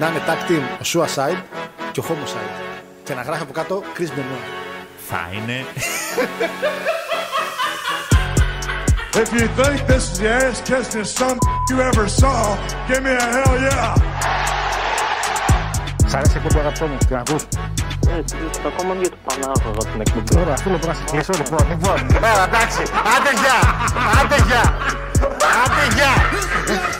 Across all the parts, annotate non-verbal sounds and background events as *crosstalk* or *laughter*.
να είναι tag team ο Suicide και ο Homicide. Και να γράφει από κάτω Chris Benoit. Θα είναι. If you think this is the ass kissing some you ever saw, give me a hell yeah. Σ' αρέσει η εκπομπή αγαπητό μου, την ακούς; Έτσι, ακόμα για το Πανάγωγα την εκπομπή. Ωραία, αυτό λοιπόν να σε κλείσω λοιπόν. Λοιπόν, έλα, εντάξει, άντε γεια, άντε γεια, άντε γεια.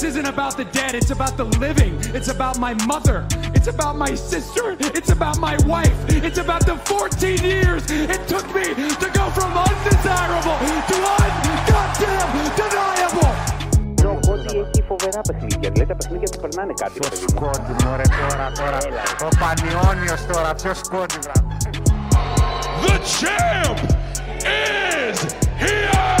This isn't about the dead. It's about the living. It's about my mother. It's about my sister. It's about my wife. It's about the 14 years it took me to go from undesirable to ungoddamn deniable. Λέω ότι έχει φοβερά παιχνίδια. Δηλαδή τα παιχνίδια του περνάνε κάτι. Ποιος παιδί μου. κόντινο ρε τώρα, τώρα. Ο Πανιόνιος τώρα, ποιος κόντινο. The champ is here!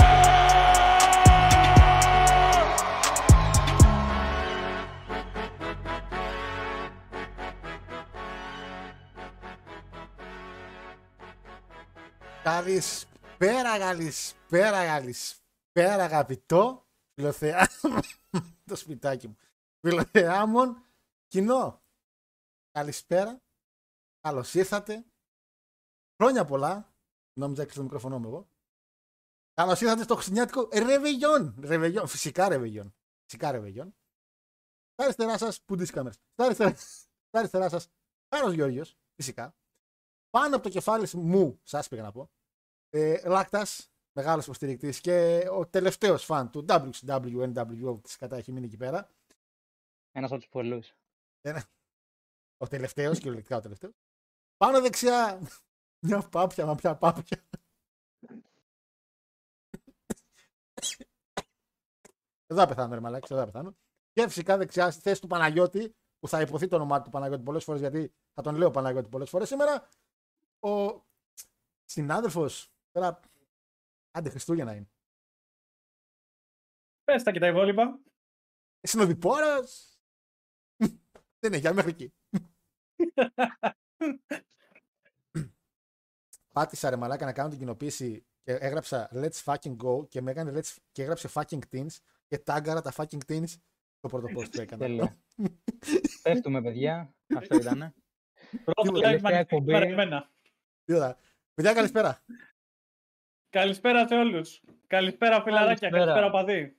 Καλησπέρα, καλησπέρα, καλησπέρα, αγαπητό φιλοθεά... *laughs* το σπιτάκι μου. Φιλοθεάμων κοινό. Καλησπέρα. Καλώς ήρθατε. Χρόνια πολλά. Νόμιζα και στο μικρόφωνο μου εγώ. Καλώς ήρθατε στο χριστουγεννιάτικο ρεβεγιόν. Ρεβεγιόν. Φυσικά ρεβεγιόν. Φυσικά ρεβεγιόν. Στα αριστερά σας, που τις κάμερες. Στα αριστερά, στα αριστερά σας, Κάρος Γιώργιος. Φυσικά. Πάνω από το κεφάλι μου, σας πήγα να πω, ε, Λάκτας, μεγάλος υποστηρικτής και ο τελευταίος φαν του WCW, NWO, της κατά έχει μείνει εκεί πέρα. Ένας από τους πολλούς. Ένα- Ο τελευταίος, κυριολεκτικά ο τελευταίος. Πάνω δεξιά, *laughs* μια πάπια, μα ποια πάπια. Εδώ θα πεθάνω, ρε μαλάκι, εδώ θα πεθάνω. Και φυσικά δεξιά στη θέση του Παναγιώτη, που θα υποθεί το όνομά του Παναγιώτη πολλές φορές, γιατί θα τον λέω Παναγιώτη πολλές φορές σήμερα, ο συνάδελφος, τώρα, άντε Χριστούγεννα είναι. Πες τα και τα υπόλοιπα. Συνοδοιπόρος. Δεν είναι για μέχρι εκεί. Πάτησα ρε μαλάκα να κάνω την κοινοποίηση και έγραψα Let's fucking go και με έκανε let's... και έγραψε fucking teens και τάγκαρα τα fucking teens στο πρώτο post που έκανα. Τέλεια. Πέφτουμε, παιδιά. Αυτό ήτανε. Πρώτο live τελευταία μαγνητική εκπομπή. παρεμένα. Είδα. Παιδιά καλησπέρα. Καλησπέρα σε όλους. Καλησπέρα φιλαράκια, Καλησπέρα. καλησπέρα παδί.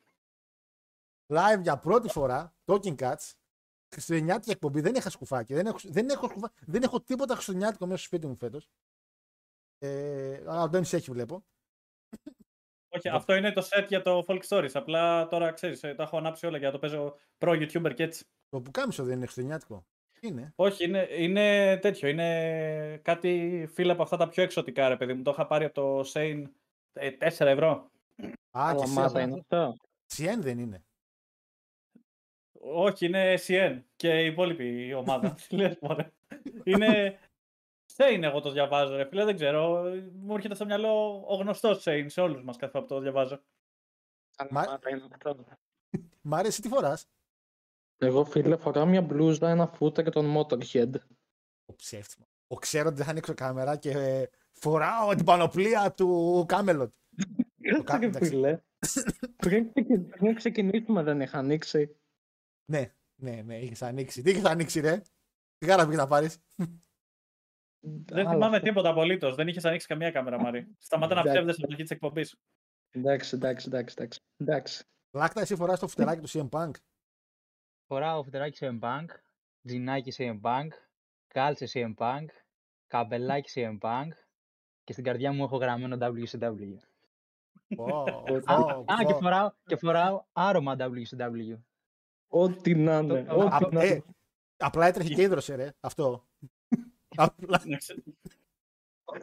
Live για πρώτη φορά, Talking Cats, Χριστουγεννιάτικη εκπομπή, δεν είχα σκουφάκι, δεν έχω, δεν έχω, σκουφά- δεν έχω τίποτα χριστουγεννιάτικο μέσα στο σπίτι μου φέτος. Ε, αλλά ο Ντόνις έχει βλέπω. Όχι, αυτό είναι το set για το Folk Stories. Απλά τώρα ξέρεις, ε, τα έχω ανάψει όλα για να το παίζω pro YouTuber και έτσι. Το πουκάμισο δεν είναι χριστουγεννιάτικο. Είναι. Όχι, είναι, είναι τέτοιο. Είναι κάτι φίλε από αυτά τα πιο εξωτικά, ρε παιδί μου. Το είχα πάρει από το Shane ε, 4 ευρώ. Α, και Ομάδα εσύ είναι αυτό. CN δεν είναι. Όχι, είναι SN και η υπόλοιπη η ομάδα. *laughs* Τι λες, μωρέ. είναι Shane εγώ το διαβάζω, ρε φίλε. Δεν ξέρω. Μου έρχεται στο μυαλό ο γνωστός Shane σε όλους μας κάθε φορά που το διαβάζω. Μα- Ομάδα είναι αυτό. *laughs* Μ' αρέσει τι φοράς; Εγώ φίλε φοράω μια μπλούζα, ένα φούτα και τον Motorhead. Ο ψεύτης μου. Ο ξέρω ότι δεν θα ανοίξω κάμερα και ε, φοράω την πανοπλία του Κάμελοτ. κα- Και εντάξει. φίλε. *laughs* πριν, ξεκι- πριν ξεκινήσουμε δεν είχα ανοίξει. Ναι, ναι, ναι, είχες ανοίξει. Τι είχες ανοίξει, ρε; Τι γάρα πήγες να πάρεις; Δεν Αλλά θυμάμαι αυτό- τίποτα απολύτως. Δεν είχες ανοίξει καμία κάμερα, Μαρή. Σταματά να Εντάξει. ψεύδεσαι από την αρχή της εκπομπής. Εντάξει, εντάξει, εντάξει, εντάξει. εντάξει. Λάκτα, εσύ φοράς το φουτεράκι του CM Punk. Φοράω φτεράκι σε Bank, τζινάκι σε Bank, κάλτσε σε Bank, καμπελάκι σε Bank και στην καρδιά μου έχω γραμμένο WCW. Πω, Ότι- πω, Α, και πω. φοράω, και φοράω άρωμα WCW. Ό,τι να είναι. Το- Ό,τι Α, να ε, είναι. Απλά έτρεχε και ίδρωσε, ρε. Αυτό. *laughs* Απλά. Να ξέ-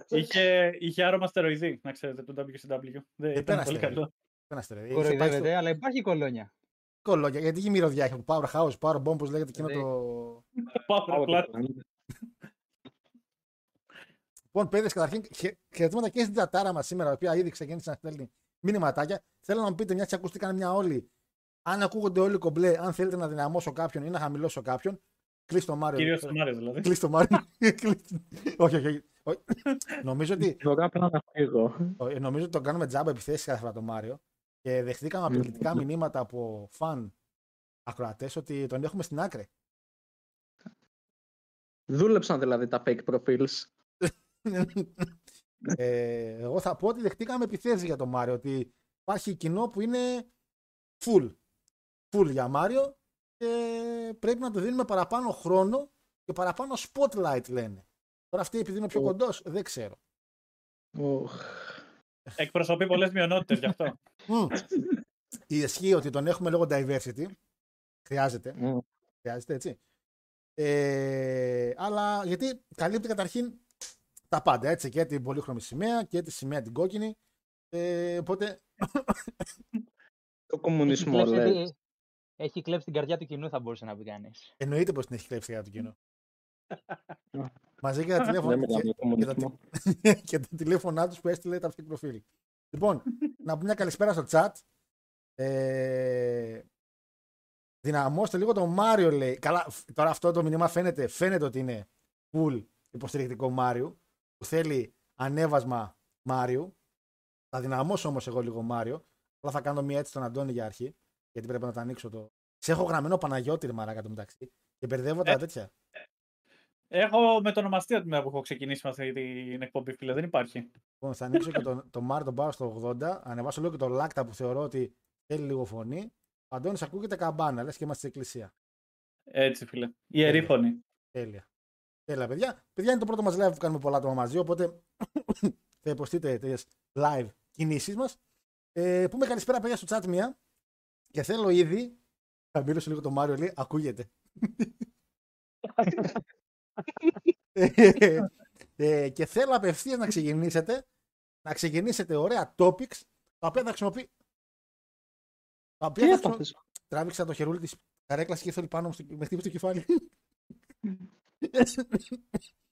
είχε, είχε άρωμα στεροειδή, να ξέρετε, το WCW. Δεν ήταν πέρασε, πολύ ρε. καλό. Πέρασε, ρε. Είχε πάει στο- Κοροϊδεύεται, αλλά υπάρχει κολόνια. Κολόγια. Γιατί είχε μυρωδιά, είχε Powerhouse, Powerbomb, πώς λέγεται εκείνο Ναι. το. Power Plant. Λοιπόν, παιδες, καταρχήν χε- χαιρετήματα και στην τσατάρα μας σήμερα, η οποία ήδη ξεκίνησε να στέλνει μηνυματάκια. Θέλω να μου πείτε, μια και ακούστηκαν μια όλοι, αν ακούγονται όλοι κομπλέ, αν θέλετε να δυναμώσω κάποιον ή να χαμηλώσω κάποιον, κλείστο το Μάριο. Κυρίως το Μάριο δηλαδή. Κλείστο το Μάριο. Κλείστο- *laughs* όχι, όχι, όχι. όχι. *laughs* νομίζω, ότι, Τώρα απλά να φύγω. ε, νομίζω ότι τον κάνουμε τζάμπα επιθέσεις κάθε φορά το Μάριο. Και δεχτήκαμε απειλητικά μηνύματα από φαν ακροατές ότι τον έχουμε στην άκρη. Δούλεψαν δηλαδή τα fake profiles. *laughs* ε, εγώ θα πω ότι δεχτήκαμε επιθέσεις για τον Μάριο. Ότι υπάρχει κοινό που είναι full. Full για Μάριο και πρέπει να του δίνουμε παραπάνω χρόνο και παραπάνω spotlight λένε. Τώρα αυτή επειδή είναι πιο Ω. κοντός, δεν ξέρω. Οχ. Εκπροσωπεί πολλές μειονότητες γι' αυτό. Μμ. Η ισχύει ότι τον έχουμε λόγω diversity. Χρειάζεται. Μμ. Χρειάζεται έτσι. Ε, αλλά γιατί καλύπτει καταρχήν τα πάντα. Έτσι και την πολύχρωμη σημαία και τη σημαία την κόκκινη. Ε, οπότε Το Έχει κομμουνισμό κλέψει, λέει. έχει κλέψει την καρδιά του κοινού, θα μπορούσε να πει κανείς. εννοείται πως την έχει κλέψει για το κοινό. Μαζί και τα *laughs* τηλέφωνα, Δεν μιλάμε και, για και τα, κομμουνισμό. *laughs* και τα τηλέφωνά τους που έστειλε τα fake προφίλ. Λοιπόν, *laughs* να πούμε μια καλησπέρα στο chat. Ε, δυναμώστε λίγο τον Μάριο, λέει. Καλά, φ- τώρα αυτό το μήνυμα φαίνεται, φαίνεται ότι είναι full υποστηρικτικό Μάριου, που θέλει ανέβασμα Μάριου. Θα δυναμώσω όμως εγώ λίγο Μάριο. Αλλά θα κάνω μία έτσι στον Αντώνη για αρχή, γιατί πρέπει να το ανοίξω το. Σε έχω γραμμένο Παναγιώτη, ρε μαράκα το μεταξύ. Και μπερδεύω τα Ε. τέτοια. Έχω με το ονομαστή την μέρα που έχω ξεκινήσει με αυτή την εκπομπή, φίλε. Δεν υπάρχει. Λοιπόν, θα ανοίξω και το, το Μάριο τον πάω στο 80. Ανεβάσω λίγο και το Λάκτα που θεωρώ ότι θέλει λίγο φωνή. Ο Αντώνης ακούγεται καμπάνα, λες και είμαστε στην εκκλησία. Έτσι, φίλε. Ιερή Τέλεια. φωνή. Τέλεια. Τέλεια, παιδιά. Παιδιά, είναι το πρώτο μας live που κάνουμε πολλά άτομα μαζί, οπότε *coughs* θα υποστείτε τέτοιες live κινήσεις μας. Ε, πούμε καλησπέρα, παιδιά, στο chat μία. Και θέλω ήδη, θα μιλήσω λίγο το Μάριο, λέει, ακούγεται. *laughs* ε, ε, και θέλω απευθείας να ξεκινήσετε, να ξεκινήσετε ωραία topics, τα οποία θα χρησιμοποιεί. Τα οποία Τι θα χρησιμο- έπαθες. Τράβηξα το χερούλι της καρέκλας και ήρθε πάνω μου, στο- με χτύπησε το κεφάλι.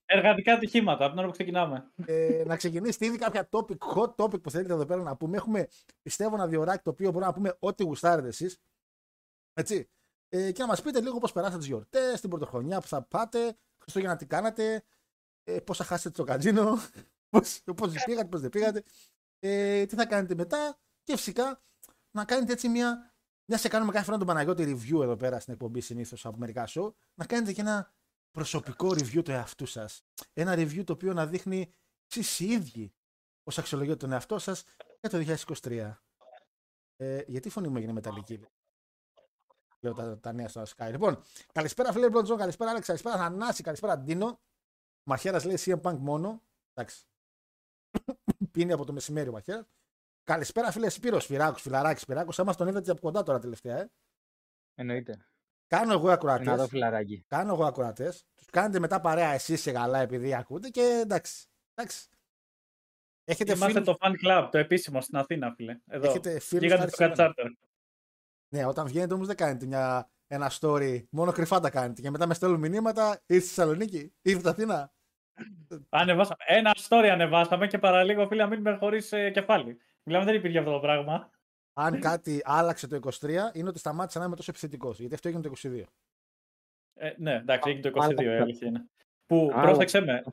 Εργατικά ατυχήματα από την ώρα που ξεκινάμε. ε, να ξεκινήσετε ήδη κάποια topic, hot topic που θέλετε εδώ πέρα να πούμε. Έχουμε, πιστεύω, ένα διοράκι το οποίο μπορούμε να πούμε ό,τι γουστάρετε εσείς. Έτσι. Ε, και να μας πείτε λίγο πώς περάσατε τις γιορτές, την πρωτοχρονιά που θα πάτε, Χριστούγεννα τι κάνατε, ε, πόσα χάσετε στο καζίνο, *laughs* πώς πήγατε, πώς δεν πήγατε, ε, τι θα κάνετε μετά και φυσικά να κάνετε έτσι μια. Μια σε κάνουμε κάθε φορά τον Παναγιώτη review εδώ πέρα στην εκπομπή συνήθως από μερικά show, να κάνετε και ένα προσωπικό review του εαυτού σας. Ένα review το οποίο να δείχνει εσείς οι ίδιοι πώς αξιολογείτε τον εαυτό σας για το 2023. Ε, γιατί η φωνή μου έγινε μεταλλική; Λέω τα, τα νέα στο Sky. Λοιπόν, καλησπέρα φίλε Μπλοντζόν, καλησπέρα Άλεξ, καλησπέρα Θανάση, καλησπέρα Ντίνο. Μαχαίρας λέει CM Punk μόνο. Εντάξει. *coughs* Πίνει από το μεσημέρι ο Μαχαίρας. Καλησπέρα φίλε Σπύρος, Φυράκος, Φιλαράκης, Σπυράκος. Άμα τον είδατε από κοντά τώρα τελευταία, ε. Εννοείται. Κάνω εγώ Να δω ακροατέ. φιλαράκι. Κάνω εγώ ακροατές. Τους κάνετε μετά παρέα εσείς σε καλά επειδή ακούτε και εντάξει. εντάξει. Έχετε Είμαστε φίλους, το fan club, το επίσημο στην Αθήνα, φίλε. Εδώ. έχετε φίλους Γίγαντε χάρη τους σε μένα. Cat Charter. Ναι, όταν βγαίνετε όμως δεν κάνετε μια, ένα story. Μόνο κρυφά τα κάνετε. Και μετά με στέλνουν μηνύματα. Ήρθε στη Θεσσαλονίκη, ήρθε στην Αθήνα. Ανεβάσαμε. Ένα story ανεβάσαμε και παραλίγο, φίλε, να μείνουμε χωρίς κεφάλι. Μιλάμε, δεν υπήρχε αυτό το πράγμα. Αν κάτι άλλαξε το 23, είναι ότι σταμάτησα να είμαι τόσο επιθετικός. Γιατί αυτό έγινε το 22. Ε, ναι, εντάξει, έγινε το Α, 22, η άλλα. αλήθεια είναι. Που Άλλα. πρόσεξε με.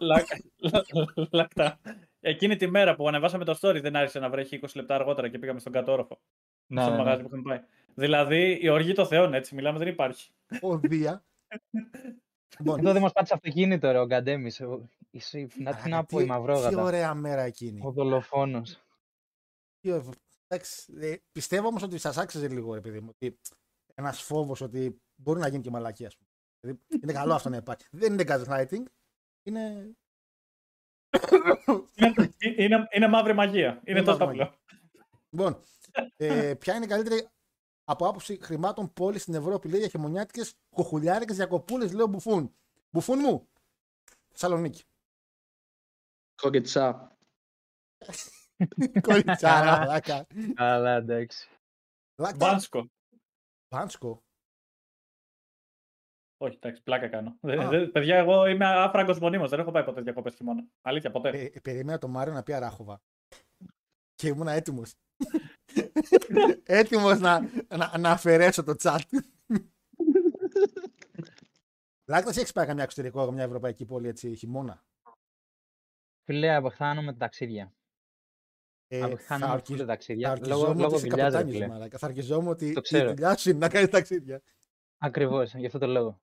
Λα- λα- Λακτά. Εκείνη τη μέρα που ανεβάσαμε το story δεν άρχισε να βρέχει 20 λεπτά αργότερα και πήγαμε στον κατόροφο. Ναι, στο ναι, ναι. μαγάζι που είχαμε πάει. Δηλαδή η οργή των Θεών, έτσι μιλάμε, δεν υπάρχει. Ο Δία. *laughs* λοιπόν, Εδώ δεν μας πάτησε αυτοκίνητο, ρε, ο Γκαντέμις. Να τι να πω, η τι, τι μαυρόγατα. ωραία μέρα εκείνη. Ο δολοφόνος. Τι ωραίο. Εντάξει, ε, πιστεύω όμως ότι σας άξιζε λίγο, ρε παιδί μου. Ότι ένας φόβος ότι μπορεί να γίνει και μαλακία, ας πούμε. Δηλαδή, είναι καλό αυτό να υπάρχει. Δεν είναι gaslighting. Είναι. είναι, είναι, είναι μαύρη μαγεία. Είναι τόσο μαύρη απλό. Λοιπόν, ε, ποια είναι η καλύτερη από άποψη χρημάτων πόλης στην Ευρώπη, λέει για χειμωνιάτικε κοχουλιάρικε διακοπούλε, λέω μπουφούν. Μπουφούν μου. Θεσσαλονίκη. Κοκετσά. *laughs* Κοριτσάρα, μαλάκα. Αλλά εντάξει. Λάκτα. Μπάνσκο. Μπάνσκο. Όχι, εντάξει, πλάκα κάνω. Α. Δε- δε- παιδιά, εγώ είμαι άφραγκος μονίμως. Δεν έχω πάει ποτέ διακοπές χειμώνα. Αλήθεια, ποτέ. Ε, ε, περίμενα το Μάριο να πει Αράχοβα. Και ήμουν έτοιμος. *laughs* έτοιμος να, να, να αφαιρέσω το chat. Λάκτα, έχεις πάει καμιά εξωτερικό, καμιά ευρωπαϊκή πόλη έτσι χειμώνα; Φίλε, απεχθάνω με τα ταξίδια. Ε, Απεχθάνω θα με ορκι- τα θα ταξίδια. ορκιζόμουν Λόγω, ότι λόγω είσαι δουλειάς, ρε καπετάνιος, φίλε. μαλάκα. Θα ορκιζόμουν ότι Το η ξέρω. δουλειά σου είναι να κάνει ταξίδια. Ακριβώς, γι' αυτό το λόγο.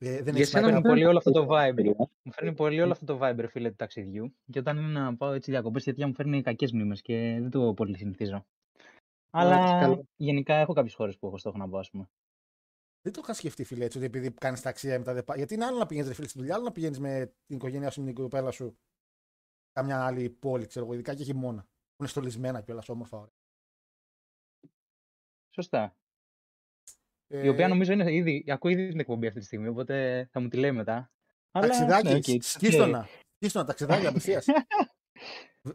Ε, δεν Για έχεις σένα πάει Μου δεν φέρνει πολύ όλο αυτό το είναι vibe. Μου φέρνει πολύ όλο αυτό το vibe, ρε φίλε, του ταξιδιού. Και όταν είναι να πάω έτσι διακοπές, γιατί μου φέρνει κακές μνήμες και δεν το πολύ συνηθίζω. Αλλά καλά. γενικά έχω κάποιες χώρες που έχω στόχο να πάω, ας πούμε. Δεν το είχα σκεφτεί, φίλε, έτσι, ότι επειδή κάνεις ταξίδια μετά δεν πάει. Γιατί είναι άλλο να πηγαίνεις, φίλε, στη δουλειά, άλλο να πηγαίνεις με την οικογένειά σου, με την κοπέλα σου, καμιά άλλη πόλη, ξέρω εγώ, ειδικά και χειμώνα. Που είναι στολισμένα κιόλας, όμορφα. Ωραία. Σωστά. Ε, Η οποία νομίζω είναι ήδη, ακούω ήδη την εκπομπή αυτή τη στιγμή, οπότε θα μου τη λέει μετά. Αλλά, Ταξιδάκι, ναι, ok, it's okay. σκίστονα. Σκίστονα, ταξιδάκι απευθείας.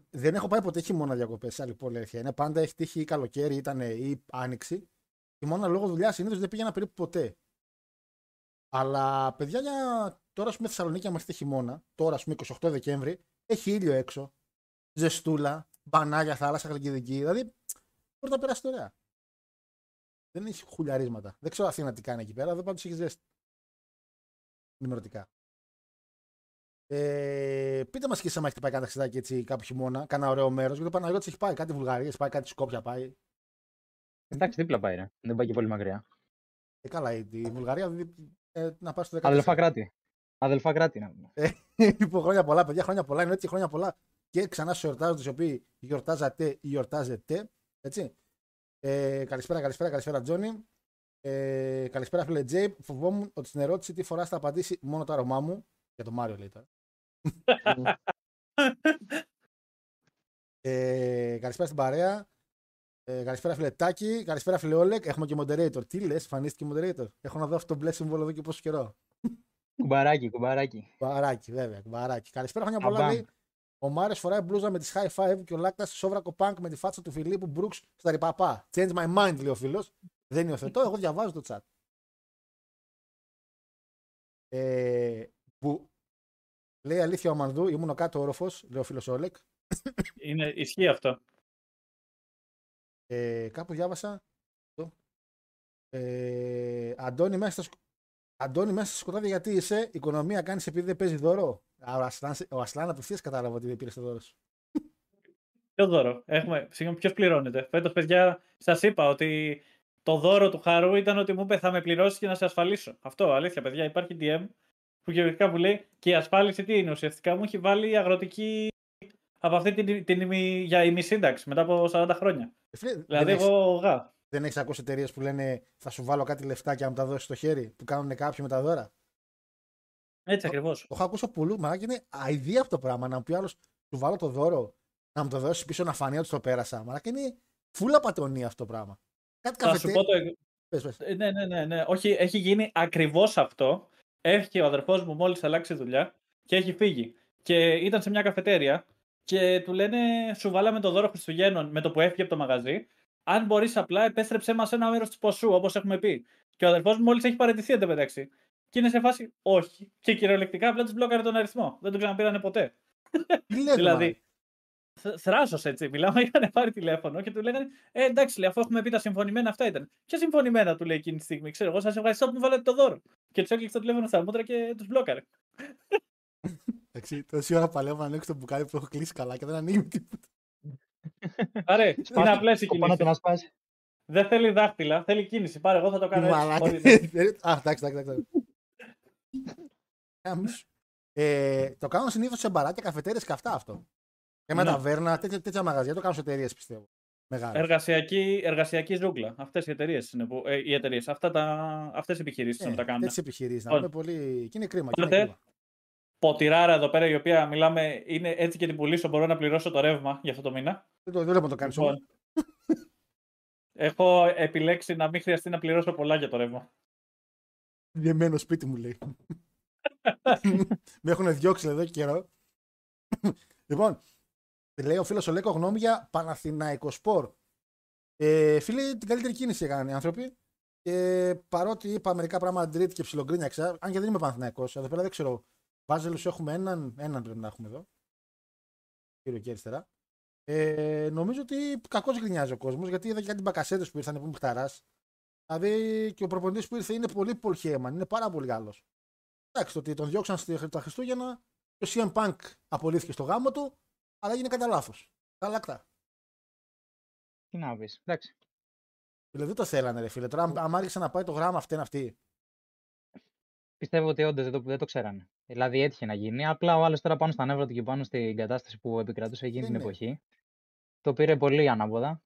δεν έχω πάει ποτέ χειμώνα διακοπές σε άλλη πόλη. αλήθεια. Είναι πάντα έχει τύχει ή καλοκαίρι ήταν ή άνοιξη. Χειμώνα λόγω δουλειάς συνήθως δεν πήγαινα περίπου ποτέ. Αλλά παιδιά, για... τώρα ας πούμε Θεσσαλονίκη, αν έρθει χειμώνα, τώρα ας πούμε 28 Δεκέμβρη, έχει ήλιο έξω. Ζεστούλα, μπανάλια, θάλασσα, χαλκιδική. Δηλαδή, μπορεί να περάσει ωραία. Δεν έχει χουλιαρίσματα. Δεν ξέρω Αθήνα τι κάνει εκεί πέρα, δεν πάντως έχεις ζέστη. Ενημερωτικά. Ε, πείτε μας και εσεί, αν έχετε πάει κανένα ταξιδάκι έτσι κάποιο χειμώνα, κάνα ωραίο μέρος. Γιατί ο Παναγιώτης έχει πάει κάτι Βουλγαρία, έχει πάει κάτι Σκόπια πάει. Εντάξει, δίπλα πάει, ρε. Δεν πάει και πολύ μακριά. Ε, καλά, η, η Βουλγαρία δι- ε, να πάει στο 14. Αδελφά κράτη. Αδελφά κράτη να πούμε. *laughs* λοιπόν, χρόνια πολλά, παιδιά, χρόνια πολλά. Είναι έτσι χρόνια πολλά και ξανά στου εορτάζοντε οι οποίοι γιορτάζατε ή γιορτάζετε. Έτσι. Ε, καλησπέρα, καλησπέρα, καλησπέρα, Τζόνι. Ε, καλησπέρα, φίλε Τζέι. Φοβόμουν ότι στην ερώτηση τι φορά θα απαντήσει μόνο το άρωμά μου. Για τον Μάριο λέει τώρα. *laughs* ε, καλησπέρα στην παρέα. Ε, καλησπέρα, φίλε Τάκη. Καλησπέρα, φίλε Όλεκ. Έχουμε και moderator. Τι λες, εμφανίστηκε moderator. Έχω να δω αυτό το μπλε σύμβολο εδώ και πόσο καιρό. Κουμπαράκι, κουμπαράκι. Κουμπαράκι, βέβαια, κουμπαράκι. Καλησπέρα, χρόνια πολλά. Αμπάμ. Λέει. Ο Μάριος φοράει μπλούζα με τη high five και ο Λάκτα σόβρακο punk με τη φάτσα του Φιλίππου Μπρουκς στα ρηπαπά. Change my mind, λέει ο φίλος. Δεν υιοθετώ, εγώ διαβάζω το chat. Ε, που λέει αλήθεια ο Μανδού, ήμουν ο κάτω όροφος, λέει ο φίλος Όλεκ. Είναι, ισχύει αυτό. Ε, κάπου διάβασα. το. Ε, Αντώνη, μέσα στα, σκ- Αντώνη, μέσα στα σκοτάδια γιατί είσαι, οικονομία κάνεις επειδή δεν παίζει δώρο; Α, ο Ασλάν, ο Ασλάν απευθείας κατάλαβε ότι δεν πήρε το δώρος σου. Ποιο δώρο; Έχουμε. Συγγνώμη, ποιος πληρώνεται; Φέτος, παιδιά, σας είπα ότι το δώρο του Χαρού ήταν ότι μου είπε θα με πληρώσεις και να σε ασφαλίσω. Αυτό, αλήθεια, παιδιά. Υπάρχει DM που κυριολεκτικά μου λέει και η ασφάλιση τι είναι. Ουσιαστικά μου έχει βάλει η αγροτική από αυτή την, την, ημι- για ημισύνταξη μετά από 40 χρόνια. Ε, φίλε, Δηλαδή, δεν, έχεις, εγώ γα. δεν έχεις ακούσει εταιρείες που λένε θα σου βάλω κάτι λεφτά και να μου τα δώσεις στο χέρι, που κάνουν κάποιοι με τα δώρα; Έτσι ακριβώς. Το έχω ακούσει από πολλού, μα είναι αηδία αυτό το πράγμα. Να μου πει άλλος, σου βάλω το δώρο, να μου το δώσει πίσω να φανεί ότι το πέρασα. Μα είναι φούλα πατονία αυτό το πράγμα. Κάτι Θα σου καφετέ. πω το, Πες, πες. Ε, Ναι, ναι, ναι, ναι. Όχι, έχει γίνει ακριβώς αυτό. Έχει ο αδερφός μου μόλις αλλάξει δουλειά και έχει φύγει. Και ήταν σε μια καφετέρια και του λένε Σου βάλαμε το δώρο Χριστουγέννων με το που έφυγε από το μαγαζί. Αν μπορείς απλά, επέστρεψέ μας ένα μέρος του ποσού, όπως έχουμε πει. Και ο αδερφός μου μόλις έχει παραιτηθεί εντωμεταξύ. Και είναι σε φάση όχι. Και κυριολεκτικά απλά τους μπλόκαρε τον αριθμό. Δεν τον ξαναπήρανε ποτέ. Τι λέτε, δηλαδή, θράσος έτσι. Μιλάμε, είχαν πάρει τηλέφωνο και του λέγανε Ε, εντάξει, λέει, αφού έχουμε πει τα συμφωνημένα, αυτά ήταν. Ποια συμφωνημένα του λέει εκείνη τη στιγμή. Ξέρω εγώ, σας ευχαριστώ που μου βάλατε το δώρο. Και τους έκλειξε το τηλέφωνο στα μούτρα και τους μπλόκαρε. Εντάξει, τόση ώρα παλεύω να ανοίξω το μπουκάλι που έχω κλείσει καλά και δεν ανοίγει τίποτα. Άρε, είναι Σπάσε απλές οι το πάνω του να κινήσει. σπάσει. Δεν θέλει δάχτυλα, θέλει κίνηση. Πάρε, εγώ θα το κάνω έτσι. Μαλάκα. Ό,τι δεν- Α, εντάξει, εντάξει. Εντάξει. Γαμίσου. Ε, το κάνω συνήθως σε μπαράκια, καφετέρειε και αυτά αυτό. Και με Ναι. ταβέρνα, τέτοια, τέτοια μαγαζιά. Το κάνω σε εταιρείες πιστεύω. Μεγάλες. Εργασιακή, εργασιακή ζούγκλα. Αυτές οι εταιρείες είναι που. Ε, οι εταιρείες. Αυτές οι επιχειρήσεις είναι που τα κάνουν. τέτοιες επιχειρήσεις. Να Λοιπόν. πούμε πολύ. Και είναι κρίμα. Και είναι Οπότε, κρίμα. ποτηράρα εδώ πέρα, η οποία μιλάμε, είναι έτσι και την πουλήσω, μπορώ να πληρώσω το ρεύμα για αυτό το μήνα. Δεν το δεν βλέπω να το κάνεις Λοιπόν, όμως. έχω επιλέξει να μην χρειαστεί να πληρώσω πολλά για το ρεύμα. Διεμένο σπίτι μου λέει. *laughs* Με έχουν διώξει εδώ και καιρό. λοιπόν, λέει ο φίλος ο Λέκο γνώμη για Παναθηναϊκός Σπορ. Ε, φίλε, την καλύτερη κίνηση έκαναν οι άνθρωποι. Και παρότι είπα μερικά πράγματα τρίτη και ψιλογκρίνιαξα, αν και δεν είμαι Παναθηναϊκός, εδώ πέρα δεν ξέρω. Βάζελου έχουμε έναν, έναν πρέπει να έχουμε εδώ. Κύριο και αριστερά. Ε, νομίζω ότι κακώς γκρινιάζει ο κόσμος γιατί είδα και κάτι μπακασέτες που ήρθαν που μου χταράς. Δηλαδή και ο προπονητής που ήρθε είναι πολύ πολχέμαν, είναι πάρα πολύ καλό. Εντάξει, το ότι τον διώξαν στη- τα Χριστούγεννα και ο CM Punk απολύθηκε στο γάμο του, αλλά έγινε κατά λάθος. Καλακτά. Τι να πεις. Εντάξει. Δηλαδή δεν το θέλανε, ρε φίλε. Τώρα, αν- αν άρχισε να πάει το γράμμα αυτή είναι αυτή. Πιστεύω ότι όντως δεν το, δεν το ξέρανε. Δηλαδή έτυχε να γίνει. Απλά ο άλλος τώρα πάνω στα νεύρα του και πάνω στην κατάσταση που επικρατούσε εκείνη την Είναι. εποχή. Το πήρε πολύ ανάποδα.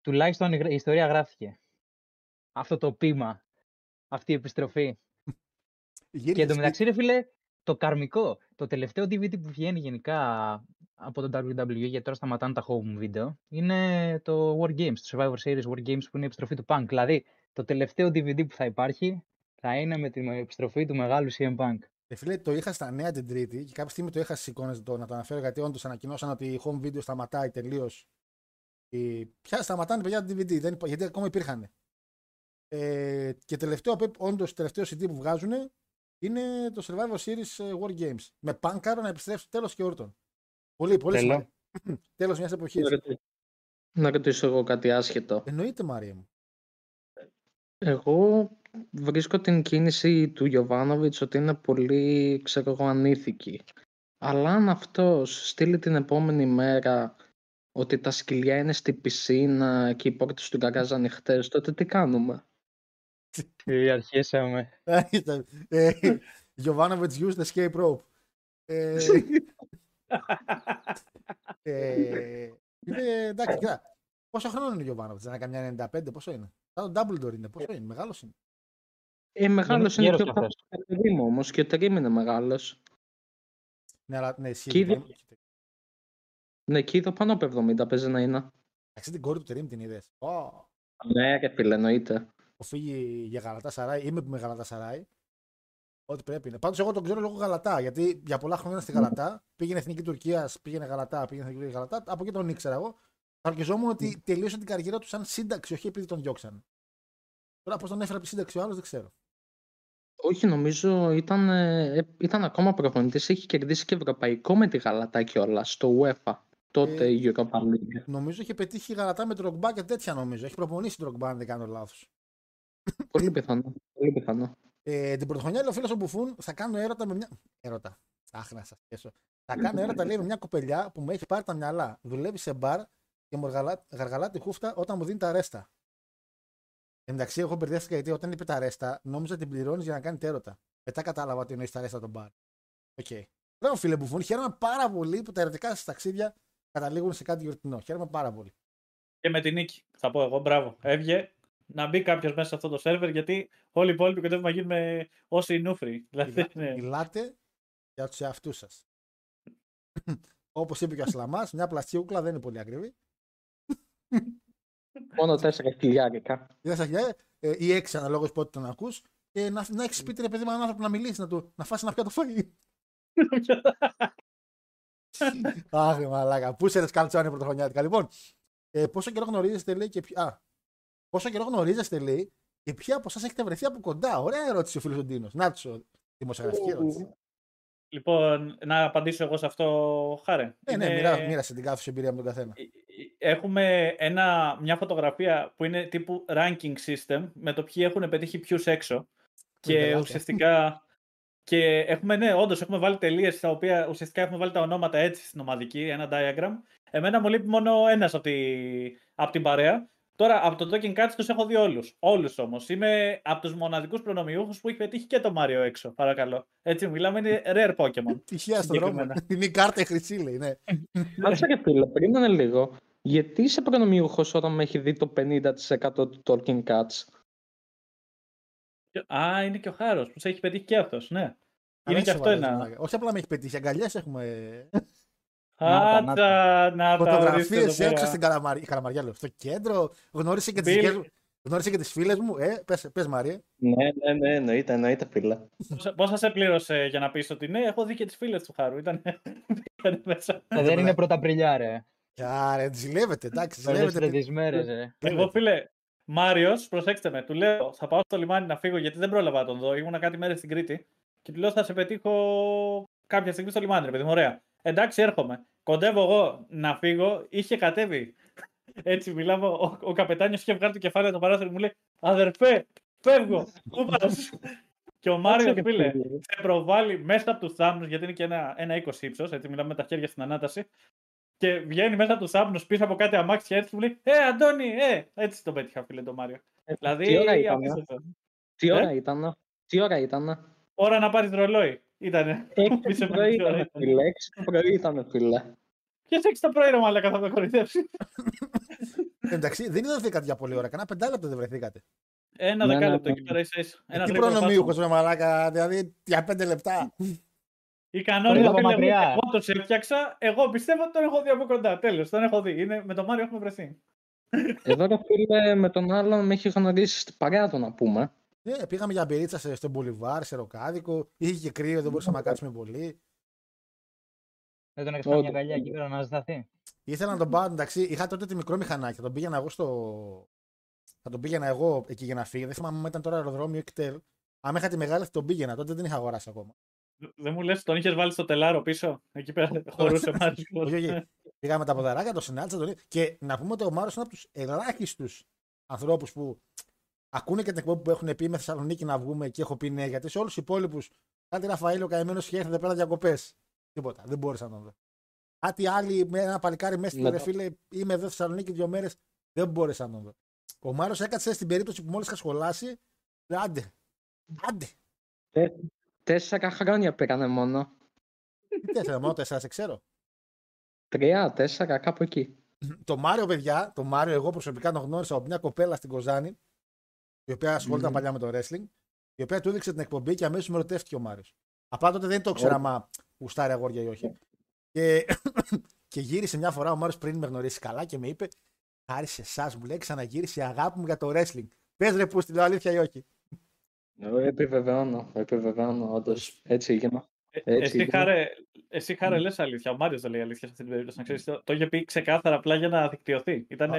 Τουλάχιστον η γρα- η ιστορία γράφτηκε. Αυτό το πείμα. Αυτή η επιστροφή. Γύρισε Και εντωμεταξύ, σπίτι- ρε φίλε, το καρμικό. Το τελευταίο DVD που βγαίνει γενικά από το WWE, γιατί τώρα σταματάνε τα home video, είναι το War Games, το Survivor Series War Games που είναι η επιστροφή του Punk. Δηλαδή, το τελευταίο DVD που θα υπάρχει θα είναι με την επιστροφή του μεγάλου CM Punk. Ρε φίλε, το είχα στα νέα την Τρίτη και κάποια στιγμή το είχα στις εικόνες το, να το αναφέρω γιατί όντως ανακοινώσαν ότι η home video σταματάει τελείως. Πια σταματάνε παιδιά το DVD, δεν, υπά- γιατί ακόμα υπήρχαν. Ε, και τελευταίο, όντως τελευταίο CD που βγάζουν είναι το Survivor Series ε, War Games. Με πάνκαρο να επιστρέψει τέλος και όρτον. Πολύ, πολύ Τέλο. σημαντικό. *clears throat* τέλος μιας εποχής. Να ρωτήσω- Να ρωτήσω εγώ κάτι άσχετο. Εννοείται, Μάρια μου. Εγώ βρίσκω την κίνηση του Γιωβάνοβιτς ότι είναι πολύ, ξέρω εγώ, ανήθικη. Αλλά αν αυτός στείλει την επόμενη μέρα ότι τα σκυλιά είναι στη πισίνα και οι πόρτες του γκαράζ ανοιχτές, τότε τι κάνουμε; Τι αρχίσαμε. ε, Jovanovic used the escape rope. Ε, ε, είναι εντάξει, κοίτα. Πόσο χρόνο είναι ο Jovanovic, δεν είναι καμιά 95, πόσο είναι; Σαν τον Dumbledore είναι, πόσο είναι, μεγάλος είναι; Ε, μεγάλος Είναι είναι γέρος και ο κι αυτός. παιδί μου όμως και ο Τερίμ είναι μεγάλος. Ναι, αλλά ναι, ισχύει. Και ήδη- λοιπόν. Ναι, και είδα πάνω από 70 παίζει να είναι. Εντάξει, την κόρη του Τερίμ την είδες. Ναι, ρε φίλε, εννοείται. Που φύγει για γαλατά σαράι, είμαι με γαλατά σαράι. Ό,τι πρέπει είναι. Πάντως, εγώ τον ξέρω λόγω γαλατά. Γιατί για πολλά χρόνια ήταν στη γαλατά. Πήγαινε εθνική Τουρκίας, πήγαινε γαλατά, πήγαινε εθνική γαλατά. Από εκεί τον ήξερα εγώ. Αρκεζόμουν ότι τελείωσε την καριέρα του σαν σύνταξη, όχι επειδή τον διώξαν. Τώρα πώς τον έφερε από τη σύνταξη ο άλλος δεν ξέρω. Όχι, νομίζω ήταν, ε, ήταν ακόμα προπονητής. Έχει κερδίσει και ευρωπαϊκό με τη Γαλατά κιόλας στο UEFA. Τότε Ε, η Europa League. Νομίζω είχε πετύχει γαλατά με τρογκμπά και τέτοια νομίζω. Έχει προπονήσει τρογκμπά, αν δεν κάνω λάθος. Πολύ πιθανό. Πολύ πιθανό. Ε, την πρωτοχρονιά λέει ο φίλος ο Μπουφούν θα κάνω έρωτα με μια. Έρωτα. Αχ, να σας πιέσω. Θα κάνω έρωτα λέει με μια κοπελιά που μου έχει πάρει τα μυαλά. Δουλεύει σε μπαρ και μου γαργαλά, γαργαλά τη χούφτα όταν μου δίνει τα ρέστα. Εντάξει, εγώ μπερδεύτηκα γιατί όταν είπε τα ρέστα, νόμιζα την πληρώνεις για να κάνεις έρωτα. Μετά κατάλαβα ότι εννοείς τα ρέστα των μπαρ. Ok. Okay. Μπράβο, φίλε Μπουφούν. Χαίρομαι πάρα πολύ που τα ερωτικά σας ταξίδια καταλήγουν σε κάτι γιορτινό. Χαίρομαι πάρα πολύ. Και με την νίκη, θα πω εγώ, μπράβο. Έβγε να μπει κάποιος μέσα σε αυτό το σερβερ, γιατί όλοι οι υπόλοιποι κοντεύουμε να γίνουμε όσοι νούφροι. *laughs* Δηλαδή, Μιλά- ναι. Μιλάτε για τους εαυτούς σας. *clears throat* Όπως είπε και ο Ασλαμά, μια πλαστική κούκλα δεν είναι πολύ ακριβή. *laughs* Μόνο τέσσερα χιλιάρικα. Δεν σα λέει, ε, ή έξι αναλόγως πότε τον ακούς, και να, να έχεις σπίτι ρε παιδί με έναν άνθρωπο να μιλήσει, να, του, να φάσει ένα πιάτο φαΐ. *laughs* Αχ, μαλάκα. Πού σε καλτσόνι πρωτοχρονιάτικα. Λοιπόν, ε, πόσο καιρό γνωρίζεστε, λέει, και ποια. Α, πόσο καιρό γνωρίζεστε, λέει, και ποια από εσάς έχετε βρεθεί από κοντά. Ωραία ερώτηση ο φίλος Ντίνος. Να τους, δημοσιογραφική ερώτηση. Λοιπόν, να απαντήσω εγώ σε αυτό, Χάρε. Ναι, ναι, Είναι- μοιρά- μοίρασε την κάθε σου εμπειρία με τον καθένα. Έχουμε ένα, μια φωτογραφία που είναι τύπου ranking system με το ποιοι έχουν πετύχει ποιους έξω. Και Πελάτε. ουσιαστικά. Και έχουμε, ναι, όντως έχουμε βάλει τελείες στα οποία ουσιαστικά έχουμε βάλει τα ονόματα έτσι στην ομαδική, ένα diagram. Εμένα μου λείπει μόνο ένας από, τη, από την παρέα. Τώρα από το Talking Cats τους έχω δει όλους. Όλους όμως. Είμαι από τους μοναδικούς προνομιούχους που έχει πετύχει και το Μάριο έξω. Παρακαλώ. Έτσι μιλάμε, είναι rare Pokémon. *laughs* Τυχαία στον δρόμο. Συγκεκριμένα. Είναι η κάρτα η χρυσή, λέει, ναι. Κάτσε ρε φίλε, περίμενε λίγο. Γιατί είσαι προνομιούχος όταν με έχει δει το 50% του Talking Cats; Α, είναι και ο Χάρος που σε έχει πετύχει και αυτός, ναι. Είναι και αυτό ένα. μαλάκας. Όχι απλά με έχει πετύχει, αγκαλιέ έχουμε. Άτσα, Να τα, να τα Φωτογραφίες ορίστε εδώ πέρα. έξω στην Καλαμαριά, Καλαμαριά λέω, στο κέντρο. Γνώρισε και τις Bill. δικές μου- γνώρισε και τις φίλες μου. Ε, πες, πες Μαρία. Ναι, ναι, ναι, εννοείται, εννοείται, φίλε. Πόσα- Πόσα σε πλήρωσε για να πεις ότι ναι, έχω δει και τις φίλες του Χάρου. Ήταν μέσα. Ε, δεν είναι πρωταπριλιά, ρε. Άρα, ζηλεύετε, εντάξει, Παίρνεις ζηλεύετε. τις μέρες, ρε. Εγώ φίλε, Μάριος, προσέξτε με, του λέω θα πάω στο λιμάνι να φύγω γιατί δεν πρόλαβα να τον δω. Ήμουνα κάτι μέρες στην Κρήτη και του λέω θα σε πετύχω κάποια στιγμή στο λιμάνι, ρε παιδί μου, ωραία. Εντάξει, έρχομαι. Κοντεύω εγώ να φύγω, είχε κατέβει. Έτσι μιλάω, ο, ο καπετάνιος είχε βγάλει το κεφάλι από το παράθυρο μου λέει Αδερφέ, φεύγω, πού πας;» Και ο Μάριος, φίλε, σε προβάλλει μέσα από τους θάμνους, γιατί είναι και ένα, ένα 20 ύψος, έτσι μιλάμε με τα χέρια στην ανάταση. Και βγαίνει μέσα από τους θάμνους πίσω από κάτι αμάξια έτσι μου λέει Ε, Αντώνη, ε! Έτσι τον πέτυχα, φίλε, τον Μάριο. δηλαδή, τι ώρα ήταν, ε; απίστευτο. Τι Ε; ώρα ήταν, τι ώρα ήταν. Ώρα να πάρεις ρολόι. Ήτανε. Έξι Πίσω το από πρωί τι ώρα ήταν, ήταν. φίλε. Έξι το πρωί ήταν, φίλε. Ποιος έχει το πρωί, ρε Μαλάκα, θα με κορυδέψει. Εντάξει, δεν είδατε για πολλή ώρα. Κανένα πεντάλεπτο δεν βρεθήκατε. Ένα Ναι, ναι, δεκάλεπτο ναι. εκεί πέρα ίσα ίσα. Ένα Τι τρίτο προνομίουχο πάσο. ρε μαλάκα, δηλαδή για πέντε λεπτά. Η κανόνια από φίλε, μακριά. εγώ τον έφτιαξα. Εγώ πιστεύω ότι τον έχω δει από κοντά. Τέλος, τον έχω δει. Είναι, με τον Μάριο έχουμε βρεθεί. Εδώ, ρε φίλε, με τον άλλον με έχει γνωρίσει στην παρέα του, να πούμε. Ναι, πήγαμε για μπερίτσα σε- στον Μπολιβάρ, σε Ροκάδικο. Είχε και κρύο, δεν μπορούσαμε να κάτσουμε πολύ. Δεν τον έχεις κάνει μια Όντως, αγκαλιά εκεί όντως. πέρα να ζεσταθεί. Ήθελα να τον πάω, εντάξει, είχα τότε τη μικρό μηχανάκι. Θα τον πήγαινα εγώ στο. Θα τον πήγαινα εγώ εκεί για να φύγει. Δεν θυμάμαι αν ήταν τώρα αεροδρόμιο ή κτέλ. Αν είχα τη μεγάλη θα τον πήγαινα, τότε δεν είχα αγοράσει ακόμα. Δεν μου λες, τον είχες βάλει στο τελάρο πίσω; Εκεί πέρα *laughs* χωρούσε Μάριος. Όχι, όχι. Πήγαμε τα ποδαράκια, το συνάντησα. Τον... Και να πούμε ότι ο Μάρο είναι από τους ελάχιστους ανθρώπους που ακούνε και την εκπομπή που έχουν πει με Θεσσαλονίκη να βγούμε και έχω πει ναι. Γιατί σε όλους τους υπόλοιπους, κάτι Ραφαήλ ο καημένος είχε έρθει εδώ πέρα διακοπές. Τίποτα. Δεν μπόρεσα να τον δω. Κάτι άλλοι με ένα παλικάρι μέσα στη Μετά. ρε φίλε, είμαι εδώ στη Θεσσαλονίκη δύο μέρες. Δεν μπόρεσα να τον δω. Ο Μάρος έκατσε στην περίπτωση που μόλις είχα σχολάσει. λέει, Άντε. Άντε. Τε- Τέσσερα χρόνια πήγανε μόνο. Τι τέσσερα, μόνο τέσσερα, σε ξέρω. Τρία, τέσσερα, κάπου εκεί. Το Μάριο, παιδιά, το Μάριο, εγώ προσωπικά τον γνώρισα από μια κοπέλα στην Κοζάνη, η οποία ασχολούνταν Μμμ. παλιά με το wrestling, η οποία του έδειξε την εκπομπή και αμέσως με ρωτεύτηκε ο Μάριος. Απλά τότε δεν το ήξερα Ω. μα γουστάρει αγόρια ή όχι. Και, *coughs* και γύρισε μια φορά ο Μάριος πριν με γνωρίσει καλά και με είπε: Χάρη σε εσάς, μου λέει, ξαναγύρισε η αγάπη μου για το wrestling. Πες ρε, που στη λέω αλήθεια ή όχι. Ε, Επιβεβαιώνω, επιβεβαιώνω, όντως. Έτσι έγινε. Ε, Έτσι εσύ, είναι. χάρε, εσύ χάρε λες αλήθεια. Ο Μάριος δεν λέει αλήθεια σε αυτή την περίπτωση. Να ξέρεις, το, το είχε πει ξεκάθαρα απλά για να δικτυωθεί. Ήταν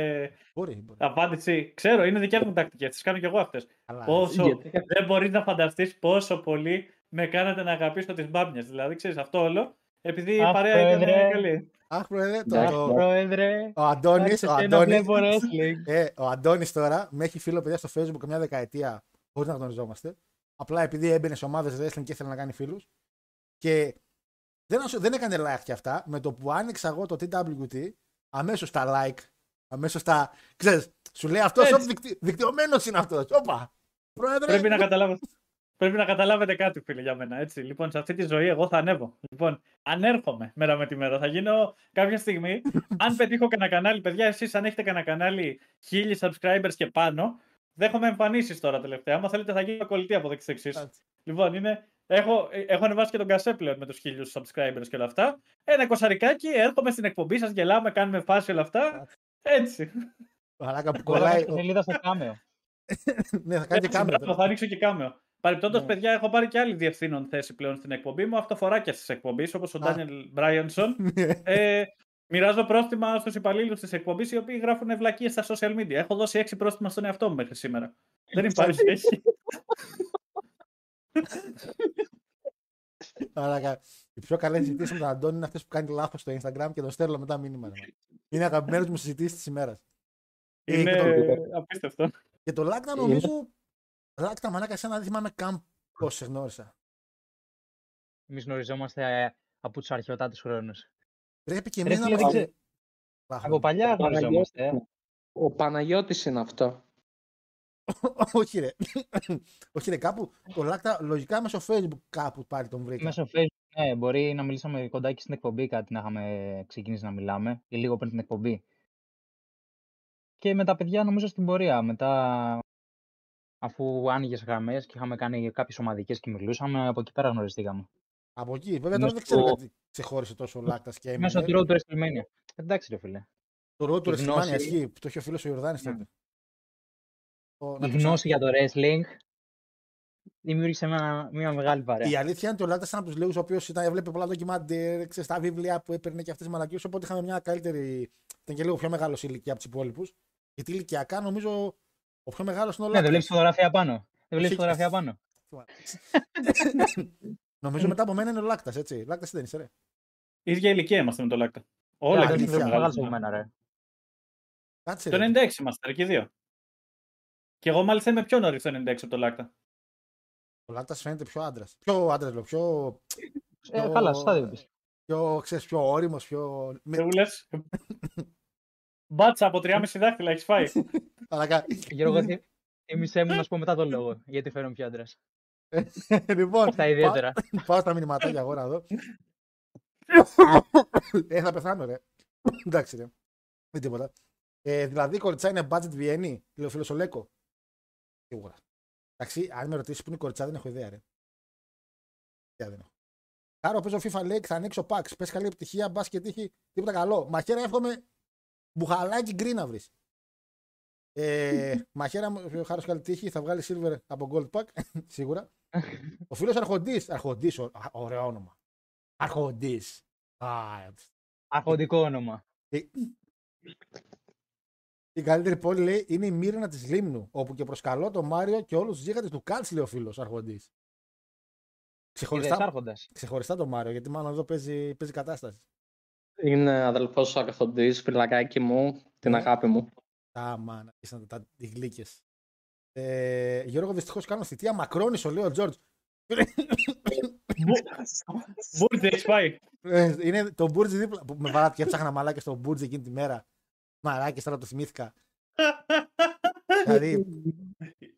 Μπορεί, μπορεί. απάντηση. Ξέρω, είναι δικιά μου τακτική. Τις κάνω κι εγώ αυτές. Αλλά Πόσο Γιατί- δεν μπορείς να φανταστείς πόσο πολύ με κάνατε να αγαπήσω τις μπάμπιε. Δηλαδή, ξέρεις αυτό όλο. Επειδή η Αχ, παρέα ήταν πρόεδρε. καλή. Αχ, πρόεδρε, το, Εντάξει, το- Πρόεδρε, ο Αντώνης. άρχισε Ο να Αντώνης, βλέπω wrestling. Ε, ο Αντώνης τώρα με έχει φίλο παιδιά στο Facebook μια δεκαετία χωρίς να γνωριζόμαστε. Απλά επειδή έμπαινε σε ομάδες wrestling και ήθελε να κάνει φίλους. Και δεν, ασο- δεν έκανε like και αυτά. Με το που άνοιξα εγώ το TWT, αμέσως τα like, αμέσως τα. ξέρεις, σου λέει αυτός Έτσι. δικτυ... δικτυωμένος είναι αυτός. Όπα! Πρόεδρε. Πρέπει να, καταλάβω, πρέπει να καταλάβετε κάτι, φίλε, για μένα. Έτσι. Λοιπόν, σε αυτή τη ζωή εγώ θα ανέβω. Λοιπόν, ανέρχομαι μέρα με τη μέρα. Θα γίνω κάποια στιγμή. *laughs* αν πετύχω κανένα κανάλι, παιδιά, εσείς αν έχετε κανένα κανάλι χίλιοι subscribers και πάνω, δέχομαι εμφανίσεις τώρα τελευταία. Αν θέλετε, θα γίνω κολλητή από δεξί εξής. Έτσι. Λοιπόν, είναι, έχω, ε, έχω ανεβάσει και τον κασέ πλέον με τους χίλιους subscribers και όλα αυτά. Ένα κοσαρικάκι, έρχομαι στην εκπομπή σας, γελάμε, κάνουμε φάση όλα αυτά. Έτσι. Μαλάκα που Κολλάμε κολλάει. στη σελίδα στο κάμεο. *laughs* ναι, θα κάνει και Έτσι, κάμερα. μπράβο, Θα ανοίξω και κάμεο. Παρεπτόντω, Ναι. παιδιά, έχω πάρει και άλλη διευθύνων θέση πλέον στην εκπομπή μου. Αυτοφοράκια τη εκπομπής, όπως ο Α. Ντάνιελ Μπράιονσον. *laughs* ε, μοιράζω πρόστιμα στους υπαλλήλους της εκπομπής οι οποίοι γράφουν ευλακίες στα social media. Έχω δώσει έξι πρόστιμα στον εαυτό μου μέχρι σήμερα. Δεν υπάρχει. *laughs* έχει. Μαλάκα. Οι πιο καλές συζητήσεις με τον Αντώνη είναι αυτές που κάνει λάθος στο Instagram και το στέλνω μετά μήνυμα. ρε μαλάκα. Είναι αγαπημένες μου συζητήσεις της ημέρας. Είναι και, το, απίστευτο. και το Λάκτα νομίζω. Λάκτα μαλάκα, εσένα δεν θυμάμαι καν πώς σε γνώρισα. Εμείς γνωριζόμαστε ε, από τους αρχαιοτάτες χρόνους. Πρέπει και Ρε εμεί να φίλε, δεν είμαστε. ξέρω. Από παλιά Ο Παναγιώτης- γνωριζόμαστε. ε. Ο Παναγιώτης είναι αυτό. Όχι ρε. Όχι ρε, κάπου. Το Λάκτα λογικά μέσω Facebook κάπου πάλι τον βρήκα. Μέσω Facebook, ναι, μπορεί να μιλήσαμε κοντά και στην εκπομπή κάτι να είχαμε ξεκινήσει να μιλάμε ή λίγο πριν την εκπομπή. Και με τα παιδιά νομίζω στην πορεία. Μετά, αφού άνοιγε γραμμές και είχαμε κάνει κάποιες ομαδικές και μιλούσαμε, από εκεί πέρα γνωριστήκαμε. Από εκεί. Βέβαια τώρα Μέσω δεν ξέρω του- γιατί ξεχώρισε τόσο ο Λάκτας και Μέσω έμεινε. του road του WrestleMania. Εντάξει, ρε φίλε. Το ρόλο του η WrestleMania γνώση- ισχύει. που Το έχει ο φίλος ο Ιορδάνης Ναι. τότε. Ο- Η να το γνώση για το wrestling δημιούργησε μια, μια μεγάλη παρέα. Η αλήθεια είναι ότι ο Λάκτα ήταν από τους λίγους ο οποίος έβλεπε πολλά ντοκιμαντέρ, ξέρεις, τα βιβλία που έπαιρνε και αυτές τις μαλακίες. Οπότε είχαμε μια καλύτερη. Ήταν και λίγο πιο μεγάλος σε ηλικία από τους υπόλοιπους. Γιατί ηλικιακά νομίζω ο πιο μεγάλος είναι ο Ναι, δεν Λάκτα. βλέπει φωτογραφία πάνω. Δεν βλέπεις Όχι. φωτογραφία πάνω. *laughs* νομίζω μετά από μένα είναι ο Λάκτας, έτσι. Λάκτας δεν είσαι, ρε. ίδια ηλικία είμαστε με το Λάκτα. Όλα αλήθεια. και δεν πιο είναι μεγάλος. μεγάλο από μένα, ρε. Κάτσε. Το ρε. 96 είμαστε, ρε, και οι δύο. Και εγώ μάλιστα είμαι πιο νωρίς το 96 από το Λάκτα. Ο Λάκτας φαίνεται πιο άντρας. Πιο άντρας, λέω. Πιο. Ε, πιο- καλά, σωστά δεν είπες. Πιο, ξέρεις, πιο ώριμος, πιο. Με... Δεν μου λες. Μπάτσα από 3,5 δάχτυλα έχεις φάει. *laughs* Μαλακά. Γιώργο, θύ- θύμισέ μου να σου πω μετά τον λόγο. Γιατί φέρνω πιο άντρας. λοιπόν, Στα ιδιαίτερα. πά- πάω στα μηνυματάκια εγώ να δω. ε, θα πεθάνω, ρε. Εντάξει, ρε. Δεν τίποτα. Ε, δηλαδή η Κορυτσά είναι budget Βιέννη, λέει ο φίλος ο Λέκο. Σίγουρα. Εντάξει, αν με ρωτήσεις που είναι η Κορυτσά, δεν έχω ιδέα, ρε. Ιδέα δεν έχω. Κάρο παίζω FIFA λέει θα ανοίξω packs. Πες καλή επιτυχία, μπας και τύχει τίποτα καλό. Μαχαίρα εύχομαι μπουχαλάκι γκρι να βρεις. Ε, *laughs* μαχαίρα μου, ο Χάρος καλή τύχη, θα βγάλεις silver από gold pack, *laughs* σίγουρα. Ο φίλος Αρχοντής. Αρχοντής, ωραίο όνομα. Αρχοντής. Αρχοντικό όνομα. Η καλύτερη πόλη λέει είναι η Μύρνα της Λίμνου, όπου και προσκαλώ τον Μάριο και όλους τους γίγαντες του Κάτς, λέει ο φίλος Αρχοντής. Είδες Ξεχωριστά, άρχοντας. ξεχωριστά τον Μάριο, γιατί μάλλον εδώ παίζει, παίζει κατάσταση. Είναι αδελφός ο Αρχοντής, φυλακάκι μου, την Ναι. αγάπη μου. Τα μάνα, ήσαν τα οι γλύκες. Ε, Γιώργο, δυστυχώς κάνω θητεία Μακρόνισο, λέει ο Τζόρτζ. Μπούρτζ έχεις φάει. Ε, είναι το Μπούρτζ δίπλα. που Με βάλατε και έψαχνα μαλάκια στο Μπούρτζ εκείνη τη μέρα. Μαλάκια, τώρα το θυμήθηκα. *laughs* δηλαδή,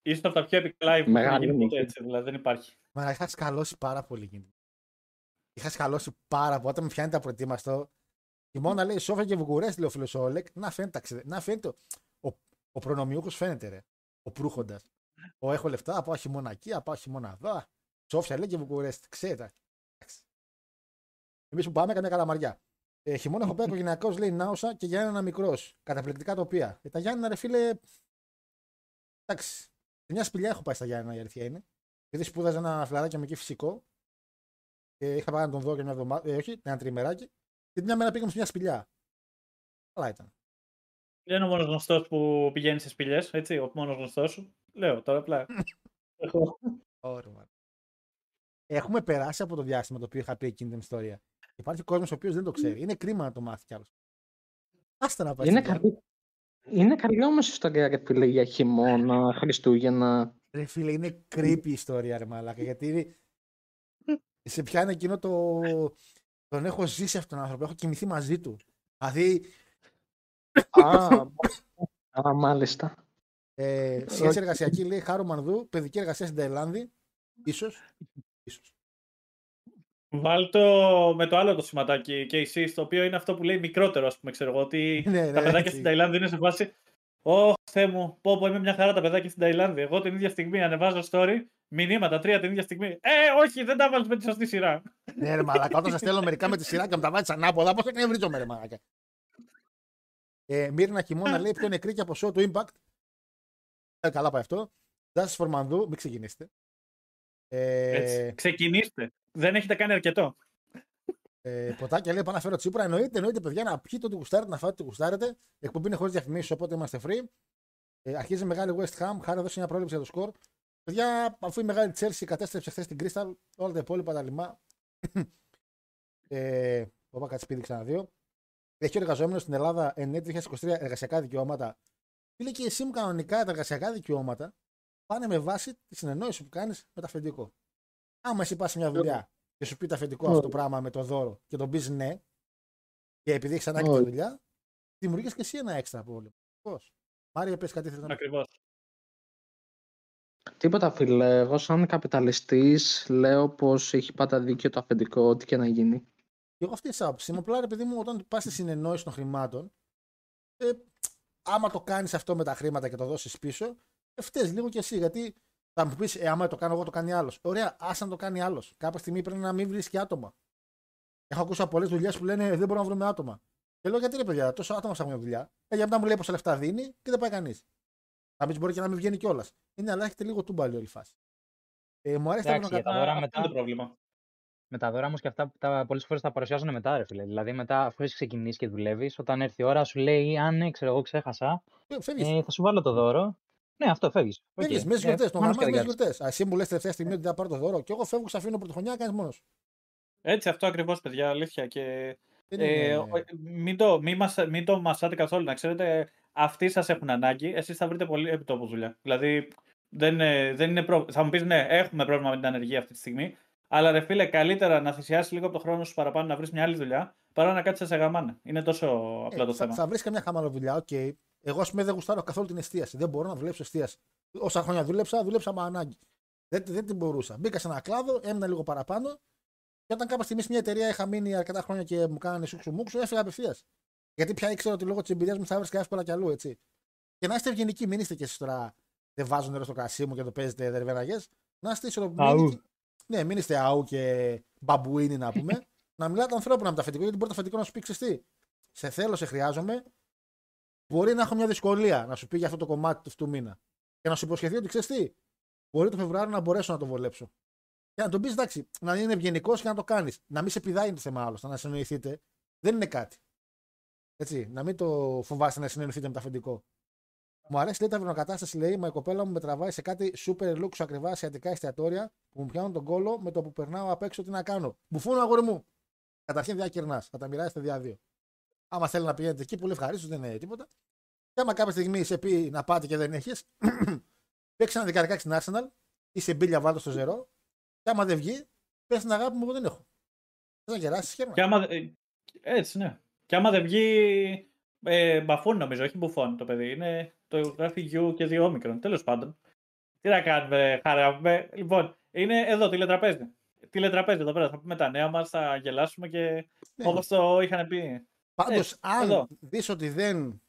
Είστε από τα πιο epic live που Μεγάλη έχει γίνει ποτέ νίκη. έτσι. Δηλαδή δεν υπάρχει. Μα είχα σκαλώσει πάρα πολύ εκείνη. Είχα σκαλώσει πάρα πολύ. Όταν με πιάνει τα προετοίμαστο. Η μόνα λέει Σόφια και Βουκουρέστι, λέει ο φίλος ο Όλεκ. Να φαίνεται, ταξιδε- να φαίνεται. ο- Ο, ο προνομιούχος φαίνεται, ρε. Ο προύχοντας. Ο έχω λεφτά, θα πάω χειμώνα εκεί, θα πάω χειμώνα εδώ. Α, Σόφια λέει και Βουκουρέστι. Ξέρετε. Εμείς που πάμε, καμιά καλαμαριά. Ε, χειμώνα έχω πάει οικογενειακό, λέει Νάουσα και για ένα μικρός. Καταπληκτικά τοπία. Ε, τα Γιάννενα, ρε φίλε. Εντάξει. Σε μια σπηλιά έχω πάει στα Γιάννενα, η αλήθεια είναι. Γιατί σπούδαζα ένα φλαράκι με εκεί φυσικό. Και είχα πάει να τον δω και μια εβδομάδα. Ε, όχι, ένα τριμεράκι. Και την μια μέρα πήγαμε σε μια σπηλιά. Καλά ήταν. Δεν είναι ο μόνος γνωστός που πηγαίνει σε σπηλιές, έτσι. Ο μόνος γνωστός σου. Λέω τώρα απλά. Εγώ. *laughs* Ωραία. μάνα. Έχουμε περάσει από το διάστημα το οποίο είχα πει εκείνη την ιστορία. Υπάρχει κόσμος ο οποίος δεν το ξέρει. Είναι κρίμα να το μάθει κι άλλος. Άστα να πάει. Είναι στην καλή, είναι καλή όμως η ιστορία, ρε φίλε, για χειμώνα, Χριστούγεννα. Ρε φίλε, είναι creepy η ιστορία, ρε μαλάκα. Γιατί είναι... σε πιάνει εκείνο το. Τον έχω ζήσει αυτόν τον άνθρωπο. Έχω κοιμηθεί μαζί του. Δηλαδή, Α, α, μάλιστα. ε, σχέση εργασιακή λέει Χάρο Μανδού, παιδική εργασία στην Ταϊλάνδη. Ίσως. Ίσως. Βάλ το με το άλλο το σηματάκι και εσύ, το οποίο είναι αυτό που λέει μικρότερο, ας πούμε, ξέρω εγώ. Ότι *laughs* Ναι, τα ναι, παιδάκια έτσι. στην Ταϊλάνδη είναι σε φάση. Ω, Θεέ μου, πω, πω, είμαι μια χαρά τα παιδάκια στην Ταϊλάνδη. Εγώ την ίδια στιγμή ανεβάζω story, μηνύματα τρία την ίδια στιγμή. Ε, όχι, δεν τα βάλεις με τη σωστή σειρά. Ναι, ρε μαλάκα. Όταν σα στέλνω μερικά με τη σειρά και μου τα βάζει ανάποδα, πώς θα κνευρίζομαι, ρε μαλάκα. Ε, Μύρνα Χειμώνα λέει πιο νεκρή και από show του Impact. Ε, καλά πάει αυτό. Δάση Φορμανδού, μην ξεκινήσετε. Ε, Έτσι. Ξεκινήστε. Δεν έχετε κάνει αρκετό. ε, ποτάκια λέει: Πάω να φέρω τσίπρα. Εννοείται, εννοείται, παιδιά, να πιείτε ό,τι γουστάρετε, να φάτε ό,τι γουστάρετε. Η εκπομπή είναι χωρίς διαφημίσεις, οπότε είμαστε free. Ε, αρχίζει η μεγάλη West Ham. Χάρα δώσει μια πρόληψη για το σκορ. Παιδιά, αφού η μεγάλη Chelsea κατέστρεψε χθες την Crystal, όλα τα υπόλοιπα τα λιμά. ε, ο Πάκατ πήδηξε ένα δύο. Έχει ο εργαζόμενος στην Ελλάδα εν έτη 2023 εργασιακά δικαιώματα. Φίλε και εσύ μου κανονικά τα εργασιακά δικαιώματα πάνε με βάση τη συνεννόηση που κάνεις με το αφεντικό. Άμα εσύ πας σε μια δουλειά και σου πει το αφεντικό αυτό το πράγμα με το δώρο και τον πεις ναι, και επειδή έχεις ανάγκη τη Όχι. δουλειά, δημιουργείς και εσύ ένα έξτρα πρόβλημα. Πώ. Μάρια, πες κάτι θες να Ακριβώς. Τίποτα, φίλε. Εγώ, σαν καπιταλιστής, λέω πως έχει πάντα δίκιο το αφεντικό, ό,τι και να γίνει. Και εγώ αυτή τη άποψη. είμαι. Απλά ρε παιδί μου, όταν πας στη συνεννόηση των χρημάτων, ε, άμα το κάνεις αυτό με τα χρήματα και το δώσεις πίσω, ε, φταίς λίγο κι εσύ. Γιατί Θα μου πεις, ε, άμα το κάνω εγώ, το κάνει άλλος. Ωραία, άσε να το κάνει άλλος. Κάποια στιγμή πρέπει να μην βρίσκει άτομα. Έχω ακούσει από πολλές δουλειές που λένε «Ε, δεν μπορούμε να βρούμε άτομα. Και λέω γιατί ρε παιδιά, τόσο άτομα ψάχνουν δουλειά. Ε, για να μου λέει πόσα λεφτά δίνει και δεν πάει κανείς. Θα πει μπορεί και να μην βγαίνει κιόλας. Είναι αλλά έχετε λίγο τούμπαλι όλη η φάση. Ε, μου αρέσει Εντάξει, να για τα δώρα Αυτό μετά, είναι το πρόβλημα; με τα δώρα όμως και αυτά που τα, πολλές φορές τα παρουσιάζουν μετά, ρε φίλε. Δηλαδή, μετά, αφού έχεις ξεκινήσει και δουλεύεις, όταν έρθει η ώρα, σου λέει, Αν ναι, ξέρω εγώ, ξέχασα, Φεύγεις. ε, θα σου βάλω το δώρο. Ναι, αυτό φεύγεις. Φεύγεις μέσα στι γιορτές. Το γραμμά μέσα στι γιορτές. Εσύ μου λες τελευταία στιγμή ότι θα πάρω το δώρο και εγώ φεύγω, σε αφήνω πρωτοχρονιά, κάνεις μόνος. Έτσι, αυτό ακριβώς, παιδιά, αλήθεια. Και, Δεν ε, είναι- ο- μην, το, μην, μας, μην το μασάτε καθόλου. Να ξέρετε, αυτοί σας έχουν ανάγκη. Εσείς θα βρείτε πολύ επιτόπου δουλειά. Δηλαδή, δεν, ε, δεν είναι προ... θα μου πεις, ναι, έχουμε πρόβλημα με την ανεργία αυτή τη στιγμή. Αλλά ρε φίλε, καλύτερα να θυσιάσεις λίγο από το χρόνο σου παραπάνω να βρεις μια άλλη δουλειά παρά να κάτσεις σε γαμάνε. Είναι τόσο απλά το Ε, θα, θέμα. θα βρεις καμιά χαμάλα δουλειά, οκ. Εγώ, ας πούμε, δεν γουστάρω καθόλου την εστίαση. Δεν μπορώ να δουλέψω εστίαση. Όσα χρόνια δούλεψα, δούλεψα με ανάγκη. Δεν, δεν την μπορούσα. Μπήκα σε ένα κλάδο, έμεινα λίγο παραπάνω. Και όταν κάποια στιγμή σε μια εταιρεία είχα μείνει αρκετά χρόνια και μου κάνανε σούξου μουξου, έφυγα απευθείας. Γιατί πια ήξερα ότι λόγω της εμπειρίας μου θα έβρισκα εύκολα κι αλλού, έτσι. Και να είστε ευγενικοί, μην είστε κι εσείς τώρα. Δεν βάζω νερό στο κρασί μου και το παίζετε δερβεραγέ. Να είστε ισορροπημένοι. Αού. και- Ναι, μην είστε αού και μπαμπουίνι να πούμε. *laughs* να μιλάτε ανθρώπινα με το αφεντικό, γιατί μπορεί το αφεντικό να σου πει ξεστή. Σε θέλω, σε χρειάζομαι. Μπορεί να έχω μια δυσκολία να σου πει για αυτό το κομμάτι του αυτού του μήνα. Και να σου υποσχεθεί ότι ξέρεις τι, μπορεί το Φεβρουάριο να μπορέσω να το βολέψω. Και να τον πεις εντάξει, να είναι ευγενικός και να το κάνεις. Να μην σε πηδάει το θέμα άλλο, να συνοηθείτε. Δεν είναι κάτι. Έτσι, να μην το φοβάστε να συνεννοηθείτε με το αφεντικό. Μου αρέσει λέει τα βρονοκατάσταση, λέει, μα η κοπέλα μου με τραβάει σε κάτι super lux ακριβά ασιατικά εστιατόρια που μου πιάνουν τον κόλο με το που περνάω απ' έξω τι να κάνω. Μπουφούνο αγόρι μου. Καταρχήν διακερνά, θα τα μοιράσετε δια δύο. Άμα θέλει να πηγαίνετε εκεί, πολύ ευχαρίστως, δεν είναι τίποτα. Και άμα κάποια στιγμή σε πει να πάτε και δεν έχεις, *clears throat* παίξει ένα δικαρικά στην Arsenal ή σε μπίλια βάλτο στο ζερό. Και άμα δεν βγει, πες την αγάπη μου, εγώ δεν έχω. Θε να γεράσεις, χέρμα. Και άμα, ε, έτσι, ναι. Και άμα δεν βγει. Ε, μπαφούν νομίζω, όχι μπουφών το παιδί. Είναι το γράφει γιου και δύο όμικρον. Τέλος πάντων. Τι να κάνουμε, χαράμε. Λοιπόν, είναι εδώ, τηλετραπέζι. Τηλετραπέζι εδώ πέρα. Θα πούμε τα νέα μας, θα γελάσουμε και Ναι. όπως το είχαν πει. Πάντως, Έτσι, αν εδώ. δεις ότι δεν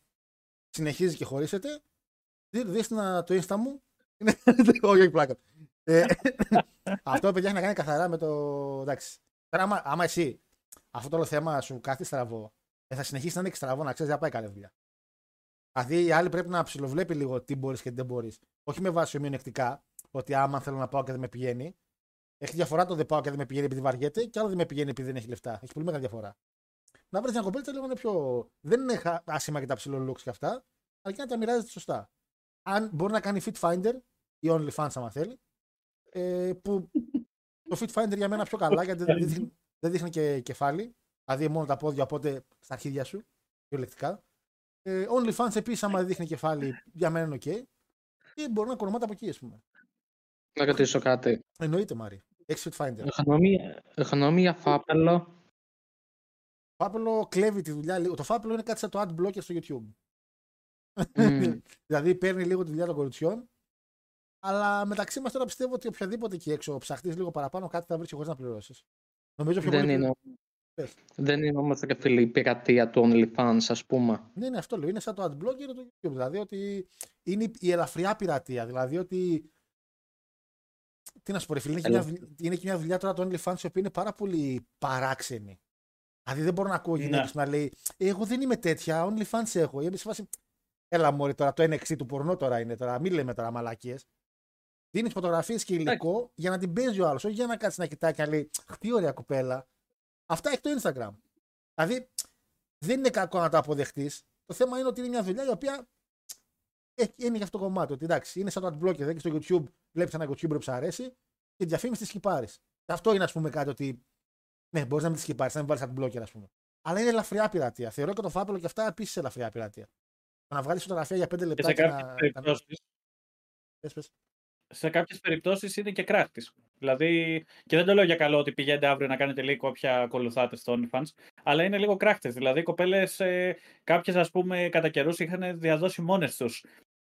συνεχίζει και χωρίσετε, δει δεις να- το insta μου. Είναι- *laughs* όχι, όχι πλάκα. Ε, *laughs* αυτό, παιδιά, έχει να κάνει καθαρά με το. Εντάξει. Τώρα, άμα, άμα εσύ αυτό το όλο θέμα σου κάθεται στραβό, ε, θα συνεχίσει να είναι και στραβό, να ξέρεις, δεν θα πάει καλή δουλειά. Δηλαδή, οι άλλοι πρέπει να ψηλοβλέπει λίγο τι μπορείς και τι δεν μπορείς. Όχι με βάση μειονεκτικά, ότι άμα θέλω να πάω και δεν με πηγαίνει. Έχει διαφορά το δεν πάω και δεν με πηγαίνει επειδή βαριέται, και άλλο δεν με πηγαίνει επειδή δεν έχει λεφτά. Έχει πολύ μεγάλη διαφορά. Να βρεις μια κοπέλα λίγο είναι πιο. Δεν είναι χα- άσχημα και τα ψηλό looks και αυτά, αλλά και να τα μοιράζεται σωστά. Αν μπορεί να κάνει fit finder ή OnlyFans, άμα θέλει, ε, που *laughs* το fit finder για μένα πιο καλά γιατί δεν δείχνει, δεν δείχνει και κεφάλι, δηλαδή μόνο τα πόδια, οπότε στα αρχίδια σου, κυριολεκτικά. Ε, OnlyFans επίσης, άμα δεν δείχνει κεφάλι, για μένα είναι ok. Και μπορεί να κορμάται από εκεί, ας πούμε. Να ρωτήσω κάτι. Εννοείται, Μάρι. Έχεις fit finder. Γνώμη, γνώμη για φάπελο. Φάπελο κλέβει τη δουλειά λίγο. Το φάπελο είναι κάτι σαν το ad blocker στο YouTube. Μμ. *laughs* δηλαδή παίρνει λίγο τη δουλειά των κοριτσιών. Αλλά μεταξύ μας τώρα πιστεύω ότι οποιαδήποτε εκεί έξω ψαχτείς λίγο παραπάνω κάτι θα βρεις χωρίς να πληρώσεις. Νομίζω πιο Δεν πολύ. είναι, Πες. δεν είναι όμως ρε φίλε η πειρατεία του OnlyFans ας πούμε. Ναι, ναι, αυτό λέω. Είναι σαν το ad blocker του YouTube. Δηλαδή ότι είναι η ελαφριά πειρατεία. Δηλαδή ότι. Τι να σου πω, ρε φίλε, είναι, και μια, Ελα- δουλ- είναι και μια δουλειά τώρα το OnlyFans η οποία είναι πάρα πολύ παράξενη. Δηλαδή δεν μπορώ να ακούω Ναι. γυναίκες να λέει «Ε, Εγώ δεν είμαι τέτοια, OnlyFans έχω. Είμαι σε φάση. Έλα μωρή τώρα, το NXT του πορνό τώρα είναι τώρα. Μην λέμε τώρα μαλακίες. Δίνεις φωτογραφίες και υλικό για να την παίζει ο άλλος, όχι για να κάτσει να κοιτάει και να λέει «Αχ, Τι ωραία κουπέλα. Αυτά έχει το Instagram. Δηλαδή δεν είναι κακό να το αποδεχτείς. Το θέμα είναι ότι είναι μια δουλειά η οποία έχει, είναι για αυτό το κομμάτι. Ότι εντάξει, είναι σαν το adblocker. Δεν στο YouTube βλέπεις ένα YouTuber που σου αρέσει και τη διαφήμιση της σκυπάρει. Αυτό είναι ας πούμε κάτι ότι. Ναι, μπορείς να μην τη σκυπάρει, να μην βάλεις adblocker, ας πούμε. Αλλά είναι ελαφριά πειρατεία. Θεωρώ και το φάπελο και αυτά επίσης ελαφριά πειρατεία. Το να βγάλεις φωτογραφία για 5 Και λεπτά σε και, κάποιες να. περιπτώσει. Πες, πες. σε κάποιες περιπτώσεις είναι και κράχτης. Δηλαδή, και δεν το λέω για καλό ότι πηγαίνετε αύριο να κάνετε λίγο όποια ακολουθάτε στο OnlyFans, αλλά είναι λίγο κράχτες. Δηλαδή, οι κοπέλες, ε, κάποιες ας πούμε κατά καιρούς είχαν διαδώσει μόνες τους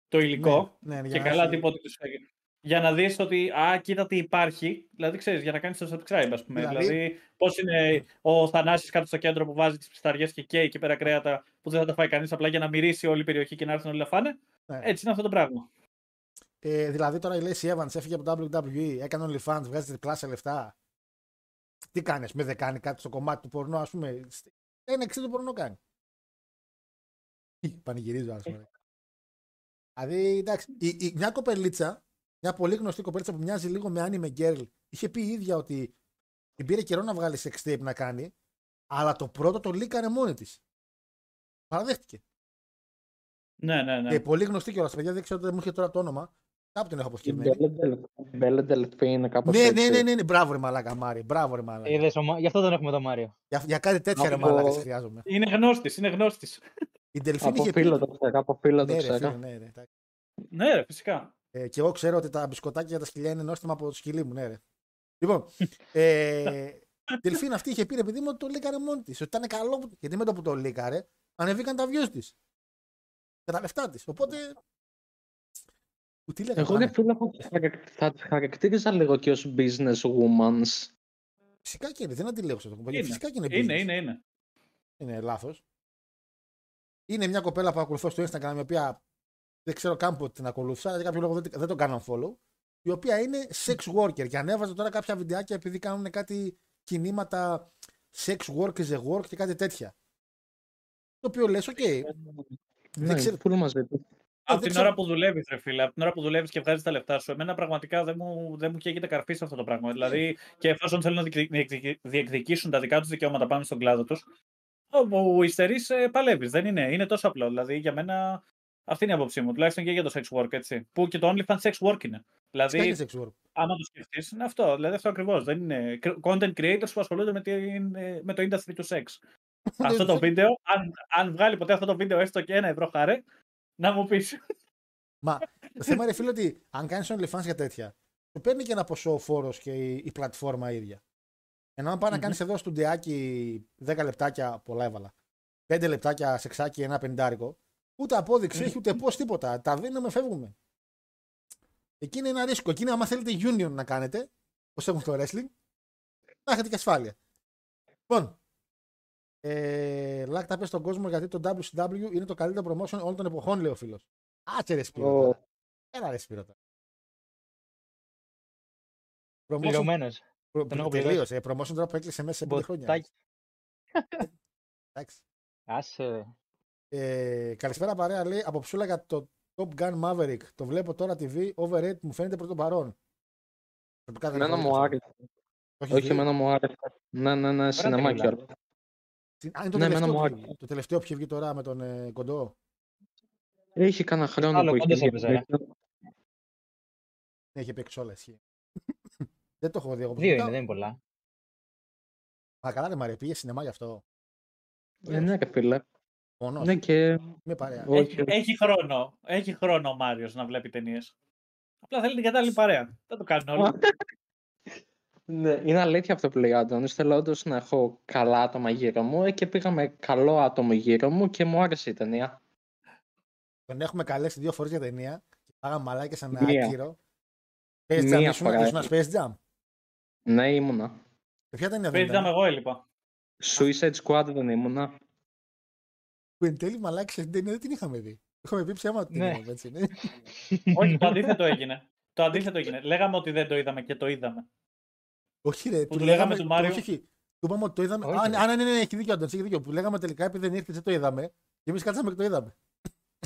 το υλικό Ναι, ναι, και για να καλά έχει- τίποτα τους έγινε. Για να δεις ότι, α, κοίτα τι υπάρχει, δηλαδή ξέρεις, για να κάνεις το subscribe, ας πούμε. Δηλαδή- Δηλαδή, πώς είναι ο Θανάσης κάτω στο κέντρο που βάζει τις πισταριές και καίει εκεί πέρα κρέατα που δεν θα τα φάει κανείς απλά για να μυρίσει όλη η περιοχή και να έρθουν όλοι να φάνε; Ναι. Έτσι είναι αυτό το πράγμα. Ε, δηλαδή τώρα η Lacey Evans έφυγε από το WWE, έκανε OnlyFans, βγάζει τριπλά σε λεφτά. Τι κάνεις, με δεν κάνει κάτι στο κομμάτι του πορνό, ας πούμε. Ένα εξή το πορνό κάνει. Τι, Πανηγυρίζω, ας πούμε. Δηλαδή, εντάξει, η, η, μια κοπελίτσα, μια πολύ γνωστή κοπελίτσα που μοιάζει λίγο με Annie McGirl, είχε πει η ίδια ότι την πήρε καιρό να βγάλει sex tape να κάνει, αλλά το πρώτο το λίκανε μόνη της. Παραδέχτηκε. Ναι, ναι, ναι. Και πολύ γνωστή κιόλας, παιδιά, δεν ξέρω, δεν μου είχε τώρα το όνομα. Κάπου την έχω Η αποσκευμένη. Μπέλε Ντελφί είναι κάπως Ναι, έτσι. ναι, ναι, ναι, ναι, μπράβο ρε μαλάκα, Μάρι, μπράβο ρε μαλάκα. Είδες, ο Μα- Γι' αυτό τον έχουμε τον Μάριο. Για, για κάτι τέτοια ρε Από- μαλάκα σε χρειάζομαι. Είναι γνώστης, είναι γνώστης. Η Ντελφίνη Από είχε πει. φίλο το ξέρω, από φίλο το Ναι, ρε, φίλε, ξέρω. ναι, ρε, εντάξει. Ναι, ρε, φυσικά. Ε, και εγώ ξέρω ότι τα μπισκοτάκια για τα σκυλιά είναι νόστιμα από το σκυλί μου, ναι, ρε. Λοιπόν, ε, *laughs* η Δελφίνα αυτή είχε πει, ρε παιδί μου, ότι το λίκαρε μόνη της. Ότι ήταν καλό, που- γιατί με το που το λίκαρε, ανεβήκαν τα views της. Και τα λεφτά της. Οπότε. Που τι λέγανε, Εγώ πάνε. ρε φίλε θα τις χαρακ- θα τις χαρακτήριζα λίγο και ως business women. Φυσικά και είναι, δεν αντιλέγω σε αυτό. Είναι. Φυσικά και είναι. Είναι, business. είναι, είναι. είναι λάθος. Είναι μια κοπέλα που ακολουθώ στο Instagram, η οποία δεν ξέρω καν πότε την ακολούθησα, για κάποιο λόγο δεν, δεν τον κάνω follow. Η οποία είναι sex worker και ανέβαζε τώρα κάποια βιντεάκια επειδή κάνουν κάτι κινήματα sex work is a work και κάτι τέτοια. Το οποίο λες, οκ, Ναι, ξέρω- full μαζί τους. Από δεν την ξέρω- ώρα που δουλεύεις, ρε φίλε, από την ώρα που δουλεύεις και βγάζεις τα λεφτά σου, εμένα πραγματικά δεν μου, δεν μου καίγεται καρφί σε αυτό το πράγμα. Δηλαδή, και εφόσον θέλουν να διεκδικ- διεκδικ- διεκδικήσουν τα δικά τους δικαιώματα πάνω στον κλάδο τους, όπου υστερείς, παλεύεις. Δεν είναι. Είναι τόσο απλό. Δηλαδή, για μένα, αυτή είναι η άποψή μου. Τουλάχιστον και για το sex work, έτσι. Που και το OnlyFans sex work είναι. Δηλαδή, κάνει sex work; άμα το σκεφτείς, είναι αυτό. Δηλαδή, αυτό ακριβώς. Δεν είναι content creators που ασχολούνται με, την, με το industry του sex. *laughs* αυτό το βίντεο, αν, αν βγάλει ποτέ αυτό το βίντεο έστω και ένα ευρώ χάρη, να μου πεις. Μα το θέμα, ρε φίλε, ότι αν κάνεις OnlyFans για τέτοια, σου παίρνει και ένα ποσό ο φόρος και η, η πλατφόρμα ίδια. Ενώ αν πάει να κάνεις εδώ στουντιάκι 10 λεπτάκια, πολλά έβαλα. 5 λεπτάκια σεξάκι, ένα πεντάρικο, ούτε απόδειξη έχει ούτε πώς τίποτα. Τα δίνουμε, φεύγουμε. Εκεί είναι ένα ρίσκο. Εκεί είναι, άμα θέλετε union να κάνετε, όπως έχουν στο wrestling, να έχετε και ασφάλεια. Λοιπόν, ε, Λάκτα πες στον κόσμο γιατί το WCW είναι το καλύτερο promotion όλων των εποχών, λέει ο φίλος. Άσε ρε Σπύρο Ω. τώρα. Έλα ρε Σπύρο τώρα. Promotion, Πληρωμένος. προ, τον έχω τελείωσε. Promotion τώρα που έκλεισε μέσα σε πέντε χρόνια. Μποτάκι. Εντάξει. Άσε. Ρε. Ε, καλησπέρα παρέα, λέει από ψούλα για το Top Gun Maverick. Το βλέπω τώρα TV, overrated μου φαίνεται πρώτο παρόν. Προσωπικά δεν Εμένα έχω δει μου αυτό. άρεσε. Το έχεις Όχι, δει; εμένα μου άρεσε. Ναι, ναι, ναι, σινεμά και τρίλα. όλα. Α, είναι το, Ναι, εμένα τελευταίο μου που, άρεσε. το τελευταίο που είχε βγει τώρα με τον ε, κοντό. Έχει κανένα χρόνο Άλλο που κόντος έχει έπαιζε, ρε. βγει. Ναι, είχε παίξει όλα. Ισχύει. *laughs* δεν το έχω δει εγώ. Δύο είναι, προσωπικά. δεν είναι πολλά. Μα καλά, ρε Μαρία, πήγες σινεμά γι' αυτό. Ε, Ναι, ρε φίλε. Μόνος. Ναι, και. Με παρέα. Όχι, Έχει, έχει χρόνο. Έχει χρόνο ο Μάριος να βλέπει ταινίες. Απλά θέλει την κατάλληλη παρέα. Δεν το κάνουν όλοι. *laughs* Ναι, είναι αλήθεια αυτό που λέει ο Άντωνης. Θέλω όντως να έχω καλά άτομα γύρω μου ε, και πήγα με καλό άτομο γύρω μου και μου άρεσε η ταινία. Τον έχουμε καλέσει δύο φορές για ταινία. Και πάγαμε μαλάκια σαν Μία. άκυρο. Space Jam, Μία ήσουν, φορά. ήσουν Space Jam. Ναι, ήμουνα. Και ποια ταινία δεν Παίζαμε ήταν. εγώ έλειπα. Suicide Squad δεν ήμουνα. Που εν τέλει μαλάκια την ταινία δεν την είχαμε δει. Είχαμε πει ψέματα την Ναι. είδαμε, έτσι, ναι. *laughs* Όχι, το αντίθετο έγινε. Το αντίθετο έγινε. Λέγαμε ότι δεν το είδαμε και το είδαμε. Όχι, ρε. Που του λέγαμε του Μάριο. Όχι, όχι. Του είπαμε ότι το είδαμε. Όχι, Α, ρε. ναι, α, ναι, ναι, ναι, έχει δίκιο, Άντωνης, έχει δίκιο. Που λέγαμε τελικά επειδή δεν ήρθε, δεν το είδαμε. Και εμείς κάτσαμε και το είδαμε.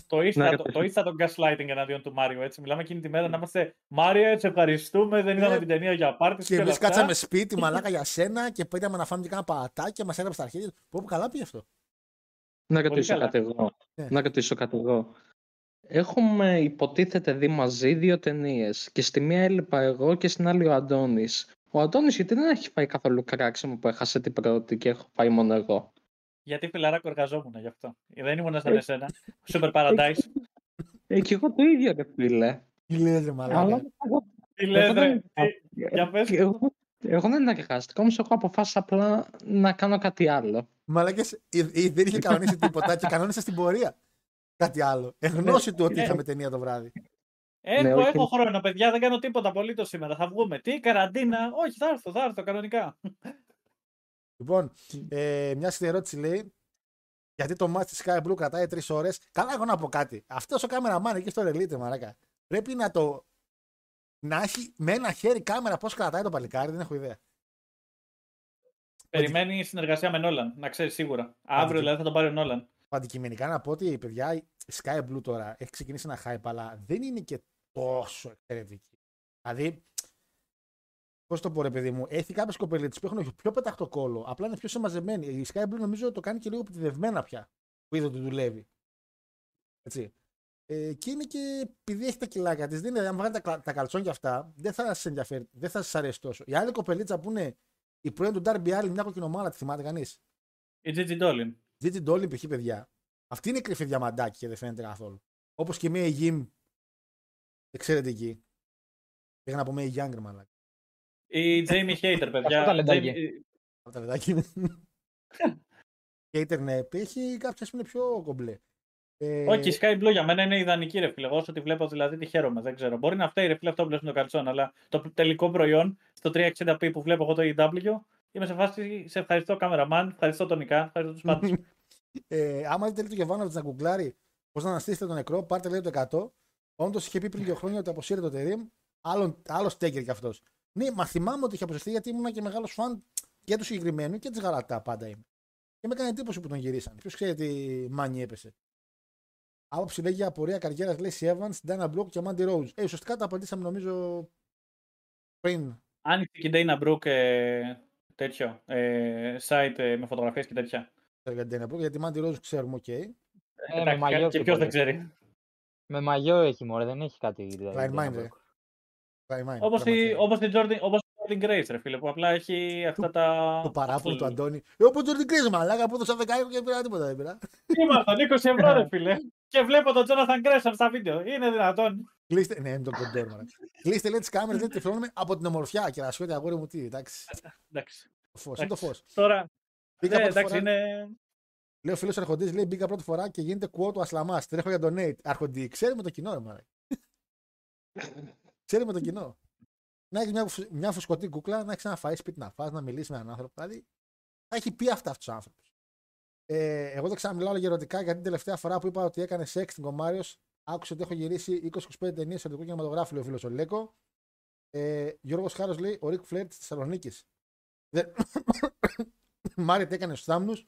Το ήρθα, Ναι, το, ρε. το ήρθα τον gaslighting εναντίον του Μάριο. Έτσι. Μιλάμε εκείνη τη μέρα να είμαστε Μάριο, σε ευχαριστούμε. Δεν είδαμε Ναι. την ταινία για πάρτι. Και εμείς κάτσαμε σπίτι, μαλάκα για σένα και πήγαμε να φάμε και κάνα πατάκι και μας έγραψε στα αρχίδια. Πω, πω, καλά πήγε αυτό. Να ρωτήσω καλά. κάτι εγώ. Ναι. Να ρωτήσω κάτι εγώ. Έχουμε υποτίθεται δει μαζί δύο ταινίες και στη μία έλειπα εγώ και στην άλλη ο Αντώνης. Ο Αντώνης γιατί δεν έχει πάει καθόλου κράξιμο που έχασε την πρώτη και έχω πάει μόνο εγώ; Γιατί φιλαράκο εργαζόμουν γι' αυτό. Δεν ήμουν Ε. σαν εσένα. Super Paradise. Ε, και εγώ το ίδιο ρε φίλε. Τι λες, ρε μαλάκα. Αλλά εγώ, Τι λες εγώ ρε. δεν- Τι- Για πες. εγώ, εγώ δεν εργάστηκα, όμως εγώ αποφάσισα απλά να κάνω κάτι άλλο. Μαλάκες, ή- ή δεν είχε κανονίσει τίποτα και κανόνισε στην πορεία. Κάτι άλλο. Εγνώση του ότι Ναι. είχαμε ταινία το βράδυ. Έχω, Ναι, όχι. έχω χρόνο, παιδιά. Δεν κάνω τίποτα απολύτως σήμερα. Θα βγούμε. Τι, καραντίνα. Όχι, θα έρθω, θα έρθω κανονικά. Λοιπόν, ε, μια στην ερώτηση λέει. Γιατί το match της Sky Blue κρατάει τρεις ώρες. Καλά, εγώ να πω κάτι. Αυτός ο κάμεραμάν εκεί στο Elite, μαράκα. Πρέπει να το να έχει με ένα χέρι κάμερα πώς κρατάει το παλικάρι, δεν έχω ιδέα. Περιμένει συνεργασία με Νόλαν, να ξέρεις σίγουρα. Αύριο δηλαδή θα τον πάρει ο Νόλαν. Αντικειμενικά να πω ότι παιδιά, η Sky Blue τώρα έχει ξεκινήσει ένα hype, αλλά δεν είναι και τόσο εξαιρετική. Δηλαδή, πώς το πω, ρε παιδί μου, έχει κάποιες κοπελίτες που έχουν πιο πεταχτό κόλλο, απλά είναι πιο συμμαζεμένοι. Η Sky Blue νομίζω το κάνει και λίγο επιτεδευμένα πια, που είδε ότι δουλεύει. Έτσι. Ε, και είναι και επειδή έχει τα κιλάκια της, δεν είναι, αν βγάλει τα, κλα- τα καλτσόνια αυτά, δεν θα σα ενδιαφέρει, δεν θα σας αρέσει τόσο. Η άλλη κοπελίτσα που είναι η πρώην του Darby Allin, μια κοκκινομάλα, τη θυμάται κανείς; Η Gigi Dolin. Gigi Dolin, π.χ. παιδιά. Αυτή είναι κρυφή διαμαντάκι και δεν φαίνεται καθόλου. Όπως και μια Jim εξαιρετική. Πήγα να πω μια Younger, μαλάκα. Η Jamie Hater, παιδιά. Αυτό ταλεντάκι. Jamie- Από τα παιδάκια είναι. *laughs* Hater, ναι, έχει κάποιες που είναι πιο κομπλέ. Ε, Όχι, η Sky Blue για μένα είναι ιδανική ρε φίλε. Εγώ όσο τη βλέπω δηλαδή τη χαίρομαι. Δεν ξέρω. Μπορεί να φταίει ρε φίλε αυτό που λες με το καλτσόν, αλλά το τελικό προϊόν στο 360p που βλέπω εγώ το EW είμαι σε φάση σε ευχαριστώ κάμεραμαν, ευχαριστώ τον Ικά, ευχαριστώ τους πάντες. *laughs* ε, άμα δείτε λίγο το Γιωβάνοβιτ να γκουγκλάρει πώς να αναστήσετε τον νεκρό, πάρτε λέει το 100. Όντως είχε πει πριν δύο χρόνια ότι αποσύρει το τερίμ. Άλλο, άλλος στέκερ κι αυτός. Ναι, μα θυμάμαι ότι είχε αποσυρθεί γιατί ήμουν και μεγάλος φαν και του συγκεκριμένου και της γαλατά πάντα είμαι. Και με έκανε εντύπωση που τον γυρίσαν. Ποιος ξέρει τι μάνι έπεσε. Άποψη λέει για απορία καριέρας λέει Evans, Dana Brooke και Mandy Rose. Ε, ουσιαστικά τα απαντήσαμε νομίζω πριν. Άνοιξε και η Dana Brooke ε, τέτοιο ε, site ε, με φωτογραφίες και τέτοια. Για την Dana Brooke, γιατί Mandy Rose ξέρουμε, οκ. Ε, Εντάξει, με μαγιό και πιο ποιος πολύ. δεν ξέρει. Με μαγιό έχει μωρέ, δεν έχει κάτι. Klein Mind, ρε. Klein Mind, Όπως η, πραγματικά. όπως η Jordan, όπως η Jordan Grace, ρε φίλε, που απλά έχει αυτά τα. Το παράπονο του Αντώνη. Ε, όπως τον κρίση, μαλάκα, που έδωσα 10 ευρώ και δεν πήρα τίποτα. Δεν πήρα. Ήμασταν 20 ευρώ, ρε *laughs* φίλε. Και βλέπω τον Jonathan Gresham στα βίντεο. Είναι δυνατόν. Κλείστε, ναι, είναι το κοντόρ, μαλάκα. Κλείστε, λέει, τις κάμερες, δεν τυφλώνουμε από την ομορφιά. Και να σου αγόρι μου τι, εντάξει. Εντάξει. Το φως, είναι το φως. Τώρα. Μπήκα Ναι, πρώτη εντάξει, φορά- είναι. Λέει ο φίλος Αρχοντής, λέει μπήκα πρώτη φορά και γίνεται quote του Ασλαμάς. Τρέχω για τον Nate. Αρχοντή, ξέρει με το κοινό, ρε μαλάκα. ξέρει με το κοινό. Να έχεις μια, φου- μια φουσκωτή κούκλα, να έχεις ένα φαΐ σπίτι να φας, να μιλήσεις με έναν άνθρωπο. Δηλαδή, θα έχει πει αυτά αυτού του άνθρωπου. Ε, εγώ δεν ξαναμιλάω όλο ερωτικά γιατί την τελευταία φορά που είπα ότι έκανε σεξ στην Κομάριος, άκουσε ότι έχω γυρίσει 20-25 ταινίες σε ελληνικό κινηματογράφο, λέει ο φίλος ο Λέκο. Ε, Γιώργος Χάρος λέει: Ο Ρικ Φλερ της Θεσσαλονίκης. Δεν... *coughs* Μάριτ έκανες στου θάμνους.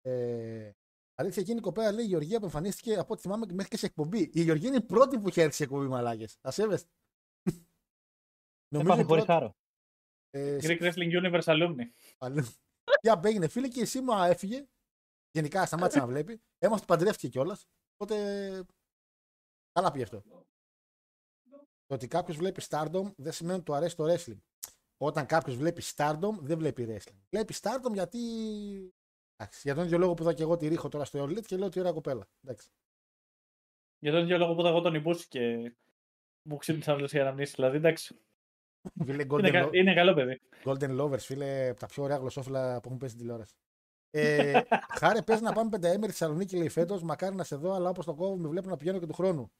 Ε, αλήθεια, εκείνη η κοπέλα λέει: Η Γεωργία που εμφανίστηκε από ό,τι θυμάμαι μέχρι και σε εκπομπή. Η Γεωργία είναι η πρώτη που είχε έρθει σε εκπομπή, μαλάκες. Τα σέβεστε. Έπαθε η χωρίς πρώτη- χάρο. Ε, Greek Wrestling Universe Alumni. Αλλού. Τι απέγινε, φίλε, και η Σίμα έφυγε. Γενικά σταμάτησε να βλέπει. Έμαθα ότι παντρεύτηκε κιόλας. Οπότε. Καλά πήγε αυτό. Το ότι κάποιος βλέπει Stardom δεν σημαίνει ότι του αρέσει το wrestling. Όταν κάποιος βλέπει Stardom δεν βλέπει wrestling. Βλέπει Stardom γιατί. Εντάξει, για τον ίδιο λόγο που είδα και εγώ τη ρίχω τώρα στο Elite και λέω ότι ωραία κοπέλα. Εντάξει. Για τον ίδιο λόγο που είδα εγώ τον Ιμπούση και μου ξύπνησαν όλε οι αναμνήσεις. Δηλαδή, εντάξει. Φίλε, Είναι, Golden, κα- Lo- είναι καλό παιδί. Golden Lovers, φίλε, από τα πιο ωραία γλωσσόφυλλα που έχουν πέσει στην τηλεόραση. Ε, *laughs* χάρη, πες να πάμε πενταέμερη στη Θεσσαλονίκη, λέει φέτος. Μακάρι να σε δω, αλλά όπως το κόβω, με βλέπω να πηγαίνω και του χρόνου.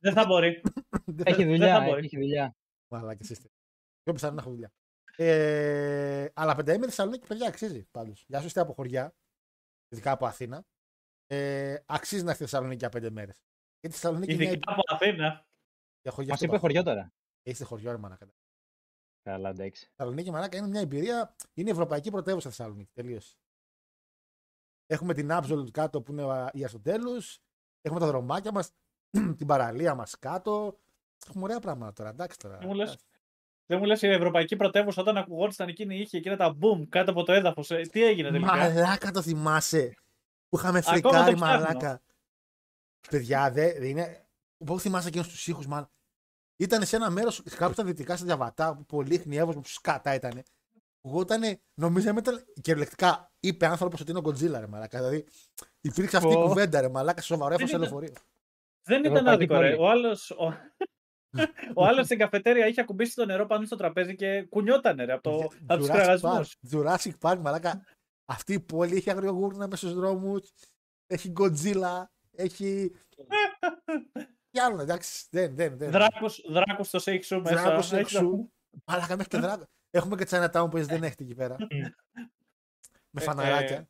Δεν θα μπορεί. *laughs* Έχει θα δουλειά, μπορεί. έχει δουλειά. Μαλάκες είστε. Πιο πιθανό να έχω δουλειά. Ε, αλλά πενταήμερη Θεσσαλονίκη, παιδιά, αξίζει πάντως. Για όσου είστε από χωριά, ειδικά από Αθήνα, ε, αξίζει να έρθει στη Θεσσαλονίκη για πέντε μέρες. Γιατί η Θεσσαλονίκη είναι. Ειδικά από Αθήνα. Για χωριά Μας στο είπε βαθμό. χωριό τώρα. Είστε χωριό, ρε μαλάκα. Καλά, εντάξει. Η Θεσσαλονίκη, μαλάκα, είναι μια εμπειρία. Είναι η ευρωπαϊκή πρωτεύουσα Θεσσαλονίκη. Τελείωσε. Έχουμε την Absolute κάτω που είναι ο- η Αριστοτέλους. Έχουμε τα δρομάκια μας, *clears throat* την παραλία μας κάτω. Έχουμε ωραία πράγματα τώρα. Εντάξει τώρα. Δεν μου λες, δεν μου λες η Ευρωπαϊκή Πρωτεύουσα όταν ακουγόντουσαν εκείνη η είχε εκείνα τα boom κάτω από το έδαφος. Τι έγινε τελικά; Μαλάκα το θυμάσαι. Που είχαμε Ακόμα φρικάρει το ψάχνω. μαλάκα. Παιδιά, δε, δε είναι. Πώς θυμάσαι εκείνου τους ήχους, μάλλον. Ήταν σε ένα μέρος κάπου στα δυτικά, στα διαβατά, που πολύ χνιεύος που σκάτα ήταν. Εγώ ήταν, νομίζαμε ήταν κυριολεκτικά είπε άνθρωπος ότι είναι ο Γκοντζίλα, ρε μαλάκα. Δηλαδή υπήρξε αυτή η Πω. κουβέντα, ρε μαλάκα, σοβαρό Δεν έφος ήταν- λεωφορείο. Δεν ήταν Ευρωπαϊκή άδικο, ρε. πόλη. Ο άλλος, ο... ο άλλος στην καφετέρια είχε ακουμπήσει το νερό πάνω στο τραπέζι και κουνιότανε ρε, από, το... από τους Jurassic κραγασμούς. Park, Jurassic Park, μαλάκα. Αυτή η πόλη έχει αγριογούρνα μέσα στους δρόμους. Έχει Γκοντζίλα. Έχει. *laughs* Τι άλλο, εντάξει. Δεν, δεν, δεν. Δράκους, δράκους στο Shake Σου μέσα. Δράκος Έχεις εξού. να- Μαλάκα μέχρι και δράκο. Έχουμε και Chinatown που εσείς δεν έχετε εκεί πέρα. Με Ε, φαναράκια. ε,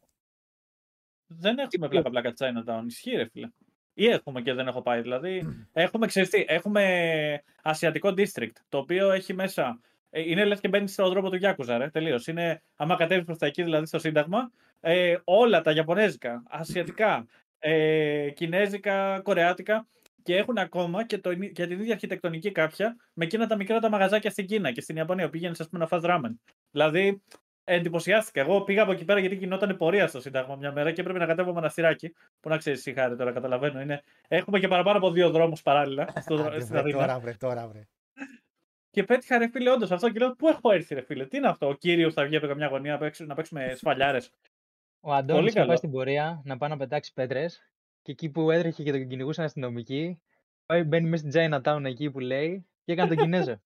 Δεν έχουμε πλάκα πλάκα Chinatown. Ισχύει ρε φίλε. Ή έχουμε και δεν έχω πάει. Δηλαδή, *clears throat* έχουμε, ξέρεις τι, έχουμε Ασιατικό District, το οποίο έχει μέσα. ε, Είναι λες και μπαίνει στον τρόπο του Γιάκουζα, ρε. Τελείως. Είναι, άμα κατέβεις προς τα εκεί, δηλαδή στο Σύνταγμα, ε, όλα τα Ιαπωνέζικα, Ασιατικά, ε, Κινέζικα, Κορεάτικα. Και έχουν ακόμα και, το, και την ίδια αρχιτεκτονική κάποια με εκείνα τα μικρά τα μαγαζάκια στην Κίνα και στην Ιαπωνία. Πήγαινες, ας πούμε, να φας ράμεν. Δηλαδή, εντυπωσιάστηκα. Εγώ πήγα από εκεί πέρα γιατί γινόταν πορεία στο Σύνταγμα μια μέρα και έπρεπε να κατέβω μοναστηράκι. Που να ξέρεις, χάρη τώρα, καταλαβαίνω. Είναι... Έχουμε και παραπάνω από δύο δρόμους παράλληλα *laughs* στο, Άντε, στην βρε, Αθήνα. τώρα βρε, τώρα βρε. Και πέτυχα ρε φίλε, όντως αυτό και λέω: Πού έχω έρθει, ρε φίλε, τι είναι αυτό. Ο κύριος θα βγει από καμιά γωνία να παίξουμε, να παίξουμε σφαλιάρες. Ο Αντώνης Πολύ είχε καλό. πάει στην πορεία να πάει να πετάξει πέτρες και εκεί που έτρεχε και τον κυνηγούσαν αστυνομικοί, πάει, μπαίνει μέσα στην Chinatown εκεί που λέει και έκανε τον Κινέζο.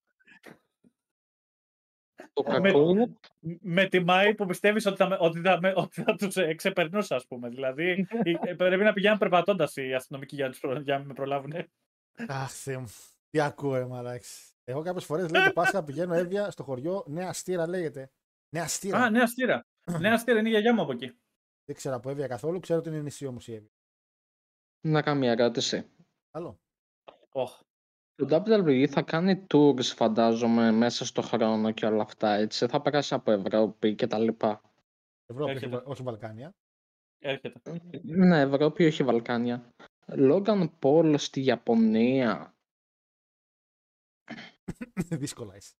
Το Με- κακό είναι με τιμάει που πιστεύεις ότι θα, με- ότι θα, με- *laughs* ότι θα τους εξεπερνούσα, ας πούμε. Δηλαδή, ε, πρέπει να πηγαίνουν περπατώντας οι αστυνομικοί για να, τους προ- για να με προλάβουν. Αχ, Θεέ μου. Τι ακούω, ρε μαλάξι. Εγώ κάποιες φορές λέει το Πάσχα πηγαίνω έβια στο χωριό Νέα Στήρα λέγεται. Νέα Στήρα. Α, νέα στήρα. *clears throat* νέα στήρα είναι η γιαγιά μου από εκεί. Δεν ξέρω από έβια καθόλου, ξέρω ότι είναι νησί όμως η έβια. Να κάνω μια ερώτηση. Άλλο. Οχ. Το WWE θα κάνει tours φαντάζομαι μέσα στο χρόνο και όλα αυτά έτσι. Θα περάσει από Ευρώπη και τα λοιπά. Ευρώπη, όχι, Έρχεται. Βα- όχι Βαλκάνια. Έρχεται. Ναι, Ευρώπη, όχι Βαλκάνια. Λόγαν Πολ στη Ιαπωνία. Δύσκολα είσαι.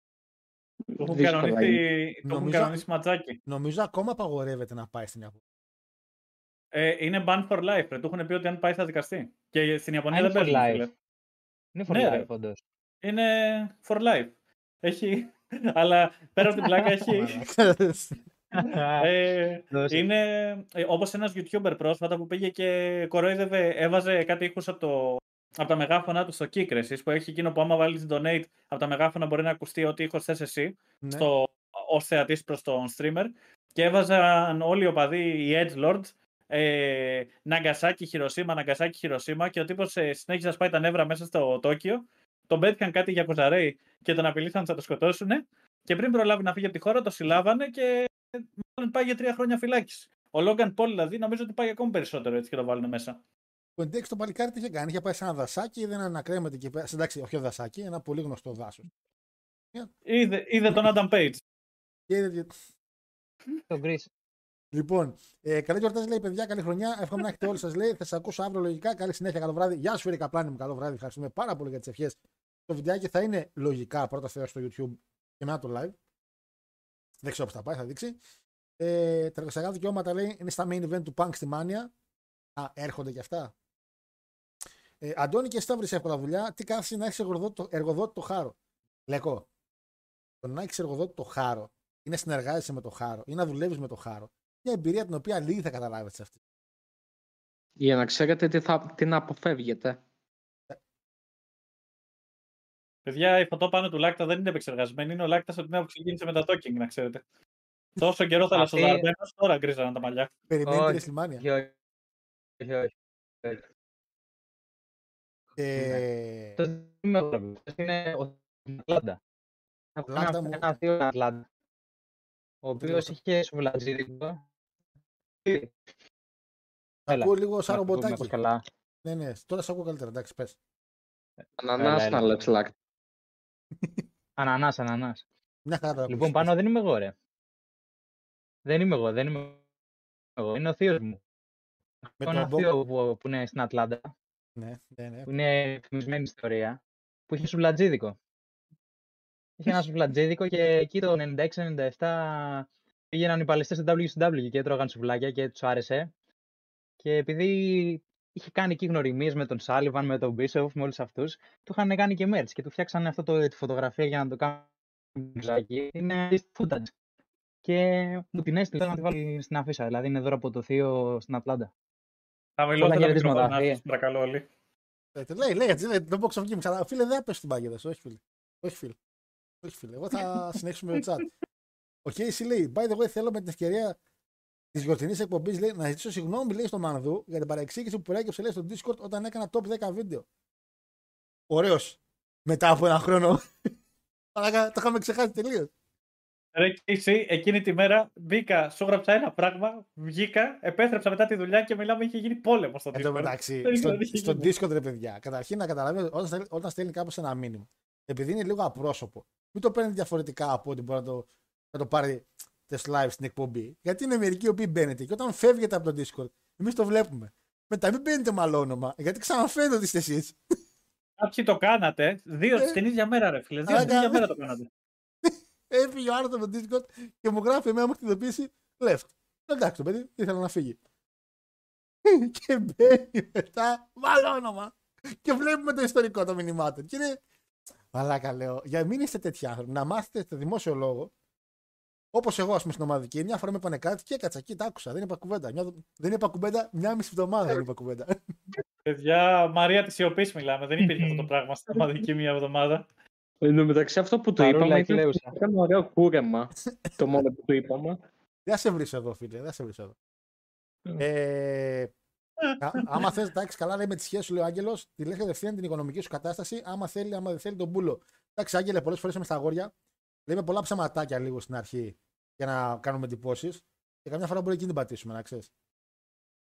Το έχουν Δύσκολα κανονίσει, είναι. το έχουν Νομίζω- κανονίσει ματζάκι. Νομίζω ακόμα απαγορεύεται να πάει στην Ιαπωνία. Ε, είναι ban for life. Ρε. Του έχουν πει ότι αν πάει θα δικαστεί. Και στην Ιαπωνία Α, δεν είναι for παίζουν. life. φίλε. Είναι for Ναι, ρε. life, όντως. Είναι for life. Έχει. *laughs* Αλλά πέρα από την πλάκα έχει. Μαλάκας. *laughs* ε, Δώσε. είναι ε, όπως ένας YouTuber πρόσφατα που πήγε και κορόιδευε, έβαζε κάτι ήχους από, το, από τα μεγάφωνα του στο Kik, ρε, εσείς, που έχει εκείνο που άμα βάλεις donate από τα μεγάφωνα μπορεί να ακουστεί ό,τι ήχος θες εσύ Ναι. στο, ως θεατής προς τον streamer και έβαζαν όλοι οι οπαδοί, οι Edgelords, ε, Ναγκασάκι, Χειροσύμα, Ναγκασάκι, Χειροσύμα και ο τύπος ε, συνέχισε να σπάει τα νεύρα μέσα στο Τόκιο. Τον πέτυχαν κάτι για κουζαρέι και τον απειλήσαν ότι θα το σκοτώσουν. Και πριν προλάβει να φύγει από τη χώρα, το συλλάβανε και μάλλον πάει για τρία χρόνια φυλάκιση. Ο Λόγκαν Πολ δηλαδή νομίζω ότι πάει ακόμη περισσότερο έτσι και το βάλουν μέσα. Ο Ντέξ το παλικάρι τι είχε κάνει. Είχε πάει σε ένα δασάκι, δεν ανακρέμεται εκεί πέρα. Εντάξει, όχι δασάκι, ένα πολύ γνωστό δάσος. Είδε, είδε τον Adam Page. Και είδε- Το Greece. Λοιπόν, ε, καλή γιορτάζ λέει παιδιά, καλή χρονιά. Εύχομαι να έχετε όλοι σας λέει. Θα σας ακούσω αύριο λογικά. Καλή συνέχεια, καλό βράδυ. Γεια σου, Ερika Πλάνη μου, καλό βράδυ. Ευχαριστούμε πάρα πολύ για τις ευχές. Το βιντεάκι θα είναι λογικά πρώτα Θεό στο YouTube και μετά το live. Δεν ξέρω πώ θα πάει, θα δείξει. Ε, τα εργασιακά δικαιώματα λέει είναι στα main event του Punk στη Μάνια. Α, έρχονται και αυτά. Ε, Αντώνη και εσύ θα βρει εύκολα δουλειά. Τι κάθεσαι να έχεις εργοδότη, το- εργοδότη το χάρο; Λέκο. Το να έχεις εργοδότη το χάρο ή να συνεργάζεσαι με το χάρο ή να δουλεύεις με το χάρο. Μια εμπειρία την οποία λίγοι θα καταλάβετε σε αυτή. Για να ξέρετε τι, θα, τι να αποφεύγετε. Παιδιά, η φωτό πάνω του Λάκτα δεν είναι επεξεργασμένη. Είναι ο Λάκτας από την ώρα που ξεκίνησε με τα talking, να ξέρετε. Τόσο καιρό θα Αυτή- λασοδαρμένος, τώρα γκρίζαναν τα μαλλιά. Περιμένει Όχι. τη Λιμάνια. Όχι, όχι. όχι, όχι. όχι. Ε, Το δεν είμαι εγώ, αυτός είναι ο Ατλάντα. Ατλάντα Ένα- μου. Ένα θείο Ατλάντα. Ο Δεν οποίος το- είχε σουβλατζίδικο. Τα Έλα, ακούω λίγο σαν να πούμε ρομποτάκι. πως καλά. Ναι, ναι, τώρα σε ακούω καλύτερα. Εντάξει, πες. Ανανάς έλα. να λες λάκ. Ανανάς, ανανάς. Μια χαρά τώρα. Λοιπόν, πάνω δεν είμαι εγώ, ρε. Δεν είμαι εγώ, δεν είμαι εγώ. Είναι ο θείος μου. Με Έχω ένα τον Μποκ. θείο που, που είναι στην Ατλάντα, Ναι, ναι, ναι. που είναι φημισμένη ιστορία, που είχε σουβλατζίδικο. Είχε ένα *laughs* σουβλατζίδικο και εκεί το 96-97 πήγαιναν οι παλαιστές στο WCW και έτρωγαν σουβλάκια και τους άρεσε. Και επειδή είχε κάνει εκεί γνωριμίες με τον Σάλιβαν, με τον Μπίσοφ, με όλους αυτούς, του είχαν κάνει και merch και του φτιάξανε αυτό το, τη φωτογραφία για να το κάνουν μπουζάκι. Είναι footage. Και μου την έστειλε να τη βάλει στην αφίσα. Δηλαδή είναι δώρο από το θείο στην Ατλάντα. Χαμηλότερα το χαιρετίσματα, μικρόφωνο, θεία. σας παρακαλώ όλοι. Ε, λέει, λέει, έτσι, λέει, το box of games. Αλλά φίλε, δεν πες στην πάγιδα σου. Όχι, φίλε. Όχι, φίλε. Όχι, φίλε. Εγώ θα συνεχίσουμε με το chat. Ο Casey λέει, by the way, θέλω με την ευκαιρία της γιορτινής εκπομπής να ζητήσω συγγνώμη λέει, στο Μανδού για την παρεξήγηση που προέκυψε λέει, στο Discord όταν έκανα top 10 βίντεο. Ωραίος. Μετά από ένα χρόνο. *laughs* Μαλάκα, το είχαμε ξεχάσει τελείως. Ρε και εσύ, εκείνη τη μέρα μπήκα, σου έγραψα ένα πράγμα, βγήκα, επέστρεψα μετά τη δουλειά και μιλάμε, είχε γίνει πόλεμο στο Εν τω Discord. μεταξύ, Δεν στο, ήξερα τι είχε στο γίνει. Discord ρε παιδιά, καταρχήν να καταλαβαίνετε όταν, στέλνει- όταν στέλνει κάπως ένα μήνυμα, επειδή είναι λίγο απρόσωπο, μην το παίρνεις διαφορετικά από ότι μπορεί να το, να το πάρει τεστ live στην εκπομπή. Γιατί είναι μερικοί οι οποίοι μπαίνετε και όταν φεύγετε από το Discord, εμείς το βλέπουμε. Μετά μην μπαίνετε με άλλο όνομα, γιατί ξαναφέρετε ότι είστε εσείς. Κάποιοι το κάνατε, δύο Ε. την ίδια μέρα, ρε φίλε. Δύο Άρα, την ίδια μέρα το κάνατε. Έφυγε ο άλλο από το Discord και μου γράφει εμένα μου έχει ειδοποίηση left. Εντάξει το παιδί, ήθελα να φύγει. *laughs* και μπαίνει μετά, βάλω όνομα. Και βλέπουμε το ιστορικό των μηνυμάτων. Και είναι. Μαλάκα λέω, για μην είστε τέτοιοι άνθρωποι, να μάθετε στο δημόσιο λόγο. Όπως εγώ, ας πούμε, στην ομαδική, μια φορά με είπανε κάτι και έκατσα εκεί, τα άκουσα. Δεν είπα κουβέντα. Μια, δεν είπα κουβέντα, μια μισή εβδομάδα δεν είπα κουβέντα. Παιδιά, Μαρία της σιωπή μιλάμε. Δεν υπήρχε αυτό το πράγμα στην ομαδική μία εβδομάδα. Εν τω μεταξύ αυτό που του Παρόλα είπαμε ήταν, εκλέουσα. ήταν ωραίο κούρεμα. το μόνο που του είπαμε. Δεν σε βρει εδώ, φίλε, δεν σε βρει εδώ. Ε, α- άμα θες να έχει καλά λέει, με τη σχέση σου, λέει ο Άγγελος, τη λέει κατευθείαν την οικονομική σου κατάσταση. Άμα θέλει, άμα δεν θέλει τον πούλο. Εντάξει, Άγγελε, πολλές φορές είμαι στα αγόρια. Λέμε πολλά ψαματάκια λίγο στην αρχή για να κάνουμε εντυπώσεις. Και καμιά φορά μπορεί εκεί να την πατήσουμε, να ξέρεις.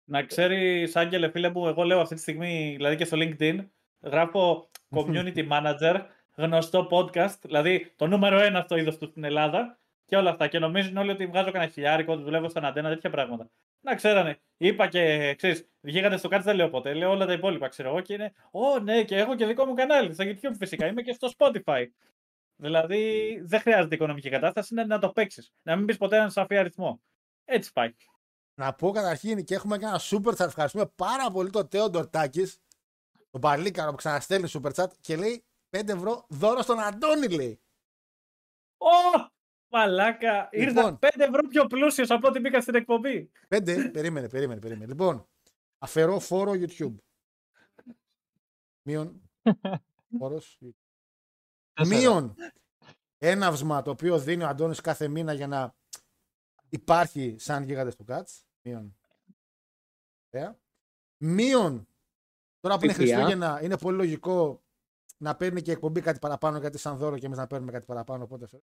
Να ξέρει, Άγγελε, φίλε μου, εγώ λέω αυτή τη στιγμή, δηλαδή και στο LinkedIn, γράφω *laughs* community manager, γνωστό podcast, δηλαδή το νούμερο ένα στο είδος του στην Ελλάδα και όλα αυτά. Και νομίζουν όλοι ότι βγάζω κανένα χιλιάρικο, ότι δουλεύω στον αντένα, τέτοια πράγματα. Να ξέρανε. Είπα και ξέρεις, βγήκατε στο κάτι, δεν λέω ποτέ. Λέω όλα τα υπόλοιπα, ξέρω εγώ. Και είναι, Ω, ναι, και έχω και δικό μου κανάλι στο YouTube φυσικά. Είμαι και στο Spotify. Δηλαδή, δεν χρειάζεται οικονομική κατάσταση, είναι να το παίξεις. Να μην πεις ποτέ έναν σαφή αριθμό. Έτσι πάει. Να πω καταρχήν και έχουμε και ένα super chat. Ευχαριστούμε πάρα πολύ τον Τέο Ντορτάκης, τον Παλίκαρο που ξαναστέλνει super chat και λέει 5 ευρώ δώρο στον Αντώνη, λέει. Ω! Μαλάκα, ήρθα Λοιπόν. 5 ευρώ πιο πλούσιος από ό,τι μπήκα στην εκπομπή. 5, περίμενε, περίμενε, περίμενε. Λοιπόν, αφαιρώ φόρο YouTube. Μείον. *laughs* Φόρος. Τέσσερα. Μείον έναυσμα το οποίο δίνει ο Αντώνης κάθε μήνα για να υπάρχει σαν γίγαντες του Κάτς. Μείον. Ωραία. Μείον. Τώρα που είναι ΦΠΑ. Χριστούγεννα είναι πολύ λογικό να παίρνει και η εκπομπή κάτι παραπάνω γιατί σαν δώρο και εμείς να παίρνουμε κάτι παραπάνω. Οπότε... φε-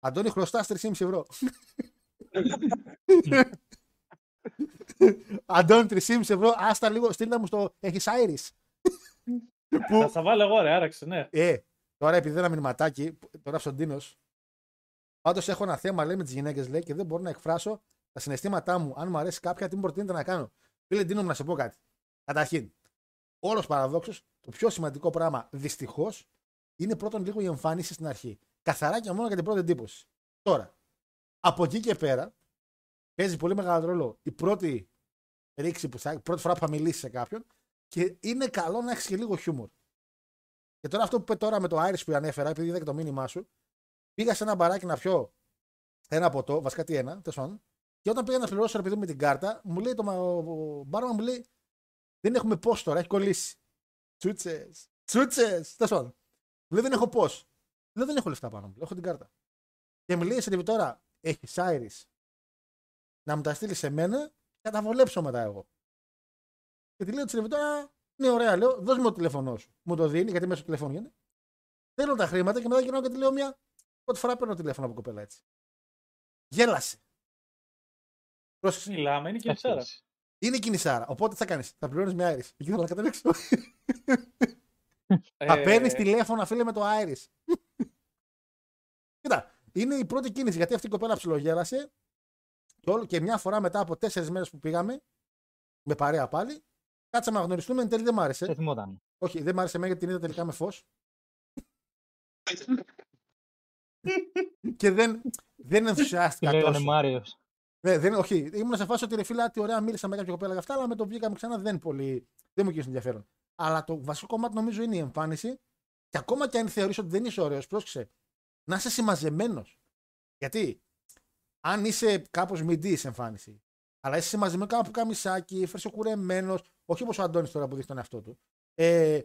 Αντώνη χρωστάς 3,5 ευρώ. Αντώνη 3,5 ευρώ. Άστα λίγο, στείλτε μου στο. Έχεις Iris. Θα στα βάλω εγώ, ρε, άραξε, ναι. Ε, τώρα επειδή ένα μηνυματάκι, που- το γράψε ο Ντίνο. Πάντως έχω ένα θέμα, λέει, με τις γυναίκες, λέει, και δεν μπορώ να εκφράσω τα συναισθήματά μου. Αν μου αρέσει κάποια, τι μου προτείνετε να κάνω. Φίλε Ντίνο, μου να σε πω κάτι. Καταρχήν, όλος παραδόξως, το πιο σημαντικό πράγμα, δυστυχώς, είναι πρώτον λίγο η εμφάνιση στην αρχή. Καθαρά και μόνο για την πρώτη εντύπωση. Τώρα, από εκεί και πέρα, παίζει πολύ μεγάλο ρόλο η πρώτη ρήξη που θα, η πρώτη φορά που θα μιλήσει σε κάποιον και είναι καλό να έχεις και λίγο χιούμορ. Και τώρα αυτό που είπε τώρα με το Iris που ανέφερα, επειδή είδα και το μήνυμά σου, πήγα σε ένα μπαράκι να πιω ένα ποτό, βασικά τι ένα, τέλος πάντων, και όταν πήγα να πληρώσω επειδή με την κάρτα, μου λέει το μα- ο, ο μπάρμαν μου λέει Δεν έχουμε πώς τώρα, έχει κολλήσει. Τσούτσες. Τσούτσες. Τέλος πάντων. Μου λέει δεν έχω πώς. Λέω δεν έχω λεφτά πάνω μου, λέω, έχω την κάρτα. Και μου λέει σε τώρα, έχεις Iris να μου τα στείλεις σε μένα και θα τα βολέψω μετά εγώ. Και τη λέω τη σερβιτόρα, ναι, ωραία, λέω, δώσ' μου το τηλέφωνό σου. Μου το δίνει, γιατί μέσω του τηλεφώνου είναι. Θέλω τα χρήματα και μετά γυρνάω και τη λέω μια. Πρώτη φορά παίρνω τηλέφωνο από κοπέλα έτσι. Γέλασε. Πρόσεξε. Μιλάμε, είναι και η Σάρα. Έφυγες. Είναι κινησάρα. Οπότε τι θα κάνεις. Θα πληρώνεις με Iris. Εκεί θέλω να καταλήξω. *laughs* Ε, Θα παίρνεις τηλέφωνα, φίλε, με το Iris. Κοίτα, είναι η πρώτη κίνηση γιατί αυτή η κοπέλα ψιλογέλασε και, όλο, και μια φορά μετά από τέσσερις μέρες που πήγαμε, με παρέα πάλι, κάτσαμε να γνωριστούμε. Εν τέλει δεν μ' άρεσε. Σε θυμόταν. Όχι, δεν μ' άρεσε εμένα γιατί την είδα τελικά με φως. και δεν, δεν Τι ενθουσιάστηκα λέγανε τόσο. Μάριος. Ναι, δεν, όχι, ήμουν σε φάση ότι ρε φίλα, τι ωραία μίλησα με κάποια κοπέλα για αυτά, αλλά με το βγήκαμε ξανά δεν πολύ. Δεν μου κύριο ενδιαφέρον. Αλλά το βασικό κομμάτι νομίζω είναι η εμφάνιση. Και ακόμα και αν θεωρείς ότι δεν είσαι ωραίος, πρόσεξε. Να είσαι συμμαζεμένος. Γιατί αν είσαι κάπως μηντή εμφάνιση, αλλά είσαι συμμαζεμένος κάπου καμισάκι, φρεσοκουρεμένο, όχι όπως ο Αντώνης τώρα που δείχνει τον εαυτό του, ε,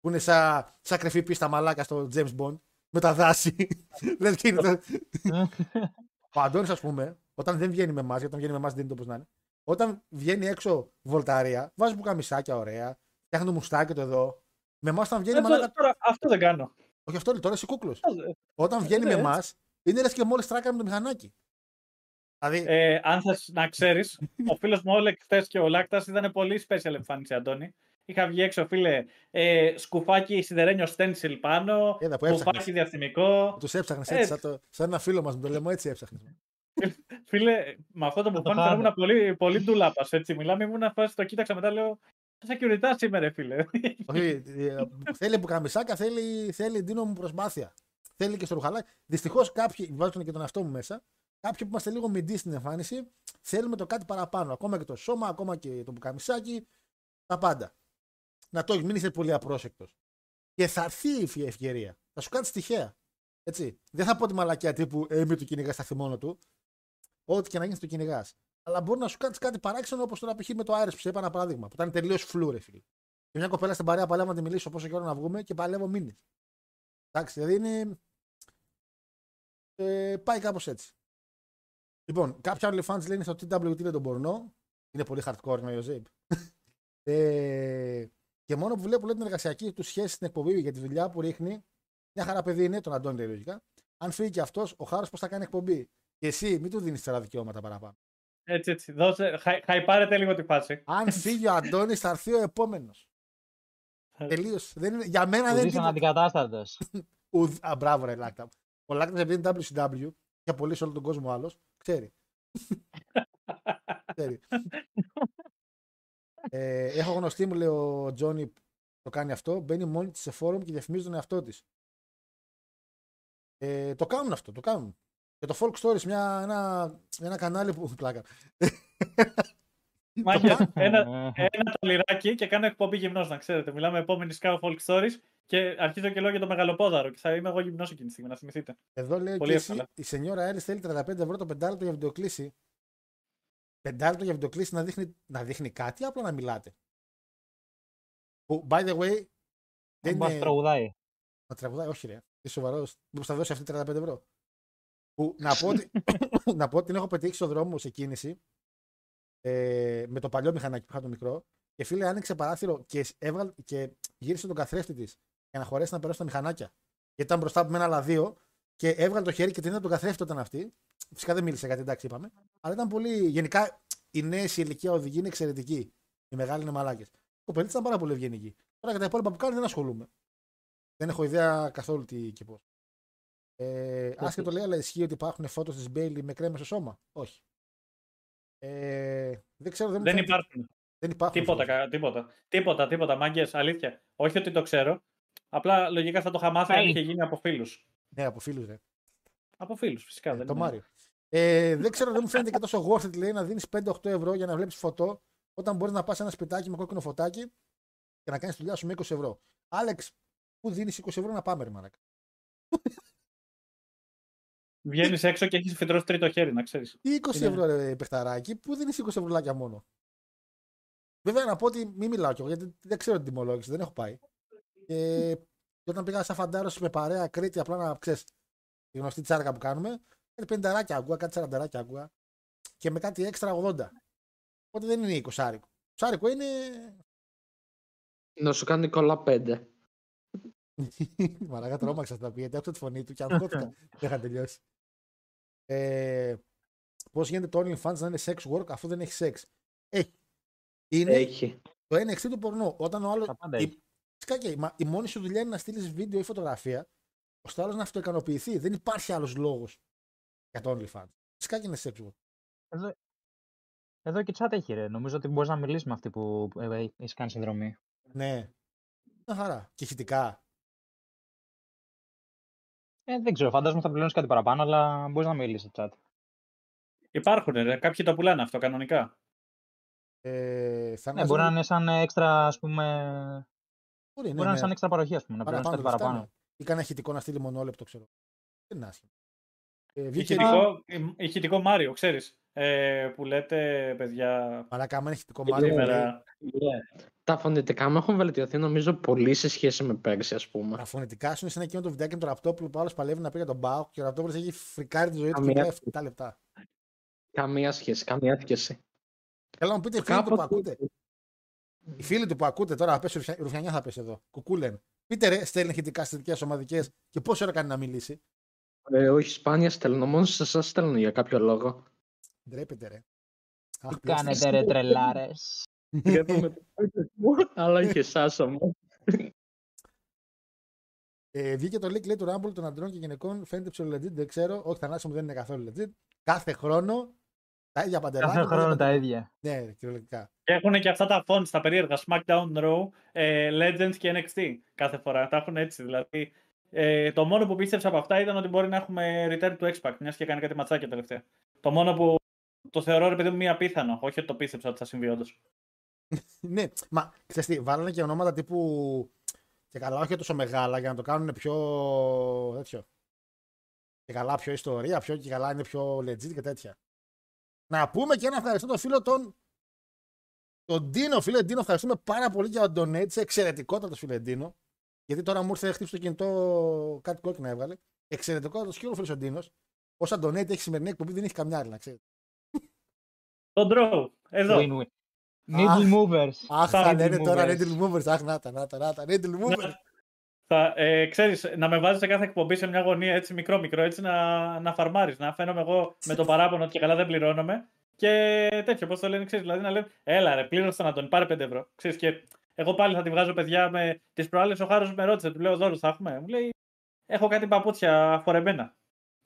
που είναι σαν σα κρεφή πίστα μαλάκα στο James Bond, με τα δάση. Λες και είναι το- ο Αντώνης, ας πούμε, όταν δεν βγαίνει με εμάς, γιατί όταν βγαίνει με εμάς δεν είναι το πώ να είναι. Όταν βγαίνει έξω βολταρία, βάζει μπουκαμισάκια ωραία, φτιάχνει το μουστάκι του εδώ. Με εμάς όταν βγαίνει Ε, μαλάκα. τώρα, τώρα, αυτό δεν κάνω. Όχι αυτό, λέει, τώρα είσαι κούκλος. Αυτό δεν- Όταν βγαίνει Ναι. με εμάς, Είναι λες και μόλις τράκαμε το μηχανάκι. Δηλαδή, Ε, αν θες να ξέρεις, ο φίλος μου Όλεκ χθες και ο Λάκτας ήταν πολύ special εμφάνιση, Αντώνη. Είχα βγει έξω, φίλε, ε, σκουφάκι σιδερένιο stencil πάνω, Είδα που έψαχνες. σκουφάκι διαφημικό. τους έψαχνες ε, έτσι, σαν, το, σαν ένα φίλο μας με το λαιμό, έτσι έψαχνες. *laughs* Φίλε, με αυτό το το μπουφάνι χάνω. ήμουν πολύ, πολύ ντουλάπας. Έτσι, μιλάμε, ήμουν φάση, το κοίταξα μετά, λέω. Θα security σήμερα, φίλε. *laughs* Όχι, ε, θέλει μπουκαμισάκια, θέλει, θέλει δίνω μου προσπάθεια. Θέλει και στο ρουχαλάκι. Δυστυχώς κάποιοι, βάζουν και τον εαυτό μου μέσα, κάποιοι που είμαστε λίγο μηντοί στην εμφάνιση, θέλουμε το κάτι παραπάνω. Ακόμα και το σώμα, ακόμα και το μπουκαμισάκι, τα πάντα. Να το έχεις, μην είσαι πολύ απρόσεκτος. Και θα έρθει η ευκαιρία. Θα σου κάνει τυχαία. Έτσι. Δεν θα πω τη μαλακιά τύπου ε, μη του κυνηγάς στα θυμόνο του. Ό,τι και να γίνεις, το κυνηγάς. Αλλά μπορεί να σου κάνεις κάτι παράξενο όπως τώρα π.χ. με το Άρε που σε είπα ένα παράδειγμα. Που ήταν τελείως φλούρε, φίλε. Και μια κοπέλα στην παρέα παλεύω να τη μιλήσω πόσο καιρό να βγούμε και παλεύω μήνες. Εντάξει, δηλαδή είναι. Ε, πάει κάπως έτσι. Λοιπόν, κάποιοι άλλοι fans λένε στο TWT δεν τον πορνό. Είναι πολύ hardcore με ο Ζέιμπ. *laughs* ε, και μόνο που βλέπω λέει, την εργασιακή του σχέση στην εκπομπή για τη δουλειά που ρίχνει. Μια χαρά παιδί είναι, τον Αντώνη λέει λογικά. Αν φύγει και αυτός, ο Χάρος πώς θα κάνει εκπομπή; Και εσύ, μην του δίνεις τώρα δικαιώματα παραπάνω. Έτσι, έτσι. Δώσε, χα, χαϊπάρετε λίγο τη φάση. Αν φύγει ο Αντώνης, θα έρθει ο επόμενος. Τελείως. Για μένα δεν Ουδείς είναι. αναντικατάστατος. *laughs* Ουδ... Α, μπράβο, ρε Λάκτα. Ο Λάκτας επειδή είναι WCW και πολύ σε όλο τον κόσμο άλλος, ξέρει. *laughs* ξέρει. ε, έχω γνωστή μου, λέει ο Τζόνι, που το κάνει αυτό. Μπαίνει μόνη της σε φόρουμ και διαφημίζει τον εαυτό της. Ε, το κάνουν αυτό, το κάνουν. Και το Folk Stories, μια, ένα, ένα κανάλι που. Πλάκα. Μάγκε, ένα, Ε, ένα το λιράκι και κάνω εκπομπή γυμνός, να ξέρετε. Μιλάμε επόμενη σκάω folk stories και αρχίζω και λέω για το μεγαλοπόδαρο. Και θα είμαι εγώ γυμνός εκείνη τη στιγμή, να θυμηθείτε. Εδώ λέει Πολύ και εσύ, εύκολα. η Σενιόρα Έλλη θέλει 35 ευρώ το πεντάλεπτο για βιντεοκλήση. Πεντάλεπτο για βιντεοκλήση να δείχνει, να δείχνει κάτι ή απλά να μιλάτε; Που, by the way, δεν Μπας είναι... τραγουδάει. Να τραγουδάει, όχι ρε. Είσαι σοβαρός. Μήπως θα δώσει αυτή 35 ευρώ. Που, να, πω ότι, *laughs* *coughs* να πω ότι την έχω πετύχει στο δρόμο σε κίνηση ε, με το παλιό μηχανάκι που είχα το μικρό. Και φίλε, άνοιξε παράθυρο και, έβγαλ, και γύρισε τον καθρέφτη της για να χωρέσει να περάσει τα μηχανάκια. Γιατί ήταν μπροστά από μένα άλλα δύο και έβγαλε το χέρι και την είδα τον καθρέφτη όταν αυτή. Φυσικά δεν μίλησε γιατί εντάξει είπαμε. Αλλά ήταν πολύ. Γενικά οι νέες η ηλικία οδηγοί είναι εξαιρετικοί. Οι μεγάλοι είναι μαλάκες. Ο παιδί ήταν πάρα πολύ ευγενική. Τώρα για τα υπόλοιπα που κάνει δεν ασχολούμαι. Δεν έχω ιδέα καθόλου τι και πώς. Ε, άσχετο λέει, αλλά ισχύει ότι υπάρχουν φώτος της Μπέιλι με κρέμα στο σώμα. Όχι. Ε, δεν ξέρω, δεν, μου Δεν φαίνεται- υπάρχουν. Δεν υπάρχουν. Τίποτα, φώτος. κα- τίποτα. Τίποτα, τίποτα. Μάγκες, αλήθεια. Όχι ότι το ξέρω. Απλά λογικά θα το είχα μάθει αν Hey. είχε γίνει από φίλους. Ναι, από φίλους, ρε. Από φίλους, φυσικά. Ε, δεν το είναι. Μάριο. Ε, δεν ξέρω, δεν μου φαίνεται και τόσο worth it λέει να δίνεις 5-8 ευρώ για να βλέπεις φωτό όταν μπορείς να πας ένα σπιτάκι με κόκκινο φωτάκι και να κάνεις τη δουλειά σου με 20 ευρώ. Άλεξ, πού δίνεις 20 ευρώ να πάμε, ρε μαλάκα. Βγαίνεις έξω και έχεις φυτρώσει τρίτο χέρι, να ξέρεις. Τι 20 Είναι- ευρώ, ρε παιχταράκι, πού δίνεις 20 ευρώ μόνο; Βέβαια να πω ότι μην μιλάω κι εγώ γιατί δεν ξέρω την τιμολόγηση, δεν έχω πάει. Και, και όταν πήγα σαν φαντάρωση με παρέα Κρήτη, απλά να ξέρεις τη γνωστή τσάρκα που κάνουμε, κάτι 50 άκουγα, κάτι 40 άκουγα και με κάτι έξτρα 80. Οπότε δεν είναι 20 άρικο. Σάρικο είναι. Να σου κάνει κολλά 5. *laughs* Μαλάκα τρόμαξα να πει γιατί άκουσα τη φωνή του και αγχώθηκα. *laughs* δεν είχα τελειώσει. Ε, Πώς γίνεται το OnlyFans να είναι sex work αφού δεν έχει σεξ. Έχει. Είναι Έχει. το NXT του πορνό. Όταν ο άλλος. Τα πάντα Η, έχει. φυσικά και, μα, η μόνη σου δουλειά είναι να στείλεις βίντεο ή φωτογραφία, ώστε ο άλλος να αυτοικανοποιηθεί. Δεν υπάρχει άλλος λόγος για το OnlyFans. Φυσικά και είναι sex work. Εδώ, εδώ και chat έχει ρε. Νομίζω ότι μπορείς να μιλήσεις με αυτή που ε, έχεις κάνει συνδρομή. Ναι. Μια χαρά. Και ηχητικά. Ε, δεν ξέρω, φαντάζομαι θα πληρώνεις κάτι παραπάνω, αλλά μπορείς να μιλήσεις στο chat. Υπάρχουν, ρε. Κάποιοι το πουλάνε αυτό κανονικά. Ε, θα Ναι, μπορεί να είναι σαν έξτρα, ας πούμε. Μπορεί, ναι, Μπορεί να είναι ναι. σαν έξτρα παροχή, ας πούμε, να πληρώνεις κάτι λεφτά, παραπάνω. ναι. Ή κανένα ηχητικό να στείλει μονόλεπτο, ξέρω. Δεν είναι άσχημο. Ε, βγήκε Ηχητικό, ηχητικό Μάριο, ξέρεις. Ε, που λέτε, παιδιά. Μαλάκα, άμα είναι ηχητικό Ε, Μάριο, Σήμερα. Τα φωνητικά μου έχουν βελτιωθεί νομίζω πολύ σε σχέση με πέρσι, ας πούμε. τα φωνητικά σου είναι σαν εκείνο το βιντεάκι με το ραπτόπ που ο άλλο παλεύει να πει για τον Μπάουκ και ο ραπτόπ έχει φρικάρει τη ζωή του και Καμία κλέβει 7 λεπτά. Καμία σχέση, καμία σχέση. Θέλω να μου πείτε οι φίλοι του που Κάποτε- ακούτε. Οι φίλοι του που ακούτε τώρα, θα πέσει ρουφια- ρουφιανιά θα πέσει εδώ. Κουκούλεν. Πείτε ρε, στέλνει ηχητικά στις δικές ομαδικές και πόσο ώρα κάνει να μιλήσει. Ε, όχι, σπάνια στέλνω. Μόνος σε εσά στέλνω για κάποιο λόγο. Ντρέπεται, ρε. Τι Αχ, κάνετε ρε τρελάρες. *laughs* Αλλά και εσάς όμως. Ε, βγήκε το link λέει του Rumble των αντρών και γυναικών. Φαίνεται ψηλό legit, δεν ξέρω. Όχι, θανάσιμο δεν είναι καθόλου legit. Κάθε χρόνο τα ίδια παντελάκια. Κάθε χρόνο τα ίδια. Ναι, κυριολεκτικά. Και έχουν και αυτά τα fonts, τα περίεργα SmackDown Raw, ε, Legends και NXT κάθε φορά. Τα έχουν έτσι. Δηλαδή, ε, το μόνο που πίστεψα από αυτά ήταν ότι μπορεί να έχουμε return του X-Pac, μιας και κάνει κάτι ματσάκια τελευταία. Το μόνο που το θεωρώ ρε παιδί μου μία απίθανο. Όχι ότι το πίστεψα ότι θα συμβεί όντως. ναι, μα ξέρεις τι, βάλανε και ονόματα τύπου. Και καλά, όχι τόσο μεγάλα για να το κάνουν πιο. τέτοιο. Και καλά, πιο ιστορία, πιο και καλά είναι πιο legit και τέτοια. Να πούμε και ένα ευχαριστώ τον φίλο τον. Τον Ντίνο, φίλε Ντίνο, ευχαριστούμε πάρα πολύ για τον donate. Είσαι εξαιρετικότατος φίλε Ντίνο. Γιατί τώρα μου ήρθε χτύπησε το κινητό, κάτι κόκκινα έβγαλε. Εξαιρετικότατος και ο φίλος ο Ντίνος. Όσα donate έχει σημερινή εκπομπή δεν έχει καμιά άλλη, να ξέρετε. Το draw. Εδώ. Win-win. Needle movers. Αχ, Τα θα needle λένε τώρα movers. needle movers. Αχ, να τα, να τα, να τα, needle movers. Θα, ε, ξέρεις, να με βάζεις σε κάθε εκπομπή σε μια γωνία έτσι μικρό μικρό, έτσι να, να φαρμάρεις, να φαίνομαι εγώ με το παράπονο ότι και καλά δεν πληρώνομαι και τέτοιο, πώς το λένε, ξέρεις, δηλαδή να λένε, έλα ρε, πλήρωσε τον Αντώνη, πάρε 5 ευρώ, ξέρεις, και εγώ πάλι θα τη βγάζω παιδιά με τις προάλλες ο Χάρος με ρώτησε, του λέω δώρους θα έχουμε, μου λέει, έχω κάτι παπούτσια φορεμένα.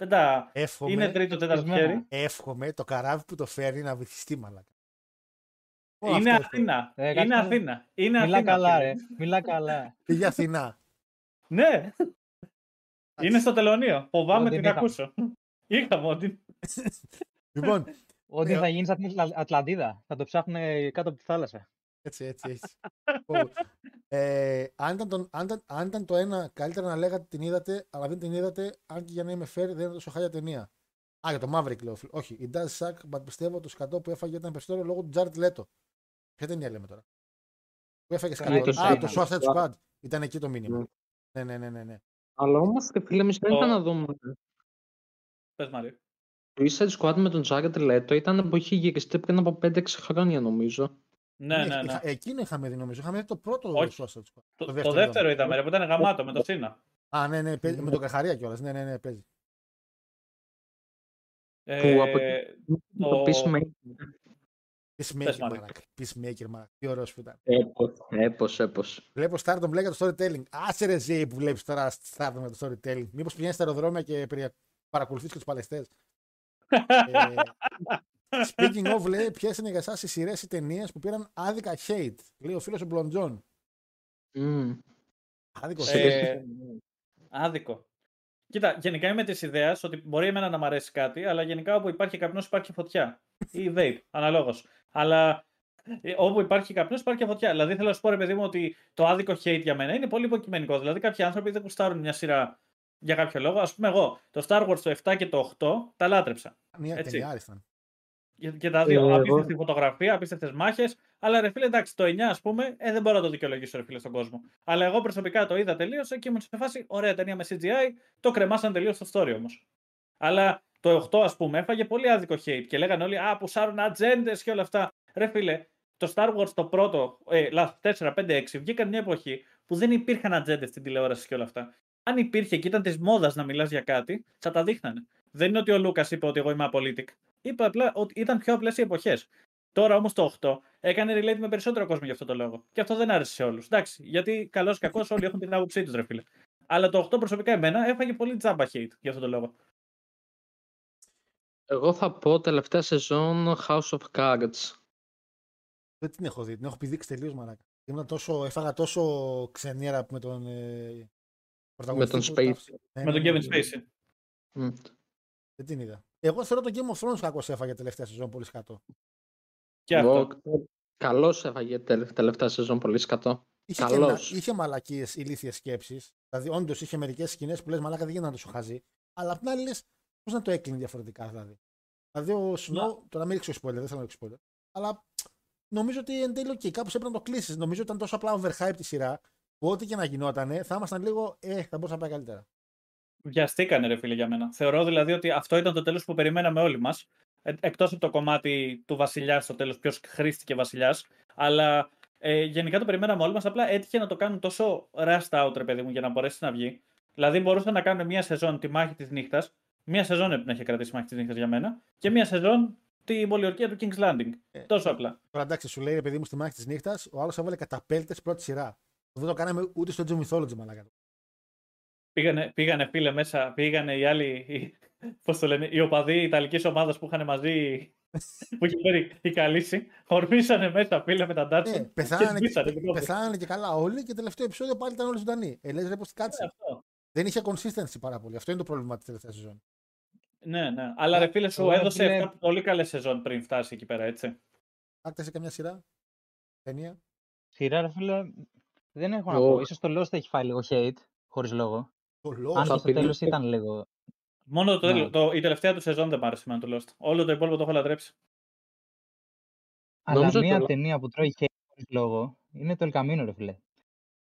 Δεν τα... Εύχομαι, Είναι τρίτο, τέταρτο Ευτυχισμένα. χέρι. εύχομαι το καράβι που το φέρει να βυθιστεί μαλάκα. Ω, Είναι αυτό εύχομαι. Αθήνα. Ε, είναι κάτσε να- Αθήνα. Είναι Μιλά Αθήνα. καλά φίλε. ρε. Μιλά καλά. Πήγε Αθηνά. Ναι. είναι στο τελωνίο. Φοβάμαι Ό,τι την είχαμε. ακούσω. Είχαμε ότι. λοιπόν, Ό,τι Ε, θα γίνεις σαν την Ατλα- Ατλαντίδα. Θα το ψάχνουν κάτω από τη θάλασσα. Έτσι, έτσι, έτσι. Λοιπόν, ε, αν, ήταν τον- αν, ήταν, αν ήταν το ένα, καλύτερα να λέγατε την είδατε, αλλά δεν την είδατε, αν και για να είμαι fair, δεν είναι τόσο χάλια ταινία. Α, για το Maverick λέω. φίλε. Όχι, η Does Suck, but πιστεύω το σκατό που έφαγε ήταν περισσότερο λόγω του Jared Leto. Ποια ταινία λέμε τώρα; Που έφαγε σκατό. το Α, το Suicide Suicide Squad. Ήταν εκεί το μήνυμα. Ναι, ναι, ναι, ναι. ναι. Αλλά όμως και φίλε, εμείς δεν Το- ήταν να δούμε. Πες Μαρία. Το East Side Squad με τον Jared Leto ήταν που είχε γυριστεί πριν από 5-6 χρόνια νομίζω. Ναι, ναι, ναι. Είχα- Εκείνο είχαμε δει νομίζω. Είχαμε δει το πρώτο Όχι. Suicide Squad. Το, το δεύτερο είδαμε, ρε, που ήταν γαμάτο με το Σίνα. Α, ναι, ναι, παίζει- με τον Καχαρία κιόλας. Ναι, ναι, ναι, παίζει. Που από Ε, Το το- Peacemaker. Peacemaker, Πες, Μάρικ. μαλάκα. Peacemaker, μαλάκα. Τι ωραίος που ήταν. Έπος, έπος, έπος. Βλέπω Stardom λέει για το storytelling. Άσε ρε Ζέι που βλέπεις τώρα Stardom για το storytelling. Μήπως πηγαίνεις στα αεροδρόμια και περι- παρακολουθείς και τους παλαιστές. *laughs* ε, speaking of, λέει, ποιες είναι για εσάς οι σειρές ή ταινίες που πήραν άδικα hate. Λέει ο φίλος ο Μπλοντζόν. Μμμ. Άδικο Ε, hate. άδικο. Κοίτα, γενικά είμαι της ιδέας ότι μπορεί εμένα να μ' αρέσει κάτι, αλλά γενικά όπου υπάρχει καπνός υπάρχει φωτιά. Ή vape, αναλόγως. Αλλά ε, όπου υπάρχει καπνός υπάρχει φωτιά. Δηλαδή θέλω να σου πω, ρε παιδί μου, ότι το άδικο hate για μένα είναι πολύ υποκειμενικό. Δηλαδή κάποιοι άνθρωποι δεν κουστάρουν μια σειρά για κάποιο λόγο. Α πούμε, εγώ το Star Wars το 7 και το 8 τα λάτρεψα. Μια έτσι. ταινία άρισταν. Και, και τα δύο. Ε, εγώ- Απίστευτη φωτογραφία, απίστευτες μάχες. Αλλά ρε φίλε, εντάξει, το 9 ας πούμε, ε, δεν μπορώ να το δικαιολογήσω ρε φίλε στον κόσμο. Αλλά εγώ προσωπικά το είδα τελείωσε και ήμουν σε φάση ωραία ταινία με CGI, το κρεμάσαν τελείως στο story όμως. Αλλά το 8 ας πούμε έφαγε πολύ άδικο hate και λέγανε όλοι Α, που σάρουν ατζέντες και όλα αυτά. Ρε φίλε, το Star Wars το πρώτο, ε, λάθος, 4, 5, 6 βγήκαν μια εποχή που δεν υπήρχαν ατζέντες στην τηλεόραση και όλα αυτά. Αν υπήρχε και ήταν της μόδας να μιλάς για κάτι, θα τα δείχνανε. Δεν είναι ότι ο Λούκας είπε ότι εγώ είμαι απολύτικ. Είπε απλά ότι ήταν πιο απλές οι εποχές. Τώρα όμως το 8 έκανε relate με περισσότερο κόσμο για αυτό το λόγο. Και αυτό δεν άρεσε σε όλους. Εντάξει, γιατί καλός ή κακός όλοι έχουν την άποψή τους, ρε φίλε. Αλλά το 8 προσωπικά εμένα έφαγε πολύ τζάμπα hate για αυτό το λόγο. Εγώ θα πω τελευταία σεζόν House of Cards. Δεν την έχω δει. Την έχω πηδήξει τελείως μαλάκα. Ήμουν τόσο, έφαγα τόσο ξενέρα με τον. Ε, πρωταγωνιστή Με τον που Spacey. τάφ- Ναι, με ναι, τον ναι, Kevin ναι. Spacey. Μμ. Δεν την είδα. Εγώ θεωρώ το Game of Thrones κακό έφαγε τελευταία σεζόν πολύ σκατό. Και Εγώ αυτό. καλώς έφαγε τελε- τελευταία σεζόν πολύ σκατό. Είχε, και να, Καλώς. είχε μαλακίες ηλίθιες σκέψεις. Δηλαδή, όντως είχε μερικές σκηνές που λες μαλάκα δεν γίνεται να το σου χαζεί. Αλλά απ' την άλλη λες πώς να το έκλεινε διαφορετικά δηλαδή. Δηλαδή, ο Σνό. Τώρα μην ρίξω spoiler, δεν θέλω να ρίξω spoiler. Αλλά νομίζω ότι εν τέλει, okay, κάπως έπρεπε να το κλείσεις. Νομίζω ότι ήταν τόσο απλά overhype τη σειρά που ό,τι και να γινότανε θα ήμασταν λίγο. Ε, θα μπορούσα να πάει καλύτερα. Βιαστήκανε, ρε φίλε, για μένα. Θεωρώ δηλαδή ότι αυτό ήταν το τέλος που περιμέναμε όλοι μας. Ε, Εκτός από το κομμάτι του Βασιλιάς στο τέλος, ποιος χρήστηκε Βασιλιάς. Αλλά ε, γενικά το περιμέναμε όλοι μας. Απλά έτυχε να το κάνουν τόσο rust out, ρε παιδί μου, για να μπορέσει να βγει. Δηλαδή μπορούσαν να κάνουν μία σεζόν τη μάχη της νύχτας. Μία σεζόν έπρεπε να έχει κρατήσει η μάχη της νύχτας για μένα. Και μία σεζόν την πολιορκία του King's Landing. Ε. Τόσο απλά. Τώρα εντάξει, σου λέει ρε παιδί μου στη μάχη της νύχτας, ο άλλος έβαλε καταπέλτες πρώτη σειρά. Δεν το κάναμε ούτε στο Geo Mythology, μαλάκα. Πήγανε, πήγανε φίλε μέσα, πήγανε οι άλλοι, οι, πώς το λένε, οι οπαδοί Ιταλικής ομάδας που είχαν μαζί, που είχε φέρει η Καλύση, ορμήσανε μέσα φίλε με τα Ε, ντάτσια. πεθάνανε, και, σβήσανε την κόμπη. πεθάνανε και καλά όλοι και τελευταίο επεισόδιο πάλι ήταν όλοι ζωντανοί. Ε, λες, ρε, πώς κάτσε. Ε, αυτό. Δεν είχε consistency πάρα πολύ. Αυτό είναι το πρόβλημα της τελευταίας σεζόν. Ναι, ναι. Αλλά ρε φίλε σου Εγώ, έδωσε φίλε- 7 πολύ καλές σεζόν πριν φτάσει εκεί πέρα, έτσι. Άκτασε καμιά σειρά; Ταινία; Σειρά, ρε φίλε, δεν έχω να Εγώ- πω. Ίσως το Lost έχει φάει λίγο hate, χωρίς λόγο. Το Αν λόγο. και στο επειδή- τέλος ήταν λίγο... Μόνο το, Ναι. τέλος- το, η τελευταία του σεζόν δεν μ' άρεσε εμένα το Lost. Όλο το υπόλοιπο το έχω λατρέψει. Αλλά Νομίζω ότι μία το- ταινία που τρώει hate χωρίς λόγο είναι το El Camino, ρε φίλε.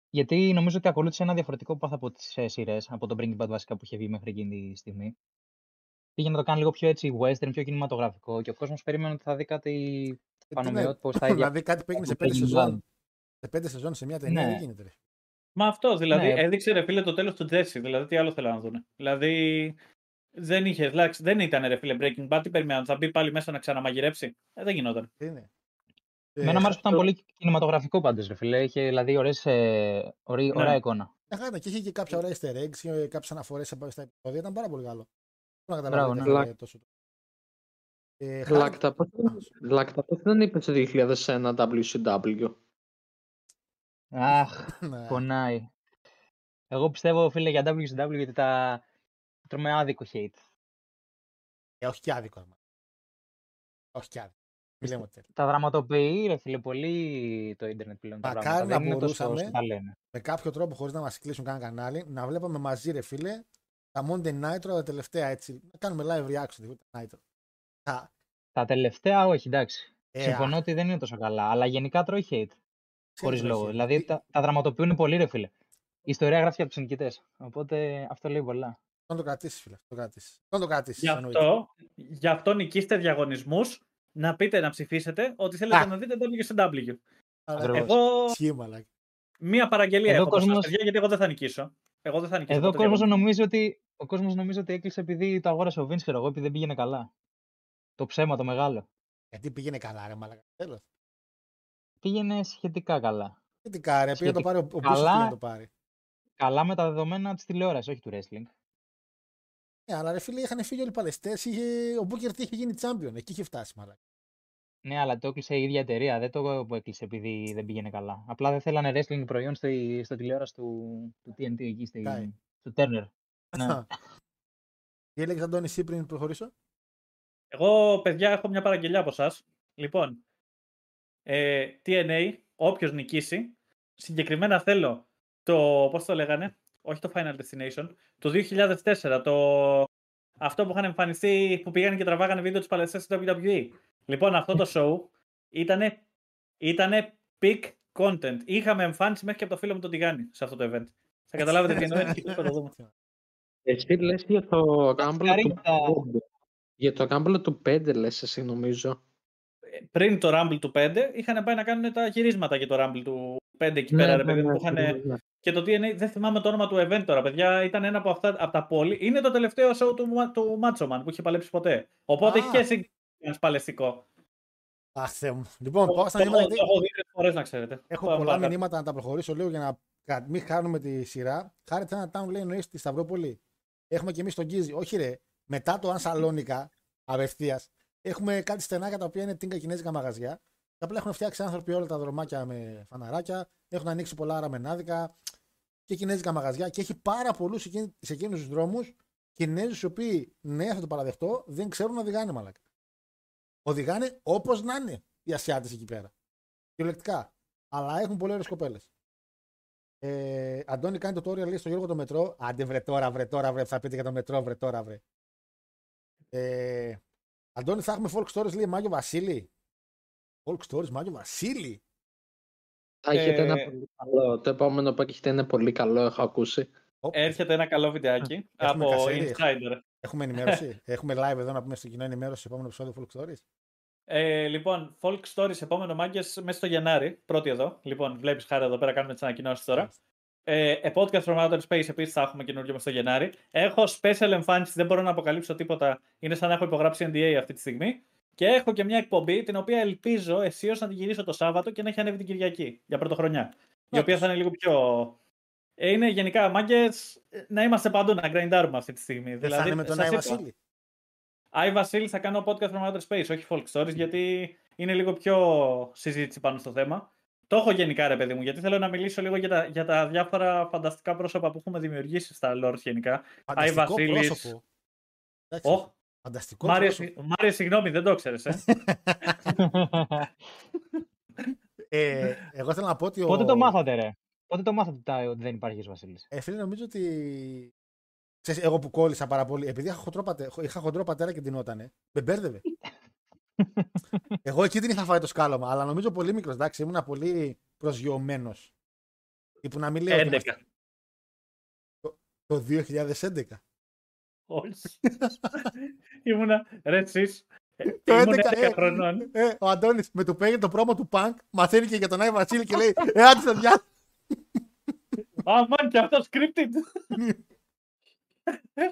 Γιατί νομίζω ότι ακολούθησε ένα διαφορετικό path από τις ε, σειρές, από το Breaking Bad βασικά που είχε βγει μέχρι εκείνη τη στιγμή. Πήγε να το κάνει λίγο πιο έτσι western, πιο κινηματογραφικό και ο κόσμος περίμενε ότι θα δει κάτι Ε, τι πανομοιότυπο ναι. στα ίδια. Δηλαδή κάτι που έγινε σε από πέντε Breaking Bad. σεζόν. Σε πέντε σεζόν σε μια ταινία Ναι. δεν γίνεται. Ρε. Μα αυτό δηλαδή Ναι. έδειξε ρε φίλε το τέλος του Τζέσι. Δηλαδή τι άλλο θέλω να δουν. Δηλαδή δεν είχες, εντάξει, δεν ήταν ρε φίλε Breaking Bad. Τι περιμέναν, θα μπει πάλι μέσα να ξαναμαγειρέψει. Ε, δεν γινόταν. Τι είναι. Εμένα μου άρεσε που ήταν πολύ κινηματογραφικό πάντως, ρε φίλε. Είχε δηλαδή ωραίες, ε, ωραί- Ναι. ωραία εικόνα. Έχανα και είχε και κάποια ωραία easter eggs, είχε κάποιες αναφορές στα επεισόδια. Ήταν πάρα πολύ καλό. Δεν Μπράβο, καταλάβω ναι. γιατί ήταν τόσο. Ε, χάρη- Λάκτα, πώς Λάκτα, πώς δεν είπε το 2001 WCW. Αχ, *laughs* Ναι. πονάει. Εγώ πιστεύω, φίλε, για WCW γιατί τα τρώμε άδικο hate. Ε, όχι και άδικο. άμα. Όχι και άδικο. Μη λέμε ότι Τα δραματοποιεί, ρε φίλε, πολύ το ίντερνετ πλέον. Τα Μακάρι πράγματα. να Δεν είναι τόσο μπορούσαμε. όσο τα λένε. με κάποιο τρόπο χωρίς να μας κλείσουν κανένα κανάλι, να βλέπαμε μαζί, ρε φίλε, τα Monday Nitro τα τελευταία έτσι. Να κάνουμε live reaction δηλαδή, τα Nitro. Τα, Τα τελευταία, όχι, εντάξει. ε, Συμφωνώ α, ότι δεν είναι τόσο καλά, αλλά γενικά τρώει hate. Χωρίς ξέρεις, λόγο. ρε, Δηλαδή τι- τα, τα δραματοποιούν πολύ, ρε φίλε. Η ιστορία γράφει από τους νικητές. Οπότε αυτό λέει πολλά. Να το κρατήσεις, φίλε. Να το κρατήσεις. Να το κρατήσεις. Γι' αυτό, γι' αυτό νικήστε διαγωνισμούς να πείτε να ψηφίσετε ότι θέλετε Α. να δείτε WCW. Ακριβώς. Εγώ Σχήμα, μία παραγγελία Εδώ έχω προς κόσμος- σας, παιδιά, γιατί εγώ δεν θα νικήσω. Εγώ δεν θα νικήσω. Εδώ ο ποτέ κόσμος διαγωνισμό. νομίζει ότι, ο κόσμος νομίζει ότι έκλεισε επειδή το αγόρασε ο Vince, ξέρω εγώ, επειδή δεν πήγαινε καλά. Το ψέμα το μεγάλο. Γιατί πήγαινε καλά, ρε Μαλάκα. Τέλος. Πήγαινε σχετικά καλά. Τι κάρε, πήγε να το πάρει ο, ο Μπούσος Καλά. πήγε να το πάρει. Καλά με τα δεδομένα της τηλεόρασης, όχι του wrestling. Ναι, αλλά ρε φίλε, είχαν φύγει όλοι οι παλαιστές. Είχε... Ο Μπούκερ τι είχε γίνει champion. Εκεί είχε φτάσει, μαλάκα. Ναι, αλλά το έκλεισε η ίδια εταιρεία. Δεν το που έκλεισε επειδή δεν πήγαινε καλά. Απλά δεν θέλανε wrestling προϊόν στο, στο τηλεόραση του, του TNT εκεί, στη, Κάει. του Turner. Ναι. Τι έλεγες Αντώνη, εσύ πριν προχωρήσω; Εγώ, παιδιά, έχω μια παραγγελιά από εσάς. Λοιπόν, ε, TNA, όποιος νικήσει, συγκεκριμένα θέλω το, πώς το λέγανε, όχι το Final Destination, το 2004, το, αυτό που είχαν εμφανιστεί, που πήγαν και τραβάγανε βίντεο της παλαιστές στο WWE. Λοιπόν, αυτό το show ήτανε, ήτανε peak content. Είχαμε εμφάνιση μέχρι και από το φίλο μου τον Τιγάνη σε αυτό το event. Θα καταλάβετε τι εννοώ. θα το δούμε. Εσύ λες για το Rumble του Μακάρι τα- 5. Για το Rumble του 5 λες εσύ νομίζω. Πριν το Rumble του 5, είχαν πάει να κάνουν τα γυρίσματα για το Rumble του 5 εκεί Ναι, πέρα, ρε ναι, παιδί μου, ναι, που είχαν ακριβώς, ναι. Και το TNA, δεν θυμάμαι το όνομα του event τώρα, παιδιά. Ήταν ένα από, αυτά, από τα πόλη. Είναι το τελευταίο show του, Μα- του Macho Man που είχε παλέψει ποτέ. Οπότε Α. έχει και εσύ ένα παλαιστικό. Αχ, Θεέ μου. Λοιπόν, Το πάω στα το- μηνύματα. το γιατί έχω δει τρεις φορές, να ξέρετε. Έχω Πάμε πολλά παρακάτω. μηνύματα να τα προχωρήσω λίγο για να κα- μην χάνουμε τη σειρά. Χάρη ένα town λέει εννοείς στη Σταυρόπολη. Έχουμε και εμείς τον Γκίζι. Όχι, ρε. Μετά το Αν Σαλόνικα, απευθείας, έχουμε κάτι στενάκια τα οποία είναι τίνκα κινέζικα μαγαζιά. Και απλά έχουν φτιάξει άνθρωποι όλα τα δρομάκια με φαναράκια. Έχουν ανοίξει πολλά αραμενάδικα και κινέζικα μαγαζιά. Και έχει πάρα πολλούς σε εκείνους τους δρόμους Κινέζους οι οποίοι, ναι, θα το παραδεχτώ, δεν ξέρουν να οδηγάνε μαλάκα. Οδηγάνε όπως να είναι οι Ασιάτες εκεί πέρα. Κυριολεκτικά. Αλλά έχουν πολύ ωραίες κοπέλες. Ε, Αντώνη κάνει το tutorial λέει στο Γιώργο το μετρό. Άντε βρε τώρα, βρε τώρα, βρε. Θα πείτε για το μετρό, βρε τώρα, βρε. Ε, Αντώνη, θα έχουμε folk stories λέει Μάγιο Βασίλη. Folk stories Μάγιο Βασίλη. Θα έχετε ένα Ε, πολύ καλό. Το επόμενο που έχετε είναι πολύ καλό, έχω ακούσει. Οπ, Έρχεται ένα καλό βιντεάκι Έχουμε από κασέρι, Insider. Έχουμε ενημέρωση. έχουμε live εδώ να πούμε στο κοινό ενημέρωση στο επόμενο επεισόδιο folk stories. Ε, λοιπόν, Folk Stories, επόμενο μάγκες μέσα στο Γενάρη. Πρώτη εδώ. Λοιπόν, βλέπεις χάρη εδώ πέρα, κάνουμε τις ανακοινώσεις τώρα. Ε, ε, podcast from Outer Space επίσης θα έχουμε καινούργιο μες στο Γενάρη. Έχω special εμφάνιση, δεν μπορώ να αποκαλύψω τίποτα. Είναι σαν να έχω υπογράψει NDA αυτή τη στιγμή. Και έχω και μια εκπομπή την οποία ελπίζω αισίως να την γυρίσω το Σάββατο και να έχει ανέβει την Κυριακή για πρωτοχρονιά. Η οποία θα είναι λίγο πιο. Ε, είναι γενικά μάγκες να είμαστε παντού, να γκραϊντάρουμε αυτή τη στιγμή. Δεν θα είναι με τον σας Άι είπα, Βασίλη; Άι Βασίλη θα κάνω podcast from Outer Space, όχι folk stories, γιατί είναι λίγο πιο συζήτηση πάνω στο θέμα. Το έχω γενικά, ρε παιδί μου, γιατί θέλω να μιλήσω λίγο για τα, για τα διάφορα φανταστικά πρόσωπα που έχουμε δημιουργήσει στα lore γενικά. Άι Φανταστικό Βασίλης. πρόσωπο. Εντάξει, Οχ, Φανταστικό Μάριε, πρόσωπο. Μάριε, συγγνώμη, δεν το ξέρεις, ε. Ε, εγώ θέλω να πω ότι ο... Πότε το μάθατε, ρε; Πότε το μάθατε τα- ότι δεν υπάρχει Βασίλης; Ε, φίλε, νομίζω ότι. Ξέρεις, εγώ που κόλλησα πάρα πολύ, επειδή είχα χοντρό, πατε... είχα χοντρό πατέρα και την ότανε, με μπέρδευε. Εγώ εκεί δεν είχα φάει το σκάλωμα, αλλά νομίζω πολύ μικρός, εντάξει, ήμουν πολύ προσγειωμένος. Που να μην λέω ότι 11. είμαστε- το 2011. Όχι. *laughs* Ήμουνα, ρε εσείς, ε, Το ήμουν 11, 11 ε. χρονών. Ε, ο Αντώνης με το παίρνει το πρόμο του Punk, μαθαίνει και για τον Άι Βασίλη και λέει Ε, άντε στα διά. Αμάν και αυτός scripted.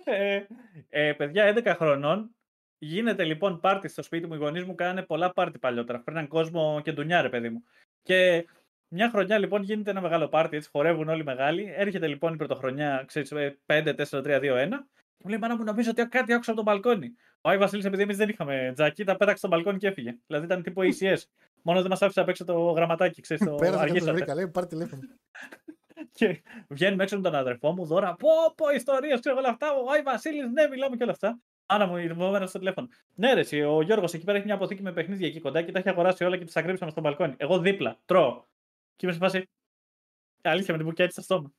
ε, ε, παιδιά, 11 χρονών. Γίνεται λοιπόν πάρτι στο σπίτι μου. Οι γονείς μου κάνανε πολλά πάρτι παλιότερα. Φέρναν κόσμο και ντουνιά, ρε παιδί μου. Και μια χρονιά λοιπόν γίνεται ένα μεγάλο πάρτι, έτσι χορεύουν όλοι μεγάλοι. Έρχεται λοιπόν η πρωτοχρονιά, ξέρεις, ε, 5, 4, 3, 2, 1. Μου λέει, Μάνα μου, νομίζω ότι κάτι άκουσα από τον μπαλκόνι. Ο Άι Βασίλης, επειδή εμείς δεν είχαμε τζάκι, τα πέταξε στο μπαλκόνι και έφυγε. Δηλαδή ήταν τύπου ACS. Μόνος δεν μας άφησε απ' έξω το γραμματάκι, ξέρεις. Το Πέρασα και τους αργήσατε. βρήκα, λέει πάρε τηλέφωνο. *laughs* Και βγαίνουμε έξω με τον αδερφό μου, δώρα, πω, πω, ιστορίες, ξέρω όλα αυτά, ο Άι Βασίλης, ναι, μιλάμε και όλα αυτά. Άνα μου, μου έμενα στο τηλέφωνο. Ναι, ρε, εσύ, ο Γιώργος εκεί πέρα έχει μια αποθήκη με παιχνίδια εκεί κοντά και τα έχει αγοράσει όλα και τις ακρίψαμε στο μπαλκόνι. Εγώ δίπλα, τρώω. Και είμαι σε φάση. Αλήθεια με την μπουκιά στο στόμα.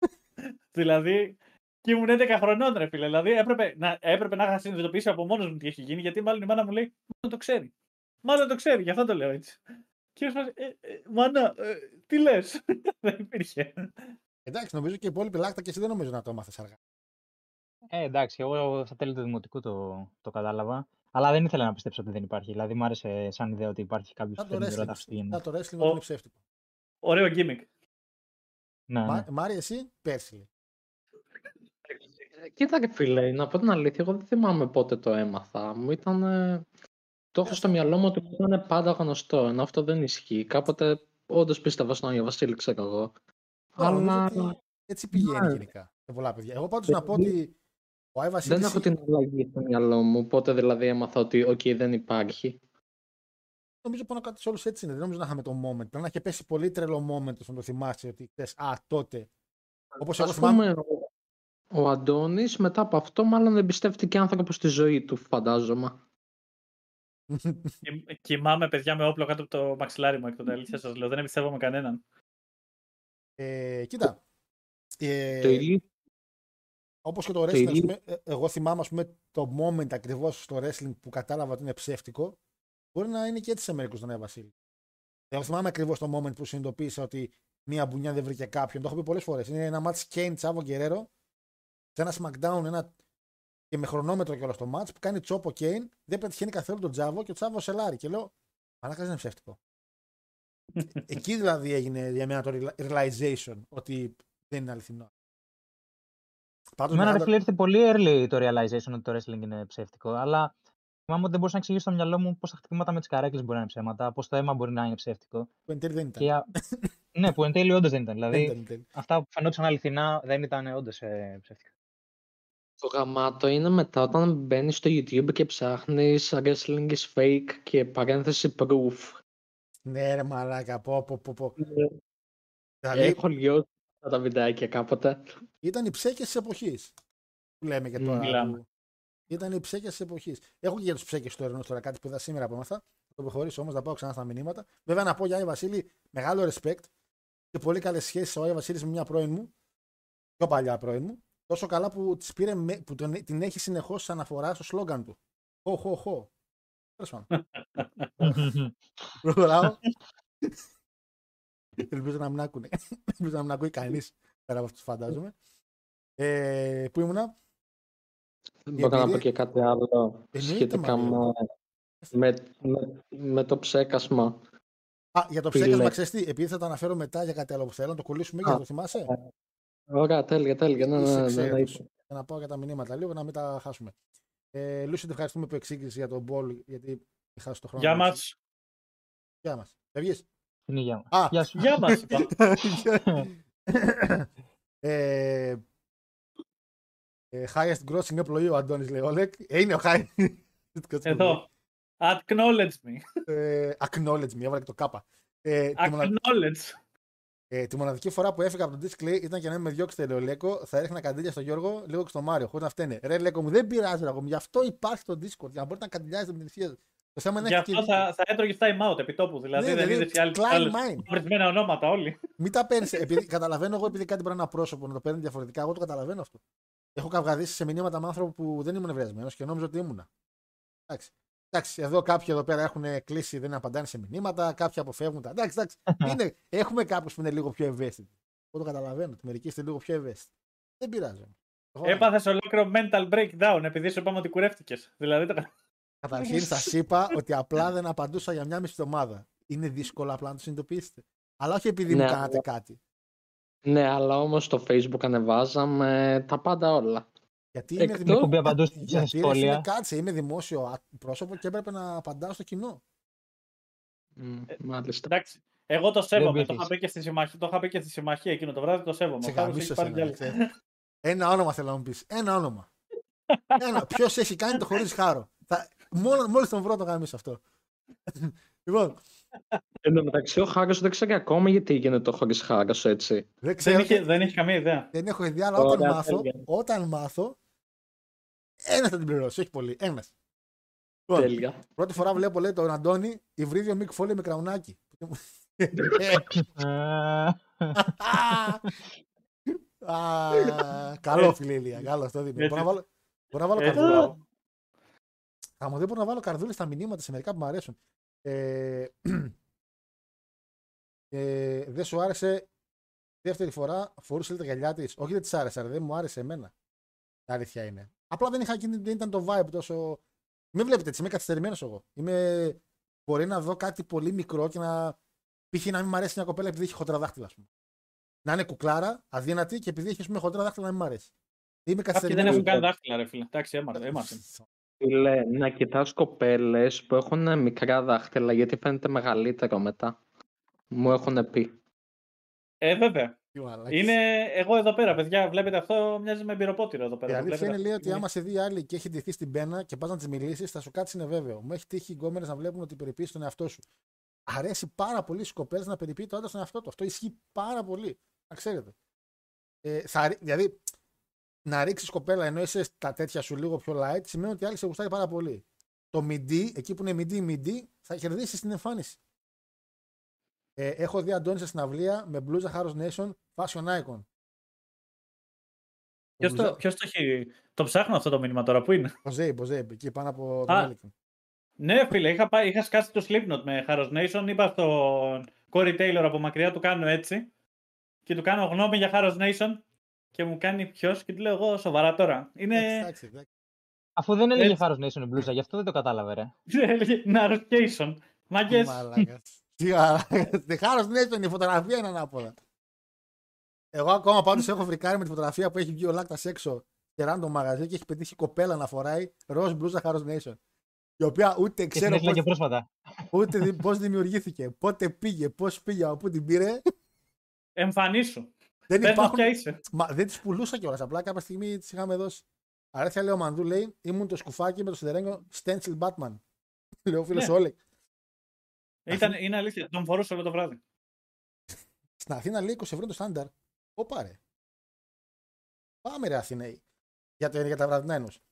*laughs* δηλαδή, και ήμουν 11 χρονών, ρε φίλε. Δηλαδή, έπρεπε να, έπρεπε να είχα συνειδητοποιήσει από μόνος μου τι έχει γίνει, γιατί μάλλον η μάνα μου λέει, Μάλλον το ξέρει. Μάλλον το ξέρει, γι' αυτό το λέω έτσι. Και είμαι σε φάση, ε, ε, μάνα, ε, τι λες. *laughs* Δεν υπήρχε. Εντάξει, νομίζω και οι υπόλοιποι λάκτα και εσύ δεν νομίζω να το έμαθες αργά. Ε, εντάξει, εγώ στα τέλη του δημοτικού το, το κατάλαβα. Αλλά δεν ήθελα να πιστέψω ότι δεν υπάρχει. Δηλαδή, μου άρεσε σαν ιδέα ότι υπάρχει κάποιος Σαν που το φέρνει wrestling. ρώτα Χριστούγεννα. Σαν το wrestling Ο- ότι είναι ψεύτικο. Ωραίο gimmick. Ναι, ναι. Μα- Μάρι, εσύ, πέρσι. λέει. Κοίτα και φίλε, να πω την αλήθεια, εγώ δεν θυμάμαι πότε το έμαθα. Μου ήταν... ε, Το έχω στο μυαλό μου ότι μου ήταν πάντα γνωστό, ενώ αυτό δεν ισχύει. Κάποτε όντως πίστευα στον Άγιο Βασίλη, ξέρω εγώ. Τώρα, νομίζω Αλλά ότι Έτσι πηγαίνει Ναι. γενικά σε πολλά παιδιά. Εγώ πάντως να πω ότι ο Άι Βασίλης δεν έχω την αλλαγή στο μυαλό μου, πότε δηλαδή έμαθα ότι οκ, δεν υπάρχει. νομίζω πάνω κάτω σε όλους έτσι είναι. Δεν νομίζω να είχαμε το moment. Πρέπει να έχει πέσει πολύ τρελό moment ώστε να το θυμάσαι ότι θες, α, τότε. Όπως εγώ Ας θυμάμαι, πούμε, ο, ο Αντώνης μετά από αυτό μάλλον εμπιστεύτηκε άνθρωπος στη ζωή του, φαντάζομαι. *laughs* Κοι- Κοιμάμαι, παιδιά, με όπλο κάτω από το μαξιλάρι μου εκ των αλήθεια σας λέω. Δεν εμπιστεύομαι κανέναν. ε, κοίτα, ε, Το ίδιο όπως και το το wrestling, ας ίδιο- πούμε, ε, εγώ θυμάμαι ας πούμε, το moment ακριβώς στο wrestling που κατάλαβα ότι είναι ψεύτικο, μπορεί να είναι και έτσι σε μερικούς τον Άι Βασίλη. Εγώ θυμάμαι ακριβώς το moment που συνειδητοποίησα ότι μία μπουνιά δεν βρήκε κάποιον. Το έχω πει πολλές φορές. Είναι ένα match Kane Τσάβο Γκερέρο σε ένα SmackDown ένα... και με χρονόμετρο και όλο στο match που κάνει τσόπο Kane, δεν πετυχαίνει καθόλου τον Τζάβο και ο Τσάβο σελάρει. Και λέω, Μαλάκα δεν είναι ψεύτικο. *laughs* Εκεί δηλαδή έγινε για μένα το reala- realization ότι δεν είναι αληθινό. Πάντως Εμένα, ρε μεγάλο- φίλε, ήρθε πολύ early το realization ότι το wrestling είναι ψεύτικο. Αλλά θυμάμαι ότι δεν μπορούσα να εξηγήσω στο μυαλό μου πώ τα χτυπήματα με τις καρέκλες μπορεί να είναι ψέματα, πώς το αίμα μπορεί να είναι ψεύτικο. που εν τέλει δεν ήταν. Και... α- ναι, που εν τέλει όντως δεν ήταν. Δεν Δηλαδή, ήταν εν τέλει. αυτά που φαινόταν αληθινά δεν ήταν όντως ε, ψεύτικα. Το γαμάτο είναι μετά όταν μπαίνεις στο YouTube και ψάχνεις wrestling is fake και παρένθεση proof. Ναι, ρε μαλάκα, πω, πω, πω, πω. Ε, Δηλαδή, Έχω λιώσει αυτά τα βιντεάκια κάποτε. ήταν οι ψέκες της εποχής. Που λέμε και Μμ, τώρα. μιλάμε. που- Ήταν οι ψέκες της εποχής. Έχω και για τους ψέκες του αιρνού τώρα κάτι που είδα σήμερα από έμαθα. Θα το προχωρήσω όμως, να πάω ξανά στα μηνύματα. Βέβαια να πω για Άι Βασίλη, μεγάλο respect και πολύ καλές σχέσεις ο Άι Βασίλης με μια πρώην μου, πιο παλιά πρώην μου. Τόσο καλά που, τις πήρε, με- που τον, την έχει συνεχώς αναφορά στο σλόγκαν του. Χω, χω, χω. Τέλος πάντων. *laughs* Προχωράω. Ελπίζω να μην άκουνε. *laughs* Ελπίζω να μην ακούει κανείς πέρα από αυτούς φαντάζομαι. Ε, πού ήμουνα, Δεν μπορώ να πω εμπειρία- και κάτι άλλο Εννοείται, σχετικά Μαρία. με, με, με, με το ψέκασμα. Α, για το Φίλε. ψέκασμα, ξέρεις τι, επειδή θα το αναφέρω μετά για κάτι άλλο που θέλω, να το κολλήσουμε και Α, να το θυμάσαι; Ωραία, τέλεια, τέλεια. Ναι, Είσαι ναι, ναι, εξαίρετος. ναι, Για να πάω για τα μηνύματα λίγο, να μην τα χάσουμε. Ε, Λούσι, te ευχαριστούμε που εξήγησες για τον Μπολ, γιατί είχα στο χρόνο. Γεια να μας. εξηγήσεις. Γεια μας. Φεύγεις; Είναι γεια μας. Α. Γεια σου. Γεια μας. ε, ε, highest grossing employee ο Αντώνης λέει Όλεκ. Ε, είναι ο highest. Εδώ. Acknowledge me. Ε, acknowledge me, έβαλε και το κάπα. Ε, τη, μονα- Acknowledge. ε, τη μοναδική φορά που έφυγα από τον disc ήταν και να με διώξετε, λέει ο Λέκο, θα έριχνα καντήλια στο Γιώργο, λίγο και στο Μάριο, χωρίς να φταίνε. Ρε Λέκο μου, δεν πειράζει, ρε, μου, γι' αυτό υπάρχει το Discord, για να μπορείτε να καντιλιάζετε με την ησυχία σας. Το θέμα είναι Γι' να έχετε αυτό και θα, θα έτρωγε time out επί τόπου. Δηλαδή Ναι, δεν δηλαδή, είδες οι άλλοι Klein άλλους mind. ορισμένα ονόματα όλοι. Μην τα παίρνεις. Επειδή, καταλαβαίνω εγώ επειδή κάτι μπορεί να είναι ένα πρόσωπο να το παίρνει διαφορετικά. Εγώ το καταλαβαίνω αυτό. Έχω καυγαδίσει σε μηνύματα με άνθρωπο που δεν ήμουν ευρεσμένο και νόμιζα ότι ήμουνα. Εντάξει. Εντάξει, εδώ κάποιοι εδώ πέρα έχουν κλείσει, δεν απαντάνε σε μηνύματα, κάποιοι αποφεύγουν τα. Εντάξει, εντάξει. *laughs* είναι, έχουμε κάποιους που είναι λίγο πιο ευαίσθητοι. Εγώ το καταλαβαίνω ότι μερικοί είστε λίγο πιο ευαίσθητοι. Δεν πειράζει. όμως. Εγώ- Έπαθες ολόκληρο mental breakdown επειδή σου είπαμε ότι κουρεύτηκες. Δηλαδή το... Καταρχήν σας είπα ότι απλά δεν απαντούσα για μια μισή εβδομάδα. Είναι δύσκολο απλά να το συνειδητοποιήσετε. Αλλά όχι επειδή μου Ναι, κάνατε αλλά- κάτι. Ναι, αλλά όμως στο facebook ανεβάζαμε τα πάντα όλα. Γιατί είναι Εκτός- δημο- Έχω μπει απαντούσε στα Γιατί ρε φίλε, σχόλια. κάτσε, είμαι δημόσιο α- πρόσωπο και έπρεπε να απαντάω στο κοινό. Μ, Μάλιστα. Εντάξει. Εγώ το σέβομαι. Το μπήκες. είχα, πει και στη συμμαχία, το είχα πει και στη συμμαχία εκείνο το βράδυ. Το σέβομαι. Σε Ο Χάρος γαμίσω έχει πάρει εσένα, κι άλλα. ξέρεις. Ένα όνομα θέλω να μου πεις. Ένα όνομα. *laughs* Ένα. Ποιος έχει κάνει το χωρίς χάρο. Θα... Μόνο, μόλις τον βρω το γαμίσω αυτό. λοιπόν, Εν τω μεταξύ, ο Χάρος δεν ξέρει ακόμα γιατί γίνεται το χωρίς Χάρος, έτσι. δεν Δεν ξέρω. είχε, και- δεν είχε καμία ιδέα. Δεν έχω ιδέα, αλλά όταν Ωραία, μάθω, τέλεια. όταν μάθω, ένας θα την πληρώσει, όχι πολύ. Ένας. Λοιπόν, Τέλεια. πρώτη φορά βλέπω, λέει τον Αντώνη, υβρίδιο Μικ Φόλι με κραουνάκι. *laughs* *laughs* Α, Καλό φίλε Ηλία, καλό αυτό δίνει. Έτσι. Μπορώ να βάλω, μπορώ να βάλω Έτσι. καρδούλα. Θα μου δεν μπορώ να βάλω καρδούλες στα μηνύματα σε μερικά που μου αρέσουν. Ε, *clears throat* ε, δεν σου άρεσε δεύτερη φορά φορούσε τα γυαλιά της. Όχι δεν της άρεσε, αλλά δεν μου άρεσε εμένα. Τα αλήθεια είναι. Απλά δεν, είχα, εκείνη- δεν ήταν το vibe τόσο. Μην βλέπετε έτσι, είμαι καθυστερημένος εγώ. Είμαι... Μπορεί να δω κάτι πολύ μικρό και να. π.χ. να μην μου αρέσει μια κοπέλα επειδή έχει χοντρά δάχτυλα, ας πούμε. Να είναι κουκλάρα, αδύνατη και επειδή έχει ας πούμε, χοντρά δάχτυλα να μην μου αρέσει. Είμαι Κάποιοι δεν καθυστερημένος. έχουν καν δάχτυλα, ρε φίλε. Εντάξει, έμαθα. Έμαθα. Φίλε, να κοιτάς κοπέλες που έχουν μικρά δάχτυλα γιατί φαίνεται μεγαλύτερο μετά. Μου έχουν πει. Ε, βέβαια. Τι μαλάκες. Είναι εγώ εδώ πέρα, παιδιά. Βλέπετε αυτό, μοιάζει με εμπειροπότηρο εδώ Η πέρα. το αλήθεια βλέπετε είναι λέει αυτό. ότι άμα σε δει άλλη και έχει ντυθεί στην πένα και πας να της μιλήσεις, θα σου κάτσει είναι βέβαιο. Μου έχει τύχει οι γκόμενες να βλέπουν ότι περιποιείς τον εαυτό σου. Αρέσει πάρα πολύ στις κοπέλες να περιποιεί το άντρας στον εαυτό του. Αυτό ισχύει πάρα πολύ. Να ξέρετε. Ε, θα, ρί- δηλαδή, να ρίξεις κοπέλα ενώ είσαι στα τέτοια σου λίγο πιο light σημαίνει ότι η άλλη σε γουστάρει πάρα πολύ. Το μιντί, εκεί που είναι μιντί, μιντί, θα κερδίσεις την εμφάνιση. Ε, έχω δει Αντώνη σε συναυλία με μπλούζα Harrow Nation Fashion Icon. Ποιος το, ποιος το έχει. Το ψάχνω αυτό το μήνυμα τώρα, πού είναι; Μποζέι, Μποζέι, εκεί πάνω από τον Α. Έλικον. Ναι, φίλε, είχα, πάει, είχα σκάσει το Slipknot με Harrow Nation. Είπα στον Corey Taylor από μακριά, του κάνω έτσι. Και του κάνω γνώμη για Harrow Nation. Και μου κάνει ποιος και του λέω εγώ σοβαρά τώρα. Είναι. Εντάξει, εντάξει. Αφού δεν έλεγε Έτσι. Harrow Nation η μπλούζα, γι' αυτό δεν το κατάλαβε, ρε. *laughs* Έλεγε Narcation. Τι Μαγκέ. μαλάκας. Τι μαλάκας. Τη χάρος ναι, ήταν η φωτογραφία είναι ανάποδα. Εγώ ακόμα πάντως έχω βρικάρει με τη φωτογραφία που έχει βγει ο Λάκτας έξω και random μαγαζί και έχει πετύχει κοπέλα να φοράει ροζ μπλούζα Harrow Nation. Η οποία ούτε Και ξέρω την έστειλε και πώς, πρόσφατα. ούτε δι- πώς δημιουργήθηκε, πότε πήγε, πώς πήγε, από πού την πήρε. Εμφανίσου. Δεν Πες μας υπάρχουν. ποια είσαι. Μα δεν τις πουλούσα κιόλας. Απλά κάποια στιγμή τις είχαμε δώσει. Αρέθια λέει ο Μανδού λέει ήμουν το σκουφάκι με το σιδερένιο Stencil Batman. *laughs* Λέω φίλος Ναι. Όλεκ. Ήταν, είναι αλήθεια. Τον φορούσα όλο το βράδυ. Στην Αθήνα λέει 20 ευρώ το στάνταρ. Ω πάρε. Πάμε ρε Αθηναίοι. Για, το, για τα βραδινά ενός.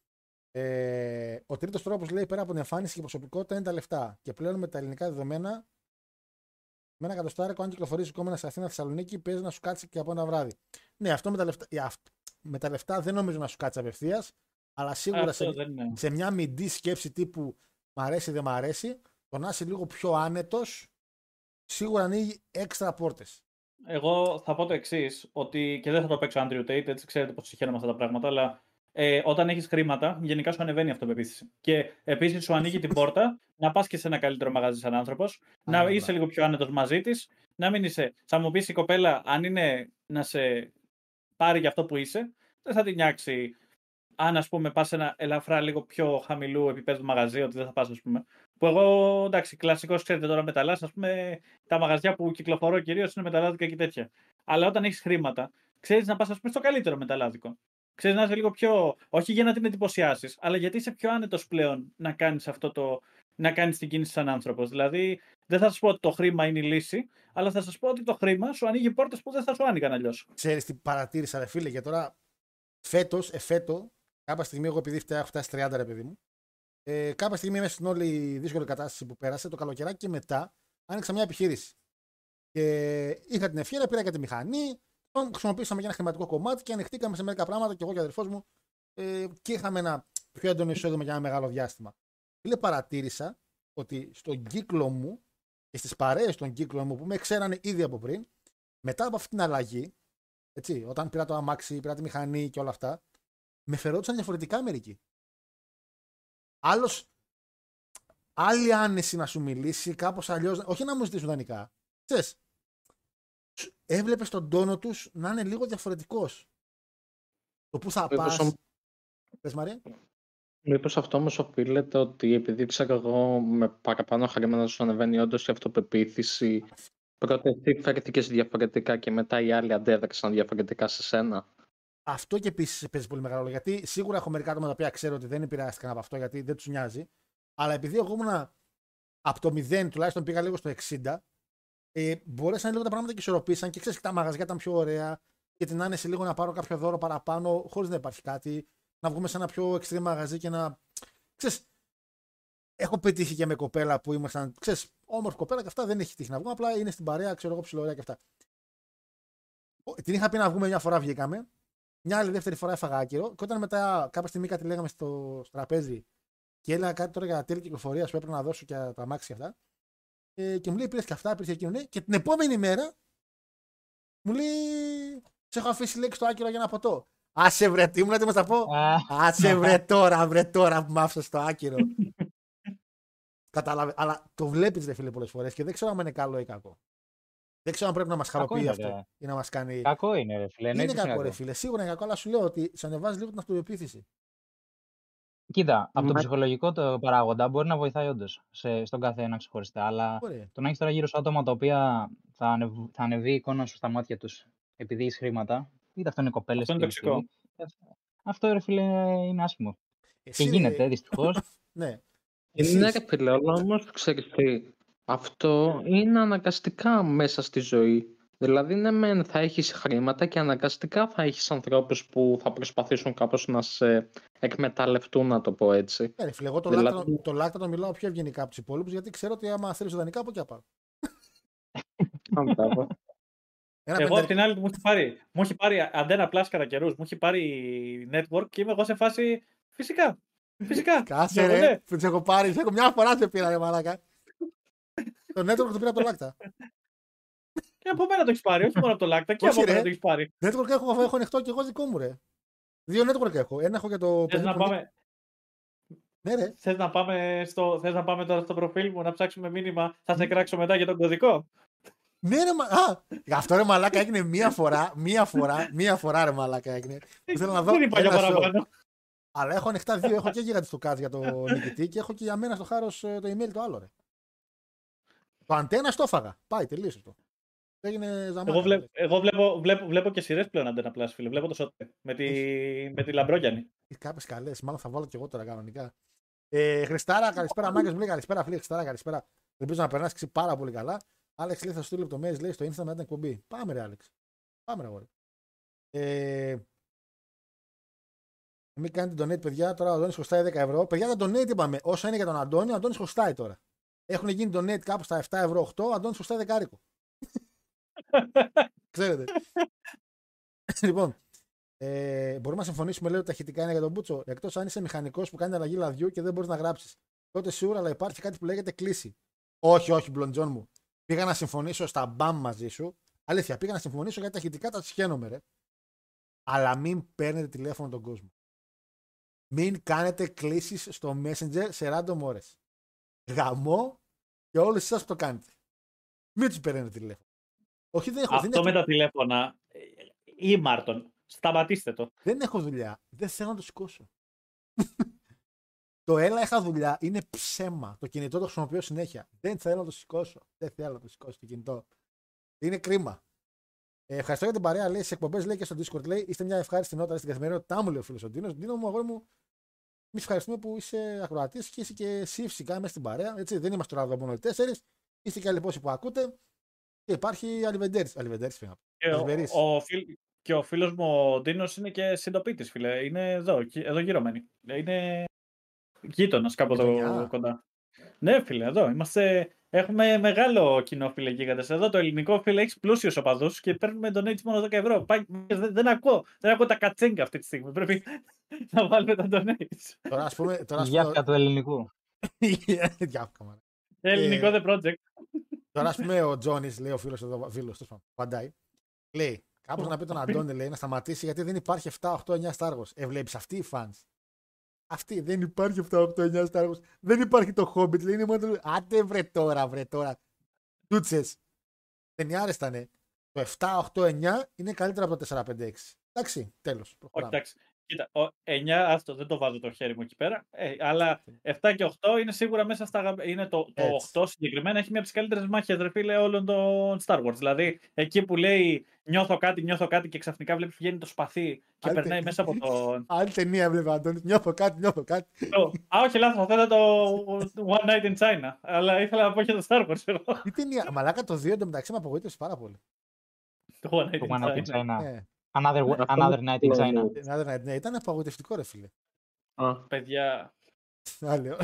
Ε, ο τρίτος τρόπος λέει πέρα από την εμφάνιση και προσωπικότητα είναι τα λεφτά. Και πλέον με τα ελληνικά δεδομένα, με ένα εκατοστάρικο, αν κυκλοφορήσει κόμμα σε Αθήνα Θεσσαλονίκη, παίζει να σου κάτσει και από ένα βράδυ. Ναι, αυτό με τα λεφτά, ε, αυτό- με τα λεφτά δεν νομίζω να σου κάτσει απευθείας, αλλά σίγουρα Αυτό σε, δεν είναι. σε μια μηντή σκέψη τύπου μ' αρέσει δεν μ' αρέσει, το να είσαι λίγο πιο άνετος, σίγουρα ανοίγει έξτρα πόρτες. Εγώ θα πω το εξής, ότι και δεν θα το παίξω Andrew Tate, έτσι ξέρετε πώς συγχαίρομαι αυτά τα πράγματα, αλλά ε, όταν έχεις χρήματα, γενικά σου ανεβαίνει η αυτοπεποίθηση. Και επίσης σου ανοίγει την πόρτα να πας και σε ένα καλύτερο μαγαζί σαν άνθρωπος, να ναι. είσαι λίγο πιο άνετος μαζί της, να μην είσαι. Θα μου πεις η κοπέλα, αν είναι να σε πάρει για αυτό που είσαι, δεν θα την νιάξει αν ας πούμε πας σε ένα ελαφρά λίγο πιο χαμηλού επίπεδου μαγαζί, ότι δεν θα πας ας πούμε. Που εγώ, εντάξει, κλασικός ξέρετε τώρα μεταλλάς, ας πούμε, τα μαγαζιά που κυκλοφορώ κυρίως είναι μεταλλάδικα και τέτοια. Αλλά όταν έχεις χρήματα, ξέρεις να πας ας πούμε στο καλύτερο μεταλλάδικο. Ξέρεις να είσαι λίγο πιο, όχι για να την εντυπωσιάσεις, αλλά γιατί είσαι πιο άνετος πλέον να κάνεις αυτό το, να κάνεις την κίνηση σαν άνθρωπος. Δηλαδή, δεν θα σας πω ότι το χρήμα είναι η λύση, αλλά θα σας πω ότι το χρήμα σου ανοίγει πόρτες που δεν θα σου άνοιγαν αλλιώς. Ξέρεις τι παρατήρησα, ρε φίλε, και τώρα φέτος, εφέτο, κάποια στιγμή, εγώ επειδή έχω φτάσει 30 ρε παιδί μου, ε, κάποια στιγμή μέσα στην όλη δύσκολη κατάσταση που πέρασε, το καλοκαιράκι και μετά, άνοιξα μια επιχείρηση. Και είχα την ευχαίρεια, πήρα και τη μηχανή, τον χρησιμοποίησαμε για ένα χρηματικό κομμάτι και ανοιχτήκαμε σε μερικά πράγματα και εγώ και ο αδερφός μου ε, και είχαμε ένα πιο έντονο εισόδημα για ένα μεγάλο διάστημα. Φίλε, παρατήρησα ότι στον κύκλο μου και στις παρέες των κύκλων μου που με ξέρανε ήδη από πριν, μετά από αυτή την αλλαγή, έτσι, όταν πήρα το αμάξι, πήρα τη μηχανή και όλα αυτά, με φερόντουσαν διαφορετικά μερικοί. Άλλος. Άλλη άνεση να σου μιλήσει, κάπως αλλιώς. Όχι να μου ζητήσουν δανεικά. Ξέρεις, έβλεπες τον τόνο τους να είναι λίγο διαφορετικός. Το που θα Μήπως πα. ο- Πες Μαρία. Μήπως αυτό όμως οφείλεται ότι επειδή ξέρω εγώ με παραπάνω χρήματα σου ανεβαίνει όντως η αυτοπεποίθηση πρώτα εσύ φέρθηκες διαφορετικά και μετά οι άλλοι αντέδρασαν διαφορετικά σε σένα. Αυτό και επίσης παίζει πολύ μεγάλο ρόλο. Γιατί σίγουρα έχω μερικά άτομα τα οποία ξέρω ότι δεν επηρεάστηκαν από αυτό γιατί δεν τους νοιάζει. Αλλά επειδή εγώ ήμουν από το 0 τουλάχιστον πήγα λίγο στο 60, ε, μπορέσαν λίγο τα πράγματα και ισορροπήσαν και ξέρεις τα μαγαζιά ήταν πιο ωραία και την άνεση λίγο να πάρω κάποιο δώρο παραπάνω χωρίς να υπάρχει κάτι. Να βγούμε σε ένα πιο extreme μαγαζί και να. Ξέρεις, έχω πετύχει και με κοπέλα που ήμασταν. Ξέρεις, όμορφη κοπέλα και αυτά δεν έχει τύχει να βγούμε. Απλά είναι στην παρέα, ξέρω εγώ ψιλοωρία και αυτά. Ο- Την είχα πει να βγούμε μια φορά, βγήκαμε. Μια άλλη δεύτερη φορά έφαγα άκυρο. Και όταν μετά κάποια στιγμή κάτι λέγαμε στο, στο τραπέζι και έλεγα κάτι τώρα για τέλη κυκλοφορίας που έπρεπε να δώσω και τα αμάξια και αυτά. Ε, και μου λέει: Πήρες και αυτά, πήρες και εκείνο. Ναι. Και την επόμενη μέρα μου λέει: Σε έχω αφήσει λέξη στο άκυρο για ένα ποτό. Άσε βρε, τι ήμουν έτοιμο να τα πω; Α, Άσε βρε τώρα, βρε τώρα που μ' άφησες το άκυρο. *laughs* Κατάλαβε. Αλλά το βλέπεις, ρε φίλε, πολλές φορές και δεν ξέρω αν είναι καλό ή κακό. Δεν ξέρω αν πρέπει να μας χαροποιεί είναι, αυτό ρε. ή να μας κάνει. Κακό είναι, ρε φίλε. Είναι εννοείται πως κακό, ρε φίλε. Σίγουρα είναι κακό, αλλά σου λέω ότι σε ανεβάζει λίγο την αυτοπεποίθηση. Κοίτα, από το Μα- ψυχολογικό το παράγοντα μπορεί να βοηθάει όντως στον καθένα ξεχωριστά. Αλλά Ωραία. το να έχεις τώρα γύρω σου άτομα τα οποία θα, ανεβ... θα ανεβεί η εικόνα σου στα μάτια τους επειδή έχει χρήματα, είτε αυτό είναι κοπέλες Αυτό είναι τοξικό. Αυτό ρε φίλε είναι άσχημο. Εσύ, Και ρε, γίνεται δυστυχώς. *laughs* Ναι. Είναι Εσείς. ρε φίλε, αλλά όμως ξέρεις τι, αυτό είναι αναγκαστικά μέσα στη ζωή. Δηλαδή, ναι, μεν θα έχεις χρήματα και αναγκαστικά θα έχεις ανθρώπους που θα προσπαθήσουν κάπως να σε εκμεταλλευτούν, να το πω έτσι. Ναι, ρε φίλε, εγώ το, Δηλαδή- λάκτο, το λάκτο το μιλάω πιο ευγενικά από τους υπόλοιπους γιατί ξέρω ότι άμα θέλεις ιδανικά από εκεί θα πάρω. Κατάλαβα. Ένα Εγώ πεντε- απ' την άλλη μου έχει πάρει, μου έχει πάρει αντένα πλάσ κατά καιρούς, μου έχει πάρει network και είμαι εγώ σε φάση φυσικά. Φυσικά. *laughs* Κάσε Εγώ, ρε, ναι. που τι έχω πάρει. Σε έχω μια φορά σε πήρα, ρε μαλάκα. το network το πήρα από το λάκτα. Και από μένα το έχεις πάρει, όχι μόνο από το Λάκτα, και Όχι, από ρε. μένα το έχεις πάρει. Network έχω, έχω ανοιχτό και εγώ δικό μου, ρε. Δύο network έχω. Ένα έχω για το Θες παιδί να, που- πάμε, Ναι, ρε. θες, να πάμε στο, θες να πάμε τώρα στο προφίλ μου να ψάξουμε μήνυμα, θα σε κράξω μετά για τον κωδικό; Ναι, ρε, μα... Α, αυτό ρε μαλάκα έγινε μία φορά, μία φορά, μία φορά ρε μαλάκα έγινε. Που θέλω να δω Δεν είπα για ένα show. παραπάνω. Αλλά έχω ανοιχτά δύο, έχω και γίγαντι στο κάτω για το νικητή και έχω και για μένα στο χάρος ε, το email το άλλο, ρε. Το αντένα το έφαγα. Πάει, τελείωσε αυτό. Έγινε ζαμάκα. Εγώ, βλέπ, εγώ βλέπω, βλέπω, βλέπω και σειρές πλέον αντένα πλάσ, φίλε. Βλέπω το σότε. Με τη, με τη Λαμπρόγιανη. Κάποιε καλές, μάλλον θα βάλω και εγώ τώρα κανονικά. Ε, Χριστάρα, καλησπέρα, Μάγκε μου λέει καλησπέρα, φίλε Χριστάρα, καλησπέρα. Ελπίζω να περνάς και πάρα πολύ καλά. Άλεξ λέει θα σου στείλω λεπτομέρειες λέει στο Insta μετά την εκπομπή. Πάμε, ρε Άλεξ. Πάμε, ρε αγόρι. Ε, μην κάνετε donate, παιδιά. Τώρα ο Αντώνης χρωστάει 10 ευρώ. Παιδιά, τα donate είπαμε. Όσο είναι για τον Αντώνη, ο Αντώνης χρωστάει τώρα. Έχουν γίνει donate κάπου στα 7 ευρώ 8, ο Αντώνης χρωστάει δεκάρικο. Ξέρετε. λοιπόν, ε, μπορούμε να συμφωνήσουμε λέει ότι τα ηχητικά είναι για τον Μπούτσο. Εκτός αν είσαι μηχανικός που κάνει αλλαγή λαδιού και δεν μπορείς να γράψεις. Τότε σίγουρα αλλά υπάρχει κάτι που λέγεται κλίση. Όχι, όχι, μπλοντζόν μου. Πήγα να συμφωνήσω στα μπαμ μαζί σου. Αλήθεια, πήγα να συμφωνήσω γιατί τα ηχητικά τα συχαίνομαι, ρε. Αλλά μην παίρνετε τηλέφωνο τον κόσμο. μην κάνετε κλήσεις στο Messenger σε random ώρες. Γαμώ και όλους εσάς που το κάνετε. Μην τους παίρνετε τηλέφωνο. Όχι, δεν έχω, δεν Αυτό έχω, με τα τηλέφωνα. ε, Ή Μάρτον. Σταματήστε το. δεν έχω δουλειά. Δεν θέλω να το σηκώσω. *laughs* το έλα είχα δουλειά είναι ψέμα. Το κινητό το χρησιμοποιώ συνέχεια. Δεν θέλω να το σηκώσω. Δεν θέλω να το σηκώσω το κινητό. Είναι κρίμα. Ε, ευχαριστώ για την παρέα. Λέει σε εκπομπές λέει και στο Discord. Λέει είστε μια ευχάριστη νότα στην καθημερινότητά μου, λέει ο φίλος ο Ντίνος. Ντίνο μου, αγόρι μου, εμείς ευχαριστούμε που είσαι ακροατής και είσαι και εσύ φυσικά μέσα στην παρέα. Έτσι, δεν είμαστε τώρα εδώ μόνο οι τέσσερι. Είστε και άλλοι πόσοι που ακούτε. Και υπάρχει Αλιβεντέρης. Αλιβεντέρης φαίνεται. Και ο, Αλιβερής. ο, φίλ- και ο φίλος μου ο Ντίνος είναι και συντοπίτης, φίλε. Είναι εδώ, εκεί- εδώ γύρω μένει. Είναι γείτονας κάπου εδώ Γειτονιά. κοντά. Ναι, φίλε, εδώ. Είμαστε... Έχουμε μεγάλο κοινό, φίλε, γίγαντες. Εδώ το ελληνικό, φίλε, έχεις πλούσιους οπαδούς και παίρνουμε donate μόνο 10 ευρώ. Πάει, δεν, δεν ακούω. Δεν ακούω τα κατσίνγκα αυτή τη στιγμή. Πρέπει *laughs* να βάλουμε τα donate. Τώρα ας πούμε. Τώρα ας Η πούμε- γιάφκα του ελληνικού. *laughs* Γιάφκα, μάνα. Ελληνικό Ε, The Project. Τώρα, ας πούμε, ο Τζόνις, λέει ο φίλος εδώ, φίλος του Παντάι, λέει κάπω να πει τον Αντώνη λέει, να σταματήσει γιατί δεν υπάρχει 7, 8, 9 Star Wars. Ε, βλέπεις αυτοί οι fans. Αυτή δεν υπάρχει 7, 8, 9 Star Wars. Δεν υπάρχει το Hobbit. Λέει, είναι μόνο. το- Άντε βρε τώρα, βρε τώρα. Τούτσες. Ταινιάρε ήταν. Το 7, 8, 9 είναι καλύτερα από το 4, 5, 6. Εντάξει, τέλος. Όχι, εντάξει. Κοίτα, ο 9, άστο, δεν το βάζω το χέρι μου εκεί πέρα. Ε, αλλά 7 και 8 είναι σίγουρα μέσα στα. γαμ- Είναι το, το Έτσι. 8 συγκεκριμένα έχει μια από τις καλύτερες μάχες, ρε φίλε, όλων των Star Wars. Δηλαδή, εκεί που λέει νιώθω κάτι, νιώθω κάτι και ξαφνικά βλέπεις βγαίνει το σπαθί και Άλλη περνάει ταινία. μέσα από το. Άλλη ταινία έβλεπα, Αντώνη. Νιώθω κάτι, νιώθω κάτι. το- Α, όχι, λάθος, αυτό ήταν το One Night in China. Αλλά ήθελα να πω και το Star Wars εγώ. Τι ταινία. Μαλάκα το 2 εντωμεταξύ με απογοήτευσες πάρα πολύ. Το One Night Το in One Night in China. China. Ναι. Another, Αυτό another είναι night in το- China. Another Night, ναι, ήταν απαγοητευτικό, ρε φίλε. Α, Παιδιά, Άλλο.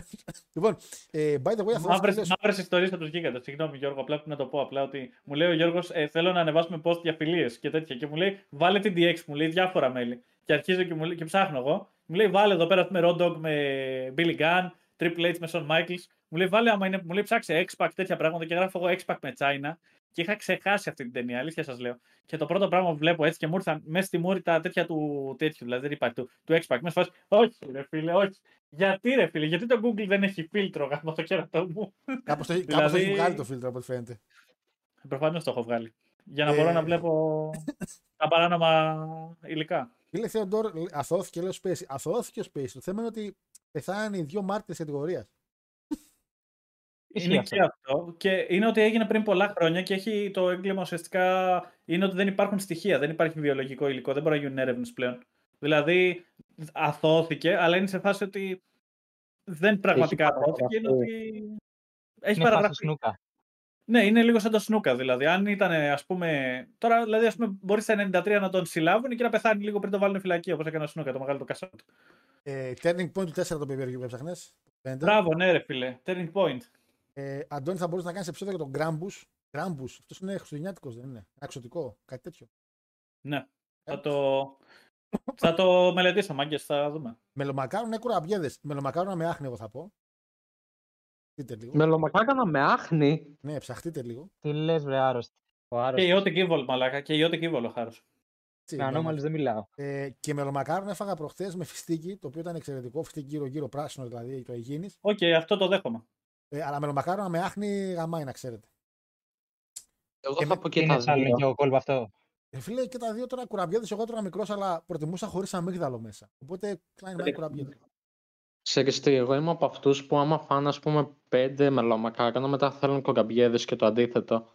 λοιπόν, ε, by the way, αυτό Μαύρες, λες- μαύρες ιστορίες από τους γίγαντες. Συγγνώμη Γιώργο, απλά πρέπει να το πω απλά ότι μου λέει ο Γιώργος ε, θέλω να ανεβάσουμε post για φιλίες και τέτοια και μου λέει βάλε την DX, μου λέει διάφορα μέλη. Και αρχίζω και, μου λέει, και ψάχνω εγώ. Μου λέει βάλε εδώ πέρα ας πούμε Road Dogg με Billy Gunn, Triple H με Shawn Michaels. Μου λέει βάλε άμα είναι, μου λέει ψάξε X-Pac τέτοια πράγματα και γράφω εγώ X-Pac με China. Και είχα ξεχάσει αυτή την ταινία, αλήθεια σας λέω. Και το πρώτο πράγμα που βλέπω έτσι και μου ήρθαν μέσα στη μούρη τα τέτοια του τέτοιου, δηλαδή δεν υπάρχει του, του X-Pac. Μέσα φάση, όχι ρε φίλε, όχι. Γιατί ρε φίλε, γιατί το Google δεν έχει φίλτρο γάμο το κέρατό μου. *laughs* Κάπως το, έχει- Δηλαδή- κάπως το έχει βγάλει το φίλτρο από ό,τι φαίνεται. Προφανώς το έχω βγάλει. Για να Ε. μπορώ να βλέπω *laughs* τα παράνομα υλικά. Φίλε Θεοντόρ, αθώθηκε, λέει ο Space. Αθώθηκε ο Space. Το θέμα είναι ότι πεθάνει οι δύο μάρτυρες κατηγορίας. Ισχύει Είναι αυτό. και αυτό. Και είναι ότι έγινε πριν πολλά χρόνια και έχει το έγκλημα ουσιαστικά είναι ότι δεν υπάρχουν στοιχεία, δεν υπάρχει βιολογικό υλικό, δεν μπορεί να γίνουν έρευνες πλέον. Δηλαδή αθώθηκε, αλλά είναι σε φάση ότι δεν πραγματικά αθώθηκε. Είναι ότι έχει Είναι φάση παραγραφεί. σνούκα. Ναι, είναι λίγο σαν το Σνούκα. Δηλαδή, αν ήταν, ας πούμε. Τώρα, δηλαδή, ας πούμε, μπορείς στα 93 να τον συλλάβουν και να πεθάνει λίγο πριν το βάλουν φυλακή, όπως έκανε ο Σνούκα, το μεγάλο το κασάτ. Ε, turning point του 4 το pay που έψαχνες; Μπράβο, ναι, ρε φίλε. Turning point. Ε, Αντώνη, θα μπορούσες να κάνεις επεισόδιο για τον Γκράμπους. Γκράμπους, αυτός είναι χριστουγεννιάτικος, δεν είναι. Ένα εξωτικό, κάτι τέτοιο. Ναι. *laughs* Θα το, θα το μελετήσω, μάγκε, θα δούμε. Μελομακάρονα ή κουραμπιέδες. Μελομακάρονα με άχνη, εγώ θα πω. Ψαχτείτε λίγο. Μελομακάρονα με άχνη; Ναι, ψαχτείτε λίγο. Τι λες βρε άρρωστη. Ο Και άρρωστος. η Ό,τι Evil, μαλάκα. Και η Ό,τι Evil, ο Χάρος. Έτσι, Με ανώμαλους δεν μιλάω. Ε, και μελομακάρονα έφαγα προχθές με φιστίκι, το οποίο ήταν εξαιρετικό. Φιστίκι γύρω-γύρω, πράσινο δηλαδή, το Αιγίνης. Οκ, αυτό το δέχομαι. Ε, αλλά μελομακάρονα με άχνη γαμάει, να ξέρετε. Εγώ Και θα με- πω και Είναι τα σαλονικιό κόλπο αυτό. Ε, φίλε, και τα δύο τώρα κουραμπιέδες. Εγώ τώρα μικρός, αλλά προτιμούσα χωρίς αμύγδαλο μέσα. Οπότε κλείνει με κουραμπιέδε. Ξέρεις τι, εγώ είμαι από αυτούς που άμα φάνε ας πούμε πέντε μελομακάρονα μετά θέλουν κουραμπιέδες και το αντίθετο.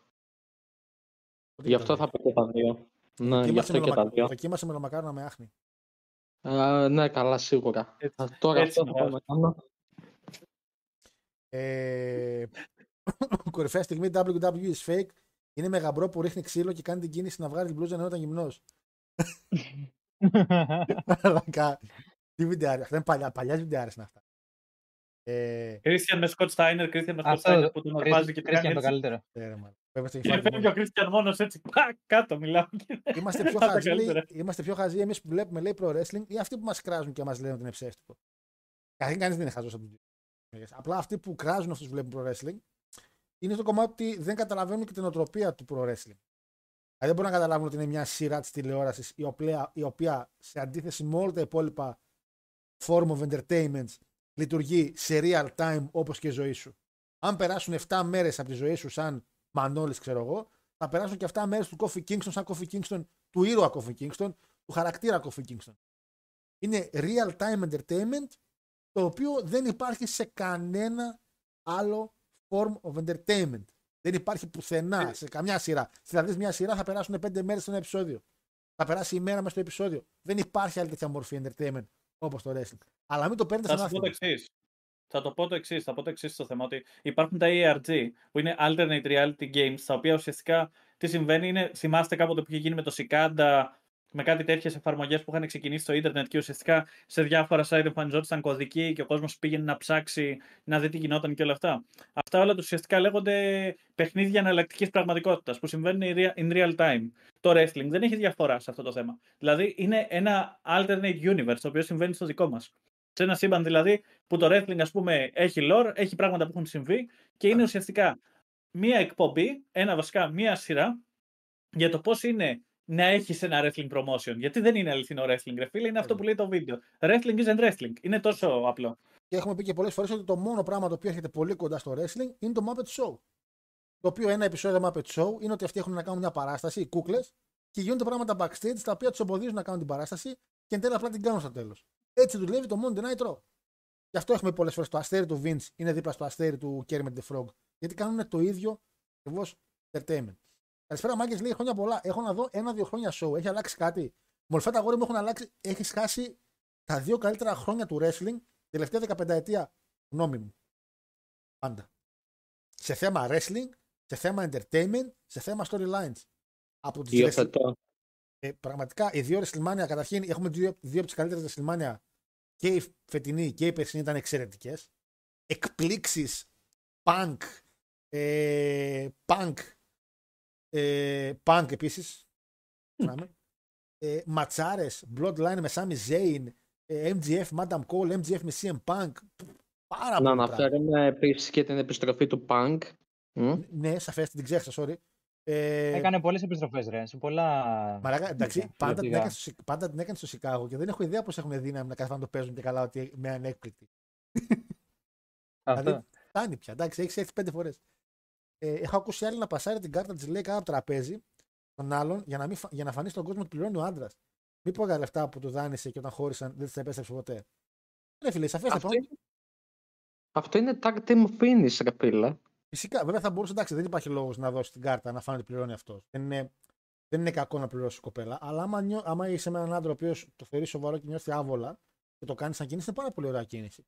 Γι' αυτό θα πω και τα δύο. Ναι, γι' αυτό και τα δύο. Δοκίμασε μελομακάρονα με άχνη. Ε, ναι, καλά, σίγουρα. Έτσι- Α, Τώρα έτσι αυτό θα είναι. πάω να κάνω. Ε, *laughs* κορυφαία στιγμή WWE is fake. Είναι με γαμπρό που ρίχνει ξύλο και κάνει την κίνηση να βγάλει την μπλούζα ενώ ήταν γυμνός. Μαλακά. Τι βιντεάρια. Αυτά είναι παλιά, παλιάς βιντεάρια είναι αυτά. Ε, Christian με Scott Steiner, Christian με Scott Αυτό, Steiner που τον ορμάζει και Κρίστιαν το κάνει έτσι. καλύτερο. ε, ρε, μάλλον. Βέβαια στο Και κεφάλι φεύγει μου. ο Christian μόνος έτσι. Πα, κάτω μιλάω. Είμαστε *laughs* πιο Τα χαζοί, λέει, καλύτερα. είμαστε πιο χαζοί εμείς που βλέπουμε λέει pro wrestling ή αυτοί που μας κράζουν και μας λένε ότι είναι ψεύτικο. Καθήν κανείς δεν είναι χαζός από του δύο. Απλά αυτοί που κράζουν αυτούς που βλέπουν pro wrestling είναι στο κομμάτι ότι δεν καταλαβαίνουν και την οτροπία του pro wrestling. Δηλαδή δεν μπορούν να καταλάβουν ότι είναι μια σειρά της τηλεόρασης η οποία, η οποία σε αντίθεση με όλα τα υπόλοιπα form of entertainment λειτουργεί σε real time όπως και η ζωή σου. Αν περάσουν 7 μέρες από τη ζωή σου σαν Μανώλης ξέρω εγώ, θα περάσουν και 7 μέρες του Coffee Kingston σαν Coffee Kingston, του ήρωα Coffee Kingston, του χαρακτήρα Coffee Kingston. Είναι real time entertainment το οποίο δεν υπάρχει σε κανένα άλλο form of entertainment. Δεν υπάρχει πουθενά, σε καμιά σειρά. Θα δει μιας σειράς, θα περάσουν πέντε μέρες στο ένα επεισόδιο. Θα περάσει η μέρα με στο επεισόδιο. Δεν υπάρχει άλλη τέτοια μορφή entertainment όπως το wrestling. Αλλά μην το παίρνετε Θα σαν σου πω το άθλημα. εξής. Θα το πω το εξής. Θα πω το εξής στο θέμα ότι υπάρχουν τα ARG που είναι alternate reality games, τα οποία ουσιαστικά τι συμβαίνει είναι, θυμάστε κάποτε που είχε γίνει με το Cicada, με κάτι τέτοιες εφαρμογές που είχαν ξεκινήσει στο ίντερνετ και ουσιαστικά σε διάφορα site εμφανιζόταν κωδικοί και ο κόσμος πήγαινε να ψάξει να δει τι γινόταν και όλα αυτά. Αυτά όλα ουσιαστικά λέγονται παιχνίδια εναλλακτικής πραγματικότητας που συμβαίνουν in rea- in real time. Το wrestling δεν έχει διαφορά σε αυτό το θέμα. Δηλαδή είναι ένα alternate universe το οποίο συμβαίνει στο δικό μας. Σε ένα σύμπαν δηλαδή που το wrestling ας πούμε έχει lore, έχει πράγματα που έχουν συμβεί και είναι ουσιαστικά μία εκπομπή, ένα βασικά μία σειρά για το πώς είναι να έχεις ένα wrestling promotion. Γιατί δεν είναι αληθινό wrestling, ρε φίλε, είναι αυτό που λέει το βίντεο. Wrestling isn't wrestling. Είναι τόσο απλό. Και έχουμε πει και πολλές φορές ότι το μόνο πράγμα το οποίο έρχεται πολύ κοντά στο wrestling είναι το Muppet Show. Το οποίο ένα επεισόδιο Muppet Show είναι ότι αυτοί έχουν να κάνουν μια παράσταση, οι κούκλες, και γίνονται πράγματα backstage τα οποία τους εμποδίζουν να κάνουν την παράσταση και εν τέλει απλά την κάνουν στο τέλος. Έτσι δουλεύει το Monday Night Raw. Γι' αυτό έχουμε πολλές φορές το αστέρι του Vince είναι δίπλα στο αστέρι του Kermit the Frog. Γιατί κάνουν το ίδιο ακριβώς entertainment. Καλησπέρα, Μάγκες λέει χρόνια πολλά. Έχω να δω ένα-δύο χρόνια show. Έχει αλλάξει κάτι; Μορφέ τα αγόρια μου έχουν αλλάξει. Έχει χάσει τα δύο καλύτερα χρόνια του wrestling τελευταία 15 ετία. Γνώμη μου. Πάντα. Σε θέμα wrestling, σε θέμα entertainment, σε θέμα storylines. Από τις wrestling- Υιοθετώ. ε, πραγματικά οι δύο WrestleMania, καταρχήν έχουμε δύο, δύο από τις καλύτερες WrestleMania και η φετινή και η περσινή ήταν εξαιρετικές. Εκπλήξεις, punk, ε, punk, ε, punk επίσης. Ε, Ματσάρες, Bloodline με Sami Zayn, ε, MGF, Madam Cole, MGF με CM Punk. Πάρα Να πολύ πράγμα. αναφέρουμε επίσης και την επιστροφή του Punk. Μμ. Ναι, σαφέ, την ξέχασα, sorry. Ε, Έκανε πολλές επιστροφές, ρε. Σε πολλά. Μαλάκα, εντάξει, τέτοια, πάντα την, τηλεοπτικά. έκανε στο, Σι- πάντα την έκανε στο Σικάγο και δεν έχω ιδέα πώς έχουν δύναμη να καθίσουν να το παίζουν και καλά ότι με ανέκπληκτη. Αυτό. Δηλαδή, φτάνει πια. Εντάξει, έχεις έρθει πέντε φορές. Ε, έχω ακούσει άλλη να πασάρει την κάρτα της λέει κάτω από το τραπέζι των άλλων για να, μην, φα- για να φανεί στον κόσμο ότι πληρώνει ο άντρας. Μην πω για λεφτά που του δάνεισε και όταν χώρισαν δεν τη επέστρεψε ποτέ. Ναι, φίλε, σαφές Αυτό, είναι... αυτό είναι tag team finish, ρε φίλε. Φυσικά, βέβαια θα μπορούσε εντάξει, δεν υπάρχει λόγος να δώσει την κάρτα να φάνει ότι πληρώνει αυτός. Δεν είναι, δεν είναι κακό να πληρώσει η κοπέλα. Αλλά άμα, νιώ, άμα είσαι με έναν άντρα ο οποίος το θεωρεί σοβαρό και νιώθει άβολα και το κάνεις σαν κίνηση, είναι πάρα πολύ ωραία κίνηση.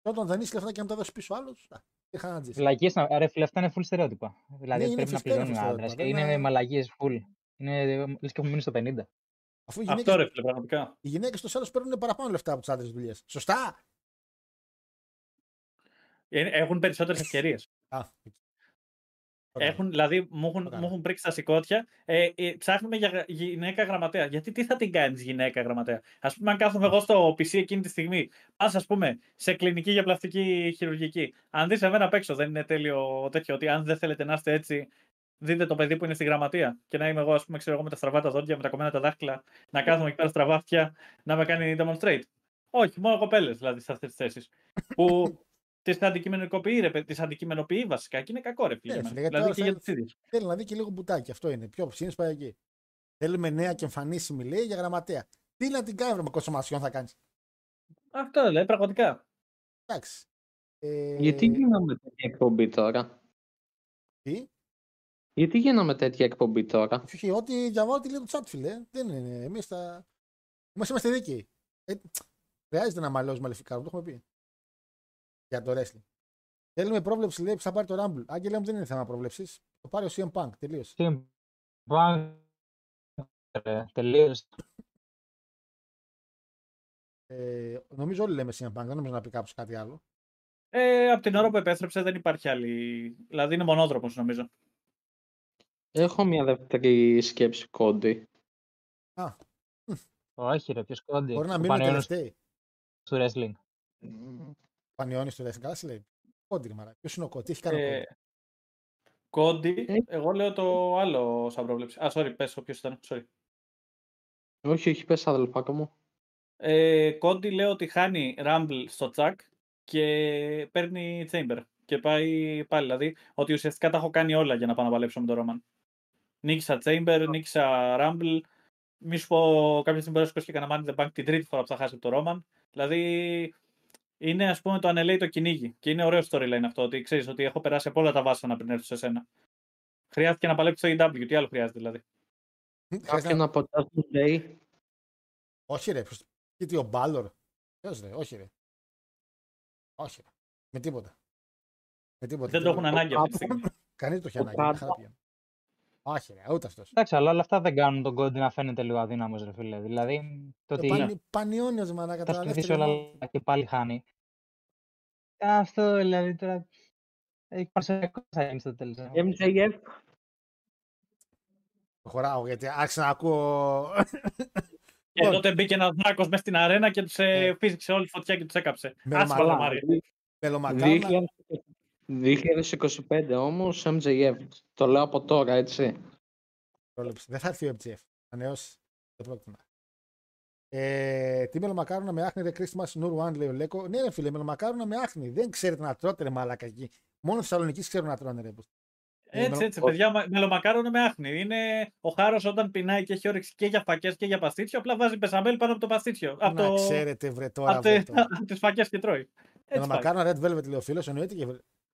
Και όταν δανείσει λεφτά και να τα δώσεις πίσω άλλου, είχα να τζίσει. Βλακίε, ρε φίλε, αυτά είναι full στερεότυπα. Δηλαδή Ναι, είναι πρέπει να φυσικά είναι πληρώνει ο full άντρα. στερεότυπα, Είναι βέβαια. μαλαγίε full. Είναι λες και έχουμε μείνει στο 50. Αφού οι Αυτό γυναίκες, ρε φίλε, πραγματικά. οι γυναίκες στο τέλο παίρνουν παραπάνω λεφτά από τι άντρες δουλειές. Σωστά! Ε, Έχουν περισσότερες ευκαιρίες. Α, Ωραία. Έχουν, δηλαδή, μου έχουν, Ωραία. μου έχουν πρίξει τα σηκώτια. Ε, ε, ψάχνουμε για γρα- γυναίκα γραμματέα. Γιατί τι θα την κάνεις γυναίκα γραμματέα; Α πούμε, αν κάθομαι εγώ στο PC εκείνη τη στιγμή, πα, ας πούμε, σε κλινική για πλαστική χειρουργική. Αν δεις εμένα απ' έξω, δεν είναι τέλειο τέτοιο ότι αν δεν θέλετε να είστε έτσι, δείτε το παιδί που είναι στη γραμματεία. Και να είμαι εγώ, ας πούμε, ξέρω εγώ, με τα στραβά τα δόντια, με τα κομμένα τα δάχτυλα, να κάθομαι εκεί πέρα στραβά αυτιά, να με κάνει demonstrate. Όχι, μόνο κοπέλες δηλαδή σε αυτές τις θέσεις. που τις αντικειμενοποιεί, ρε, παιδί, τις αντικειμενοποιεί βασικά και είναι κακό ρε φίλε. Ναι, εμένα. φίλε, γιατί δηλαδή τώρα και για θα- τους ίδιους. Θέλει να δει και λίγο μπουτάκι. Αυτό είναι. Πιο ψήνει πάει εκεί. Θέλουμε νέα και εμφανίσιμη λέει για γραμματέα. Τι να την κάνει με κοσομασιόν θα κάνεις. Αυτό λέει, πραγματικά. Εντάξει. Ε, Γιατί γίναμε τέτοια εκπομπή τώρα; Τι; Γιατί γίναμε τέτοια εκπομπή τώρα; Όχι, ό,τι διαβάω τι λέει το chat, φίλε. Δεν είναι. Εμείς θα. Εμείς είμαστε δίκαιοι. Ε, χρειάζεται να μαλώσει μαλεφικά, το έχουμε πει. Για το wrestling. Θέλουμε πρόβλεψη, λέει, που θα πάρει το Rumble. Άγγελε μου δεν είναι θέμα πρόβλεψης. Το πάρει ο CM Punk. Τελείωσε. CM Punk, ρε, τελείως. Ε, νομίζω όλοι λέμε CM Punk. Δεν νομίζω να πει κάποιος κάτι άλλο. Ε, από την ώρα που επέστρεψε δεν υπάρχει άλλη. Δηλαδή είναι μονόδρομος νομίζω. Έχω μια δεύτερη σκέψη κόντι. Α, Όχι, ρε, ποιος κόντι; μπορεί να Ο μείνουν Πανιώνιος τελευταίοι. του wrestling. Πανιώνει του wrestling. Καλά, σε λέει. Κόντι, ρε, μαρά. Ποιος είναι ο Κόντι, τι έχει κάνει ο Ε, Κόντι. Κόντι, Ε. εγώ λέω το άλλο σαν πρόβλεψη. Α, sorry, πες, ποιο ήταν. Sorry. Όχι, όχι, πες αδελφάκο μου. Ε, Κόντι λέει ότι χάνει Rumble στο τσακ και παίρνει Chamber. Και πάει πάλι. Δηλαδή ότι ουσιαστικά τα έχω κάνει όλα για να πάω να παλέψω με τον Ρόμαν. Νίκησα Chamber, νίκησα Rumble. Μη σου πω κάποια στιγμή μπορεί να σηκώσει και κανένα Money in the Bank την τρίτη φορά που θα χάσει από τον Ρόμαν. Δηλαδή είναι ας πούμε το ανελέει το κυνήγι. Και είναι ωραίο storyline αυτό. Ότι ξέρεις ότι έχω περάσει από όλα τα βάσανα πριν έρθω σε σένα. Χρειάστηκε να παλέψει το AW. Τι άλλο χρειάζεται δηλαδή. Κάποιον από το Day. Όχι ρε, προς... και τι ο Μπάλορ. Ποιος ρε, όχι ρε. Όχι ρε. Με τίποτα. Με τίποτα. Δεν το έχουν ανάγκη αυτή τη στιγμή. *laughs* Κανείς το έχει Ο ανάγκη. Κάτω. μια χαρά πηγαίνει. Όχι ρε, ούτε αυτός. Εντάξει, αλλά όλα αυτά δεν κάνουν τον Κόντι να φαίνεται λίγο αδύναμος, ρε φίλε. Δηλαδή, το Το ότι πανι, πανιόνιος μαλάκα θα τώρα. κερδίσει δεύτερη όλα ομάδα. και πάλι χάνει. Αυτό δηλαδή τώρα. Έχει παρσιακό θα είναι στο τέλος. ε. MJF. Προχωράω γιατί άρχισα να ακούω. Και τότε μπήκε ένας δράκο μέσα στην αρένα και τους ε, φύσηξε όλη τη φωτιά και τους έκαψε. Με Άσχα μαλά. το Μάρι. Μελομακάρονα. 2025 όμως MJF. Το λέω από τώρα, έτσι. Πρόληψη. Δεν θα έρθει ο MGF. Ανεώσει. Δεν πρόκειται να. Ε, τι μελομακάρονα με άχνη, ρε Christmas Νουρ One, λέει ο Λέκο. Ναι, ρε φίλε, μελομακάρονα με άχνη. Δεν ξέρετε να τρώτε, ρε μαλάκα εκεί. Μόνο στη Θεσσαλονίκη ξέρουν να τρώνε, ρε. Έτσι, έτσι, παιδιά, μα- μελομακάρονο με άχνη. Είναι ο χάρος όταν πεινάει και έχει όρεξη και για φακές και για παστίτσιο, απλά βάζει πεσαμέλ πάνω από το παστίτσιο. Από, Να το... ξέρετε, βρε τώρα. από, βρε τε... τώρα. από *laughs* τις φακές και τρώει. Έτσι πάει. Μελομακάρονα Red Velvet, λέει ο φίλος. Εννοείται και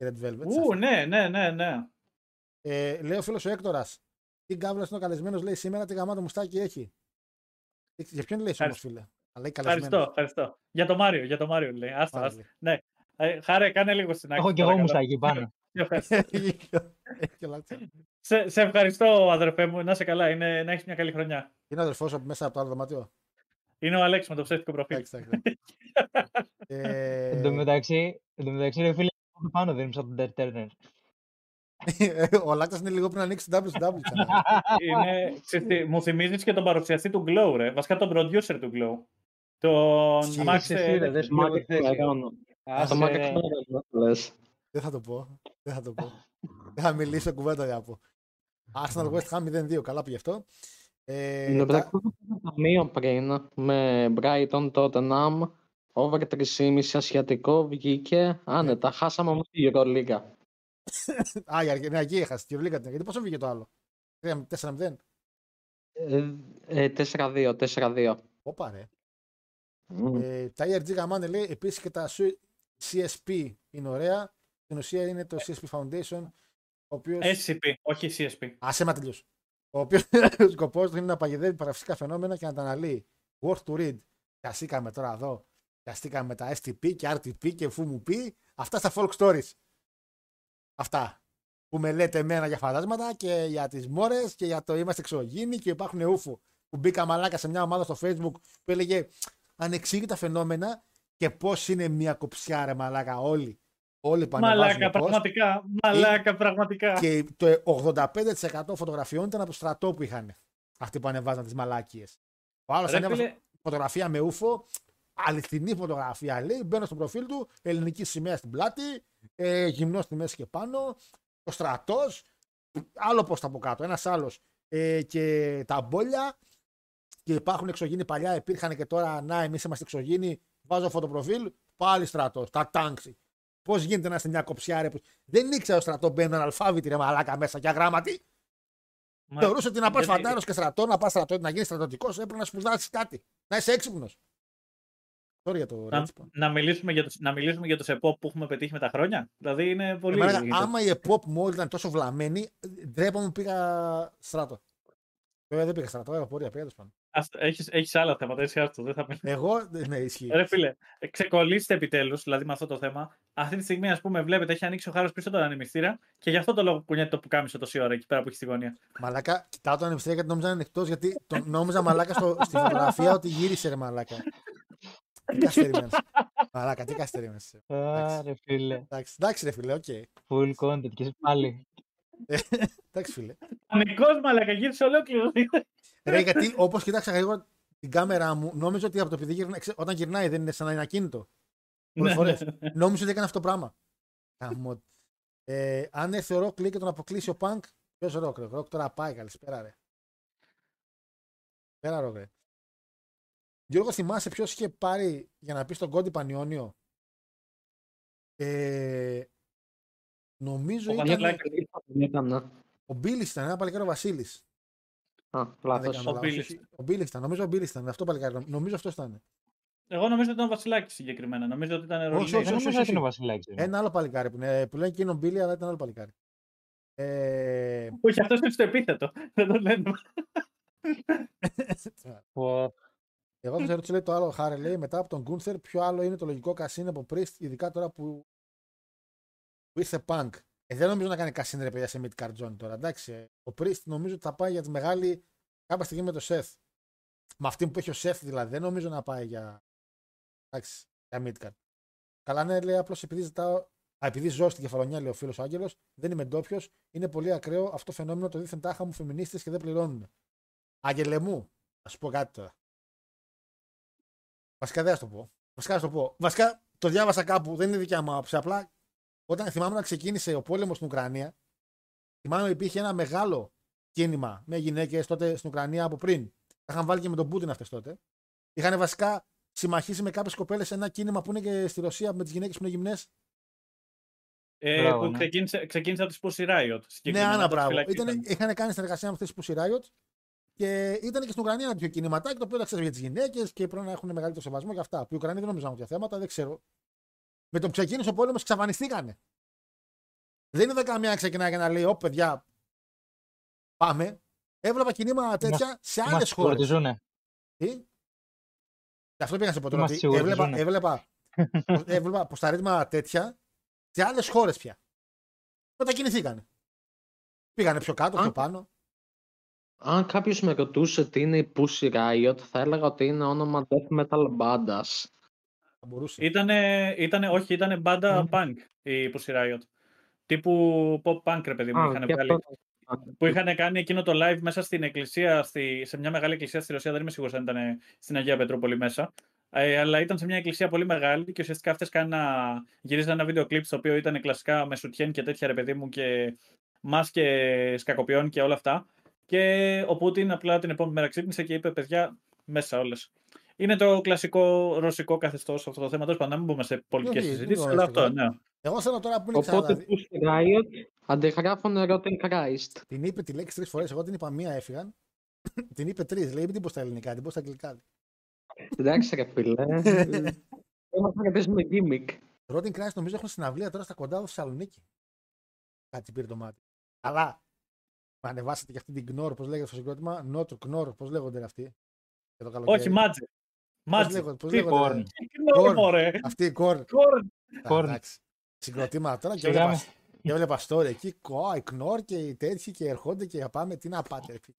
Red Velvet. Ου, ναι, ναι, ναι, ναι. Ε, λέει ο φίλος ο Έκτορας. Τι γκάβλα είναι ο καλεσμένος, λέει σήμερα τι γαμάτο μουστάκι έχει. Ε, Για ποιον λέει όμως, Ευχαριστώ. φίλε. Αλλά λέει Ευχαριστώ, καλεσμένο. ευχαριστώ. Για το Μάριο, για το Μάριο λέει. Άστα, Πάρα άστα. Ναι. Ε, χάρε, κάνε λίγο στην άκρη. Έχω και εγώ μουσάκι πάνω. *laughs* *laughs* Έχει και λάτσα. σε, σε ευχαριστώ, αδερφέ μου. Να είσαι καλά. Είναι, να έχεις μια καλή χρονιά. Είναι ο αδερφός από μέσα από το άλλο δωμάτιο. Είναι ο Αλέξης με το ψεύτικο προφίλ. Εντάξει, εντάξει. *laughs* Ε, Εν τω μεταξύ, εν τω μεταξύ, ρε φίλε, από πάνω δεν είμαι σαν τον Τερ Τέρνερ. Ο Λάκτας είναι λίγο πριν ανοίξει WCW ξανά. είναι, ξέρεις τι, μου θυμίζεις και τον παρουσιαστή του Glow, ρε. Βασικά τον producer του Glow. Τον Ισχύει. Max. Είσαι εσύ, ε, ρε, δεν σου Μάκ λέω θέση. Εκμερώνω. Άσε, Το Μάκ ρε. Εκμερώνω, λες. Δεν θα το πω. Δεν θα το πω. Δεν θα μιλήσω κουβέντα για από. Arsenal West Ham 0-2. Καλά πήγε αυτό. Ε, Είναι τα- μεταξύ το ταμείο πριν με Brighton Tottenham over 3,5 ασιατικό βγήκε άνετα. Χάσαμε όμως τη Euroliga. Α, η Αργ- ναι, εκεί έχασε. Τη Ευρωλίγκα την. Γιατί πόσο βγήκε το άλλο; 4-0. Ε, ε, 4-2, 4-2. Όπα ρε. Μμ. Ε, τα ERG γαμάνε λέει επίσης και τα Su- CSP είναι ωραία. Στην ουσία είναι το CSP Foundation. Ο οποίο. SCP, όχι CSP. Άσε μα τελείω. Ο οποίο *laughs* σκοπός του είναι να παγιδεύει παραφυσικά φαινόμενα και να τα αναλύει. Worth to read. Πιαστήκαμε τώρα εδώ. Πιαστήκαμε με τα STP και RTP και φου μου πει. Αυτά στα folk stories. Αυτά. Που με λέτε εμένα για φαντάσματα και για τις μόρες και για το είμαστε εξωγήινοι και υπάρχουν ούφου. Που μπήκα μαλάκα σε μια ομάδα στο facebook που έλεγε ανεξήγητα φαινόμενα και πώς είναι μια κοψιά ρε μαλάκα όλοι. Όλοι που ανεβάζουν Μαλάκα, post. πραγματικά. Μαλάκα, πραγματικά. Και το 85% φωτογραφιών ήταν από στρατό που είχαν. Αυτοί που ανεβάζαν τις μαλάκιες. Ο άλλος Ρε ανέβασε φίλε, φωτογραφία με ούφο. Αληθινή φωτογραφία λέει. Μπαίνω στο προφίλ του. Ελληνική σημαία στην πλάτη. Ε, γυμνός στη μέση και πάνω. Ο στρατός. Άλλο πώ από κάτω. Ένας άλλος. Ε, και τα μπόλια. Και υπάρχουν εξωγήινοι παλιά. Υπήρχαν και τώρα. Να, εμείς είμαστε εξωγήινοι. Βάζω φωτοπροφίλ. Πάλι στρατός. Τα τάξη. Πώς γίνεται να είστε μια κοψιά, ρε. που- Δεν ήξερα ο στρατός μπαίνουν αλφάβητη ρε μαλάκα μέσα και αγράμματη. μα- Θεωρούσε ότι να πας γιατί- φαντάρος και στρατό, να πας στρατό, να γίνεις στρατιωτικό, έπρεπε να σπουδάσεις κάτι. Να είσαι έξυπνος. Τώρα για το Να, ρίτσπα. να, μιλήσουμε για τους, να μιλήσουμε για τους ΕΠΟ που έχουμε πετύχει με τα χρόνια. Δηλαδή είναι πολύ... Εμένα, άμα η ΕΠΟΠ μου όλοι ήταν τόσο βλαμμένοι, ντρέπαμε που πήγα στρατό. Βέβαια δεν πήγα στρατό, είχα πορεία, πήγα τέλος πάντων. Ας- Έχεις, έχεις άλλα θέματα, εσύ άστο, δεν θα μιλήσουμε. Εγώ, ναι, ισχύει. Ρε φίλε, ε, ξεκολλήστε επιτέλους, δηλαδή με αυτό το θέμα. Αυτή τη στιγμή, ας πούμε, βλέπετε, έχει ανοίξει ο χάρος πίσω τον ανεμιστήρα και γι' αυτό το λόγο κουνιέται το πουκάμισο τόση ώρα εκεί πέρα που έχει στη γωνία. Μαλάκα, κοιτάω τον ανεμιστήρα γιατί νόμιζα είναι εκτό, γιατί τον νόμιζα μαλάκα στο, στη φωτογραφία ότι γύρισε ρε μαλάκα. Τι καστερίμενες. Μαλάκα, τι καστερίμενες. Άρε φίλε. Εντάξει, εντάξει ρε φίλε, οκ. Full content και εσύ πάλι. Εντάξει φίλε. Πανικός μαλακα, γύρισε ολόκληρο. Ρε, γιατί όπως κοίταξα εγώ την κάμερά μου, νόμιζα ότι από το επειδή γυρνά, ξέ- όταν γυρνάει δεν είναι σαν να είναι ακίνητο. Πολλές Ναι, φορές. ναι. Νόμιζα ότι έκανε αυτό το πράγμα. Γαμώ. ε, αν έρθει ο Ροκ λέει και τον αποκλείσει ο Πανκ, ποιο Ροκ, ρε. Ροκ τώρα πάει, καλησπέρα, ρε. Πέρα, Ροκ, ρε. Γιώργο, θυμάσαι ποιος είχε πάρει για να πει στον Κόντι Πανιόνιο; Ε, νομίζω Ο ήταν. Βασιλάκης. Δεν έκανα. Ο Μπίλης ήταν, ένα παλικάρι ο Βασίλης. Α, λάθος. Ο Μπίλης. Ο Μπίλης ήταν, νομίζω ο Μπίλης ήταν. Αυτό παλικάρι. Νομίζω αυτός ήταν. Εγώ νομίζω ότι ήταν ο Βασιλάκης συγκεκριμένα. Νομίζω ότι ήταν Όχι, ρολί. όχι, Δεν όχι, νομίζω όχι. ότι είναι ο Βασιλάκης. ρε. Ένα άλλο παλικάρι που, είναι, που λένε και είναι ο Μπίλης, αλλά ήταν άλλο παλικάρι. Ε, Όχι, αυτός είναι στο επίθετο. Δεν το λένε. *laughs* Πω, εγώ θα σε ρωτήσω, λέει το άλλο Χάρε, λέει μετά από τον Γκούνθερ, ποιο άλλο είναι το λογικό κασίνο από Priest, ειδικά τώρα που, που ήρθε Punk. Ε, δεν νομίζω να κάνει κασίνο ρε παιδιά σε mid card zone τώρα. Εντάξει, ε, ο Priest νομίζω ότι θα πάει για τη μεγάλη κάποια στιγμή με το Seth. Με αυτή που έχει ο Seth δηλαδή, δεν νομίζω να πάει για, εντάξει, για mid card. Καλά, ναι, λέει απλώς επειδή ζητάω. Α, επειδή ζω στην κεφαλονιά, λέει ο φίλος Άγγελος, δεν είμαι ντόπιος. Είναι πολύ ακραίο αυτό το φαινόμενο το δίθεν τάχα μου φεμινίστες και δεν πληρώνουν. Άγγελε μου, θα σου πω κάτι τώρα. Βασικά δεν θα σου το πω. Βασικά θα σου το πω. Βασικά το διάβασα κάπου, δεν είναι δικιά μου άποψη. Απλά όταν θυμάμαι να ξεκίνησε ο πόλεμος στην Ουκρανία, θυμάμαι ότι υπήρχε ένα μεγάλο κίνημα με γυναίκες τότε στην Ουκρανία από πριν. Τα είχαν βάλει και με τον Πούτιν αυτές τότε. Είχαν βασικά συμμαχίσει με κάποιες κοπέλες σε ένα κίνημα που είναι και στη Ρωσία με τις γυναίκες που είναι γυμνές. Ε, Μπράβο, που ναι. ξεκίνησε, ξεκίνησε από τη Pussy Riot. Ναι, συγκεκριμένα, Άννα, από τη μπράβο. φυλακή Ήτανε, ήταν. είχαν κάνει συνεργασία με αυτές τις Pussy Riot και ήταν και στην Ουκρανία ένα τέτοιο κινηματάκι το οποίο τα ξέρεις για τις γυναίκες και πρέπει να έχουν μεγαλύτερο σεβασμό και αυτά. Που οι Ουκρανοί δεν νομίζαν τέτοια θέματα, δεν ξέρω. Με το που ξεκίνησε ο πόλεμος, εξαφανιστήκανε. Δεν είδα καμία να ξεκινάει και να λέει: Ω παιδιά, πάμε. Έβλεπα κινήματα τέτοια σε άλλες Είμαστε χώρες. σίγουροι ότι ζουνε. Τι; Γι' αυτό πήγα να σε πω τώρα. Είμαστε ότι σίγουροι ότι Έβλεπα, ζουνε. έβλεπα, *laughs* έβλεπα ποσταρίσματα τέτοια σε άλλες χώρες πια. Μετακινηθήκανε. Πήγανε πιο κάτω, Α. πιο πάνω. Αν κάποιος με ρωτούσε τι είναι η Pussy Riot, θα έλεγα ότι είναι όνομα death metal bandas. Θα μπορούσε. Ήτανε, ήτανε, όχι, ήτανε μπάντα Μμ. punk η Pussy Riot. Τύπου pop punk, ρε παιδί μου, Α, είχαν και βγάλει. αυτό- Που είχαν κάνει εκείνο το live μέσα στην εκκλησία, στη, σε μια μεγάλη εκκλησία στη Ρωσία. Δεν είμαι σίγουρος αν ήταν στην Αγία Πετρούπολη μέσα. Ε, αλλά ήταν σε μια εκκλησία πολύ μεγάλη και ουσιαστικά αυτές γυρίζαν ένα βίντεο κλειπ στο οποίο ήταν κλασικά με σουτιέν και τέτοια ρε παιδί μου και μάσκε σκακοποιών και όλα αυτά. Και ο Πούτιν απλά την επόμενη μέρα ξύπνησε και είπε: Παιδιά, μέσα όλες. Είναι το κλασικό ρωσικό καθεστώς αυτό το θέμα. Τέλος πάντων, να μην μπούμε σε πολιτικές Όχι, συζητήσεις, δεν αλλά το αυτό, ναι. Εγώ θέλω τώρα που είναι Οπότε ξαναδεί. Pussy Riot αντιγράφουν Rotten Christ. Την είπε τη λέξη τρεις φορές. Εγώ την είπα μία, έφυγαν. *laughs* την είπε τρεις. Λέει, μην την πω στα ελληνικά, την πω στα αγγλικά. Εντάξει ρε φίλε. *laughs* Έμαθα να παίζουμε gimmick. Ρότιν Κράι νομίζω έχουν συναυλία τώρα στα κοντά του στη Θεσσαλονίκη. Κάτι πήρε το μάτι. Αλλά με ανεβάσατε και αυτή την Κνόρ, πώς λέγεται στο συγκρότημα; Νότρ, Κνόρ, πώς λέγονται αυτοί; Για το καλοκαίρι. Όχι, μάτζε. Πώς Μάτζε. λέγονται, πώς Τι λέγονται, Korn. ρε. Κορν. Korn. Αυτή η Κορ. Κορν. Korn. Εντάξει. Συγκροτήματα τώρα και Σιγά έβλεπα, με. και έβλεπα story εκεί. Κο, η Κνόρ και οι τέτοιοι και ερχόνται και πάμε. Τι να πάτε, ρε φίλε.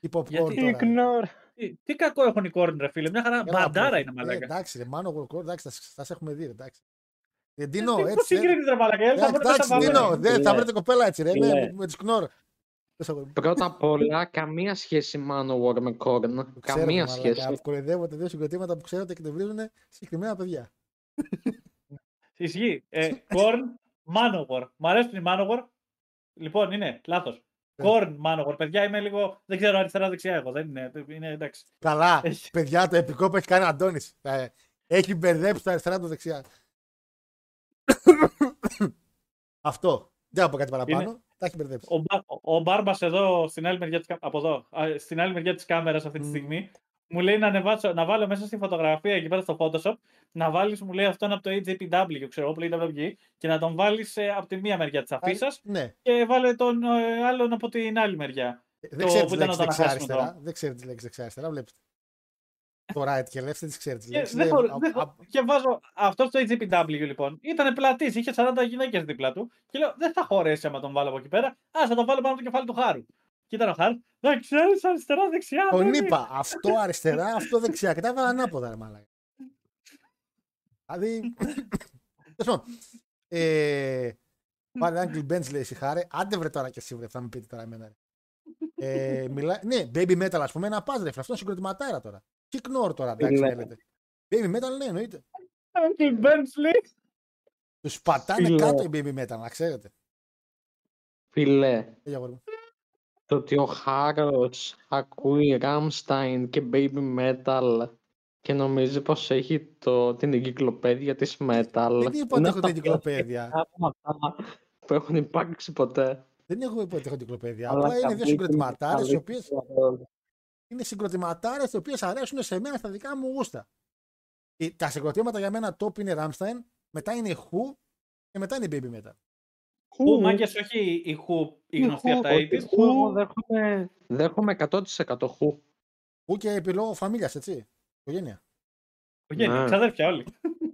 Τι popcorn Γιατί τώρα. ρε. Ignore. Τι, τι κακό έχουν οι Κορν, ρε φίλε. Μια χαρά Έλα, μπαντάρα πω, είναι ε, μαλάκα. Εντάξει, ρε, Μάνο Κορκόρ, εντάξει, θα, θα σε έχουμε δει, ρε, εντάξει. Ε, Τι- Ντίνο, Πώς έτσι. ε, συγκρίνεις ρε μαλάκα, δεν θα Εντάξει, βρείτε τα εντάξει, βάλε. Ντίνο, δεν θα Ναι. βρείτε κοπέλα έτσι, ρε, με, Ναι. με, με τις Κνόρ. Πες αγόρι μου. Πρώτα απ' όλα, καμία σχέση Manowar με Korn. Το ξέρω, Καμία μαλάκα, σχέση. Κοροϊδεύονται δύο συγκροτήματα που ξέρετε και εκνευρίζουν συγκεκριμένα παιδιά. *laughs* Ισχύει. Ε, Κορν, Manowar. Μ' αρέσουν οι Manowar. Λοιπόν, είναι λάθος. Ναι. Κορν, Manowar. Παιδιά, είμαι λίγο. Δεν ξέρω αριστερά-δεξιά εγώ. Δεν είναι. είναι εντάξει. Καλά, Έχει. παιδιά, το επικό που έχει κάνει ο Αντώνης. Ε, Έχει μπερδέψει τα αριστερά του δεξιά. *coughs* Αυτό. Δεν θα πω κάτι παραπάνω. Είναι- Τα έχει μπερδέψει. Ο, Μπα- ο, ο Μπάρμπας εδώ, στην άλλη μεριά της, κα- από εδώ, α, στην άλλη μεριά της κάμερας αυτή τη Μμ. στιγμή, μου λέει να, ανεβάσω, να βάλω μέσα στη φωτογραφία εκεί πέρα στο Photoshop, να βάλεις, μου λέει αυτόν από το AJPW, ξέρω εγώ, που λέει WWE, και να τον βάλεις ε, από τη μία μεριά της αφίσας Ναι. και βάλε τον ε, άλλον από την άλλη μεριά. Δεν Το ξέρεις που τις ήταν λέξεις όταν δεξιά χάσουμε αριστερά. Δεν ξέρεις τις λέξεις δεξιά αριστερά. Βλέπετε. Το right και left δεν τις ξέρεις τις Και, λέξεις. δεν χω- δεν χω- και βάζω αυτό στο AJPW λοιπόν. Ήταν πλατής, είχε 40 γυναίκες δίπλα του. Και λέω: Δεν θα χωρέσει άμα τον βάλω από εκεί πέρα. Α, θα τον βάλω πάνω από το κεφάλι του Χάρου. Και ήταν ο Χάρου. Δεν ξέρει αριστερά-δεξιά. Τον δεν είπα. Αυτό αριστερά, αυτό δεξιά. Και τα έβαλα ανάποδα, ρε μαλάκα. Δηλαδή. Τέλος πάντων. Ε, Πάλι Uncle Benz λέει συγχάρε. Άντε βρε τώρα και εσύ βρε, θα μου πείτε τώρα εμένα. Ρε. Ε, μιλά... Ναι, baby metal ας πούμε, ένα πας ρε, φίλε, αυτό είναι συγκροτηματάρα τώρα. Τι κνόρ τώρα, εντάξει, Φίλε. θέλετε. Baby metal, ναι, εννοείται. Uncle Bensley. Τους πατάνε Φίλε. κάτω οι baby metal, να ξέρετε. Φίλε, Έλα, αγόρι μου. το ότι ο Χάρος ακούει Rammstein και Baby Metal Και νομίζει πως έχει το, την εγκυκλοπαίδεια της Metal. Δεν είπα ότι Είναι έχω από την τα εγκυκλοπαίδεια. πιο *laughs* πράγματα που έχουν υπάρξει ποτέ. Δεν έχω πει ότι έχω την εγκυκλοπαίδεια. Αλλά Απλά είναι δύο καλή- συγκροτηματάρες οι καλή οποίες κουβέντα. Είναι συγκροτηματάρες οι οποίες αρέσουν σε μένα στα δικά μου γούστα. Οι- Τα συγκροτήματα για μένα top είναι Ramstein, μετά είναι η Who και μετά είναι η Baby Metal. Που μάγκες όχι η Χου, η γνωστή από τα 80's. Χου, εγώ δέχομαι, δέχομαι 100% χου. Who και επιλόγω φαμίλιας, έτσι. Οικογένεια. Οικογένεια, Ναι. ξαδέρφια όλοι.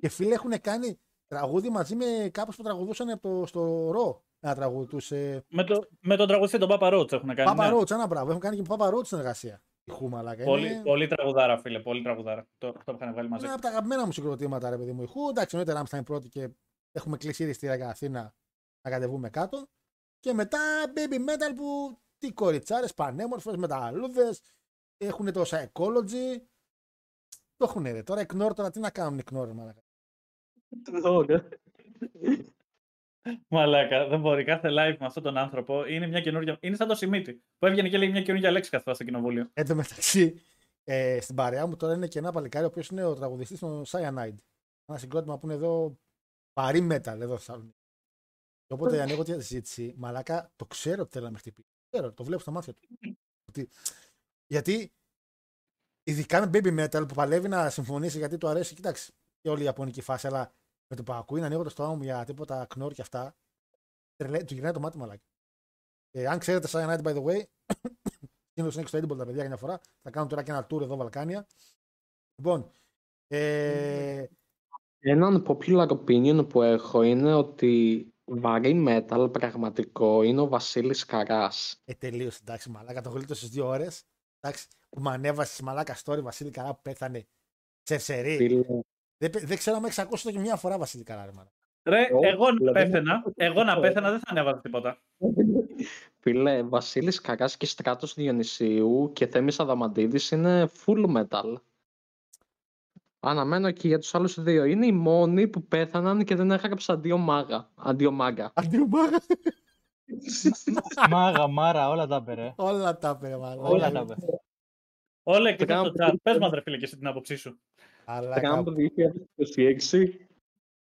Και φίλοι έχουν κάνει τραγούδι μαζί με κάποιους που τραγουδούσαν από το, στο ρο. Ένα τραγούδι του. Ε, Με, το, με τον τραγουδιστή τον Πάπα Ρότς έχουν κάνει. Πάπα ναι. Ρότς, ένα μπράβο. Έχουν κάνει και με Πάπα Ρότς συνεργασία. Η Who, μαλάκα. Πολύ, Είναι- πολύ τραγουδάρα, φίλε. Πολύ τραγουδάρα. Το, αυτό που είχαν βγάλει μαζί. Είναι από τα αγαπημένα μου συγκροτήματα, ρε παιδί μου. Η Who, εντάξει, εννοείται Ramstein πρώτη και έχουμε κλείσει ήδη στη για Αθήνα να κατεβούμε κάτω. Και μετά Baby Metal που τι κοριτσάρες, πανέμορφες, μεταλλούδε. Έχουν το Psychology. Το έχουν ρε. Τώρα Ignore, τώρα τι να κάνουν Ignore, μαλάκα. Μαλάκα, δεν μπορεί. Κάθε live με αυτόν τον άνθρωπο είναι μια καινούργια. Είναι σαν το Σιμίτι που έβγαινε και λέει μια καινούργια λέξη καθόλου στο κοινοβούλιο. Εν τω μεταξύ, ε, στην παρέα μου τώρα είναι και ένα παλικάρι ο οποίος είναι ο τραγουδιστής των Cyanide. Ένα συγκρότημα που είναι εδώ παρή metal εδώ στη Θεσσαλονίκη. Και Οπότε ανοίγω τη συζήτηση, μαλάκα, το ξέρω ότι θέλει να με χτυπήσει. Το ξέρω, το βλέπω στα μάτια του. Ότι- γιατί, ειδικά με baby metal που παλεύει να συμφωνήσει γιατί του αρέσει, κοιτάξτε, και όλη η ιαπωνική φάση, αλλά με το που ακούει να ανοίγω το στόμα μου για τίποτα κνόρ και αυτά, τρελέ- του γυρνάει το μάτι μαλάκα. Ε, αν ξέρετε Cyanide, by the way, *coughs* είναι στο Edible τα παιδιά για μια φορά. Θα κάνουν τώρα και ένα tour εδώ Βαλκάνια. Λοιπόν, ε, Έναν popular opinion που έχω είναι ότι βαρύ metal πραγματικό είναι ο Βασίλης Καράς. ε, τελείωσε εντάξει μαλάκα, το γλίτωσε δύο ώρες. Εντάξει, που με ανέβασε μαλάκα story Βασίλη Καρά που πέθανε σε σερή. Φίλε, Δεν, πε- δεν ξέρω αν έχεις ακούσει το και μια φορά Βασίλη Καρά, ρε μαλάκα. Ρε, Όχι, εγώ να δηλαδή, πέθαινα, εγώ να πέθαινα δεν θα ανέβαζα τίποτα. φίλε, Βασίλης Καράς και Στράτος Διονυσίου και Θέμης Αδαμαντίδης είναι full metal. Αναμένω και για τους άλλους δύο. Είναι οι μόνοι που πέθαναν και δεν έγραψαν αντίο μάγα. Αντίο μάγα. Αντίο μάγα. Μάγα, μάρα, όλα τα πέρε. Όλα τα πέρα, μαλάκα. Όλα τα πέρε. Όλα και στο Τραμπ. chat. Πες μας ρε φίλε και εσύ την άποψή σου. Μαλάκα, Τραμπ 2026.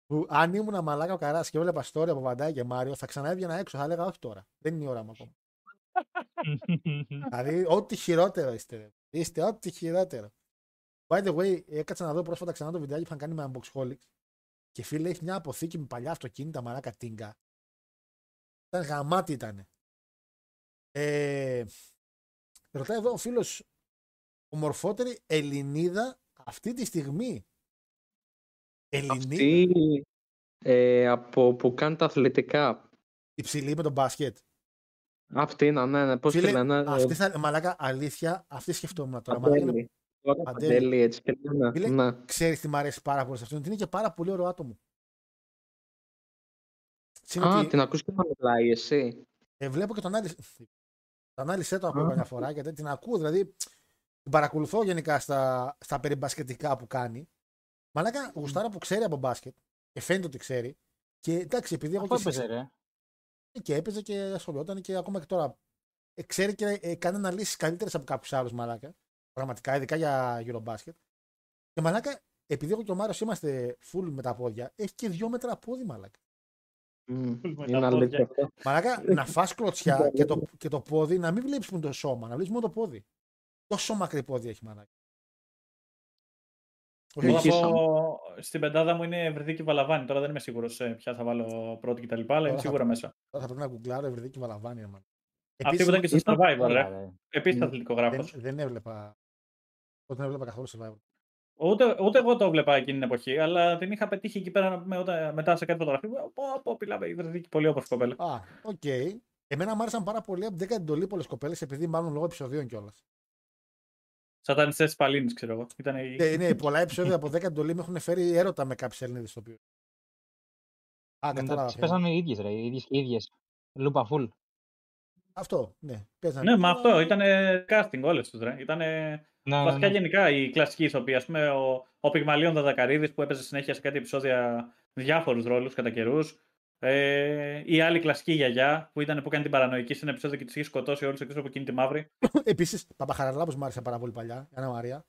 που αν ήμουν μαλάκα ο Καράς και έβλεπα story από Βαντάι και Μάριο, θα ξανά έβγαινα έξω. Θα έλεγα όχι τώρα. Δεν είναι η ώρα μου ακόμα. *laughs* Δηλαδή, ό,τι χειρότερο είστε. ρε. Είστε ό,τι χειρότερο. By the way, έκατσα να δω πρόσφατα ξανά το βιντεάκι που είχαν κάνει με Unboxholics. Και φίλε, έχει μια αποθήκη με παλιά αυτοκίνητα μαλάκα τίνκα. Ήταν γαμάτι ήταν. Ε, ρωτάει εδώ ο φίλος ομορφότερη Ελληνίδα αυτή τη στιγμή. Ελληνίδα. Αυτή ε, από που κάνει τα αθλητικά. Υψηλή με τον μπάσκετ. Αυτή είναι, ναι, ναι. Πώς τη Φίλε, λένε. ε, αυτή θα, μαλάκα, αλήθεια, αυτή σκεφτόμουν τώρα. Μαλάκα, είναι Παντέλη. Τώρα Παντέλη. Παντέλη, έτσι και λένε. Φίλε, Ναι. ξέρεις τι μου αρέσει πάρα πολύ σε αυτόν. ότι Είναι και πάρα πολύ ωραίο άτομο. Συν Α, ότι, την ακούς και να μιλάει εσύ. ε, βλέπω και τον ανάλυση. Τον ανάλυση το ακούω Α. καμιά φορά γιατί την ακούω. Δηλαδή την παρακολουθώ γενικά στα, στα περιμπασκετικά που κάνει. Μαλάκα γουστάρα που ξέρει από μπάσκετ και φαίνεται ότι ξέρει. Και εντάξει, επειδή έχω Αυτό και, έπαιζε, ρε. και έπαιζε και ασχολιόταν και ακόμα και τώρα ε, ξέρει και ε, κάνει αναλύσεις καλύτερες από κάποιους άλλους μαλάκα. Πραγματικά, ειδικά για Eurobasket. Και μαλάκα, επειδή εγώ και ο Μάριος είμαστε full με τα πόδια, έχει και δύο μέτρα πόδι, μαλάκα. Μμ, Με τα Είναι πόδια. αλήθεια αυτό. Μαλάκα, να φας *laughs* κλωτσιά και το, και το πόδι, να μην βλέπεις μόνο το σώμα, να βλέπεις μόνο το πόδι. Τόσο μακρύ πόδι έχει μαλάκα. Όχι, Εγώ Νικήσαμε. όχι, θα πω, στην πεντάδα μου είναι Ευρυδίκη Βαλαβάνη. Τώρα δεν είμαι σίγουρος ποια θα βάλω πρώτη κτλ. Αλλά είμαι θα σίγουρα πω. μέσα. τώρα θα πρέπει να γκουγκλάρω Ευρυδίκη Βαλαβάνη. ρε μαλάκα. Αυτή Επίσης, που ήταν και στο ήταν- Survivor, Έλα, ρε. ρε. Επίσης Mm. αθλητικογράφος. δεν, δεν έβλεπα. Δεν έβλεπα καθόλου Survivor. Ούτε, ούτε εγώ το βλέπα εκείνη την εποχή, αλλά την είχα πετύχει εκεί πέρα με, όταν- μετά σε κάτι φωτογραφία. Πω, πω, πιλάμε, η Ευρυδίκη, πολύ όμορφη κοπέλα. Α, οκ. Εμένα μου άρεσαν πάρα πολύ από την 10η εντολή πολλές κοπέλες, επειδή μάλλον λόγω επεισοδίων κιόλας. Σατανιστές Παλλήνη, ξέρω εγώ. Ήταν η... Ε, είναι πολλά επεισόδια από 10η εντολή με έχουν φέρει έρωτα με κάποιες Ελληνίδες στο οποίο. Α, Μετά κατάλαβα. τις ποια είναι. παίζανε οι ίδιες, ρε. Οι ίδιες και οι ίδιες. Λούπα full. Αυτό, ναι. Παίζανε. Ναι, μα Αλλά- αυτό ήταν casting όλες τους. Ήταν Ναι, ναι, βασικά ναι. γενικά η κλασική ηθοποιοί. Ας πούμε, ο, ο Πυγμαλίων Δαδακαρίδης που έπαιζε συνέχεια σε κάτι επεισόδια διάφορους ρόλους κατά καιρούς. Ε, η άλλη κλασική γιαγιά που, ήταν, που έκανε την παρανοϊκή σε ένα επεισόδιο και της είχε σκοτώσει όλους εκτός από εκείνη τη μαύρη. *coughs* Επίσης, Παπαχαραλάμπους μου άρεσε πάρα πολύ παλιά. Η Άννα Μαρία.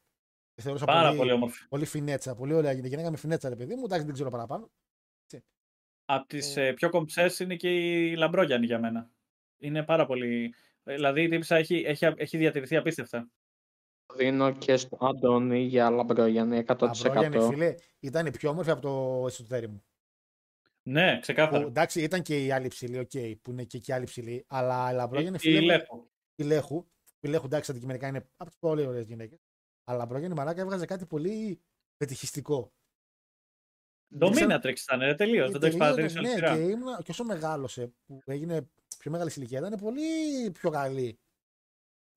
Τη θεωρούσα Πάρα πολύ, πολύ όμορφη. πολύ φινέτσα. Πολύ ωραία γυναίκα. Γυναίκα με φινέτσα, ρε παιδί μου. Εντάξει, δεν ξέρω παραπάνω. Από τις ε, πιο κομψές είναι και η Λαμπρόγιαννη για μένα. Είναι πάρα πολύ. ε, Δηλαδή η τύπισσα έχει, έχει, έχει διατηρηθεί απίστευτα. Δίνω και στο Αντώνη για Λαμπρόγιαννη 100%. Λαμπρόγιαννη, φίλε, ήταν η πιο όμορφη από το εσωτερικό μου. Ναι, Που, ξεκάθαρα. εντάξει, ήταν και η άλλη ψηλή, οκ, που είναι και εκεί άλλη ψηλή. Αλλά η Λαμπρόγιαννη, Η φίλε. μου, Λέχου. Η Λέχου. Η Λέχου, εντάξει, αντικειμενικά είναι από τις πολύ ωραίες γυναίκες. Αλλά η Λαμπρόγιαννη μαλάκα έβγαζε κάτι πολύ φετιχιστικό. Dominatrix ήταν, ρε, τελείως. Δεν το έχεις τελείως, παρατηρήσει όλη ναι, τη και, σειρά. ήμουν, και όσο μεγάλωσε, που έγινε πιο μεγάλη σε ηλικία, ήταν πολύ πιο καλή.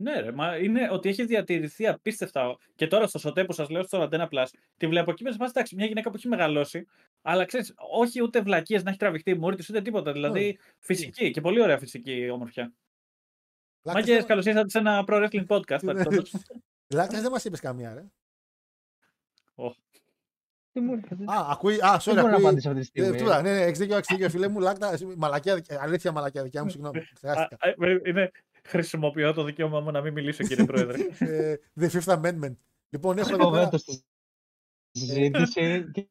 Ναι, ρε, μα είναι ότι έχεις διατηρηθεί απίστευτα. Και τώρα στο σωτέ που σας λέω στο Antenna Plus, τη βλέπω εκεί μέσα. σε φάση, Εντάξει, μια γυναίκα που έχει μεγαλώσει, αλλά ξέρεις, όχι ούτε βλακείες να έχει τραβηχτεί η μούρη της ούτε τίποτα. Δηλαδή φυσική και πολύ ωραία φυσική ομορφιά. Λάκας Μάγκε, δεν- καλώς ήρθατε σε ένα pro wrestling podcast. παρεμπιπτόντως. *laughs* Λάκας δεν μας είπες καμία, ρε. Ω. Τι μου έρχεται. Α, ακούει. Α, sorry, Δεν μπορώ να ακούει. απαντήσω αυτή τη Ε, στιγμή. τούρα, ναι, ναι, έχεις δίκιο, έχεις δίκιο, φίλε μου. Λάκτα, μαλακιά, αλήθεια μαλακιά δικιά μου, συγγνώμη. ξεχάστηκα. Α, ε, Είναι, χρησιμοποιώ το δικαίωμά μου να μην μιλήσω, κύριε Πρόεδρε. *laughs* Ε, The Fifth Amendment. Λοιπόν, έχω εδώ Έχω πέρα βέτο στη συζήτηση και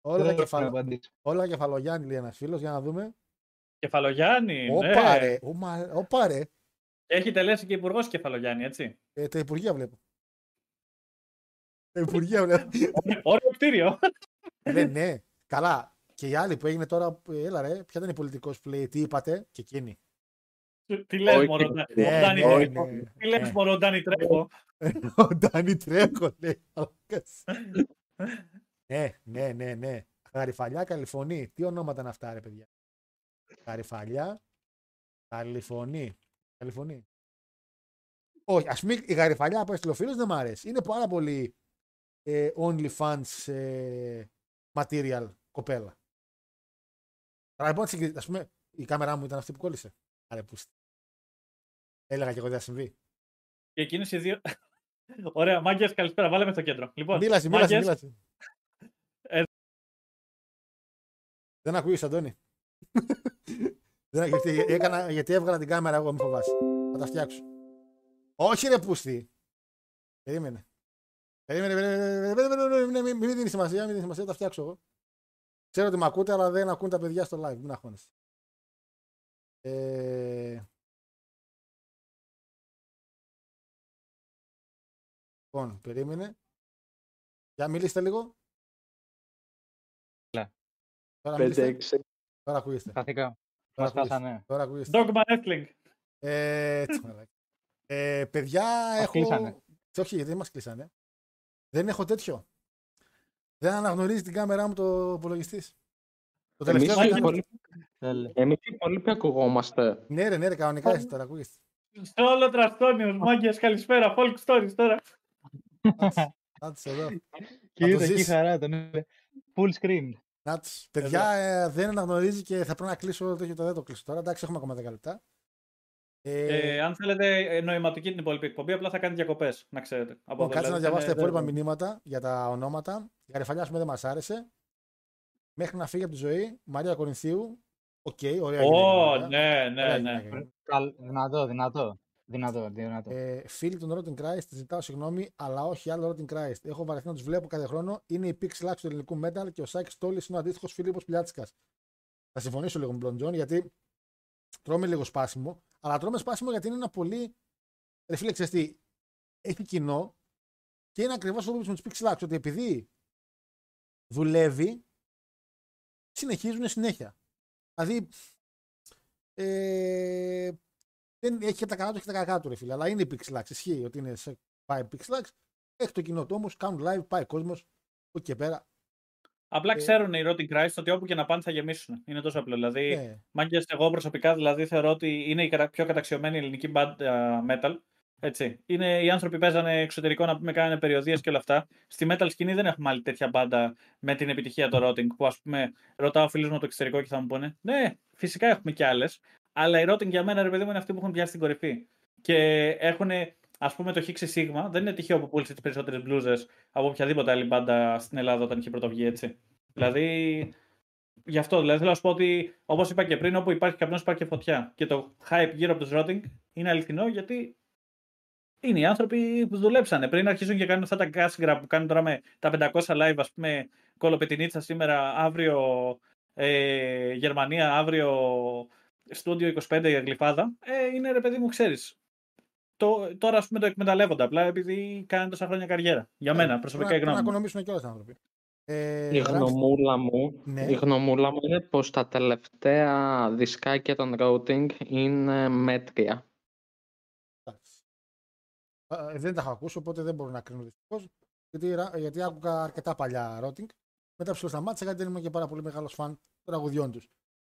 όλα, δεν τα έχω να κεφαλο... απαντήσω. όλα κεφαλογιάννη, λέει ένας φίλος, για να δούμε. Κεφαλογιάννη. Όπα ναι. ρε, ωμα- όπα ρε. Έχει τελέσει και υπουργός Κεφαλογιάννη, έτσι. Ε, τα Υπουργεία βλέπω. Τα Υπουργεία βλέπω. *laughs* Ωραίο κτίριο. ναι, ναι. Καλά. Και οι άλλοι που έγινε τώρα, που- έλα ρε, ποια ήταν η πολιτικός που λέει, τι είπατε, και εκείνη. Τι λες, Όχι, μωρό, ναι, Ντάνι- ναι, Ντάνι ναι, Τρέχο. ναι. Τι λες, Ναι. μωρό, Ντάνι Τρέχο. Ο Ντάνι Τρέχο, λέει. μαλάκας. ναι, ναι, ναι, ναι. Γαριφαλιά, Καλιφωνή. Τι ονόματα είναι αυτά, ρε παιδιά; Γαριφαλιά, Καλιφωνή. Καλιφωνή. Όχι, ας πούμε η Γαριφαλιά από Εστιλοφίλου δεν μ' αρέσει. Είναι πάρα πολύ ε, OnlyFans ε, material κοπέλα. Αλλά λοιπόν, συγκρι- ας πούμε, η κάμερά μου ήταν αυτή που κόλλησε. Άρα, που... Έλεγα και εγώ δεν θα συμβεί. Και εκείνες οι δύο. *laughs* Ωραία, μάγκες, καλησπέρα. Βάλε με στο κέντρο. Λοιπόν, Μίλασε, μίλασε, μάγκες, μίλασε. Ε, Δεν ακούεις, Αντώνη. *laughs* Δεν, γιατί, έκανα, γιατί έβγαλα την κάμερα εγώ, μη φοβάσαι. Θα τα φτιάξω. Όχι ρε πούστη. Περίμενε. Περίμενε, περίμενε, περίμενε, περίμενε, μην- μην δίνεις σημασία, μην δίνεις σημασία, θα τα φτιάξω εγώ. Ξέρω ότι με ακούτε, αλλά δεν ακούν τα παιδιά στο live, μην αγχώνεσαι. Ε... Λοιπόν, περίμενε. Για μιλήστε λίγο. Έλα. Τώρα μιλήστε. 5-6. Τώρα ακούγεστε. Σταθήκα. Τώρα Μας ακούγεστε. χάσανε. Τώρα ακούγεστε. Dogma Wrestling. Ε, τι μαλάκα. ε, παιδιά, Μας έχω. κλείσανε. Όχι, γιατί δεν μας κλείσανε. Δεν έχω τέτοιο. Δεν αναγνωρίζει την κάμερά μου το υπολογιστής. Το Εμείς τελευταίο. οι δεν υπόλοιποι- Τέλεια. εμείς οι υπόλοιποι ακουγόμαστε. Ναι, ρε, ναι, ρε, κανονικά εσύ τώρα ακούγεστε. Σε όλο τραστόνιο, μάγκες, καλησπέρα. Folk stories τώρα. Νάτς εδώ. Και το είδα εκεί ζήσει. χαρά τον είναι. Full screen. Νάτς. Παιδιά, ε, δεν αναγνωρίζει και θα πρέπει να κλείσω το το δεν το κλείσω τώρα. Εντάξει, έχουμε ακόμα 10 λεπτά. Ε, Ε, αν θέλετε ε, νοηματική την υπόλοιπη εκπομπή, απλά θα κάνει διακοπές. Να ξέρετε. Από λοιπόν, κάτσε να δηλαδή, διαβάσω τα δεν- υπόλοιπα δεν- μηνύματα για τα ονόματα. Η Γαριφαλιά, ας πούμε, δεν μας άρεσε. Μέχρι να φύγει από τη ζωή. Μαρία Κορινθίου. Οκ, ωραία. γυναίκα, Ω, Μαρία. ναι, ναι, Ωραία ναι. γυναίκα. Καλ- Δυνατό, δυνατό. Δυνατό, δυνατό. Ε, φίλοι των Rotting Christ, ζητάω συγγνώμη, αλλά όχι άλλο Rotting Christ. Έχω βαρεθεί να τους βλέπω κάθε χρόνο. Είναι οι Πυξ Λαξ του ελληνικού metal και ο Σάκης Τόλης είναι ο αντίστοιχος Φίλιππος Πλιάτσικας. Θα συμφωνήσω λίγο με τον Τζον γιατί τρώμε λίγο σπάσιμο, αλλά τρώμε σπάσιμο γιατί είναι ένα πολύ. Ρε φίλε, ξέρεις τι, έχει κοινό και είναι ακριβώς αυτό που είπες με τους Πυξ Λαξ, ότι επειδή δουλεύει, συνεχίζουν συνέχεια. Δηλαδή, ε, δεν έχει και τα καλά του και τα κακά του, ρε φίλε. Αλλά είναι οι Πυξ Λαξ. Ισχύει ότι είναι σε, πάει Πυξ Λαξ. Έχει το κοινό του όμως, κάνουν live, πάει κόσμος. Από εκεί και πέρα. Απλά Ε, ξέρουν οι Rotting Christ ότι όπου και να πάνε θα γεμίσουν. Είναι τόσο απλό. Δηλαδή, Ναι. μάγκες, εγώ προσωπικά δηλαδή θεωρώ ότι είναι η κατα- πιο καταξιωμένη ελληνική μπάντα metal. Έτσι. Είναι, οι άνθρωποι παίζανε εξωτερικό να πούμε, κάνανε περιοδίες και όλα αυτά. Στη metal σκηνή δεν έχουμε άλλη τέτοια μπάντα με την επιτυχία το Rotting. Που ας πούμε, ρωτάω φίλους μου από το εξωτερικό και θα μου πούνε Ναι, φυσικά έχουμε κι άλλες. Αλλά οι Rotting για μένα, ρε παιδί μου, είναι αυτοί που έχουν πιάσει την κορυφή. Και έχουν, ας πούμε, το Χίξη Σίγμα. Δεν είναι τυχαίο που πούλησε τις περισσότερες μπλούζες από οποιαδήποτε άλλη μπάντα στην Ελλάδα όταν είχε πρωτοβγεί έτσι. Δηλαδή, γι' αυτό δηλαδή, θέλω να σου πω ότι, όπως είπα και πριν, όπου υπάρχει καπνός υπάρχει και φωτιά. Και το hype γύρω από τους Rotting είναι αληθινό γιατί είναι οι άνθρωποι που δουλέψανε. Πριν αρχίσουν και κάνουν αυτά τα κάσιγρα που κάνουν τώρα με τα 500 live, ας πούμε, κολοπετινίτσα σήμερα, αύριο ε, Γερμανία, αύριο στούντιο 25 για γλυφάδα, ε, είναι ρε παιδί μου, ξέρεις. Το, τώρα ας πούμε το εκμεταλλεύονται απλά επειδή κάνουν τόσα χρόνια καριέρα. Για μένα, προσωπικά η Πρέπει να γνώμη μου. οικονομήσουν και όλοι οι άνθρωποι. Ε, Η γράψτε- γνωμούλα μου, Ναι. η γνωμούλα μου είναι πως τα τελευταία δισκάκια των routing είναι μέτρια. Εντάξει. Ε, δεν τα έχω ακούσει, οπότε δεν μπορώ να κρίνω δυστυχώς. Γιατί, ρα- γιατί άκουγα αρκετά παλιά routing. Μετά ψηλό σταμάτησα γιατί δεν είμαι και πάρα πολύ μεγάλος φαν των τραγουδιών τους.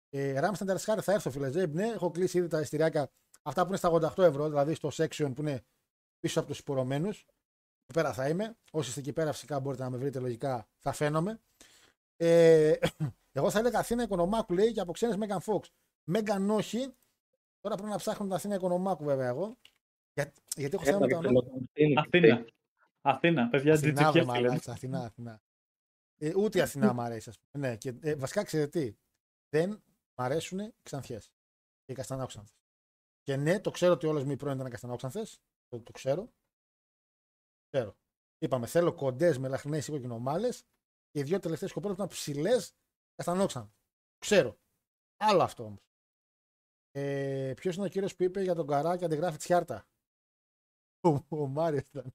Ε, Ράμσταν Τερσκάρη θα έρθω, φίλε Ζέμπ. Ναι, έχω κλείσει ήδη τα εστιράκια. Αυτά που είναι στα 88 ευρώ, δηλαδή στο section που είναι πίσω από τους υπορωμένους. Εκεί πέρα θα είμαι. Όσοι είστε εκεί πέρα, φυσικά μπορείτε να με βρείτε λογικά, θα φαίνομαι. Ε, *coughs* εγώ θα έλεγα Αθήνα Οικονομάκου λέει και από ξένε Μέγαν Fox. Μέγαν όχι. Τώρα πρέπει να ψάχνω την Αθήνα Οικονομάκου βέβαια εγώ. Για, γιατί έχω θέμα με τα ονόματα. Αθήνα. Αθήνα, παιδιά, Αθηνά, βρε τζιτζικέ φίλε. μαλάκα, Αθηνά, Αθηνά. Ε, ούτε η Αθηνά μου αρέσει, ας πούμε. Ναι, και, ε, βασικά ξέρετε τι. Δεν μ' αρέσουν οι ξανθιές και οι καστανόξανθες. Και ναι, το ξέρω ότι όλες μου οι πρώην ήταν καστανόξανθες. Το, το ξέρω. Ξέρω. Είπαμε, θέλω κοντές με λαχνές οικοκοινομάλες και οι δύο τελευταίες κοπέλες που ήταν ψηλές καστανόξανθες. Ξέρω. Άλλο αυτό όμως. Ε, Ποιος είναι ο κύριος που είπε για τον καρά και αντιγράφει τσιάρτα. Ο, ο Μάριος ήταν.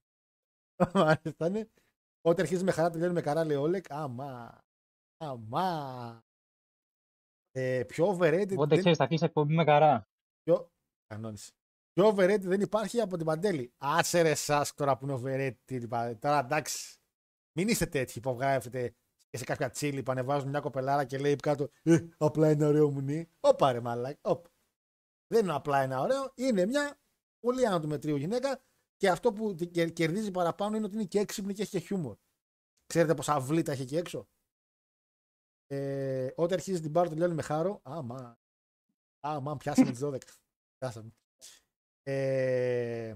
Ο Μάριος ήταν. Όταν αρχίζει με χαρά, τελειώνει με καρά, λέει ο Όλεκ. Αμά. Αμά. Ε, πιο overrated. Οπότε δεν- ξέρεις, θα κλείσεις εκπομπή με καρά. Πιο... Κανόνισε. Πιο overrated δεν υπάρχει από την Παντέλη. Άσε ρε εσάς τώρα που είναι overrated. η Πα- Τώρα εντάξει. Μην είστε τέτοιοι που βγάζετε και σε κάποια τσίλι που ανεβάζουν μια κοπελάρα και λέει κάτω ε, απλά είναι ωραίο μουνί. Όπα ρε μαλάκι. Όπα. Δεν είναι απλά ένα ωραίο. Είναι μια πολύ άνω του μετρίου γυναίκα και αυτό που την κερ- κερδίζει παραπάνω είναι ότι είναι και έξυπνη και έχει και χιούμορ. Ξέρετε πόσα αυλίτα έχει εκεί έξω; Ε, όταν αρχίζει την πάρω τελειώνει με χάρο. Άμα. Άμα, πιάσαμε τις 12. Πιάσαμε. Ε,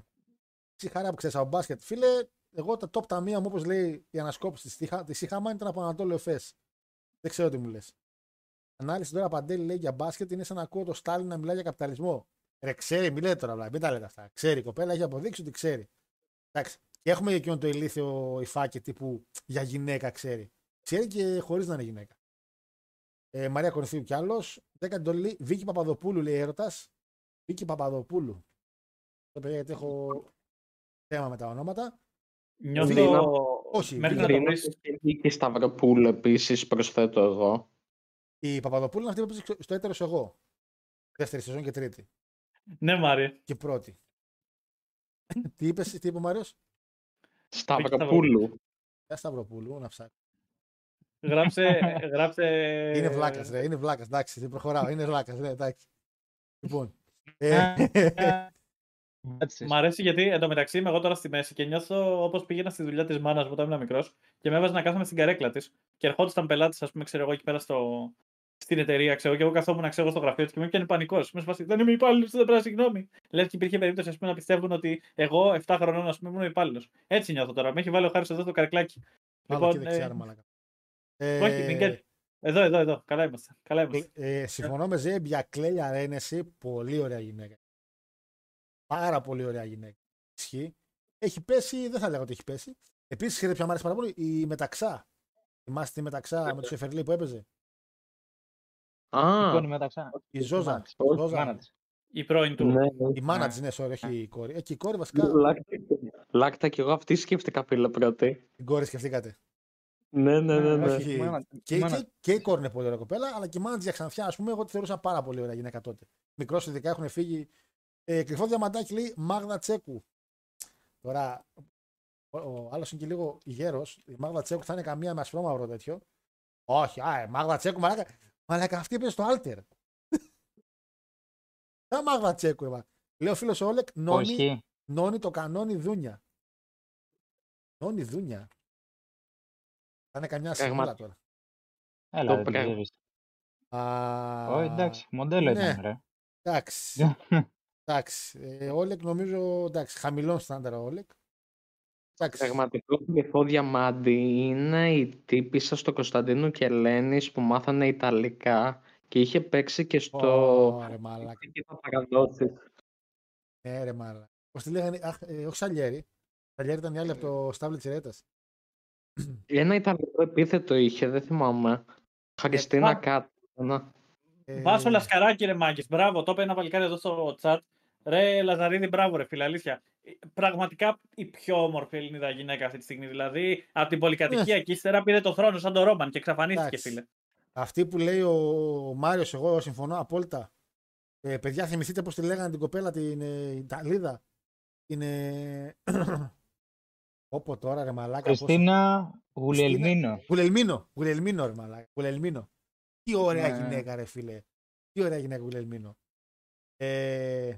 τι χαρά που ξέρεις από μπάσκετ. Φίλε, εγώ τα top ταμεία μου, όπως λέει η ανασκόπηση της είχα- της είχαμε, ήταν από Ανατόλιο Εφές. Δεν ξέρω τι μου λες. Ανάλυση τώρα Παντέλη λέει για μπάσκετ είναι σαν να ακούω το Στάλιν να μιλάει για καπιταλισμό. Ρε, ξέρει, μην λέτε τώρα, βλά, μην τα λέτε αυτά. Ξέρει η κοπέλα, έχει αποδείξει ότι ξέρει. Εντάξει. Και έχουμε εκείνο το ηλίθιο υφάκι τύπου για γυναίκα ξέρει. Ξέρει και χωρίς να είναι γυναίκα. Ε, Μαρία Κορυφίου κι άλλος. Δέκατη εντολή. Βίκη Παπαδοπούλου λέει έρωτας. Βίκη Παπαδοπούλου. Το παιδιά γιατί έχω θέμα με τα ονόματα. Νιώθω. Δίνα- Όχι, Όχι, μέχρι να Δίνα- το Δίνω βρει. και η Σταυροπούλου επίσης προσθέτω εγώ. Η Παπαδοπούλου είναι αυτή που έπαιζε στο έτερος εγώ. Δεύτερη σεζόν και τρίτη. Ναι, Μάρια. Και πρώτη. τι είπες, τι είπε ο Μάριος; Σταυροπούλου. Για Σταυροπούλου, να ψάξω. Γράψε. *laughs* γράψε... Είναι βλάκας, ρε. Είναι βλάκας. Εντάξει, δεν προχωράω. Είναι βλάκας, ρε. Εντάξει. Λοιπόν. Ε, *laughs* Μ' αρέσει γιατί εντωμεταξύ είμαι εγώ τώρα στη μέση και νιώθω όπως πήγαινα στη δουλειά της μάνας μου όταν ήμουν μικρός και με έβαζε να κάθομαι στην καρέκλα της και ερχόντουσαν πελάτες, ας πούμε, ξέρω εγώ εκεί πέρα στο... στην εταιρεία, ξέρω και εγώ καθόμουν ξέρω, εγώ στο γραφείο της και με πιάνει πανικός. Με σπάσει, δεν είμαι υπάλληλος, δεν πρέπει να συγγνώμη. Λες και υπήρχε περίπτωση ας πούμε, να πιστεύουν ότι εγώ 7 χρονών ας πούμε, ήμουν υπάλληλος. Έτσι νιώθω τώρα. Με έχει βάλει ο Χάρης εδώ στο καρεκλάκι. Άλλο εκεί Λοιπόν, δεξιά, ε, ρε μαλάκα. όχι, μην καίτε. Εδώ, εδώ, εδώ. Καλά είμαστε. Καλά είμαστε. Ε, συμφωνώ με Ζέμπ για Κλέλια Ρένεση. Πολύ ωραία γυναίκα. Πάρα πολύ ωραία γυναίκα. Ισχύει. Έχει πέσει, δεν θα λέγω ότι έχει πέσει. Επίσης, ξέρετε ποια μου άρεσε πάρα πολύ, η Μεταξά. Θυμάστε τη Μεταξά με του Σεφερλή που έπαιζε; Α, Λοιπόν, Μεταξά. Η Ζόζα. μάνα της. Η Η Ζόζα. μάνα της. Η πρώην του. ναι, Η μάνα τη, ναι, sorry, όχι η κόρη. Ε, και η κόρη βασικά. Λάκτα, λάκτα και εγώ αυτή σκέφτηκα φίλε πρώτη. Την κόρη σκεφτήκατε. Ναι, ναι, ναι. ναι. Όχι, η μάνα- η και, μάνα- και, και η κόρη είναι πολύ ωραία κοπέλα, αλλά και η μάνα της για ξανθιά, ας πούμε, εγώ τη θεωρούσα πάρα πολύ ωραία γυναίκα τότε. Μικρός ειδικά έχουν φύγει. Ε, κρυφό διαμαντάκι λέει Μάγδα Τσέκου. Τώρα, ο, ο άλλος είναι και λίγο γέρος. Η Μάγδα Τσέκου θα είναι καμία με ασπρόμαυρο τέτοιο. Όχι, α, ε, Μάγδα Τσέκου, μαλάκα. Μαλάκα αυτή έπαιζε στο Alter. *laughs* Τα Μάγδα Τσέκου, ρε, μα. Λέει ο φίλος Όλεκ, νόνι, Όχι. νόνι το κανόνι δούνια. Νόνι δούνια. Θα είναι καμιά Πράγμα- σιγούλα τώρα. Έλα, Το δεν την πράγμα. ξέρεις. Α, Όχι, εντάξει, μοντέλο ναι. ήταν, ρε. Εντάξει. *laughs* εντάξει. Ε, Όλεκ νομίζω, εντάξει, χαμηλών στάνταρα ο Όλεκ. Εντάξει. Πραγματικό κρυφό διαμάντι είναι η τύπησα στο Κωνσταντίνο και Ελένης που μάθανε Ιταλικά και είχε παίξει και στο... Ω, ρε μαλάκα. και τα παραδόσεις. Ναι, ρε μαλάκα. Πώ τη λέγανε, αχ, ε, όχι Σαλιέρη. Σαλιέρη ήταν η άλλη από το Στάβλε Τσιρέτα. Ένα ιταλικό επίθετο είχε, δεν θυμάμαι. Χαριστίνα α. κάτι. Ένα. Ε, Βάσο Λασκαράκη, ρε Μάγκη. Μπράβο, το είπε ένα παλικάρι εδώ στο chat. Ρε Λαζαρίδη, μπράβο, ρε φίλε, αλήθεια. Ε, Πραγματικά η πιο όμορφη Ελληνίδα γυναίκα αυτή τη στιγμή. Δηλαδή, από την πολυκατοικία και ύστερα πήρε το θρόνο σαν το Ρόμαν και εξαφανίστηκε, Εντάξει. φίλε. Αυτή που λέει ο, ο Μάριος, εγώ συμφωνώ απόλυτα. Ε, παιδιά, θυμηθείτε πώς τη λέγανε την κοπέλα, την ε, Ιταλίδα; Την. Ε... *clears throat* Όπω τώρα, ρε μαλάκα. πώς- Χριστίνα Γουλελμίνο. Γουλελμίνο. Γουλελμίνο, ρε μαλάκα. Γουλελμίνο. Τι ωραία Ναι. γυναίκα, ρε φίλε. Τι ωραία γυναίκα, Γουλελμίνο. Ε,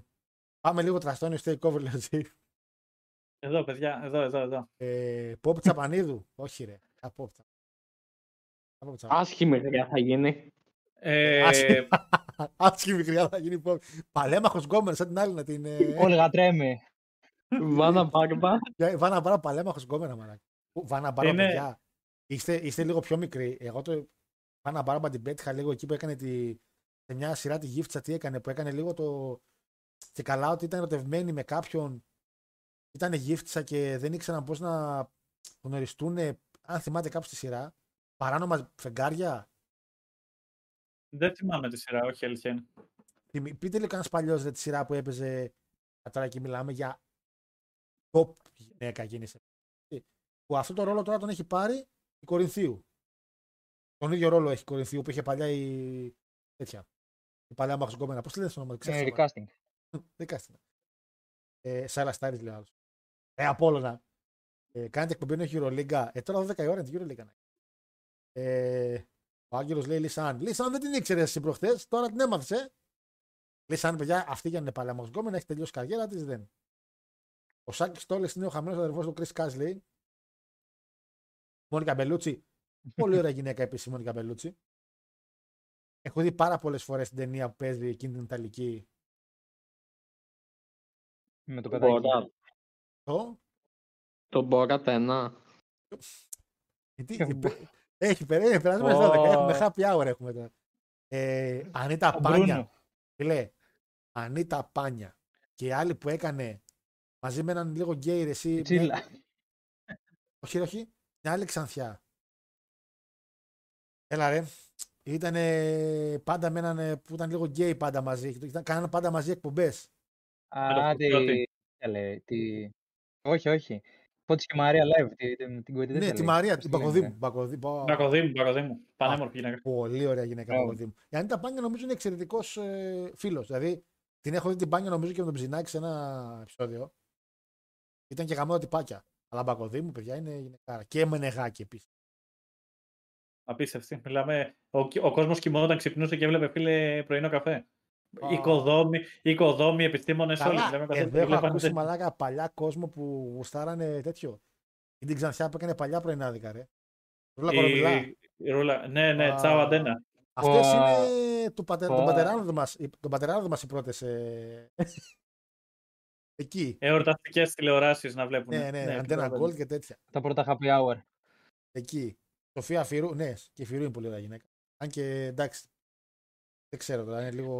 πάμε λίγο τραστόνιο stay cover, λέει ο Τζέι. Εδώ, παιδιά, εδώ, εδώ, εδώ. Ε, Πόπ Τσαπανίδου. Όχι, ρε. Α, Πόπ Τσα- Α, Πόπ Τσα- Άσχημη χρειά θα γίνει. Ε, Άσχημη. *laughs* Άσχημη χρειά θα γίνει Πόπ. Παλέμαχος γκόμενος, σαν την άλλη να την. ε, Όλγα Τρέμι. Βάνα Μπάρμπα. Ε, Βάνα Μπάρα παλέμαχος γκόμενα, μαλάκα. Ου, Βάνα Μπάρα, Είναι- παιδιά. Είστε, είστε λίγο πιο μικροί. Εγώ το. Βάνα Μπάρα την πέτυχα λίγο εκεί που έκανε τη. Σε μια σειρά τη γύφτσα τι έκανε, που έκανε λίγο το. Και καλά ότι ήταν ερωτευμένη με κάποιον. Ήταν γύφτσα και δεν ήξεραν πώς να γνωριστούν. Αν θυμάται κάποιος τη σειρά. Παράνομα φεγγάρια. δεν θυμάμαι τη σειρά, όχι αλήθεια είναι. Θυμη- Πείτε λίγο κανένας παλιός τη σειρά που έπαιζε. Τώρα εκεί μιλάμε για top γυναίκα γίνησε. Που αυτό το ρόλο τώρα τον έχει πάρει η Κορινθίου. Τον ίδιο ρόλο έχει η Κορινθίου που είχε παλιά η. τέτοια. Η παλιά μαξογκόμενα. Πώς τη λένε στο όνομα, Ε, ξέχασα. το όνομα. Recasting. Δεν κάθεται. Ε, Σάρα Στάρι λέει ο άλλος. Ε, Απόλωνα. Ε, κάνετε εκπομπή ενώ έχει Euroliga. Ε, τώρα 12 η ώρα είναι τη Euroliga. να Ε, ο Άγγελος λέει Λισάν. Λισάν δεν την ήξερες εσύ προχθές, τώρα την έμαθε. Ε. Λισάν, παιδιά, αυτή για να είναι παλιά μαξογκόμενα έχει τελειώσει η καριέρα της, δεν. Ο Σάκης Τόλες είναι ο χαμένος αδερφός του Κρι Κάσλι. Μόνικα Μπελούτσι. Πολύ ωραία γυναίκα επίσης η Μόνικα Μπελούτσι. Έχω δει πάρα πολλές φορές την ταινία που παίζει εκείνη την Ιταλική. Με το παιδάκι. Μπορά. Το, Το Μποράτ 1. Γιατί Έχω υπε- έχει περάσει, περάσουμε Ω. 12, έχουμε happy hour έχουμε τώρα. Ε, Ανίτα Ο Πάνια, Μπρούνο. φίλε, Ανίτα Πάνια και η άλλη που έκανε μαζί με έναν λίγο γκέι ρε, εσύ, Τσίλα. μια- όχι ρε, όχι, μια άλλη ξανθιά. Έλα ρε, ήταν πάντα με έναν ε, που ήταν λίγο γκέι πάντα μαζί, ήταν, κάνανε πάντα μαζί εκπομπές. Α, τη... Φωτιώτη. τι λέει, τη... Όχι, όχι. Φώτης και Μαρία Live, τη- την, την κοίτα Ναι, τη Μαρία, την Πακοδήμου. Πακοδήμου. Πω, Μπακοδήμου, Μπακοδήμου. Πανέμορφη γυναίκα. Πολύ ωραία γυναίκα Μπράβο. Παπαδήμου. Η Ανίτα Πάνια νομίζω είναι εξαιρετικός ε, φίλος. Δηλαδή την έχω δει την Πάνια νομίζω και με τον Ψινάκη σε ένα επεισόδιο. Ήταν και γαμμένο τυπάκια. Αλλά Μπακοδήμου, παιδιά, είναι γυναικάρα. Και με νεγάκι επίσης. Απίστευτη. Μιλάμε, ο, ο κόσμος κοιμόταν, ξυπνούσε και έβλεπε φίλε πρωινό καφέ. Α. Οικοδόμοι, οικοδόμοι επιστήμονες όλοι. Καλά, Μιλάμε καθόλου- εδώ έχω βλέπανε ακούσει τέτοια. μαλάκα παλιά κόσμο που γουστάρανε τέτοιο. Ή την ξανθιά που έκανε παλιά πρωινάδικα, ρε. Ρούλα Κορομιλά. Η- η Ρούλα. Ναι, ναι, Α. τσάου αντένα. Αυτές Πω. είναι του πατε... Πω. τον πατεράδο μας τον πατεράδο μας οι πρώτες. Ε... Εκεί. Εορταστικές τηλεοράσεις να βλέπουν. Ναι, ναι, αντένα gold και τέτοια. Τα πρώτα happy hour. Εκεί. Σοφία Φυρού, ναι, και η Φυρού είναι πολύ ωραία γυναίκα. Αν και εντάξει. Δεν ξέρω τώρα, είναι λίγο.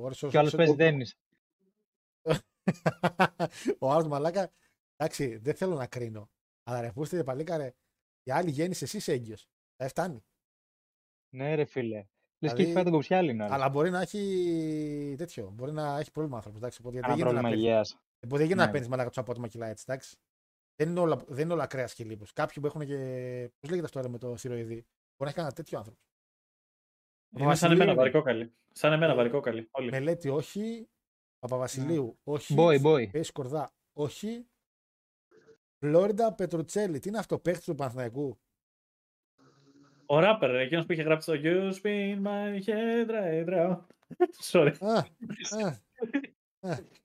ώρες- Και ο άλλος ώρες- παίζει τέννις. *laughs* Ο άλλος μαλάκα. Εντάξει, δεν θέλω να κρίνω. Αλλά ρε, πούστε παλίκαρε. Η άλλη γέννησε εσύ έγκυος. Δεν φτάνει. Ναι, ρε φίλε. Λες Δηλαδή, και έχει φάει τον κοψιάλινο. Αλλά μπορεί να έχει τέτοιο. Μπορεί να έχει πρόβλημα άνθρωπος. Εντάξει, οπότε δεν Ένα γίνεται να πρόβλημα παίρνει. υγείας. Δεν γίνεται να Ναι. παίρνει μαλάκα τους απότομα κιλά έτσι. Εντάξει. Δεν είναι όλα, δεν είναι όλα κρέας και λίπος. Κάποιοι που έχουν και. Πώς λέγεται αυτό ρε, με το θηροειδή. Μπορεί να έχει κανένα τέτοιο άνθρωπο. Είναι σαν εμένα Βασιλείου. βαρικό καλή. Σαν εμένα Ε, βαρικό καλή. Όλοι. Μελέτη όχι. Παπαβασιλείου όχι. Boy, boy. Πέση Κορδά όχι. Φλόριντα Πετρουτσέλη. Τι είναι αυτό, παίχτης του Παναθηναϊκού; Ο ράπερ, εκείνος που είχε γράψει το You spin my head right round. *laughs* Sorry. *laughs*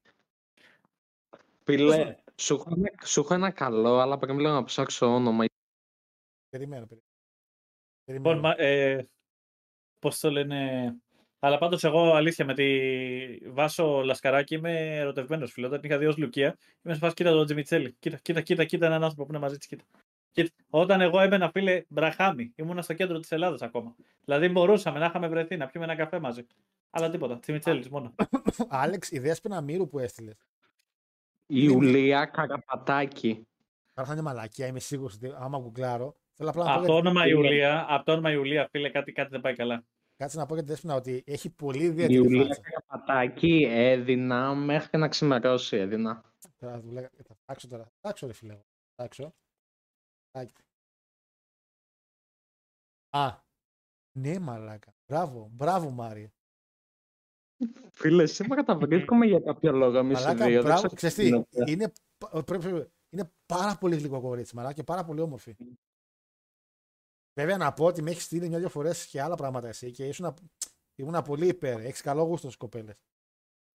Α, α, Φίλε, σου έχω, ένα- σου έχω ένα καλό, αλλά πρέπει λίγο να ψάξω όνομα. περιμένω. περιμένω. Λοιπόν, Περιμένω. μα- ε, πώς το λένε... Αλλά πάντως εγώ αλήθεια με τη Βάσο Λασκαράκη είμαι ερωτευμένος φίλο. Όταν την είχα δει ως Λουκία, είμαι σε φάση κοίτα τον Τζιμιτσέλη. Κοίτα, κοίτα, κοίτα, κοίτα έναν άνθρωπο που είναι μαζί της. Κοίτα. Κοίτα. Όταν εγώ έμπαινα φίλε Μπραχάμι, ήμουνα στο κέντρο της Ελλάδας ακόμα. Δηλαδή μπορούσαμε να είχαμε βρεθεί, να πιούμε ένα καφέ μαζί. Αλλά τίποτα, Τζιμιτσέλης μόνο. *laughs* Άλεξ, η δέσποινα Μύρου που έστειλες. Η Ιουλία Καραπατάκη. Τώρα θα είναι μαλακία, είμαι σίγουρος ότι άμα γκουγκλάρω. Θέλω απλά να πω Από το γιατί- όνομα Ιουλία, από το όνομα Ιουλία, φίλε, κάτι, κάτι δεν πάει καλά. Κάτσε να πω για τη Δέσποινα ότι έχει πολύ Η ιδιαίτερη Ιουλία φάτσα. Καραπατάκη έδινα μέχρι να ξημερώσει έδινα. Τώρα θα δουλεύω- θα φτάξω τώρα. Θα φτάξω ρε φίλε. εγώ. Θα φτάξω. Άκι. Α, ναι μαλάκα. Μπράβο, μπράβο Μάρια. Φίλε, σήμερα τα βρίσκομαι για κάποιο λόγο εμείς οι Μαλάκα, δύο. δεν μπράβο. ξέρω Ξέρεις τι τι, γίνεται. είναι, πα- πρέπει, είναι πάρα πολύ γλυκό κορίτσι μαλάκα και πάρα πολύ όμορφη. Βέβαια να πω ότι με έχεις στείλει μια-δυο φορές και άλλα πράγματα εσύ και ήσουν, ήμουν πολύ υπέρ. Έχεις καλό γούστο στις κοπέλες.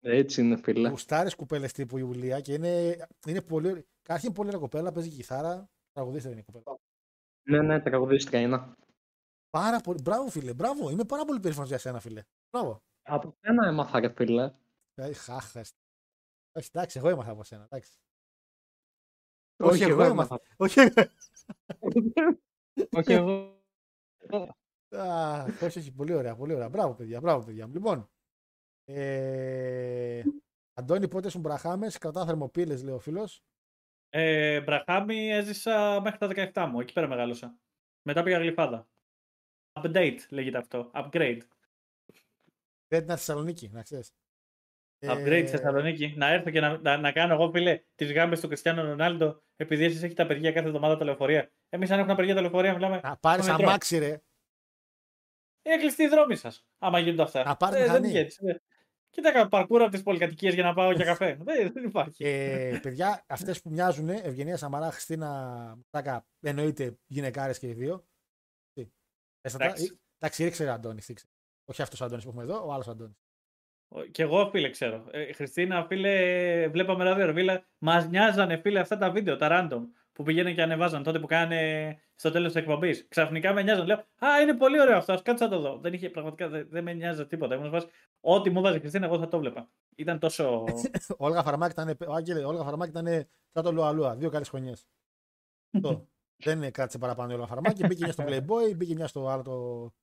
Έτσι είναι, φίλε. Γουστάρεις κουπέλε τύπου Ιουλία και είναι, είναι πολύ. ωραία- Καταρχήν πολύ ωραία κοπέλα, παίζει κιθάρα. Τραγουδίστρια είναι η κοπέλα. Ναι, ναι, τραγουδίστρια είναι. Πάρα πολύ. Μπράβο, φίλε. Μπράβο. Είμαι πάρα πολύ περήφανος για σένα, φίλε. Μπράβο. Από σένα έμαθα, ρε φίλε. Δηλαδή, χάχα. Όχι, εντάξει, εγώ έμαθα από σένα. Εντάξει. Όχι, εγώ έμαθα. Όχι, Όχι εγώ. Α, όχι, όχι, πολύ ωραία, πολύ ωραία. Μπράβο, παιδιά, μπράβο, παιδιά. μου. Λοιπόν, ε, Αντώνη, πότε ήσουν μπραχάμες, κρατά θερμοπύλες, λέει ο φίλος. Ε, Μπραχάμι έζησα μέχρι τα 17 μου, εκεί πέρα μεγάλωσα. Μετά πήγα γλυφάδα. Update λέγεται αυτό. Upgrade. Δεν ήταν στη Θεσσαλονίκη, να ξέρεις. Upgrade στη Θεσσαλονίκη. Να έρθω και να, να, να κάνω εγώ, φίλε, τις γάμπες του Κριστιανού Ρονάλντο, επειδή εσείς έχετε απεργία κάθε εβδομάδα τα λεωφορεία. Εμείς, αν έχουμε απεργία τα λεωφορεία, μιλάμε. Να πάρεις στο μετρό. αμάξι, ρε. Είναι κλειστή η δρόμη σας. Άμα γίνονται αυτά. Να πάρεις Ε, δεν μηχανή. βγαίνεις, ε. Κοίτα, κάνω παρκούρα από τις πολυκατοικίες για να πάω για καφέ. δεν, *laughs* δεν υπάρχει. Ε, παιδιά, αυτές που μοιάζουν, Ευγενία Σαμαρά, Χριστίνα Μουτάκα, εννοείται γυναικάρες και οι δύο. Τι, έστατα, Εντάξει. ε, Εντάξει, ήξερε ο Αντώνη. Όχι αυτός ο Αντώνης που έχουμε εδώ, ο άλλος Αντώνης. Κι εγώ, φίλε, ξέρω. Ε, Χριστίνα, φίλε, βλέπαμε ράδιο Ρεβίλα. Μας νοιάζανε, φίλε, αυτά τα βίντεο, τα random που πηγαίνουν και ανεβάζαν τότε που κάνε στο τέλος της εκπομπής. Ξαφνικά με νοιάζαν. Λέω, Α, είναι πολύ ωραίο αυτό. Κάτσε να το δω. Δεν είχε πραγματικά, δεν, δεν με νοιάζει τίποτα. Ήμουν σε φάση, Ό,τι μου βάζει η Χριστίνα, εγώ θα το βλέπα. Ήταν τόσο. Ο *laughs* Όλγα Φαρμάκη ήταν, ο Άγγελε, ο Όλγα Φαρμάκη ήταν κάτω Λουαλούα, δύο καλές χρονιές. *laughs* Αυτό. Δεν κράτησε παραπάνω η Όλγα Φαρμάκη. Μπήκε μια στο *laughs* Playboy, μπήκε μια στο άλλο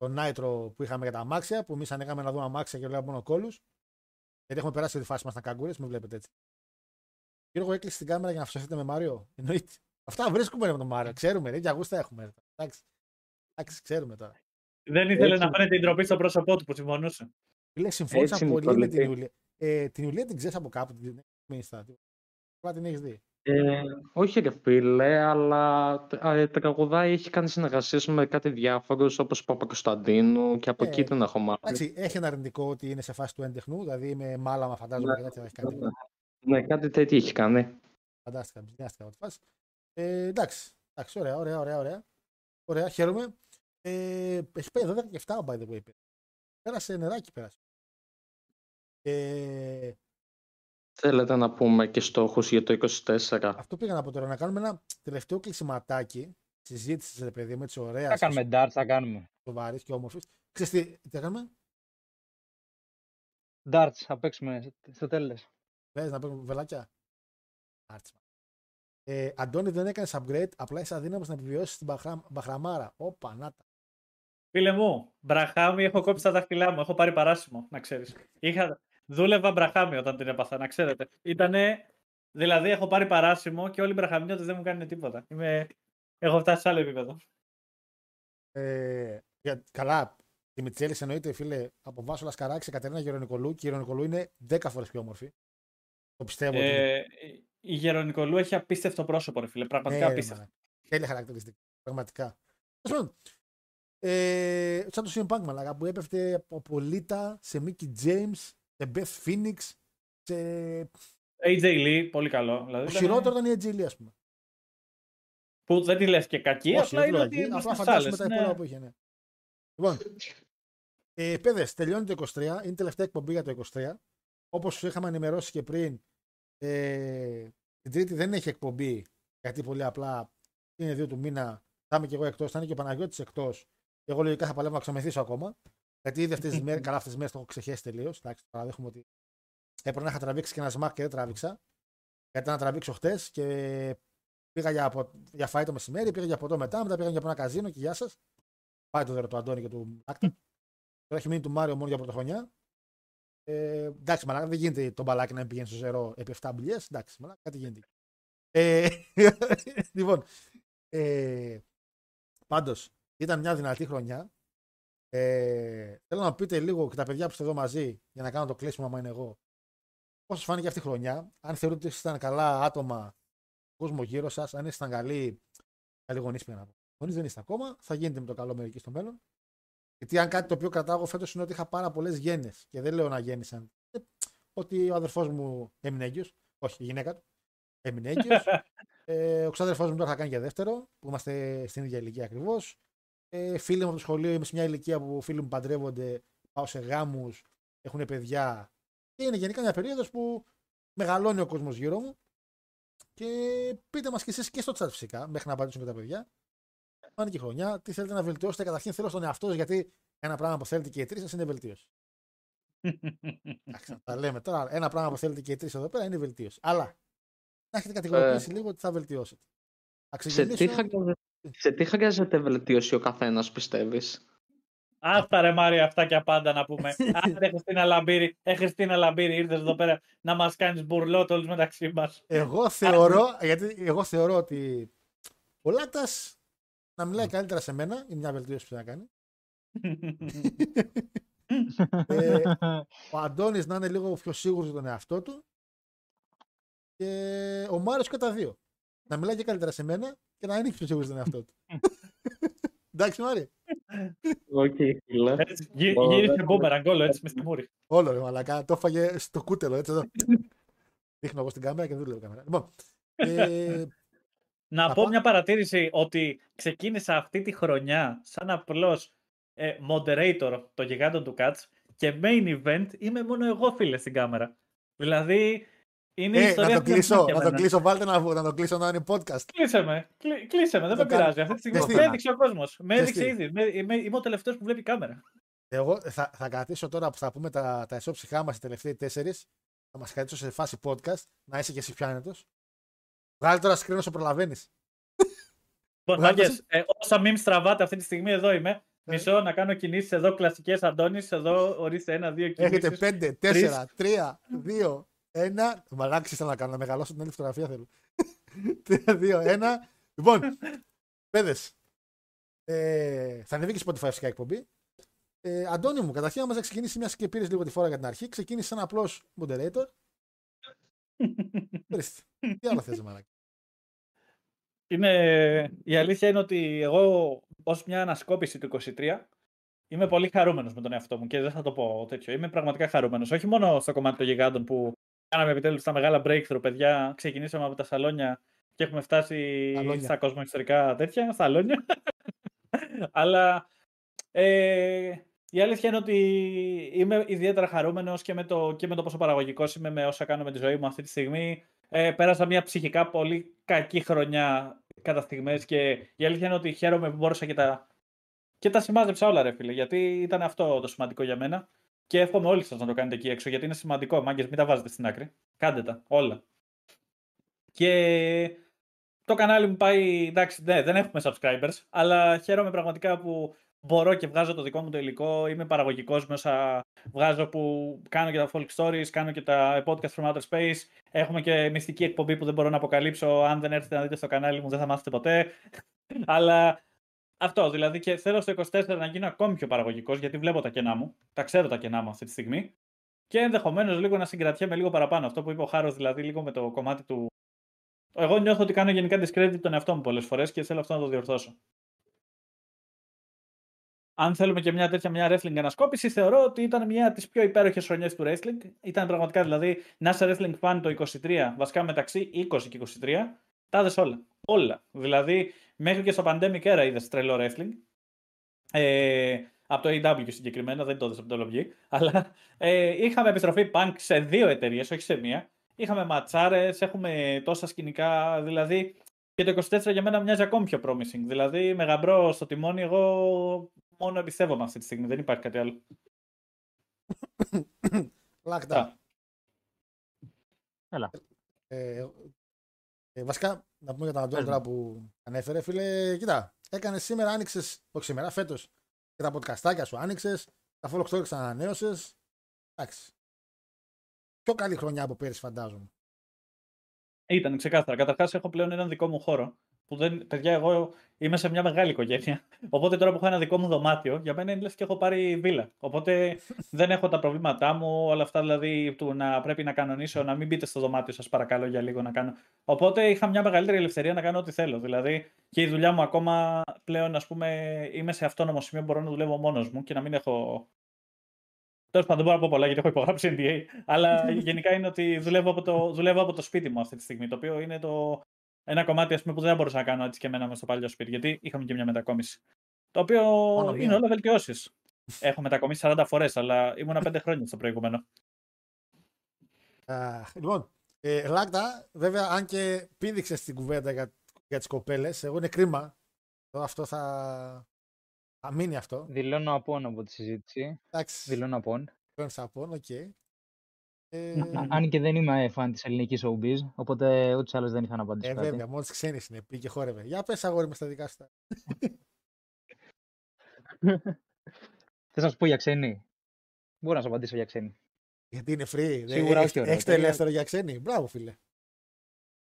το, το Nitro που είχαμε για τα αμάξια, που εμείς ανέκαμε να δούμε αμάξια και λέγαμε μόνο κόλου. Γιατί έχουμε περάσει τη φάση μας στα καγκούρες, μην βλέπετε έτσι. Γιώργο, έκλεισε την κάμερα για να φυσωθείτε με Μάριο. Εννοείται. Αυτά βρίσκουμε ρε, με τον Μάριο. Ξέρουμε, ρε, για γούστα έχουμε. Ρε. Εντάξει. Εντάξει, ξέρουμε τώρα. δεν ήθελε Έτσι. να φαίνεται η ντροπή στο πρόσωπό του που συμφωνούσε. Φίλε, συμφώνησα Έτσι είναι πολύ το με την λυπή. Ιουλία. Ε, την Ιουλία την ξέρεις από κάπου, την την Insta. Απλά την έχεις δει. Ε, όχι ρε φίλε, αλλά ε, τραγουδάει, έχει κάνει συνεργασίες με κάτι διάφορους όπως Παπα-Κωνσταντίνου και από Ε, εκεί την έχω μάθει. Εντάξει, έχει ένα αρνητικό ότι είναι σε φάση του έντεχνου, δηλαδή με μάλαμα φαντάζομαι και τέτοια έχει κάνει. Ναι, κάτι τέτοιο έχει κάνει. Φαντάστηκα, μπιζνιάστηκα από τη φάση. Ε, εντάξει, εντάξει, ωραία, ωραία, ωραία, ωραία. Ωραία, χαίρομαι. Ε, έχει πάει 12 και 7, by the way. Πέρασε νεράκι, πέρασε. Ε, Θέλετε να πούμε και στόχους για το 24. αυτό πήγα να πω τώρα, να κάνουμε ένα τελευταίο κλεισιματάκι συζήτησης, ρε παιδί μου, έτσι ωραία, Θα κάνουμε darts, θα κάνουμε. σοβαρή και όμορφη. Ξέρεις τι, τι έκαναμε, Darts, θα παίξουμε στο τέλος. Θες να παίρνουμε βελάκια. Άρτς. Ε, Αντώνη, δεν έκανες upgrade, απλά είσαι αδύναμος να επιβιώσεις στην μπαχρα... μπαχραμάρα. Όπα, να τα. Φίλε μου, μπραχάμι έχω κόψει τα δάχτυλά μου. Έχω πάρει παράσημο, να ξέρεις. Είχα... Δούλευα μπραχάμι όταν την έπαθα, να ξέρετε. Ήτανε. Δηλαδή, έχω πάρει παράσημο και όλοι οι μπραχαμιώτες δεν μου κάνουν τίποτα. Είμαι... Έχω φτάσει σε άλλο επίπεδο. Ε, για, καλά, τη Μιτσέλης εννοείται, φίλε, από Βάσο Λασκαράκη, Κατερίνα Γερονικολού και η Γερονικολού είναι 10 φορές πιο όμορφη. Το πιστεύω. ότι είναι. Ε, η Γερονικολού έχει απίστευτο πρόσωπο, ρε φίλε. Πραγματικά Ναι, απίστευτο. μαλάκα. Τέλεια χαρακτηριστικά. Πραγματικά. Τέλος πάντων, Ε, σαν το CM Punk, μαλάκα, που έπεφτε από Πολίτα σε Mickey James, σε Beth Phoenix, σε... AJ Lee, πολύ καλό. Δηλαδή, Το ήταν- χειρότερο ήταν η Edge Lee, ας πούμε. Που δεν τη λες και κακή, Όχι, απλά δεν είναι λέω ότι εκεί, είναι απλά στις φαντάζομαι άλλες, τα ναι. υπόλοιπα που είχε. Ναι. Λοιπόν, ε, παιδες, τελειώνει το 23, είναι η τελευταία εκπομπή για το 23. Όπως σου είχαμε ενημερώσει και πριν, ε, την Τρίτη δεν έχει εκπομπή, γιατί πολύ απλά είναι δύο του μήνα, θα είμαι και εγώ εκτός, θα είναι και ο Παναγιώτης εκτός. Και εγώ λογικά θα παλεύω να ξεμεθύσω ακόμα. Γιατί ήδη αυτές τις μέρες, *laughs* καλά αυτές τις μέρες το έχω ξεχέσει τελείως. Εντάξει, παραδέχομαι ότι έπρεπε να είχα τραβήξει και ένα σμακ και δεν τράβηξα. Γιατί ήταν να τραβήξω χτες και πήγα για, απο... για φάι το μεσημέρι, πήγα για ποτό μετά, μετά πήγα για ένα καζίνο και γεια σας. Πάει το δώρο του Αντώνη και του Άκτα. Τώρα έχει μείνει του Μάριο μόνο για πρωτοχρονιά. Ε, εντάξει, μαλάκα, δεν γίνεται το μπαλάκι να πηγαίνει στο ζερό επί 7 μπουλιές. Εντάξει, μαλάκα, κάτι γίνεται. Ε, *laughs* λοιπόν, ε, πάντως ήταν μια δυνατή χρονιά. Ε, θέλω να πείτε λίγο και τα παιδιά που είστε εδώ μαζί για να κάνω το κλείσιμο, άμα είναι εγώ. Πώς σας φάνηκε αυτή η χρονιά, αν θεωρείτε ότι ήσασταν καλά άτομα, κόσμο γύρω σας, αν ήσασταν καλοί, καλοί γονείς πήγα να πω. Γονείς δεν είστε ακόμα, θα γίνετε με το καλό μερικοί στο μέλλον. Γιατί αν κάτι το οποίο κρατάω εγώ φέτος είναι ότι είχα πάρα πολλές γέννε και δεν λέω να γέννησαν. Ε, ότι ο αδερφός μου έμεινε έγκυος, όχι η γυναίκα του, έμεινε έγκυος. *laughs* ε, ο ξάδερφός μου τώρα θα κάνει και δεύτερο, που είμαστε στην ίδια ηλικία ακριβώς. Ε, φίλοι μου από το σχολείο, είμαι σε μια ηλικία που φίλοι μου παντρεύονται, πάω σε γάμους, έχουν παιδιά. Και είναι γενικά μια περίοδος που μεγαλώνει ο κόσμος γύρω μου. Και πείτε μας και εσείς και στο chat φυσικά, μέχρι να απαντήσουν και τα παιδιά. Πάνε και η χρονιά, τι θέλετε να βελτιώσετε. Καταρχήν θέλω στον εαυτό σας, γιατί ένα πράγμα που θέλετε και οι τρεις σας είναι βελτίωση. *laughs* Εντάξει, να τα λέμε τώρα. Ένα πράγμα που θέλετε και οι τρεις εδώ πέρα είναι βελτίωση. Αλλά να έχετε κατηγοριοποιήσει λίγο ότι θα βελτιώσετε. Θα Σε τι, ξεκινήσω. Χρειάζεται, σε τι χρειάζεται βελτίωση ο καθένας, πιστεύεις; Αυτά ρε Μάρια, αυτά και απάντα να πούμε. *laughs* Άντε Χριστίνα Λαμπύρη, ε Χριστίνα Λαμπύρη, ήρθες εδώ πέρα να μας κάνεις μπουρλότ όλους μεταξύ μας. Εγώ θεωρώ, γιατί εγώ θεωρώ ότι ο Λάκτα να μιλάει καλύτερα σε μένα, είναι μια βελτίωση που θα κάνει. *laughs* Ε, ο Αντώνης να είναι λίγο πιο σίγουρος για τον εαυτό του και ο Μάριος και τα δύο. Να μιλάει και καλύτερα σε μένα και να είναι πιο σίγουρος για τον εαυτό του. *laughs* Εντάξει Μάριε. Οκ, φίλε. Έτσι, γύ- Ω, Γύρισε δεν- μπούμεραγκ όλο έτσι μες στη μούρη. Όλο ρε μαλακά, το έφαγε στο κούτελο έτσι εδώ. Δείχνω εγώ στην κάμερα και δεν βλέπω κάμερα. Λοιπόν, ε, *laughs* Να Θα πω πά- μια παρατήρηση ότι ξεκίνησα αυτή τη χρονιά σαν απλός ε, moderator των γιγάντων του Cats και main event είμαι μόνο εγώ φίλε στην κάμερα. Δηλαδή είναι η ε, ιστορία να το αυτής κλείσω, για να το μένα. κλείσω, βάλτε να, να το κλείσω να είναι podcast. Κλείσε με, κλει- κλείσε με, δεν Το με κάνω. πειράζει. Αυτή τη στιγμή Ξέρεις με τι. έδειξε ο κόσμος. Με Ξέρεις έδειξε τι. ήδη. Με- είμαι, είμαι ο τελευταίος που βλέπει κάμερα. Εγώ θα, θα κρατήσω τώρα που θα πούμε τα, τα εσώψυχά μας οι τελευταίοι τέσσερις. Θα μας κρατήσω σε φάση podcast. Να είσαι και εσύ πιο άνετο. Βγάλει τώρα screen όσο προλαβαίνεις. Λοιπόν, Βγάλτε μάγκες, ε, όσα memes τραβάτε αυτή τη στιγμή εδώ είμαι. Μισό να κάνω κινήσεις εδώ, κλασικές Αντώνης, εδώ ορίστε ένα, δύο κινήσεις. Έχετε 5, 4, 3, 2, 1. Μαλάξει θέλω να κάνω, να μεγαλώσω την άλλη φωτογραφία θέλω. 3, 2, 1. Λοιπόν, παιδες. Ε, θα ανεβεί και Spotify φυσικά η εκπομπή. Ε, Αντώνη μου, καταρχήν, άμα θα ξεκινήσει μια και πήρες λίγο τη φορά για την αρχή, ξεκίνησε σαν απλός moderator. *laughs* Ορίστε. Τι άλλο θες, μαλάκα. Είναι, η αλήθεια είναι ότι εγώ ως μια ανασκόπηση του 23 είμαι πολύ χαρούμενος με τον εαυτό μου και δεν θα το πω τέτοιο. Είμαι πραγματικά χαρούμενος. Όχι μόνο στο κομμάτι των γιγάντων που κάναμε επιτέλους τα μεγάλα breakthrough, παιδιά. Ξεκινήσαμε από τα σαλόνια και έχουμε φτάσει Σαλόνια. στα κοσμοϊστορικά τέτοια, σαλόνια. *laughs* Αλλά ε, η αλήθεια είναι ότι είμαι ιδιαίτερα χαρούμενος και με το, και με το πόσο παραγωγικός είμαι με όσα κάνω με τη ζωή μου αυτή τη στιγμή. Ε, πέρασα μια ψυχικά πολύ κακή χρονιά κατά στιγμές και η αλήθεια είναι ότι χαίρομαι που μπόρεσα και τα, και τα σημάζεψα όλα ρε φίλε γιατί ήταν αυτό το σημαντικό για μένα και εύχομαι όλοι σας να το κάνετε εκεί έξω γιατί είναι σημαντικό μάγκες μην τα βάζετε στην άκρη κάντε τα όλα και το κανάλι μου πάει, εντάξει, ναι, δεν έχουμε subscribers, αλλά χαίρομαι πραγματικά που μπορώ και βγάζω το δικό μου το υλικό. Είμαι παραγωγικός με όσα βγάζω που κάνω και τα folk stories, κάνω και τα podcast from outer space. Έχουμε και μυστική εκπομπή που δεν μπορώ να αποκαλύψω. Αν δεν έρθετε να δείτε στο κανάλι μου, δεν θα μάθετε ποτέ. *laughs* αλλά αυτό δηλαδή και θέλω στο 24 να γίνω ακόμη πιο παραγωγικός γιατί βλέπω τα κενά μου. Τα ξέρω τα κενά μου αυτή τη στιγμή. Και ενδεχομένως λίγο να συγκρατιέμαι λίγο παραπάνω. Αυτό που είπε ο Χάρος, δηλαδή λίγο με το κομμάτι του εγώ νιώθω ότι κάνω γενικά discredit τον εαυτό μου πολλές φορές και θέλω αυτό να το διορθώσω. Αν θέλουμε και μια τέτοια μια wrestling ανασκόπηση, θεωρώ ότι ήταν μια από τις πιο υπέροχες χρονιές του wrestling. Ήταν πραγματικά δηλαδή να είσαι wrestling fan το 23, βασικά μεταξύ 20 και 23, τα είδες όλα. Όλα. Δηλαδή, μέχρι και στο pandemic era είδες τρελό wrestling. Ε, από το AEW συγκεκριμένα, δεν το είδες από το LOV, αλλά ε, είχαμε επιστροφή Punk σε δύο εταιρείες, όχι σε μία. Είχαμε ματσάρες, έχουμε τόσα σκηνικά. Δηλαδή και το 24 για μένα μοιάζει ακόμη πιο promising. Δηλαδή με γαμπρό στο τιμόνι, εγώ μόνο εμπιστεύομαι αυτή τη στιγμή. Δεν υπάρχει κάτι άλλο. Λάκτα. Έλα. Ε, ε, βασικά, να πούμε για τον Αντώνη Πες τώρα που ανέφερε, φίλε, κοίτα, έκανες σήμερα, άνοιξες, όχι σήμερα, φέτος και τα podcastάκια σου άνοιξες, τα follow stories ανανέωσες. Εντάξει. πιο καλή χρονιά από πέρυσι, φαντάζομαι. Ήταν ξεκάθαρα. Καταρχάς, έχω πλέον έναν δικό μου χώρο. Που δεν, παιδιά, εγώ είμαι σε μια μεγάλη οικογένεια. Οπότε τώρα που έχω ένα δικό μου δωμάτιο, για μένα είναι λες και έχω πάρει βίλα. Οπότε δεν έχω τα προβλήματά μου, όλα αυτά δηλαδή του να πρέπει να κανονίσω, να μην μπείτε στο δωμάτιο σας παρακαλώ για λίγο να κάνω. Οπότε είχα μια μεγαλύτερη ελευθερία να κάνω ό,τι θέλω. Δηλαδή και η δουλειά μου ακόμα πλέον, ας πούμε, είμαι σε αυτόνομο σημείο, μπορώ να δουλεύω μόνος μου και να μην έχω Τέλος πάντων, δεν μπορώ να πω πολλά γιατί έχω υπογράψει NDA. Αλλά *laughs* γενικά είναι ότι δουλεύω από, το, δουλεύω από το σπίτι μου αυτή τη στιγμή. Το οποίο είναι το, ένα κομμάτι ας πούμε, που δεν μπορούσα να κάνω έτσι και εμένα με στο παλιό σπίτι. Γιατί είχαμε και μια μετακόμιση. Το οποίο Μόνο μία. είναι όλα βελτιώσεις. Έχω μετακομίσει 40 φορές, αλλά ήμουν 5 χρόνια στο προηγούμενο. Α, λοιπόν, ε, Λάκτα, βέβαια, αν και πήδηξες την κουβέντα για, για τις κοπέλες, εγώ είναι κρίμα. Εδώ Αυτό θα, θα μείνει αυτό. Δηλώνω απόν από τη συζήτηση. Εντάξει, Δηλώνω απόν. δεν θα πω, οκ. Ε, Α- Αν και δεν είμαι φαν της ελληνικής showbiz, οπότε ούτως ή άλλως δεν είχα να απαντήσω ε, κάτι. βέβαια, μόνο ξένες είναι, πήγε και χόρευε. Για πες, αγόρι με στα δικά σου. τα- *laughs* Θες να σου πω για ξένη; Μπορώ να σου απαντήσω για ξένη. Γιατί είναι free. Σίγουρα όχι, ωραία. Έχεις το Τέλεια. ελεύθερο για ξένη; Μπράβο, φίλε.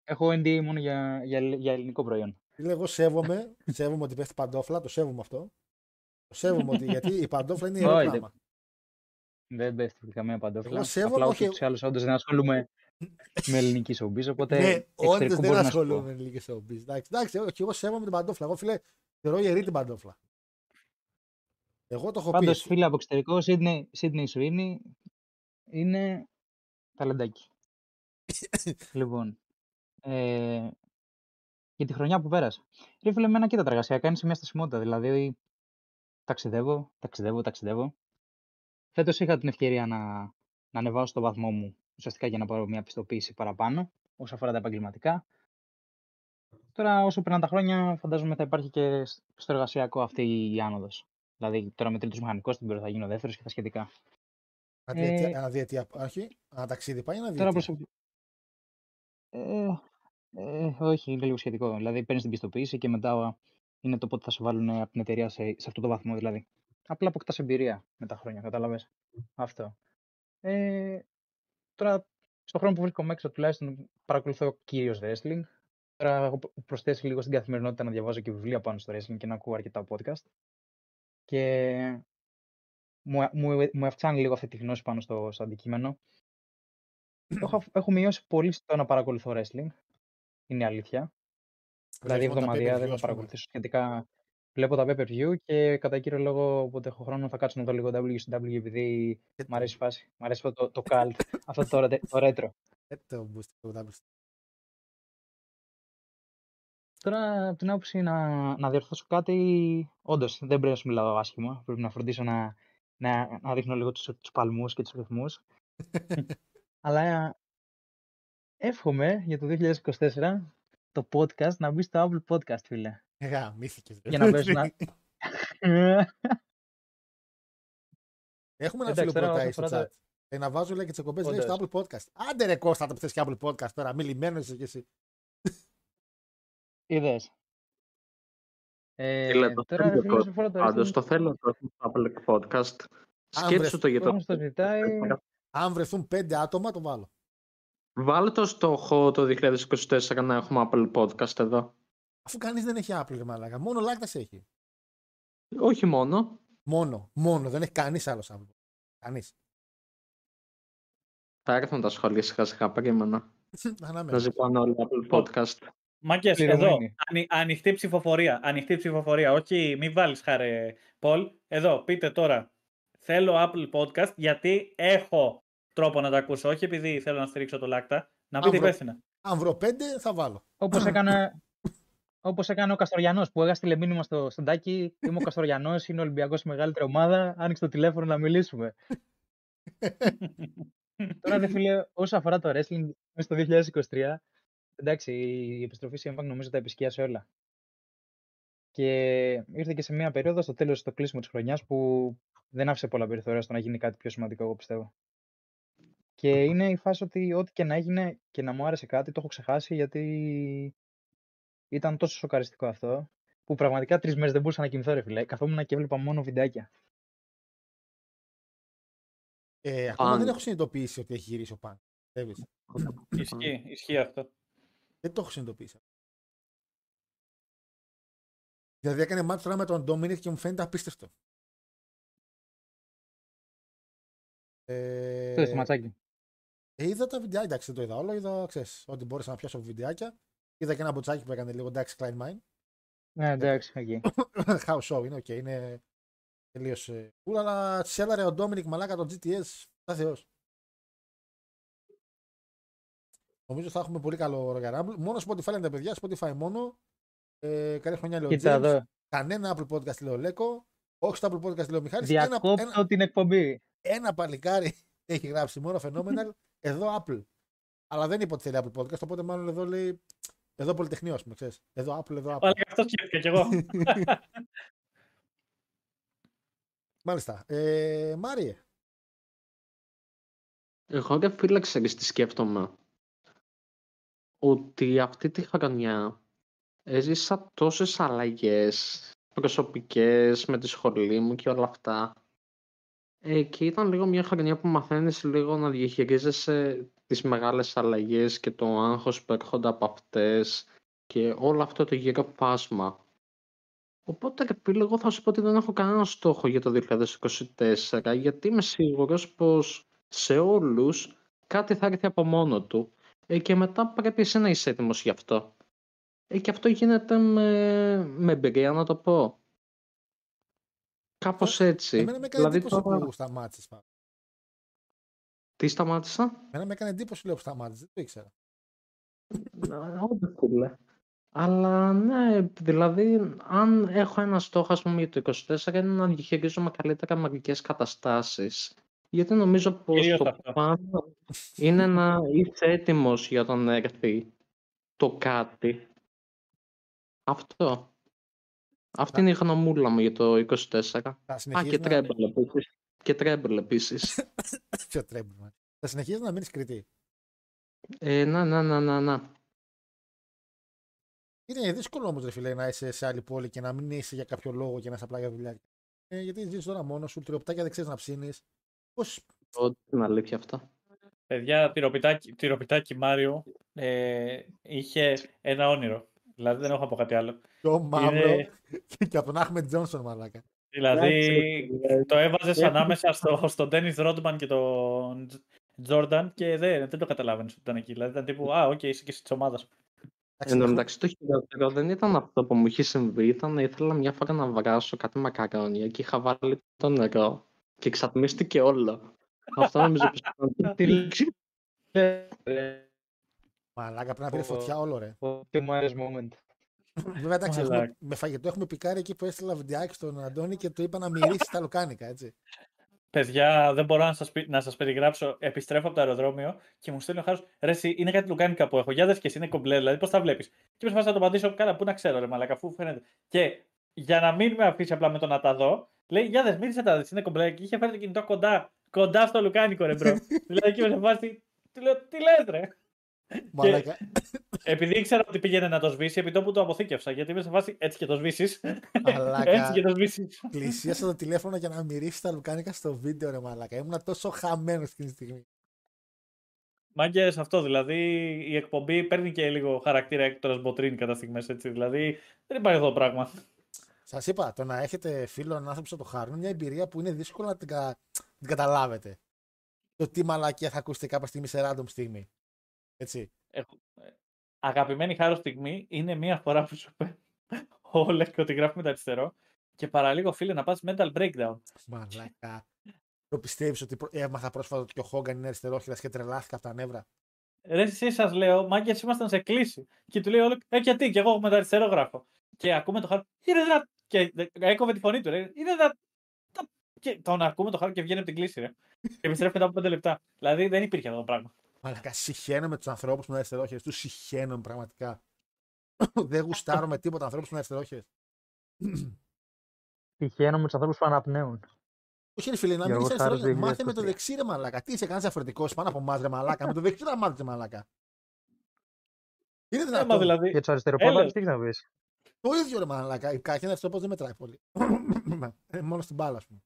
Έχω NDA μόνο για, για, για ελληνικό προϊόν. Φίλε, εγώ σέβομαι, σέβομαι ότι πέφτει παντόφλα, το σέβομαι αυτό. Το σέβομαι ότι, γιατί η παντόφλα είναι ιερό Όχι, πράγμα. Δεν πέφτει καμία παντόφλα. Εγώ σέβομαι, Απλά όχι- ούτως ή άλλως όντως δεν ασχολούμαι με ελληνικής showbiz, οπότε Ναι, όντως εξωτερικό δεν μπορώ να σου πω. ασχολούμαι με λίγε showbiz. Εντάξει, εντάξει, εγώ, και εγώ σέβομαι την παντόφλα. Εγώ, φίλε, θεωρώ ιερή την παντόφλα. Εγώ το έχω πει. Πάντως, φίλε από εξωτερικό, Sydney, Sydney Sweeney είναι ταλαντάκι. *laughs* λοιπόν, ε, για τη χρονιά που πέρασε. Ρε φίλε, εμένα κοίτα τα εργασιακά είναι σε μια στασιμότητα. Δηλαδή, ταξιδεύω, ταξιδεύω, ταξιδεύω. Φέτος είχα την ευκαιρία να, να ανεβάσω το βαθμό μου, ουσιαστικά για να πάρω μια πιστοποίηση παραπάνω, όσο αφορά τα επαγγελματικά. Τώρα, όσο περνάνε τα χρόνια, φαντάζομαι θα υπάρχει και σ- στο εργασιακό αυτή η άνοδος. Δηλαδή, τώρα με τρίτος μηχανικός την περίοδο θα γίνω δεύτερος και τα σχετικά. Ένα διετία, Ε, ένα διετία, όχι, ένα ταξίδι πάει, ένα Τώρα διετία. προσωπικά. Ε, ε, όχι, είναι λίγο σχετικό. Δηλαδή, παίρνεις την πιστοποίηση και μετά είναι το πότε θα σε βάλουν από την εταιρεία σε, σε αυτό το βαθμό. Δηλαδή. Απλά αποκτάς εμπειρία με τα χρόνια, κατάλαβε. Αυτό. Ε, τώρα, στον χρόνο που βρίσκομαι έξω, τουλάχιστον παρακολουθώ κυρίως wrestling. Τώρα, έχω προσθέσει λίγο στην καθημερινότητα να διαβάζω και βιβλία πάνω στο wrestling και να ακούω αρκετά podcast. Και μου, μου, μου αυξάνει λίγο αυτή τη γνώση πάνω στο, στο αντικείμενο. έχω, έχω μειώσει πολύ στο να παρακολουθώ wrestling. Είναι η αλήθεια. Δηλαδή, Βλέπω τα εβδομαδιαία pay-per-view, δεν θα ας πούμε. παρακολουθήσω σχετικά. Βλέπω τα pay-per-view και κατά κύριο λόγο, όποτε έχω χρόνο, θα κάτσω να δω λίγο WCW επειδή Ε, μ' αρέσει η φάση. Μ' αρέσει αυτό το, το *laughs* cult, αυτό το, ρε- το retro. Ε, το boost, το double. Τώρα, από την άποψη να, να διορθώσω κάτι, όντως δεν πρέπει να σου μιλάω άσχημα. Πρέπει να φροντίσω να, να, να ρίχνω λίγο τους τους παλμούς και τους ρυθμούς. *laughs* Αλλά εύχομαι για το 2024 το podcast να μπει στο Apple Podcast, φίλε. Ε, Γαμήθηκες. ρε. Για να πες να... Έχουμε ένα Εντάξει, φίλο που τώρα ρωτάει όσον στο αφορά chat. Ε, να βάζω λέει και τις εκπομπές λέει στο Όντως. Apple Podcast. Άντε ρε Κώστα, το θες και Apple Podcast τώρα. Μη λυμμένο είσαι κι εσύ. Είδες. Ε, Φίλε, το τώρα, ρε θέλω φίλε, το- όσον αφορά το Πάντως wrestling, το θέλω το Public Podcast. Αν Σκέψου το για ο το. κόσμος το ζητάει. Αν βρεθούν πέντε άτομα, το βάλω. Βάλε το στόχο το 2024 να έχουμε Apple Podcast εδώ. Αφού κανείς δεν έχει Apple, ρε μαλάκα. Μόνο Λάκτα έχει. Όχι μόνο. Μόνο, μόνο. Δεν έχει κανείς άλλος Apple. Κανείς. Θα έρθουν τα σχόλια σιγά σιγά περίμενα. *laughs* Να Αναμένω. ζητάνε όλοι Apple Podcast. Μάγκες, εδώ, Πληρωμένη. ανοι, ανοιχτή ψηφοφορία, ανοιχτή ψηφοφορία, όχι μη βάλεις Χάρε poll, εδώ πείτε τώρα, θέλω Apple Podcast γιατί έχω τρόπο να τα ακούσω, όχι επειδή θέλω να στηρίξω το Λάκτα, να πείτε βρω- υπεύθυνα. Αν βρω πέντε, θα βάλω. Όπως *clears throat* έκανε, όπως έκανε ο Καστοριανός που έστειλε μήνυμα στο, στον Τάκη «Είμαι ο Καστοριανός, είναι ο Ολυμπιακός η μεγαλύτερη ομάδα, άνοιξε το τηλέφωνο να μιλήσουμε». Τώρα, ρε φίλε, όσο αφορά το wrestling, μέσα στο 2023, εντάξει, η επιστροφή σε Impact νομίζω τα επισκίασε όλα. Και ήρθε και σε μια περίοδο στο τέλος, στο κλείσιμο της χρονιάς, που δεν άφησε πολλά περιθώρια στο να γίνει κάτι πιο σημαντικό, εγώ πιστεύω. Και είναι η φάση ότι ό,τι και να έγινε και να μου άρεσε κάτι, το έχω ξεχάσει γιατί ήταν τόσο σοκαριστικό αυτό, που πραγματικά τρεις μέρες δεν μπορούσα να κοιμηθώ, ρε φίλε. Καθόμουν και έβλεπα μόνο βιντεάκια. Ε, ακόμα Punk. δεν έχω συνειδητοποιήσει ότι έχει γυρίσει ο Punk. Πιστεύεις; Ισχύει, ισχύει αυτό. Δεν το έχω συνειδητοποιήσει. Δηλαδή έκανε ματς τώρα με τον Dominic και μου φαίνεται απίστευτο. Ε, Το είδες το ματσάκι; ε, είδα τα βιντεάκια, εντάξει δεν το είδα όλο, είδα ξέρεις, ότι μπόρεσα να πιάσω βιντεάκια. Είδα και ένα μποτσάκι που έκανε λίγο εντάξει κλάιν μάιν. Ναι, εντάξει, εκεί. *laughs* House show είναι, οκ, είναι τελείως cool, αλλά σέλαρε ο Dominic μαλάκα το GTS, θα θεός. Νομίζω θα έχουμε πολύ καλό Royal Rumble. Μόνο Spotify λένε τα παιδιά, Spotify μόνο. Ε, καλή χρονιά λέει ο Κοίτα James. εδώ. Κανένα Apple Podcast λέει ο Λέκο. Όχι στο Apple Podcast λέει ο Μιχάλης. Ένα, Διακόπτω ένα, την εκπομπή. ένα παλικάρι *laughs* έχει γράψει μόνο Phenomenal. εδώ Apple. Αλλά δεν είπε ότι θέλει Apple Podcast, οπότε μάλλον εδώ λέει. Εδώ Πολυτεχνείο, ας πούμε, ξέρεις. Εδώ Apple, εδώ Apple. Αλλά και αυτό σκέφτηκα κι εγώ. *laughs* Μάλιστα. Ε, Μάριε. Εγώ δεν φίλε ξέρεις τι σκέφτομαι. Ότι αυτή τη χρονιά έζησα τόσες αλλαγές προσωπικές με τη σχολή μου και όλα αυτά. Ε, και ήταν λίγο μια χρονιά που μαθαίνεις λίγο να διαχειρίζεσαι τις μεγάλες αλλαγές και το άγχος που έρχονται από αυτές και όλο αυτό το γύρω φάσμα. Οπότε ρε φίλε, εγώ θα σου πω ότι δεν έχω κανένα στόχο για το 2024 γιατί είμαι σίγουρος πως σε όλους κάτι θα έρθει από μόνο του ε, και μετά πρέπει εσύ να είσαι έτοιμος γι' αυτό. Ε, και αυτό γίνεται με, με εμπειρία να το πω. Κάπως έτσι. Εμένα με έκανε Δηλαδή εντύπωση τώρα- που σταμάτησες. πάλι. Τι σταμάτησα; Εμένα με έκανε εντύπωση λέω που σταμάτησες. Δεν το ήξερα. Όντως, φίλε. Αλλά ναι, δηλαδή αν έχω ένα στόχο ας πούμε για το 24 είναι να διαχειρίζομαι καλύτερα μερικές καταστάσεις. Γιατί νομίζω πως Κυρίως το αυτό. πάνω είναι να είσαι έτοιμος για τον έρθει το κάτι. Αυτό. Αυτή είναι η γνωμούλα μου για το 24. Θα Α, συνεχίζεις και να... τρέμπλ επίσης. Και treble επίσης. *laughs* Ποιο treble, man. Θα συνεχίζεις να μείνεις κριτή. ε, να, να, να, να, να. Είναι δύσκολο όμως, ρε φίλε, να είσαι σε άλλη πόλη και να μην είσαι για κάποιο λόγο και να είσαι απλά για δουλειά. Ε, γιατί ζεις τώρα μόνος σου, τριοπτάκια δεν ξέρεις να ψήνεις. Πώς. Ό,τι είναι αλήθεια αυτά. Παιδιά, τυροπιτάκι, τυροπιτάκι Μάριο ε, είχε ένα όνειρο. Δηλαδή δεν έχω να πω κάτι άλλο. Πιο μαύρο Είναι- *laughs* και, και από τον Άχμετ Τζόνσον, μαλάκα. Δηλαδή το έβαζες ανάμεσα στο, στον Ντένις Ρόντμαν και τον Τζόρνταν και δεν, δεν το καταλάβαινες ότι ήταν εκεί. Δηλαδή ήταν τύπου Α, οκ, είσαι και τη ομάδα. Εντάξει, Εν τω έχω- μεταξύ το χειρότερο δεν ήταν αυτό που μου είχε συμβεί, ήταν ήθελα μια φορά να βράσω κάτι μακαρόνια και είχα βάλει το νερό και εξατμίστηκε όλο. αυτό νομίζω *laughs* πως ήταν τη λήξη. Μαλάκα πρέπει να πήρε Ω. φωτιά όλο, ρε. Το μου άρεσε moment. Βέβαια, εντάξει, έχουμε, Μαλάκα. με φαγητό έχουμε πικάρει εκεί που έστειλα βιντεάκι στον Αντώνη και του είπα να μυρίσει τα λουκάνικα, έτσι. Παιδιά, δεν μπορώ να σας, πει- να σας περιγράψω. Επιστρέφω από το αεροδρόμιο και μου στέλνει ο Χάρος, ρε εσύ, είναι κάτι λουκάνικα που έχω. Για δες και εσύ είναι κομπλέ, δηλαδή πώς τα βλέπεις. Και προσπαθώ να το απαντήσω, καλά, πού να ξέρω ρε μαλακα, αφού φαίνεται. Και για να μην με αφήσει απλά με το να τα δω, λέει, για δες, μίλησε τα δεις, είναι κομπλέ. Και είχε φέρει το κινητό κοντά, κοντά στο λουκάνικο ρε bro. *laughs* δηλαδή εκεί με σε φάση, του λέω, τι λες ρε. Μαλάκα. Επειδή ήξερα ότι πήγαινε να το σβήσει, επί τόπου το αποθήκευσα. Γιατί είμαι σε φάση έτσι και το σβήσεις. Μαλάκα. έτσι και το σβήσεις. Πλησίασα το τηλέφωνο για να μυρίσει τα λουκάνικα στο βίντεο, ρε Μαλάκα. Ήμουν τόσο χαμένος εκείνη τη στιγμή. Μάγκες αυτό, δηλαδή η εκπομπή παίρνει και λίγο χαρακτήρα έκτορας μποτρίν κατά στιγμές έτσι. Δηλαδή δεν υπάρχει εδώ πράγμα. Σας είπα, το να έχετε φίλο έναν άνθρωπο σαν το χάρη είναι μια εμπειρία που είναι δύσκολο να την, κα... την καταλάβετε. Το τι μαλακία θα ακούσετε κάποια στιγμή σε random στιγμή. Έτσι. Έχω... ε, Αγαπημένη χάρο στιγμή είναι μία φορά που σου παίρνει *laughs* όλα και ότι γράφει με το αριστερό και παραλίγο φίλε να πας mental breakdown. Μαλάκα. Το πιστεύεις ότι προ- έμαθα πρόσφατα ότι και ο Χόγκαν είναι αριστερόχειρα και τρελάθηκα από τα νεύρα; Ρε, εσύ σας λέω, μάγκες ήμασταν σε κλίση. Και του λέει όλο, Ε, γιατί, και εγώ με το αριστερό γράφω. Και ακούμε το χάρο, Είναι δυνατό. Και δε- έκοβε τη φωνή του, ρε. Είναι δυνατό. Και τον ακούμε το χάρο και βγαίνει από την κλίση, ρε. και επιστρέφει μετά από πέντε λεπτά. Δηλαδή δεν υπήρχε αυτό το πράγμα. Μαλάκα, συχαίνω με τους ανθρώπους με αριστερόχειρες. Τους συχαίνω πραγματικά. Δεν γουστάρω με τίποτα ανθρώπους με αριστερόχειρες. Τυχαίνω με τους ανθρώπους που αναπνέουν. Όχι, ρε φίλε, να μην Γιώργο είσαι Χάρος, αριστερόχειρο. Μάθε με το 2023. δεξί, ρε Μαλάκα. Τι είσαι, κανένας διαφορετικός πάνω από εμάς, ρε Μαλάκα. με το δεξί να μάθετε, Μαλάκα. Είναι Έμα δυνατόν. δηλαδή. Για τους αριστεροπόδαρου, Έλεος. τι έχεις να πεις; Το ίδιο ρε μαλάκα. Η κάκια είναι αυτό δεν μετράει πολύ. *coughs* Ε, Μόνο στην μπάλα, ας πούμε.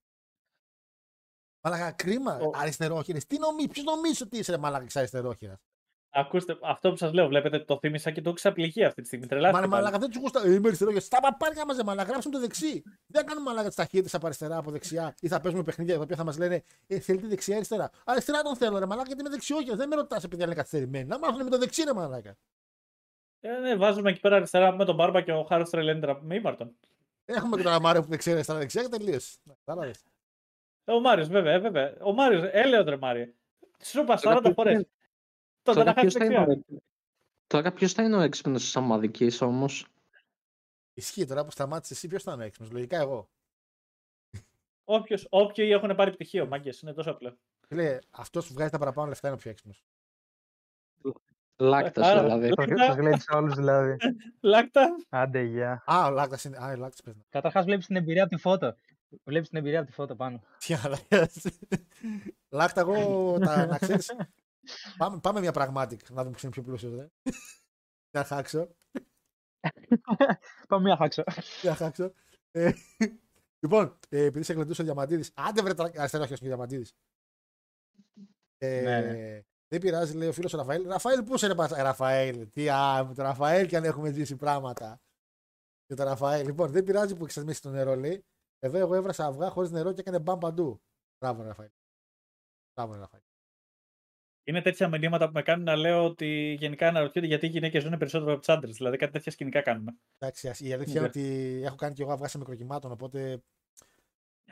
Μαλάκα, κρίμα. Ο- Αριστερόχειρες. Τι νομίζει, ποιος νομίζει ότι είσαι ρε μαλάκα ξα αριστερόχειρας; Ακούστε, αυτό που σας λέω, βλέπετε, το θύμισα και το έχω ξαπληγεί αυτή τη στιγμή. Μα Τρελάθηκα. ρε πάλι. μαλάκα, δεν τους γούστα. Ε, είμαι αριστερόχειρα. Στα παπάρια μας, μαλάκα, γράψουμε το δεξί. Δεν κάνουμε μαλάκα τις ταχύτητες από αριστερά, από δεξιά. Ή θα παίζουμε παιχνίδια τα οποία θα μας λένε ε, θέλετε δεξιά αριστερά. Αριστερά τον θέλω, ρε μαλάκα, γιατί είμαι δεξιόχειρα. Δεν με ρωτάς επειδή είναι καθυστερημένη. Να μάθουν με το δεξί, ρε μαλάκα. Ε, ναι, βάζουμε εκεί πέρα αριστερά με τον Μπάρμπα και ο Χάρος Τρελέντρα με ήμαρτον. Έχουμε και τον Μάριο που δεν ξέρει αριστερά δεξιά και τελείωσε. Κατάλαβες. Ε, Ο Μάριος, βέβαια, ε, βέβαια. Ο Μάριος, έλεος ρε Μάριο. Σου είπα 40 ποιος φορές. είναι- Τότε Τώρα να χάσει ποιος θα είναι δεξιά. ο- Τώρα ποιος θα είναι ο έξυπνος της ομαδικής όμως; Ισχύει τώρα που σταμάτησε εσύ, ποιος θα είναι έξυπνος. Λογικά εγώ. Όποιος, όποιοι έχουν πάρει πτυχίο, μάγκες. Είναι τόσο απλό. Λέει, αυτός που βγάζει τα παραπάνω λεφτά είναι ο πιο έξυπνος. Λάκτας Άρα, δηλαδή. Λάκτα. Σας γλέντισα όλους δηλαδή. Λάκτα. Άντε, γεια. Α, ο Λάκτας είναι. Α, ο Λάκτας παίζει. Καταρχάς βλέπεις την εμπειρία από τη φώτο. Βλέπεις την εμπειρία από τη φώτο πάνω. Τι άλλα. Λάκτα, εγώ τα, να ξέρεις. πάμε, πάμε μια πραγματικ να δούμε ποιος είναι πιο πλούσιος. Ρε. Να χάξω. Πάμε μια χάξω. Να χάξω. Ε, λοιπόν, ε, επειδή σε γλεντούσε ο Διαμαντίδης. Άντε βρε τώρα αριστερό χέρι ο Διαμαντίδης. Ε, Ναι, ναι. Δεν πειράζει, λέει ο φίλος ο Ραφαήλ. Ραφαήλ, πού είσαι, ρε, πατσα- Ραφαήλ. Τι α, με τον Ραφαήλ και αν έχουμε ζήσει πράγματα. Και τον Ραφαήλ. Λοιπόν, δεν πειράζει που έχει σταθμίσει το νερό, λέει. Εδώ εγώ έβρασα αυγά χωρίς νερό και έκανε μπαμ παντού. Μπράβο, ρε, Ραφαήλ. Μπράβο, ρε, Ραφαήλ. Είναι τέτοια μηνύματα που με κάνουν να λέω ότι γενικά αναρωτιούνται γιατί οι γυναίκες ζουν περισσότερο από τους άντρες. Δηλαδή κάτι τέτοια σκηνικά κάνουμε. Εντάξει, ας- η αλήθεια Ναι. είναι ότι έχω κάνει και εγώ αυγά σε μικροκυμάτων, οπότε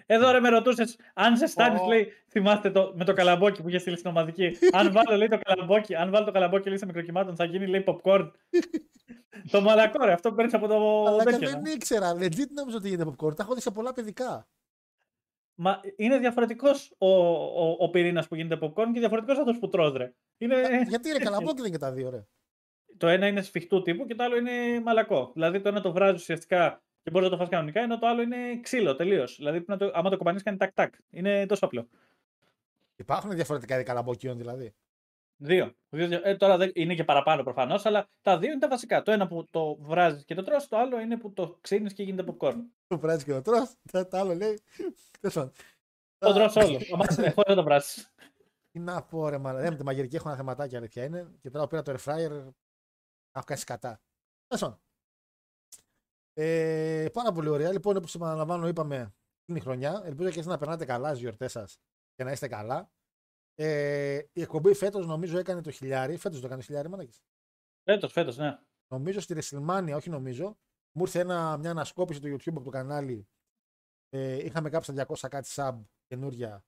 Εδώ ρε με ρωτούσες, αν σε στάνεις, Ω. λέει, θυμάστε το, με το καλαμπόκι που είχε στείλει στην ομαδική. αν βάλω, λέει, το καλαμπόκι, αν βάλω το καλαμπόκι, λέει, σε μικροκυμάτων, θα γίνει, λέει, popcorn. *laughs* το μαλακό, ρε, αυτό που παίρνεις από το Αλλά και τέτοιο. δεν ναι. ήξερα. Legit νόμιζα ότι γίνεται popcorn. Τα έχω δει σε πολλά παιδικά. Μα είναι διαφορετικός ο, ο, ο πυρήνας που γίνεται popcorn και διαφορετικός αυτός που τρως, ρε. Είναι... Γιατί ρε, καλαμπόκι δεν είναι και τα δύο, ρε. το ένα είναι σφιχτού τύπου και το άλλο είναι μαλακό. Δηλαδή το ένα το βράζεις ουσιαστικά και μπορεί να το φας κανονικά, ενώ το άλλο είναι ξύλο τελείως. Δηλαδή πρέπει να το, άμα το κομπανεί κάνει τακ-τακ. Είναι τόσο απλό. Υπάρχουν διαφορετικά είδη καλαμπόκιων δηλαδή. Δύο. Δύο δια- ε, τώρα δεν, είναι και παραπάνω προφανώς, αλλά τα δύο είναι τα βασικά. Το ένα που το βράζεις και το τρως, το άλλο είναι που το ξύνεις και γίνεται popcorn. Το βράζεις και το τρως, τα, τα άλλο λέει. Τέλος πάντων. Το Α, τρως όλο. Χωρίς να το βράσει. Τι να πω, ρε, μαλα. Ε, με τη μαγειρική έχω ένα θεματάκι αλήθεια είναι. Και τώρα που πήρα το air fryer, έχω κάνει σκατά. Τέλος πάντων. Ε, πάρα πολύ ωραία. Λοιπόν, όπως επαναλαμβάνω, είπαμε είναι η χρονιά. Ελπίζω και εσείς να περνάτε καλά στις γιορτές σας και να είστε καλά. Ε, η εκπομπή φέτος νομίζω έκανε το χιλιάρι. Φέτος το έκανε το χιλιάρι, μάνακες. Φέτος, φέτος, ναι. Νομίζω στη WrestleMania, όχι νομίζω, μου ήρθε ένα, μια ανασκόπηση του YouTube από το κανάλι. Ε, είχαμε κάψει τα 200 κάτι sub καινούρια.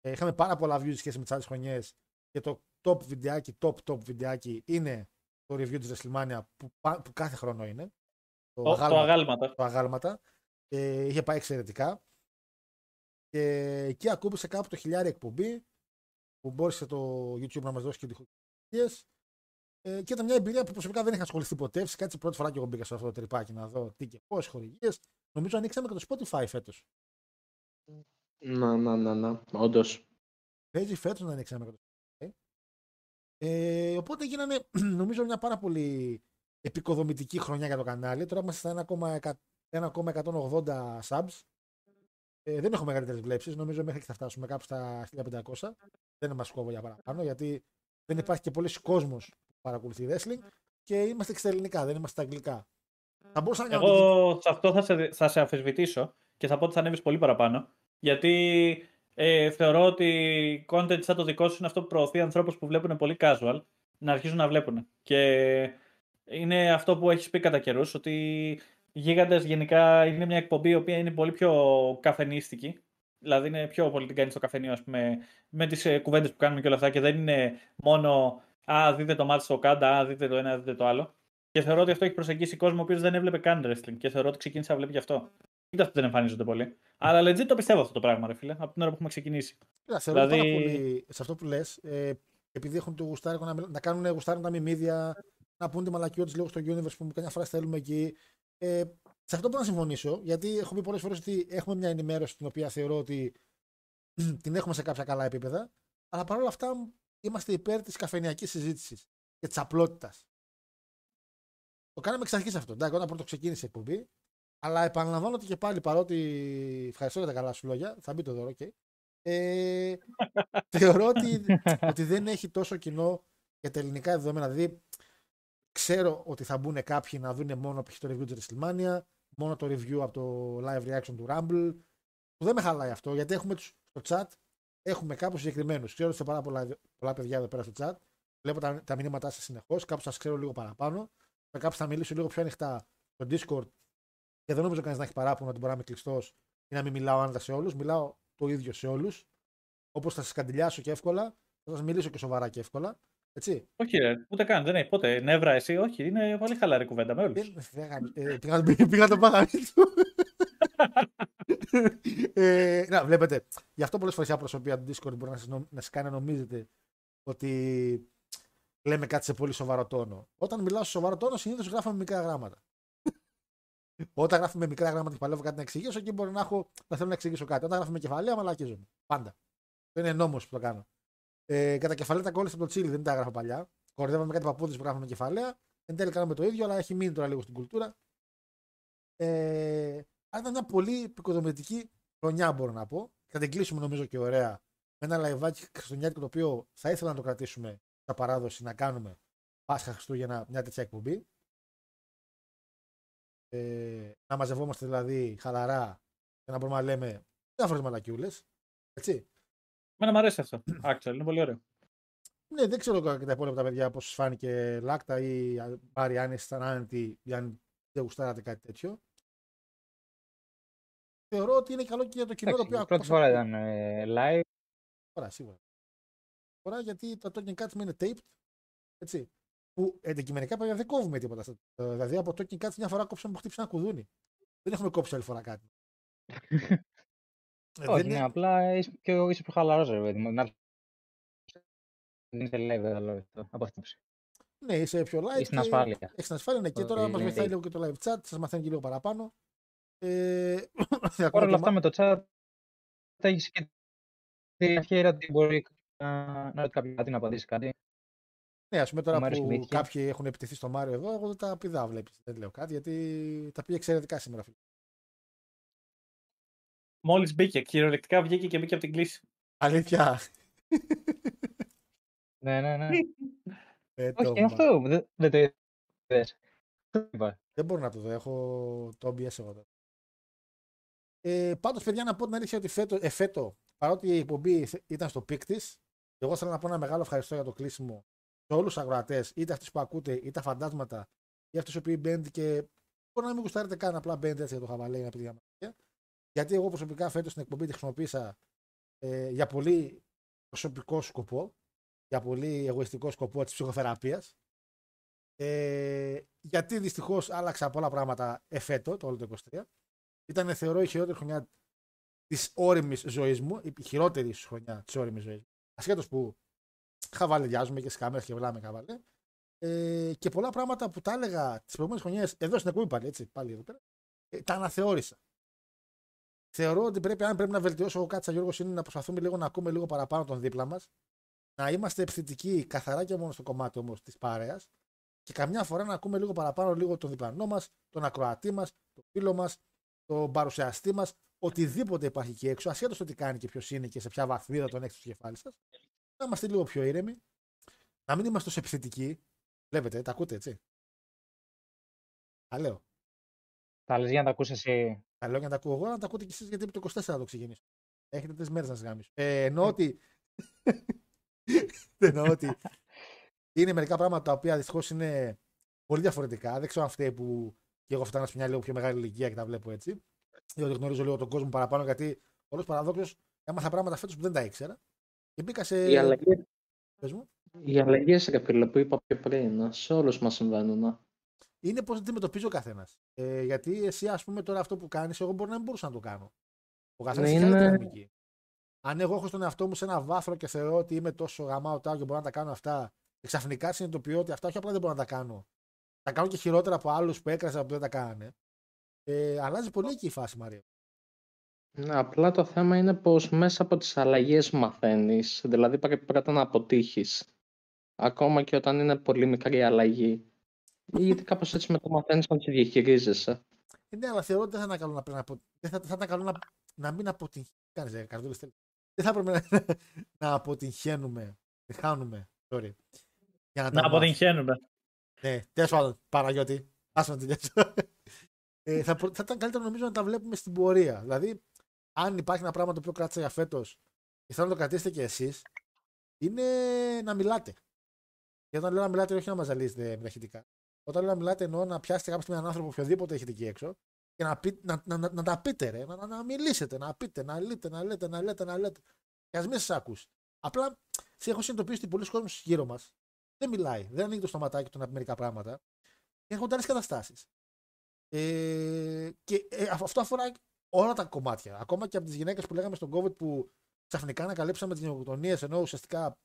Ε, είχαμε πάρα πολλά views σχέση με τις άλλες χρονιές. Και το top βιντεάκι, top top βιντεάκι είναι το review της WrestleMania που, πα- που κάθε χρόνο είναι. Το, το αγάλματα. το αγάλματα. Ε, είχε πάει εξαιρετικά. Και εκεί ακούμπησε κάπου το χιλιάρι εκπομπή που μπόρεσε το YouTube να μας δώσει και τυχολογίε. Ε, και ήταν μια εμπειρία που προσωπικά δεν είχα ασχοληθεί ποτέ. Φυσικά έτσι πρώτη φορά και εγώ μπήκα σε αυτό το τρυπάκι να δω τι και πώς, χορηγίες. Νομίζω ανοίξαμε και το Spotify φέτος. Να, να, να, να. Όντως. Παίζει φέτος να ανοίξαμε και το Spotify. Ε, οπότε γίνανε *clears throat* νομίζω μια πάρα πολύ επικοδομητική χρονιά για το κανάλι. Τώρα είμαστε στα 1,180 subs. Ε, δεν έχουμε μεγαλύτερες βλέψεις. Νομίζω μέχρι και θα φτάσουμε κάπου στα 1500. Δεν μας κόβω για παραπάνω γιατί δεν υπάρχει και πολλοί κόσμος που παρακολουθεί wrestling και είμαστε και στα ελληνικά, δεν είμαστε στα αγγλικά. Θα μπορούσα να κάνω. Εγώ σε αυτό θα σε, θα σε αμφισβητήσω και θα πω ότι θα ανέβεις πολύ παραπάνω. Γιατί ε, θεωρώ ότι content σαν το δικό σου είναι αυτό που προωθεί ανθρώπους που βλέπουν πολύ casual να αρχίσουν να βλέπουν. Και είναι αυτό που έχεις πει κατά καιρούς, ότι Γίγαντες γενικά είναι μια εκπομπή η οποία είναι πολύ πιο καφενίστικη. Δηλαδή είναι πιο πολύ την κάνεις στο καφενείο, ας πούμε, με τις ε, κουβέντες που κάνουμε και όλα αυτά και δεν είναι μόνο Α, δείτε το μάτι στο κάντα, Α, δείτε το ένα, δείτε το άλλο. Και θεωρώ ότι αυτό έχει προσεγγίσει κόσμο ο οποίος δεν έβλεπε καν wrestling και θεωρώ ότι ξεκίνησε να βλέπει γι' αυτό. Κοίτα αυτό δεν εμφανίζονται πολύ. Αλλά legit το πιστεύω αυτό το πράγμα, ρε φίλε, από την ώρα που έχουμε ξεκινήσει. Κοίτα, θεωρώ Δηλαδή- πάρα πολύ σε αυτό που λες, ε, επειδή έχουν το γουστάρικο να, μιλ- να κάνουν γουστάρουν τα μιμίδια, να πούν τη μαλακιότητα λίγο στο universe που καμιά φορά στέλνουμε εκεί. Ε, σε αυτό μπορώ να συμφωνήσω, γιατί έχω πει πολλές φορές ότι έχουμε μια ενημέρωση την οποία θεωρώ ότι *clears throat* την έχουμε σε κάποια καλά επίπεδα, αλλά παρόλα αυτά είμαστε υπέρ της καφενειακή συζήτησης και της απλότητας. Το κάναμε εξ αρχής αυτό. Εντάξει, όταν πρώτο ξεκίνησε η εκπομπή, αλλά επαναλαμβάνω ότι και πάλι παρότι ευχαριστώ για τα καλά σου λόγια, θα μπει το δώρο, okay. Ε, *laughs* θεωρώ ότι, ότι δεν έχει τόσο κοινό για τα ελληνικά δεδομένα. Δηλαδή, ξέρω ότι θα μπουν κάποιοι να δουν μόνο π.χ. το review του WrestleMania, μόνο το review από το live reaction του Rumble. Που δεν με χαλάει αυτό, γιατί έχουμε τους, στο chat έχουμε κάποιους συγκεκριμένους. Ξέρω ότι είστε πάρα πολλά, πολλά παιδιά εδώ πέρα στο chat. Βλέπω τα, τα μηνύματά σας συνεχώς. Κάπου σας ξέρω λίγο παραπάνω. Με κάποιου θα μιλήσω λίγο πιο ανοιχτά στο Discord. Και δεν νομίζω κανείς να έχει παράπονο ότι μπορεί να είμαι κλειστός ή να μην μιλάω άνετα σε όλους. Μιλάω το ίδιο σε όλους. Όπως θα σας καντιλιάσω και εύκολα, θα σας μιλήσω και σοβαρά και εύκολα. Έτσι. Όχι, ρε, ούτε καν. Δεν έχει ποτέ νεύρα εσύ. Όχι, είναι πολύ χαλαρή κουβέντα με όλους. Ε, πήγα, πήγα το πάγανι του. ε, να, βλέπετε, γι' αυτό πολλές φορές η προσωπία του Discord μπορεί να σας, νομ- να σας κάνει να νομίζετε ότι λέμε κάτι σε πολύ σοβαρό τόνο. Όταν μιλάω σε σοβαρό τόνο, συνήθως γράφω με μικρά γράμματα. Όταν γράφουμε με μικρά γράμματα και παλεύω κάτι να εξηγήσω, εκεί μπορεί να, έχω, να θέλω να εξηγήσω κάτι. Όταν γράφουμε με κεφαλαία, μαλακίζομαι. Πάντα. Δεν είναι νόμος που το κάνω. Ε, κατά κεφαλαία τα κόλλησα από το τσίλι, δεν τα έγραφα παλιά. Κορδεύαμε κάτι παππούδες που γράφαμε κεφαλαία. Εν τέλει κάναμε το ίδιο, αλλά έχει μείνει τώρα λίγο στην κουλτούρα. Ε, αλλά ήταν μια πολύ επικοδομητική χρονιά, μπορώ να πω. Θα την κλείσουμε νομίζω και ωραία με ένα λαϊβάκι χριστουγεννιάτικο το οποίο θα ήθελα να το κρατήσουμε σαν παράδοση να κάνουμε Πάσχα Χριστούγεννα μια τέτοια εκπομπή. Ε, να μαζευόμαστε δηλαδή χαλαρά και να μπορούμε να λέμε διάφορες μαλακιούλες. Έτσι. Μένα μου αρέσει αυτό. Άξελ, είναι πολύ ωραίο. Ναι, δεν ξέρω και τα υπόλοιπα τα παιδιά πώς σας φάνηκε Λάκτα ή Πάρη αν ήσασταν άνετοι ή αν δεν γουστάρατε κάτι τέτοιο. Θεωρώ ότι είναι καλό και για το κοινό το οποίο Εντάξει, πρώτη φορά ήταν ε, live. Φορά, σίγουρα. Φορά γιατί τα Talking Cats είναι taped. Έτσι. Που αντικειμενικά παιδιά δεν κόβουμε τίποτα. στα- ε, Δηλαδή από Talking Cats μια φορά κόψαμε που χτύπησε ένα κουδούνι. Δεν έχουμε κόψει άλλη φορά κάτι. *laughs* Ε, Όχι, δεν ναι, είναι- απλά είσαι πιο, είσαι πιο χαλαρός, ρε παιδί μου. Να- Δεν είσαι live, καλό αυτό, από αυτή την άποψη. Ναι, είσαι πιο light. Είσαι στην και ασφάλεια. Έχεις την ασφάλεια, ναι. Και Όχι, τώρα μας είναι βοηθάει tape. λίγο και το live chat, σας μαθαίνει και λίγο παραπάνω. Ε, *coughs* Παρ' όλα αυτά με το chat έχεις και την ευχαίρεια ότι μπορεί να, να ρωτήσει κάποιο κάτι, να απαντήσει κάτι. Ναι, ας πούμε τώρα Μου αρέσει που η μύθια. κάποιοι έχουν επιτεθεί στο Μάριο εδώ, εγώ δεν τα πηδάω, βλέπεις. Δεν λέω κάτι γιατί τα πήγε εξαιρετικά σήμερα. Φίλε. Μόλις μπήκε, κυριολεκτικά βγήκε και μπήκε από την κλίση. Αλήθεια. Ναι, ναι, ναι. Ε, το Όχι, μα- αυτό δεν, δεν το είδες. Το είπα. Δεν μπορώ να το δω. Έχω το OBS εγώ τώρα. Ε, Πάντως, παιδιά, να πω την αλήθεια ότι φέτο, ε, φέτο, παρότι η εκπομπή θε- ήταν στο peak της, εγώ θέλω να πω ένα μεγάλο ευχαριστώ για το κλείσιμο σε όλους τους ακροατές, είτε αυτούς που ακούτε, είτε τα φαντάσματα, ή αυτούς οι οποίοι μπαίνετε και μπορεί να μην γουστάρετε καν, απλά μπαίνετε έτσι για το χαβαλέ να πείτε για μάτια. Γιατί εγώ προσωπικά φέτος την εκπομπή τη χρησιμοποίησα ε, για πολύ προσωπικό σκοπό, για πολύ εγωιστικό σκοπό της ψυχοθεραπείας. Ε, γιατί δυστυχώς άλλαξα πολλά πράγματα εφέτο, το όλο το 23. Ήταν, θεωρώ, η χειρότερη χρονιά της όρημης ζωής μου, η χειρότερη ίσως χρονιά της όρημης ζωής μου. Ασχέτως που χαβαλεδιάζουμε και στι κάμερε και βλάμε χαβαλέ. Ε, και πολλά πράγματα που τα έλεγα τις προηγούμενες χρονιές, εδώ στην εκπομπή πάλι, έτσι, πάλι εδώ πέρα, ε, τα αναθεώρησα. Θεωρώ ότι πρέπει, αν πρέπει να βελτιώσω εγώ κάτι σαν Γιώργος, είναι να προσπαθούμε λίγο να ακούμε λίγο παραπάνω τον δίπλα μας. Να είμαστε επιθετικοί καθαρά και μόνο στο κομμάτι όμως της παρέας και καμιά φορά να ακούμε λίγο παραπάνω λίγο τον διπλανό μας, τον ακροατή μας, τον φίλο μας, τον παρουσιαστή μας, οτιδήποτε υπάρχει εκεί έξω, ασχέτως το τι κάνει και ποιος είναι και σε ποια βαθμίδα τον έχει στο κεφάλι σας. Να είμαστε λίγο πιο ήρεμοι, να μην είμαστε τόσο επιθετικοί. Βλέπετε, τα ακούτε έτσι. Τα λέω. Τα λες για να τα ακούσεις εσύ. Τα λέω για να τα ακούω εγώ, να τα ακούτε κι εσείς γιατί το 24 θα το ξεκινήσω. Έχετε τρεις μέρες να σας γάμισω. Ε, εννοώ ότι. *laughs* εννοώ ότι είναι μερικά πράγματα τα οποία δυστυχώς είναι πολύ διαφορετικά. Δεν ξέρω αν φταίει που και εγώ φτάνω σε μια λίγο πιο μεγάλη ηλικία και τα βλέπω έτσι. Ή ότι γνωρίζω λίγο τον κόσμο παραπάνω γιατί όλο παραδόξω έμαθα πράγματα φέτος που δεν τα ήξερα. Και μπήκα σε. Οι αλλαγές, Πες μου. οι αλλαγές ρε φίλε, που είπα πιο πριν, σε όλους μας συμβαίνουν. Είναι πώς αντιμετωπίζει ο καθένας. Ε, γιατί εσύ, ας πούμε, τώρα αυτό που κάνεις, εγώ μπορεί να μην μπορούσα να το κάνω. Ο καθένας Ναι, έχει άλλη είναι- δυναμική. Αν εγώ έχω στον εαυτό μου σε ένα βάθρο και θεωρώ ότι είμαι τόσο γαμάω τάω και μπορώ να τα κάνω αυτά, και ξαφνικά συνειδητοποιώ ότι αυτά όχι απλά δεν μπορώ να τα κάνω. Τα κάνω και χειρότερα από άλλους που έκραζα που δεν τα κάνανε. Ε, αλλάζει πολύ εκεί η φάση, Μαρία. Ναι, απλά το θέμα είναι πως μέσα από τις αλλαγές μαθαίνεις. Δηλαδή πρέπει πρώτα να αποτύχεις. Ακόμα και όταν είναι πολύ μικρή αλλαγή. Γιατί κάπως έτσι με το μαθαίνεις να τη διαχειρίζεσαι; Ε, ναι, αλλά θεωρώ ότι δεν θα ήταν καλό να, πρέπει να απο... δεν θα, θα ήταν καλό να, να μην αποτύχει. Κάνει, ε, καρδούλες, τέλος. δεν θα έπρεπε να, *laughs* να αποτυγχαίνουμε. Χάνουμε. Sorry. Για Να τα μάθουμε. αποτυγχαίνουμε. Ναι, τέλος πάντων, Παναγιώτη. Άσε να τελειώσω. ε, θα, προ- θα ήταν καλύτερο νομίζω να τα βλέπουμε στην πορεία. Δηλαδή, αν υπάρχει ένα πράγμα το οποίο κράτησε για φέτος και θέλω να το κρατήσετε κι εσείς, είναι να μιλάτε. Και όταν λέω να μιλάτε, όχι να μας ζαλίζετε με τα ηχητικά. Όταν λέω να μιλάτε, εννοώ να πιάσετε κάποια στιγμή έναν άνθρωπο οποιοδήποτε έχετε εκεί έξω και να, πει, να, να, να, να τα πείτε, ρε, να, να, να μιλήσετε, να πείτε, να λέτε, να λέτε, να λέτε, να λέτε. Και ας μην σας ακούσει. Απλά σε έχω συνειδητοποιήσει ότι πολλοί κόσμοι γύρω μας δεν μιλάει, δεν ανοίγει το στοματάκι του να πει μερικά πράγματα και έχουν άλλε καταστάσεις. Ε, και ε, αυ- αυτό αφορά όλα τα κομμάτια. Ακόμα και από τις γυναίκες που λέγαμε στον COVID που ξαφνικά ανακαλύψαμε τις γενοκτονίες ενώ ουσιαστικά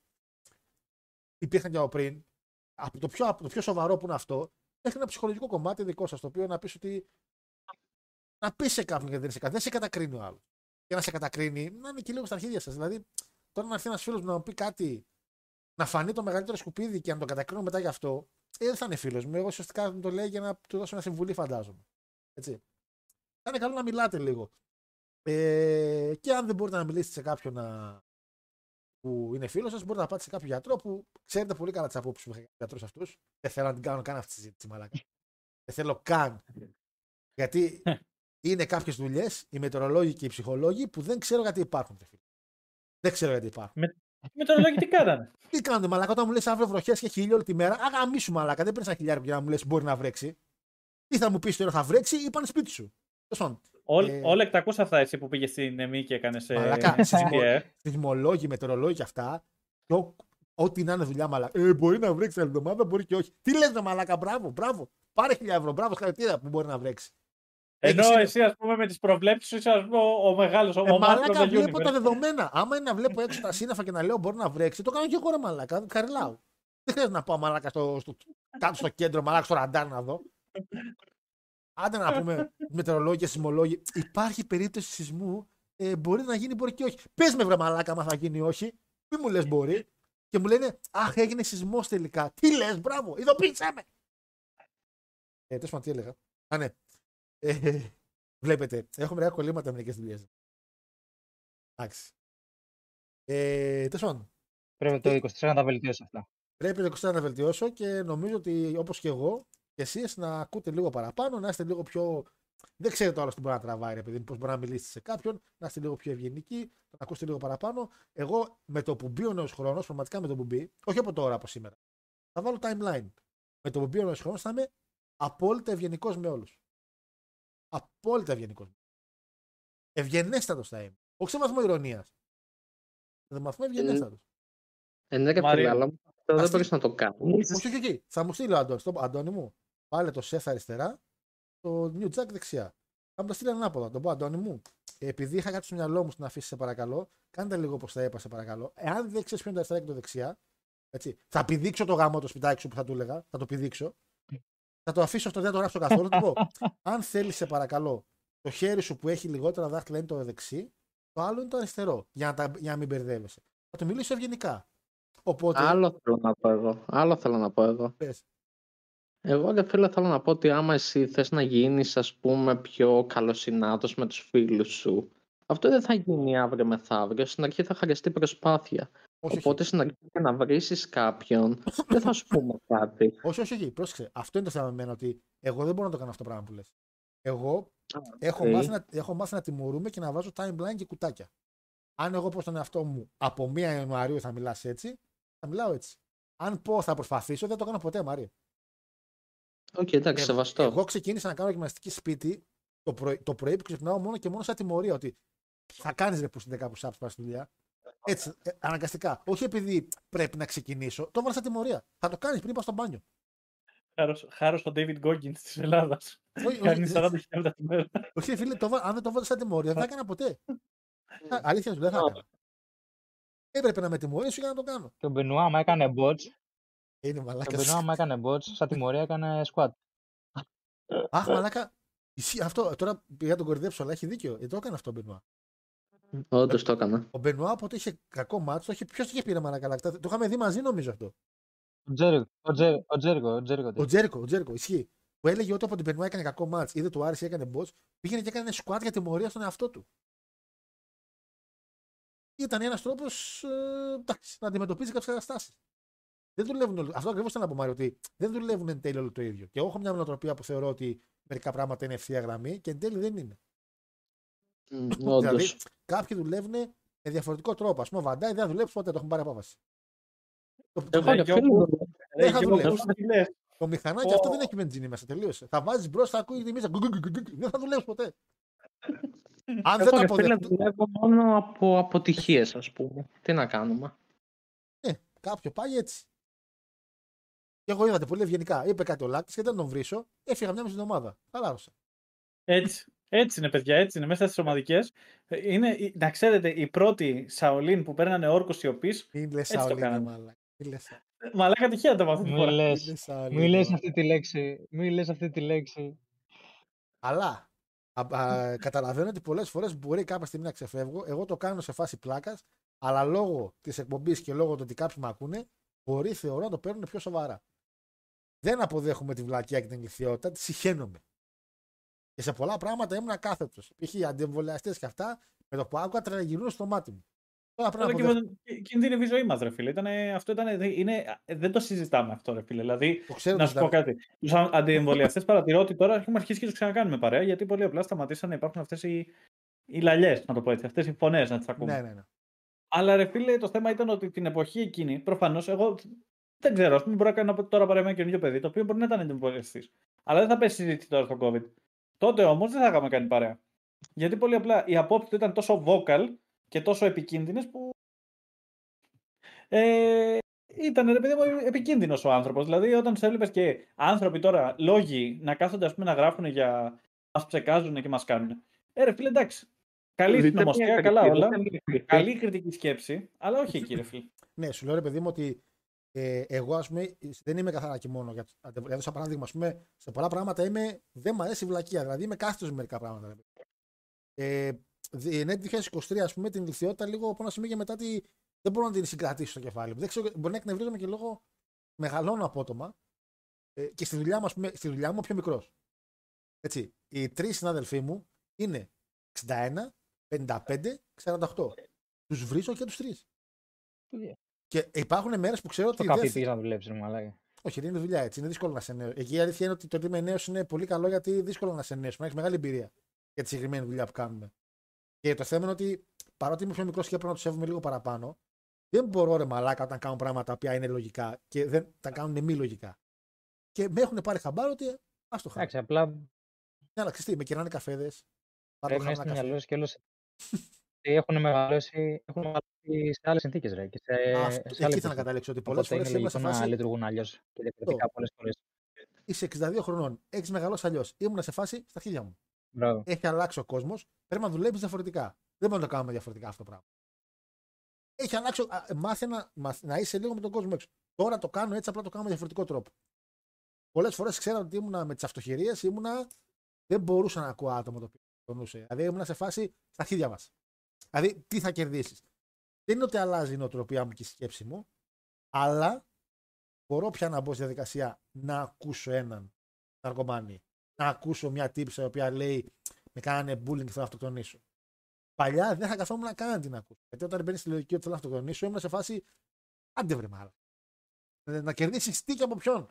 υπήρχαν και από πριν. Από το πιο, από το πιο σοβαρό που είναι αυτό, έχει ένα ψυχολογικό κομμάτι δικό σας, το οποίο να πεις ότι. Να πεις σε κάποιον γιατί δεν σε, κα- δεν σε κατακρίνει ο άλλος. Και να σε κατακρίνει, να είναι και λίγο στα αρχίδια σας. Δηλαδή, τώρα να έρθει ένας φίλος να μου πει κάτι, να φανεί το μεγαλύτερο σκουπίδι και να τον κατακρίνω μετά γι' αυτό, ε, δεν θα είναι φίλος μου. Εγώ ουσιαστικά μου το λέει για να του δώσω μια συμβουλή, φαντάζομαι. Έτσι. Θα είναι καλό να μιλάτε λίγο. Ε, και αν δεν μπορείτε να μιλήσετε σε κάποιον να... που είναι φίλος σας, μπορείτε να πάτε σε κάποιο γιατρό που ξέρετε πολύ καλά τις απόψεις που έχει για γιατρού αυτού. Δεν θέλω να την κάνω καν αυτή τη συζήτηση, μαλάκα. δεν θέλω καν. Γιατί είναι κάποιες δουλειές, οι μετεωρολόγοι και οι ψυχολόγοι, που δεν ξέρω γιατί υπάρχουν. ρε φίλε. Δεν ξέρω γιατί υπάρχουν. Με το ρολόι τι κάνανε; Τι κάνετε, μαλάκα, όταν μου λες αύριο βροχές και έχει ήλιο όλη τη μέρα. Αγαμίσου, μαλάκα, δεν παίρνεις ένα χιλιάρικο για να μου λες μπορεί να βρέξει. Τι θα μου πεις τώρα, θα βρέξει ή πάνε σπίτι σου; Τέλος πάντων, Όλ- Ε, Όλα εκτακούσα αυτά εσύ που πήγε στην ΕΜΗ και έκανε. Μαλάκα, GTA. Σεισμολόγοι, μετεωρολόγοι και αυτά. Και ό- ό,τι να είναι δουλειά, μαλάκα. Ε, μπορεί να βρέξει άλλη εβδομάδα, μπορεί και όχι. Τι λες, μαλάκα, μπράβο, μπράβο. Πάρε χιλιά ευρώ, μπράβο, συγχαρητήρια που μπορεί να βρέξει. Ενώ Έχεις- εσύ, ας πούμε, με τις προβλέψεις σου είσαι ας πούμε, ο, ο μεγάλος. Ο, Ε, ο μαλάκα, Master of the βλέπω Universe. τα δεδομένα. Άμα είναι να βλέπω έξω τα σύννεφα και να λέω μπορεί να βρέξει, το κάνω και εγώ ρε μαλάκα. Καριλάω. Δεν χρειάζεται να πάω μαλάκα στο, στο, κάτω στο κέντρο, μαλάκα στο ραντάρ να δω. Άντε να πούμε *laughs* μετεωρολόγοι και σεισμολόγοι. Υπάρχει περίπτωση σεισμού. Ε, μπορεί να γίνει, μπορεί και όχι. Πες με βρε μαλάκα, μα θα γίνει ή όχι. Μη μου λες μπορεί. Και μου λένε Αχ, έγινε σεισμός τελικά. Τι λες, μπράβο, ειδοποίησέ με. Ε, τέλος πάντων, τι έλεγα. Α, ναι. Ε, βλέπετε, έχω μερικά κολλήματα μερικές δουλειές. Εντάξει. Ε, τέλος πάντων, Πρέπει το 24 να τα βελτιώσει αυτά. πρέπει το 24 να βελτιώσω και νομίζω ότι όπως και εγώ και εσείς να ακούτε λίγο παραπάνω, να είστε λίγο πιο. Δεν ξέρετε το άλλο τι μπορεί να τραβάει, ρε παιδί μου, πώς μπορεί να μιλήσετε σε κάποιον, να είστε λίγο πιο ευγενικοί, να ακούσετε λίγο παραπάνω. Εγώ με το που μπει ο νέος χρόνος, πραγματικά με το που μπει, όχι από τώρα, από σήμερα, θα βάλω timeline. Με το που μπει ο νέος χρόνος θα είμαι απόλυτα ευγενικός με όλους. Απόλυτα ευγενικός. Ευγενέστατος θα είμαι. Όχι σε βαθμό ηρωνίας. Σε βαθμό ευγενέστατος. Ε, ναι, ρε Μαρία. φίλε, αλλά αυτό δεν Αυτή- μπορείς να το κάνεις. Όχι, όχι, όχι. Θα μου στείλει ο Αντώνη. Το, Αντώνη μου, βάλε το σεφ αριστερά, το New Jack δεξιά. Θα μου το στείλει ανάποδα. Το πω, Αντώνη μου, επειδή είχα κάτι στο μυαλό μου στην αφήση, σε παρακαλώ, κάντε λίγο όπως θα είπα, σε παρακαλώ. Εάν δεν ξέρεις ποιο είναι το αριστερά και το δεξιά, έτσι, θα πηδήξω το γάμο το σπιτάκι σου που θα του έλεγα, θα το πηδήξω. Θα το αφήσω αυτό, δεν θα το γράψω καθόλου. Θα του πω, αν θέλεις, σε παρακαλώ, το χέρι σου που έχει λιγότερα δάχτυλα είναι το δεξί, το άλλο είναι το αριστερό, για να, τα, για να μην μπερδεύεσαι. Θα του μιλήσω ευγενικά. Οπότε, Άλλο θέλω να πω εγώ. Άλλο θέλω να πω εγώ. πες. Εγώ ρε φίλε θέλω να πω ότι άμα εσύ θες να γίνεις ας πούμε πιο καλοσυνάτος με τους φίλους σου αυτό δεν θα γίνει αύριο μεθαύριο, στην αρχή θα χρειαστεί προσπάθεια. Όχι, Οπότε στην αρχή για να βρήσεις κάποιον δεν θα σου πούμε κάτι. *laughs* Όχι, όχι, όχι. Πρόσεξε. Αυτό είναι το θέμα με μένα, ότι εγώ δεν μπορώ να το κάνω αυτό το πράγμα που λες. Εγώ έχω, οκ. μάθει να, έχω μάθει να τιμωρούμε και να βάζω timeline και κουτάκια. Αν εγώ πω στον εαυτό μου από 1 Ιανουαρίου θα μιλάς έτσι, θα μιλάω έτσι. Αν πω θα προσπαθήσω, δεν το κάνω ποτέ, Μαρία. Οκ, εντάξει, Ε, σεβαστό. Εγώ ξεκίνησα να κάνω γυμναστική σπίτι το πρωί, το πρωί που ξυπνάω μόνο και μόνο σαν τιμωρία. Ότι θα κάνεις ρε πούστη 10 που πας στη δουλειά. Έτσι, ε, αναγκαστικά. Όχι επειδή πρέπει να ξεκινήσω. Το έβαλα σαν τιμωρία. Θα το κάνεις πριν πας στο μπάνιο. Χάρος ο David Goggins της Ελλάδας. Όχι, Κάνει όχι, 40 χιλιόμετρα τη μέρα. Όχι, ρε φίλε, το, βα- αν δεν το βάλω σαν τιμωρία, δεν θα έκανα ποτέ. Α, Αλήθεια σου, δεν θα έκανα. Έπρεπε να με τιμωρήσω για να το κάνω. Και ο Μπενουά, άμα έκανε bots, Είναι ο μαλάκα. Μπενουά, άμα έκανε bots, σαν τιμωρία έκανε squat. Αχ, μαλάκα. Ισχύει αυτό. Τώρα πήγα να τον κορυδέψω, αλλά έχει δίκιο. Ε, το έκανε αυτό ο Μπενουά. Όντως το έκανα. Ο Μπενουά όποτε είχε κακό μάτσο, είχε... ποιος είχε πει ρε μαλάκα. λακτά- Το είχαμε δει μαζί νομίζω αυτό. Ο Τζέρικο, ο Τζέρικο, ο Τζέρικο, ο Τζέρικο. Ο Τζέρικο, ο Τζέρικο, ισχύει. Που έλεγε ότι όποτε ο Μπενουά έκανε κακό μάτς, είδε του άρεσε ή έκανε bots, πήγαινε και έκανε squat για τιμωρία στον εαυτό του. Ήταν ένας τρόπος να αντιμετωπίζει κάποιες καταστάσεις. Δεν δουλεύουν όλοι. Αυτό ακριβώς ήταν να πω, Μάριο, ότι δεν δουλεύουν εν τέλει όλο το ίδιο. Και εγώ έχω μια νοοτροπία που θεωρώ ότι μερικά πράγματα είναι ευθεία γραμμή και εν τέλει δεν είναι. Μ, *laughs* Δηλαδή, Όντως. κάποιοι δουλεύουν με διαφορετικό τρόπο. Α πούμε, ο Βαντάι δεν θα δουλέψει ποτέ, το έχουν πάρει απόφαση. Το, Εγώ το, ρε και φίλε, όπου- δεν Ρε, θα και εγώ δουλέψει. πώς τι λες. το μηχανάκι Ω. αυτό δεν έχει βενζίνη μέσα. Τελείωσε. Θα βάζεις μπρος, θα ακούει τη μίζα. γκου, γκου, γκου, γκου, γκου. Δεν θα δουλέψει ποτέ. Αν δεν Εγώ το ρε φίλε αποδεχτεί. δουλεύω μόνο από αποτυχίες ας πούμε. Τι να κάνουμε. Ναι, κάποιο πάει έτσι. Και εγώ είδατε πολύ ευγενικά. Είπε κάτι ο Λάκης και δεν τον βρίσω. Έφυγα μια μισή εβδομάδα. Χαλάρωσα. Έτσι. Έτσι είναι, παιδιά, έτσι είναι. Μέσα στις ομαδικές. Είναι, η- να ξέρετε, οι πρώτοι Σαολίν που παίρνανε όρκο σιωπής. Μην λες Έτσι το Σαολίν, κάνανε. μάλλον. Μην λες- Μαλάκα τυχαία το μάθω Μη φορά. λες, μην λες Σαολίν, μη λες μάλλον. αυτή τη λέξη. Μη λες αυτή τη λέξη. Αλλά α, α, καταλαβαίνω ότι πολλές φορές μπορεί κάποια στιγμή να ξεφεύγω. Εγώ το κάνω σε φάση πλάκας. Αλλά λόγω της εκπομπής και λόγω του ότι κάποιοι με ακούνε, μπορεί θεωρώ να το παίρνουν πιο σοβαρά. Δεν αποδέχομαι τη βλακιά και την ηλικιότητα, τη συχαίνομαι. Και σε πολλά πράγματα ήμουν ακάθετος. Π.χ. αντιεμβολιαστές και αυτά, με το που άκουγα τρελαγυρούν στο μάτι μου. Τώρα πρέπει Αλλά να και αποδεχτώ. με- κινδύνευε η ζωή μας, ρε φίλε. Ήτανε, αυτό ήταν, είναι, δεν το συζητάμε αυτό, ρε φίλε. Δηλαδή, Το ξέρω να ότι σου πω ήταν- κάτι. Τους αντιεμβολιαστές παρατηρώ ότι τώρα έχουμε αρχίσει και τους ξανακάνουμε παρέα, γιατί πολύ απλά σταματήσαν να υπάρχουν αυτές οι, οι λαλιές, να το πω έτσι. Αυτές οι φωνές να τις ακούμε. Ναι, ναι, ναι. Αλλά ρε φίλε, το θέμα ήταν ότι την εποχή εκείνη, προφανώς, εγώ δεν ξέρω, ας πούμε, μπορεί να κάνω τώρα παρέα με ένα καινούριο παιδί, το οποίο μπορεί να ήταν εντυπωσιαστή. Αλλά δεν θα πέσει συζήτηση τώρα στο COVID. Τότε όμως δεν θα είχαμε κάνει παρέα. Γιατί πολύ απλά οι απόψει του ήταν τόσο vocal και τόσο επικίνδυνες που. Ε, ήταν ρε παιδί μου επικίνδυνος ο άνθρωπος. Δηλαδή, όταν σε έβλεπες και άνθρωποι τώρα, λόγοι, να κάθονται ας πούμε, να γράφουν για. μας ψεκάζουν και μας κάνουν. Ε, ρε φίλε, εντάξει. Καλή Δείτε συνωμοσία, μια καλά κριτική, όλα. δείτε μια κριτική. Καλή κριτική σκέψη, αλλά όχι εκεί, ρε φίλε. Ναι, σου λέω ρε παιδί μου ότι ε, εγώ ας πούμε δεν είμαι καθαρά και μόνο. Για, δηλαδή, σαν παράδειγμα, ας πούμε, σε πολλά πράγματα είμαι, δεν μου αρέσει η βλακεία. Δηλαδή είμαι κάθετος με μερικά πράγματα. ρε παιδί. Ε, δι- ναι, 2023, ας πούμε, την ηλικιότητα λίγο από ένα σημείο και μετά τη, δεν μπορώ να την συγκρατήσω στο κεφάλι μου. Δεν ξέρω, μπορεί να εκνευρίζομαι και λόγω μεγαλώνω απότομα. Ε, και στη δουλειά μου, ας πούμε, στη δουλειά μου είμαι πιο μικρός. Έτσι. Οι τρεις συνάδελφοί μου είναι 61, 55, 48. Τους βρίζω και τους τρεις. Και υπάρχουν μέρες που ξέρω Στο ότι. δεν καφέ θα- πήγες να δουλέψεις, ρε μαλάκα. όχι, δεν είναι δουλειά έτσι. Είναι δύσκολο να σε νέο. Εκεί η αλήθεια είναι ότι το ότι είμαι νέος είναι πολύ καλό γιατί δύσκολο να σε νέο. Να έχεις μεγάλη εμπειρία για τη συγκεκριμένη δουλειά που κάνουμε. Και το θέμα είναι ότι παρότι είμαι πιο μικρός και πρέπει να τους σέβομαι λίγο παραπάνω, δεν μπορώ ρε μαλάκα όταν κάνουν πράγματα τα οποία είναι λογικά και δεν τα κάνουν μη λογικά. Και με έχουν πάρει χαμπάρο ότι ας το χάρη. Εντάξει, απλά Ναι, αλλά ξέρεις τι, με κερνάνε καφέδες. πρέπει να είσαι μυαλός και όλος... *laughs* έχουν μεγαλώσει, έχουν μεγαλώσει σε άλλες συνθήκες, ρε. Και σε, σε άλλη Εκεί ήθελα να εποχή. καταλήξω ότι πολλές Οπότε φορές είναι ήμουν σε λογικό να φάση. λειτουργούν αλλιώς και διαφορετικά πολλές φορές. Είσαι 62 χρονών, έχεις μεγαλώσει αλλιώς. Ήμουν σε φάση στα χίλια μου. Μπράβο. έχει αλλάξει ο κόσμος, πρέπει να δουλεύει διαφορετικά. Δεν μπορούμε να το κάνουμε διαφορετικά αυτό το πράγμα. Έχει αλλάξει. α, Μάθε να, μάθ- να είσαι λίγο με τον κόσμο έξω. Τώρα το κάνω έτσι, απλά το κάνω με διαφορετικό τρόπο. Πολλές φορές ξέρω ότι ήμουνα με τις αυτοχειρίες, ήμουνα. Δεν μπορούσα να ακούω άτομο το οποίο τονούσε. Δηλαδή ήμουνα σε φάση στα χέρια μας. Δηλαδή, τι θα κερδίσεις. Δεν είναι ότι αλλάζει η νοοτροπία μου και η σκέψη μου, αλλά μπορώ πια να μπω στη διαδικασία να ακούσω έναν ναρκωμάνη. Να ακούσω μια τύψη η οποία λέει με κάνανε bullying και θέλω να αυτοκτονήσω. Παλιά δεν θα καθόμουν να κάνω να την ακούσω. Γιατί όταν μπαίνεις στη λογική ότι θέλω να αυτοκτονήσω, ήμουν σε φάση. Άντε βρε μάλλον. Να κερδίσεις τι και από ποιον.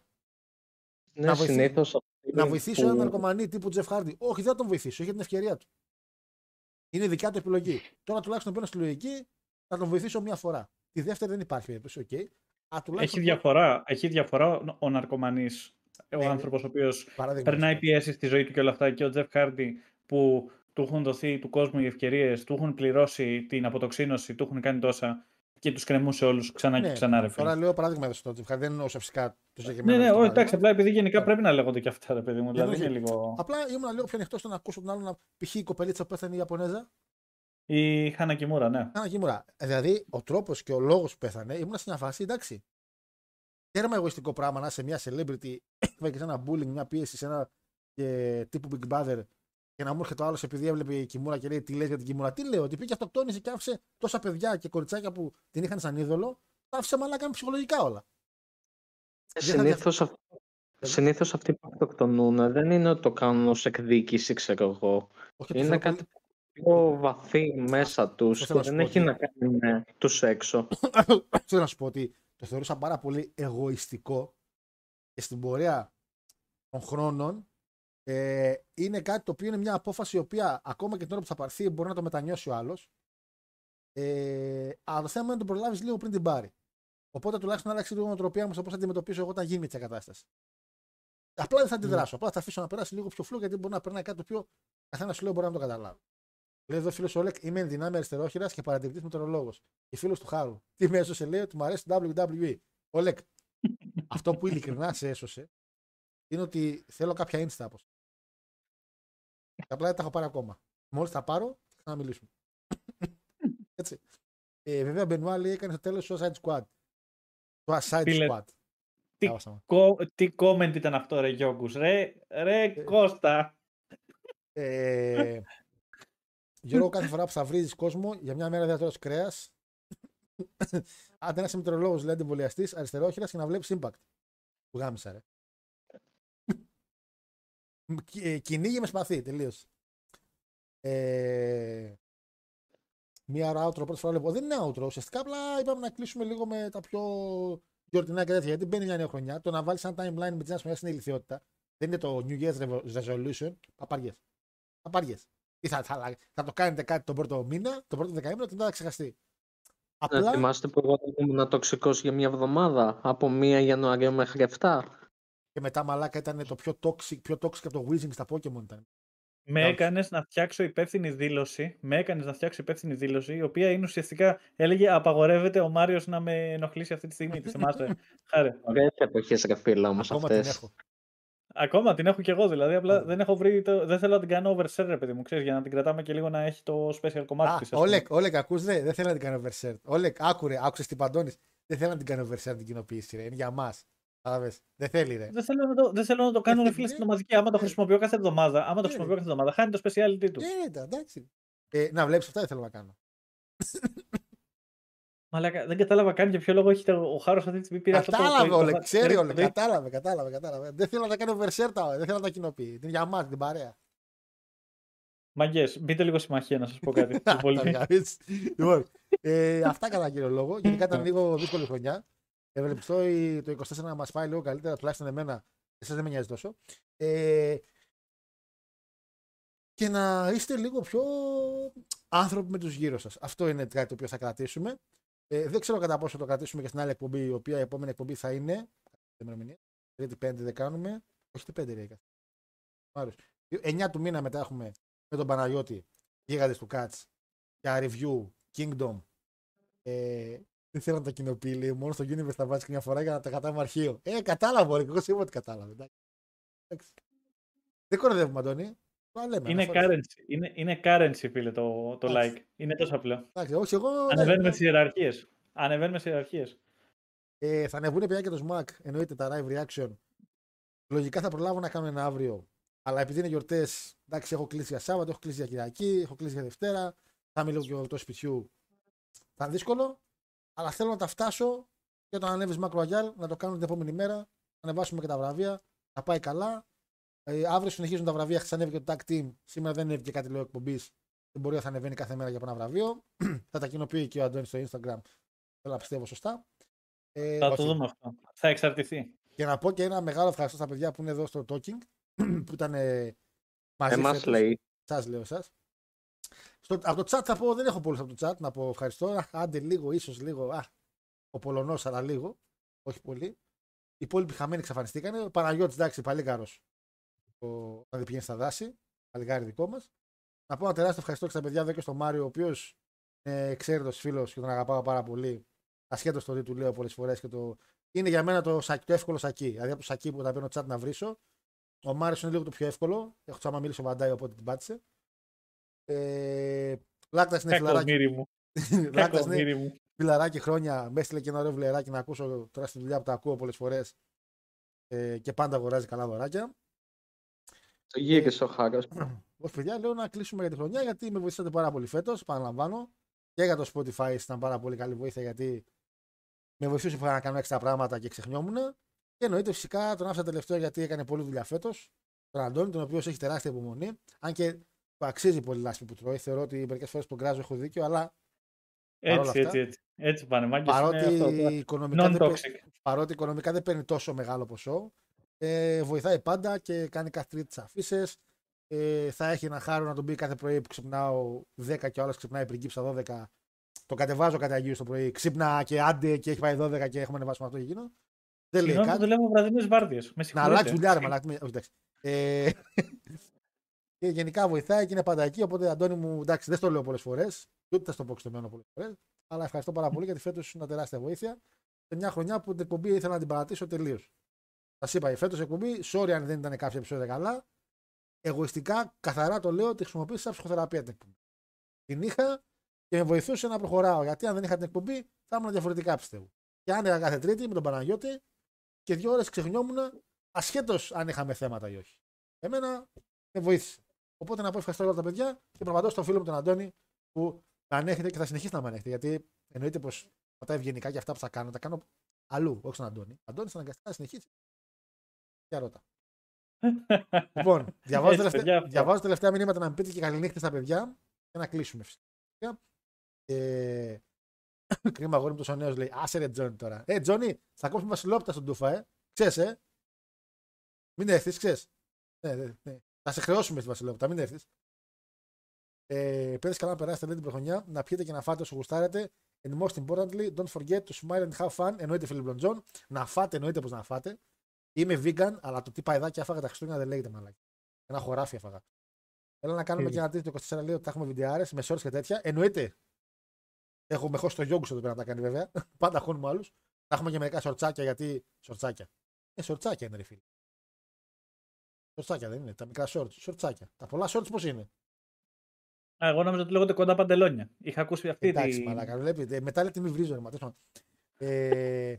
Ναι, να βοηθήσει- συνήθως Να βοηθήσω έναν που- ναρκομανή τύπου Τζεφ Χάρντι. Όχι, δεν θα τον βοηθήσω. Έχει την ευκαιρία του. Είναι δικιά του επιλογή. Τώρα τουλάχιστον μπαίνω στη λογική να τον βοηθήσω μια φορά. Τη δεύτερη δεν υπάρχει περίπτωση. οκ. Α, τουλάχιστον Έχει διαφορά, έχει διαφορά ο- ο ναρκομανής, ο Ναι, άνθρωπος ο οποίος παράδειγμα. περνάει πιέσεις στη ζωή του και όλα αυτά, και ο Τζεφ Χάρντι που του έχουν δοθεί του κόσμου οι ευκαιρίες, του έχουν πληρώσει την αποτοξίνωση, του έχουν κάνει τόσα και τους κρεμούσε όλους ξανά και Ναι, ξανά, ρε φίλε. Τώρα λέω παράδειγμα εδώ στο Τζεφ Χάρντι. Δεν εννοώ σε φυσικά το συγκεκριμένο. Ναι, ναι, αυτό όχι, το εντάξει, παράδειγμα. απλά επειδή γενικά πρέπει να λέγονται και αυτά, ρε παιδί μου. Δηλαδή όχι. είναι λίγο. Απλά ήμουν λίγο πιο ανοιχτός στο να ακούσω τον άλλον να π.χ. η κοπελίτσα που πέθανε η Ιαπωνέζα. Η Χάνα Κιμούρα, ναι. Κάνα κίμουρα. Δηλαδή, ο τρόπος και ο λόγος που πέθανε ήμουν σε μια φάση εντάξει. Τέρμα εγωιστικό πράγμα να είσαι μια celebrity, και σε ένα bullying, μια πίεση σε ένα και, τύπου Big Brother και να μου έρχεται ο άλλος επειδή έβλεπε η Κιμούρα και λέει τι λες για την Κιμούρα. Τι λέω, ότι πήγε αυτοκτόνησε και άφησε τόσα παιδιά και κοριτσάκια που την είχαν σαν είδωλο, τα άφησε μαλάκα με ψυχολογικά όλα. Δεν θα Συνήθως, αυ- συνήθως αυτοί που αυτοκτονούν δεν είναι ότι το κάνουν ως εκδίκηση, ξέρω εγώ. Όχι, το Είναι θεωρώ κάτι πολύ- πιο βαθύ μέσα τους θέλω και να σου δεν πω έχει ότι- να κάνει με τους έξω. *coughs* Θέλω να σου πω ότι το θεωρούσα πάρα πολύ εγωιστικό και στην πορεία των χρόνων ε, είναι κάτι το οποίο είναι μια απόφαση η οποία ακόμα και την ώρα που θα πάρθει μπορεί να το μετανιώσει ο άλλος. Ε, αλλά το θέμα είναι να το προλάβεις λίγο πριν την πάρει. Οπότε τουλάχιστον άλλαξε λίγο η νοοτροπία μου στο πώ θα αντιμετωπίσω εγώ όταν γίνει τέτοια κατάσταση. Απλά δεν θα αντιδράσω. Απλά θα αφήσω να περάσει λίγο πιο φλού γιατί μπορεί να περνάει κάτι το οποίο καθένας σου λέει μπορεί να το καταλάβει. Λέει εδώ φίλος Όλεκ, είμαι εν δυνάμει αριστερόχειρας και παρατηρητής μετεωρολόγος. Και φίλος του Χάρου. Τι με έσωσε, λέει ότι μου αρέσει το WWE. Όλεκ, αυτό που ειλικρινά σε έσωσε είναι ότι θέλω κάποια insta από. σένα. Και απλά δεν τα έχω πάρει ακόμα. Μόλις τα πάρω, θα ξαναμιλήσουμε. Έτσι. Ε, βέβαια, Μπενουά λέει έκανε στο τέλος Suicide Squad. Το Aside Φίλε, Squad. Τι, Διάβασα μου. κο- τι comment ήταν αυτό, ρε Γιώργους. Ρε, ρε Κώστα. Ε, Γιώργο, κάθε φορά που θα βρει κόσμο, για μια μέρα δεν θα τρως κρέας. Αν δεν είσαι μετρολόγο, λέει αντιβολιαστής, αριστερόχειρας και να βλέπει impact. Που γάμισα, ρε. Κι- ε, Κυνήγι με σπαθί, τελείως. Ε, μία ώρα outro πρώτη φορά βλέπω. Δεν είναι outro. Ουσιαστικά απλά είπαμε να κλείσουμε λίγο με τα πιο γιορτινά και τέτοια. Γιατί μπαίνει μια νέα χρονιά. Το να βάλεις ένα timeline με τις νέες χρονιάς είναι ηλικιότητα. Δεν είναι το New Year's Revo- Resolution. Παπαριέ. Παπαριέ. Τι θα, θα, αλλα- θα το κάνετε κάτι τον πρώτο μήνα, τον πρώτο δεκαήμερο και μετά θα ξεχαστεί. Να Απλά θυμάστε που εγώ ήμουν τοξικός για μια εβδομάδα, από 1 Ιανουαρίου μέχρι 7. και μετά μαλάκα ήταν το πιο toxic, πιο toxic από το Weezing στα Pokemon ήταν. Με όχι. έκανες να φτιάξω υπεύθυνη δήλωση. Με έκανες να φτιάξω υπεύθυνη δήλωση, η οποία είναι ουσιαστικά έλεγε Απαγορεύεται ο Μάριος να με ενοχλήσει αυτή τη στιγμή. *laughs* Τη θυμάστε. Χάρη. Ωραίες εποχές ρε φίλα όμως Ακόμα την αυτές. έχω. Ακόμα την έχω κι εγώ δηλαδή. Απλά Ωραία. δεν έχω βρει. Το... Δεν θέλω να την κάνω overshare, ρε παιδί μου. Ξέρεις, για να την κρατάμε και λίγο να έχει το special κομμάτι Α, της, ας πούμε. Όλεκ, Όλεκ, ακούς δε, δεν θέλω να την κάνω overshare. Όλεκ, άκουρε, άκουσες την παντώνεις. Δεν θέλω να την κάνω overshare την κοινοποίηση, ρε. Είναι για μας. Κατάλαβες. Δεν θέλει, ρε. Δεν θέλω, να το, δεν θέλω να το κάνω ρε φίλε Ναι. στην ομαδική. Άμα το χρησιμοποιώ κάθε εβδομάδα, άμα το Ναι. χρησιμοποιώ κάθε εβδομάδα, χάνει το speciality του. Ε, ναι, εντάξει. Ε, να βλέπεις αυτά δεν θέλω να κάνω. Μαλάκα, δεν κατάλαβα καν για ποιο λόγο έχει το, ο Χάρος αυτή τη στιγμή πήρε αυτό το. Κατάλαβε, το- Όλεκ, το- ξέρει, το- Όλεκ. το- Κατάλαβε, κατάλαβε, κατάλαβε. Δεν θέλω να τα κάνω overshare τα, δεν θέλω να τα κοινοποιεί. Είναι για μας, την παρέα. Μαγκές, μπείτε λίγο συμμαχία να σας πω κάτι. *laughs* Τα Πολύ- βγάλεις. λοιπόν, ε, αυτά κατά κύριο λόγο. Γενικά ήταν λίγο δύσκολη χρονιά. Ευελπιστώ η- το 24 να μας πάει λίγο καλύτερα, τουλάχιστον εμένα. Εσάς δεν με νοιάζει τόσο. Ε, και να είστε λίγο πιο άνθρωποι με τους γύρω σας. Αυτό είναι κάτι το οποίο θα κρατήσουμε. Ε, δεν ξέρω κατά πόσο το κρατήσουμε και στην άλλη εκπομπή, η οποία η επόμενη εκπομπή θα είναι. ημερομηνία. Τρίτη πέντε δεν κάνουμε. Όχι την πέντε, ρε. καθ- Μάριος. 9 του μήνα μετά έχουμε με τον Παναγιώτη γίγαντες του Cats για review Kingdom. Ε, δεν θέλω να τα κοινοποιεί, λέει, μόνο στο Universe θα βάζει μια φορά για να τα κατάμε αρχείο. Ε, κατάλαβα, ρε, εγώ σίγουρα ότι κατάλαβε. εντάξει. Εντάξει. Δεν κοροϊδεύουμε, Αντώνη. Το λέμε. Είναι αναφορές. currency, είναι, είναι currency, φίλε, το, το Εντάξει. like. Είναι τόσο απλό. Εντάξει, όχι, εγώ. ναι, Ανεβαίνουμε ναι. στις ιεραρχίες. Ανεβαίνουμε στις ιεραρχίες. Ε, θα ανεβούν πια και το SMAC, εννοείται τα live reaction. Λογικά θα προλάβω να κάνω ένα αύριο. Αλλά επειδή είναι γιορτές, εντάξει, έχω κλείσει για Σάββατο, έχω κλείσει για Κυριακή, έχω κλείσει για Δευτέρα. Θα είμαι λίγο και το σπιτιού. Θα είναι δύσκολο, αλλά θέλω να τα φτάσω και όταν ανέβεις Macro να το κάνω την επόμενη μέρα. Να ανεβάσουμε και τα βραβεία. Θα πάει καλά. Ε, αύριο συνεχίζουν τα βραβεία. Χθες ανέβηκε το tag team. Σήμερα δεν ανέβηκε κάτι λέω εκπομπής. Την πορεία θα ανεβαίνει κάθε μέρα για από ένα βραβείο. *clears throat* θα τα κοινοποιεί και ο Αντώνης στο Instagram. Θέλω να πιστεύω σωστά. Ε, Θα όχι. το δούμε αυτό. Θα εξαρτηθεί. Και να πω και ένα μεγάλο ευχαριστώ στα παιδιά που είναι εδώ στο Talking, *clears throat* που ήταν ε, μαζί Εμάς φέτος. λέει. Σας λέω σας. Στο, από το chat θα πω, δεν έχω πολλούς από το chat, να πω ευχαριστώ. Α, Άντε λίγο, ίσως λίγο, α, ο Πολωνός, αλλά λίγο, όχι πολύ. Οι υπόλοιποι χαμένοι εξαφανιστήκανε. Ο Παναγιώτης, εντάξει, παλίγαρος, ο, να δει πηγαίνει στα δάση, παλιγάρι δικό μας. Να πω ένα τεράστιο ευχαριστώ και στα παιδιά εδώ και στο Μάριο, ο οποίος είναι εξαίρετος φίλος και τον αγαπάω πάρα πολύ. Ασχέτως το τι του λέω πολλές φορές και το... Είναι για μένα το, σακ- το εύκολο σακί. Δηλαδή από το σακί που τα παίρνω chat να βρίσω. Ο Μάριος είναι λίγο το πιο εύκολο. Έχω τσάμα μίλησε ο Βαντάι, οπότε την πάτησε. Ε, Λάκτας είναι φιλαράκι. Κακομύρι μου. *laughs* Λάκτας είναι Κακομύρι μου. φιλαράκι χρόνια. Με έστειλε και ένα ωραίο βλεράκι να ακούσω τώρα στη δουλειά που τα ακούω πολλές φορές. Ε, και πάντα αγοράζει καλά δωράκια. Το γύρισε ο Χάρος. Όχι, παιδιά, λέω να κλείσουμε για τη χρονιά γιατί με βοηθήσατε πάρα πολύ φέτος. Παραλαμβάνω. Και για το Spotify ήταν πάρα πολύ καλή βοήθεια γιατί με βοηθούσε που είχα να κάνω έξτρα πράγματα και ξεχνιόμουν. Και εννοείται φυσικά τον άφησα τελευταίο γιατί έκανε πολλή δουλειά φέτος. Τον Αντώνη, τον οποίος έχει τεράστια υπομονή. Αν και που αξίζει πολύ λάσπη που τρώει. Θεωρώ ότι μερικές φορές τον κράζω έχω δίκιο, αλλά παρόλα Έτσι, αυτά, έτσι, έτσι. Έτσι πάνε, μάγκες. παρότι, είναι αυτό, το οικονομικά δεν, παίρνει- Non-toxic. παρότι οικονομικά δεν παίρνει τόσο μεγάλο ποσό, ε, βοηθάει πάντα και κάνει κάθε τρίτη τις αφήσεις. Ε, θα έχει ένα χάρο να τον πει κάθε πρωί που ξυπνάω 10 και όλα ξυπνάει πριν κύψα 12. Το κατεβάζω κατά γύρω στο πρωί. Ξύπνα και άντε και έχει πάει 12 και έχουμε ανεβάσει με αυτό και εκείνο. Δεν λέει Συγγνώμη που κάτι. δουλεύω βραδινές βάρδιες. Με Να αλλάξει συγχωρείτε. δουλειά, ρε μαλάκα. μην- όχι, εντάξει. Ε, *laughs* και γενικά βοηθάει και είναι πάντα εκεί. Οπότε, Αντώνη μου, εντάξει, δεν στο λέω πολλές φορές. Ούτε θα στο πω στο μέλλον πολλές φορές. Αλλά ευχαριστώ πάρα πολύ γιατί φέτος ήσουν τεράστια βοήθεια. Σε μια χρονιά που την εκπομπή ήθελα να την παρατήσω τελείως. Σας είπα, η φέτος εκπομπή, sorry αν δεν ήταν κάποια επεισόδια καλά. Εγωιστικά, καθαρά το λέω, τη χρησιμοποίησα σαν ψυχοθεραπεία την εκπομπή. Την είχα και με βοηθούσε να προχωράω. Γιατί αν δεν είχα την εκπομπή, θα ήμουν διαφορετικά πιστεύω. Και άνοιγα κάθε Τρίτη με τον Παναγιώτη και δύο ώρες ξεχνιόμουν ασχέτως αν είχαμε θέματα ή όχι. Εμένα με βοήθησε. Οπότε να πω ευχαριστώ όλα τα παιδιά και προπαντώ στον φίλο μου τον Αντώνη που με ανέχεται και θα συνεχίσει να με ανέχεται. Γιατί εννοείται πως τα ευγενικά και αυτά που θα κάνω, τα κάνω αλλού, όχι στον Αντώνη. Αντώνης αναγκαστικά να συνεχίσει. Για ρώτα. *laughs* λοιπόν, διαβάζω, Έτσι, τελευταία, παιδιά, αυτό. διαβάζω τελευταία μηνύματα να μου πείτε και καληνύχτες στα παιδιά και να κλείσουμε φυσικά. Ε, *coughs* κρίμα αγόρι μου τόσο νέος λέει. Άσε ρε Τζόνι τώρα. Ε, Τζόνι, θα κόψουμε βασιλόπιτα στον Τούφα, ε. Ξέρεις, ε. Μην έρθεις, ξέρεις. Ναι, ναι, ναι. Θα σε χρεώσουμε στη βασιλόπιτα, μην έρθεις. Ε, Πέρυσι καλά να περάσετε λέει, την προχρονιά, να πιείτε και να φάτε όσο γουστάρετε. And most importantly, don't forget to smile and have fun. Εννοείται, Φίλιπ Μπλοντζόν. Να φάτε, εννοείται πως να φάτε. Είμαι vegan, αλλά το τι παϊδάκι έφαγα τα Χριστούγεννα δεν λέγεται μαλάκι. Ένα χωράφι έφαγα. Θέλω να κάνουμε Τι. και ένα τρίτο 24 λέει ότι θα έχουμε βιντεάρες με shorts και τέτοια. Εννοείται. Έχουμε χώσει το γιόγκους εδώ πέρα να τα κάνει βέβαια. *laughs* Πάντα χώνουμε άλλους. Θα έχουμε και μερικά σορτσάκια γιατί. Σορτσάκια. Ε, σορτσάκια είναι ρε φίλε. Σορτσάκια δεν είναι. Τα μικρά shorts. Σορτσάκια. Τα πολλά shorts πώς είναι; Α, εγώ νόμιζα ότι λέγονται κοντά παντελόνια. Είχα ακούσει αυτή Εντάξει, τη. μαλάκα. Βλέπετε. Ε, μετά λέτε μη βρίζω ρε ματές. Ε,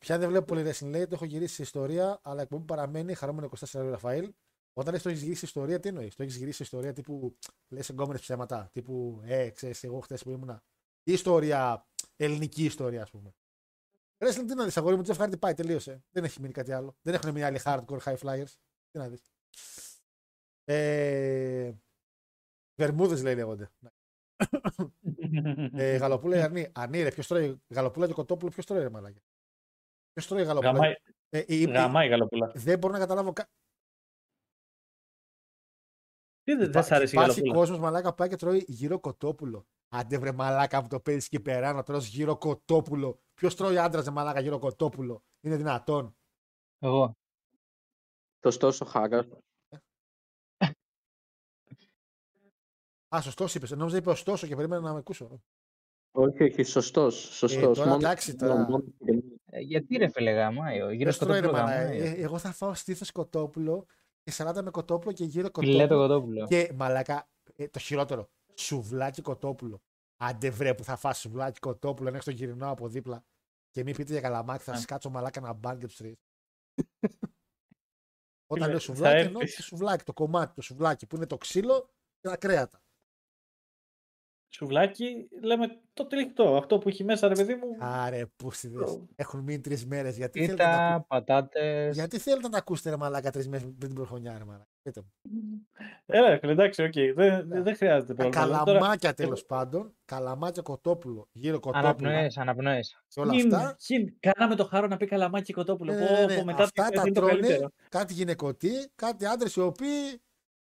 πια δεν βλέπω πολύ wrestling λέει. Το έχω γυρίσει σε ιστορία, αλλά η εκπομπή παραμένει χαρούμενο 24 ώρα Ραφαήλ. Όταν λες το έχεις γυρίσει σε ιστορία, τι εννοείς; Το έχεις γυρίσει σε ιστορία τύπου λες εγκόμενες ψέματα. Τύπου, ε, ξέρεις, εγώ χθες που ήμουνα. Η ιστορία, ελληνική ιστορία, ας πούμε. Wrestling τι να δεις, αγόρι μου, Jeff Hardy πάει, τελείωσε. Δεν έχει μείνει κάτι άλλο. Δεν έχουν μείνει άλλοι hardcore high flyers. Τι να δεις. Ε, Βερμούδες λέει λέγονται. *laughs* Ε, γαλοπούλα ή αρνί. Αρνί, ρε, ποιος τρώει γαλοπούλα και κοτόπουλο, ποιος τρώει ρε μαλάκια. Ποιος τρώει γαλοπούλα. Γαμάει, Ε, η- η- γαμάει η γαλοπούλα. δεν μπορώ να καταλάβω. Κα... Τι δεν δεν σ' αρέσει η Υπάρχει γαλοπούλα; κόσμος μαλάκα που πάει και τρώει γύρω κοτόπουλο. Άντε βρε μαλάκα που το παίζει και περά να τρως γύρω κοτόπουλο. Ποιος τρώει άντρας ρε μαλάκα γύρω κοτόπουλο; Είναι δυνατόν. Εγώ. Το στόσο χάρα. Α, σωστός είπες. Νόμιζα είπε ωστόσο και περίμενα να με ακούσω. Όχι, όχι, σωστός. σωστός. τώρα εντάξει, τώρα- Ε, γιατί ρε φίλε γαμάει, ο γύρω Ποιος τρώει, ρε, κοτόπουλο μαλάκα. γαμάει. Ε, εγώ θα φάω στήθος κοτόπουλο και σαλάτα με κοτόπουλο και γύρω κοτόπουλο. Φιλέτο κοτόπουλο. Και μαλάκα, ε, το χειρότερο, σουβλάκι κοτόπουλο. Άντε βρε που θα φας σουβλάκι κοτόπουλο, να έχεις το γυρινό από δίπλα. Και μην πείτε για καλαμάκι, θα Α. σας κάτσω μαλάκα ένα ban και τους τρεις. *laughs* Όταν Φίλε, λέω θα σουβλάκι, έρθεις. εννοώ το σουβλάκι, το κομμάτι, το σουβλάκι που είναι το ξύλο και τα κρέατα. Σουβλάκι, λέμε το τυλιχτό. Αυτό που έχει μέσα, ρε παιδί μου. Άρε, πούστηδες. Το- Έχουν μείνει τρεις μέρες. Γιατί, θέλετε να τα Πίτα, ακού- πατάτες. γιατί θέλετε να τα ακούσετε, ρε μαλάκα, τρεις μέρες πριν την πρωτοχρονιά, ρε μαλάκα. Πείτε μου. Έλα, φίλε, εντάξει, οκ. Δεν, δεν χρειάζεται Τα πρόβλημα. Τώρα, καλαμάκια τέλος πάντων, καλαμάκια κοτόπουλο, γύρω κοτόπουλο Αναπνοές, αναπνοές. και όλα χιν, αυτά. χιν. Κάναμε το χάρο να πει καλαμάκι κοτόπουλο. Ναι, Πω, ναι, ναι. πω, μετά Αυτά τι- τα είναι το τρώνε καλύτερο. κάτι γυναικωτοί, κάτι άντρες οι οποίοι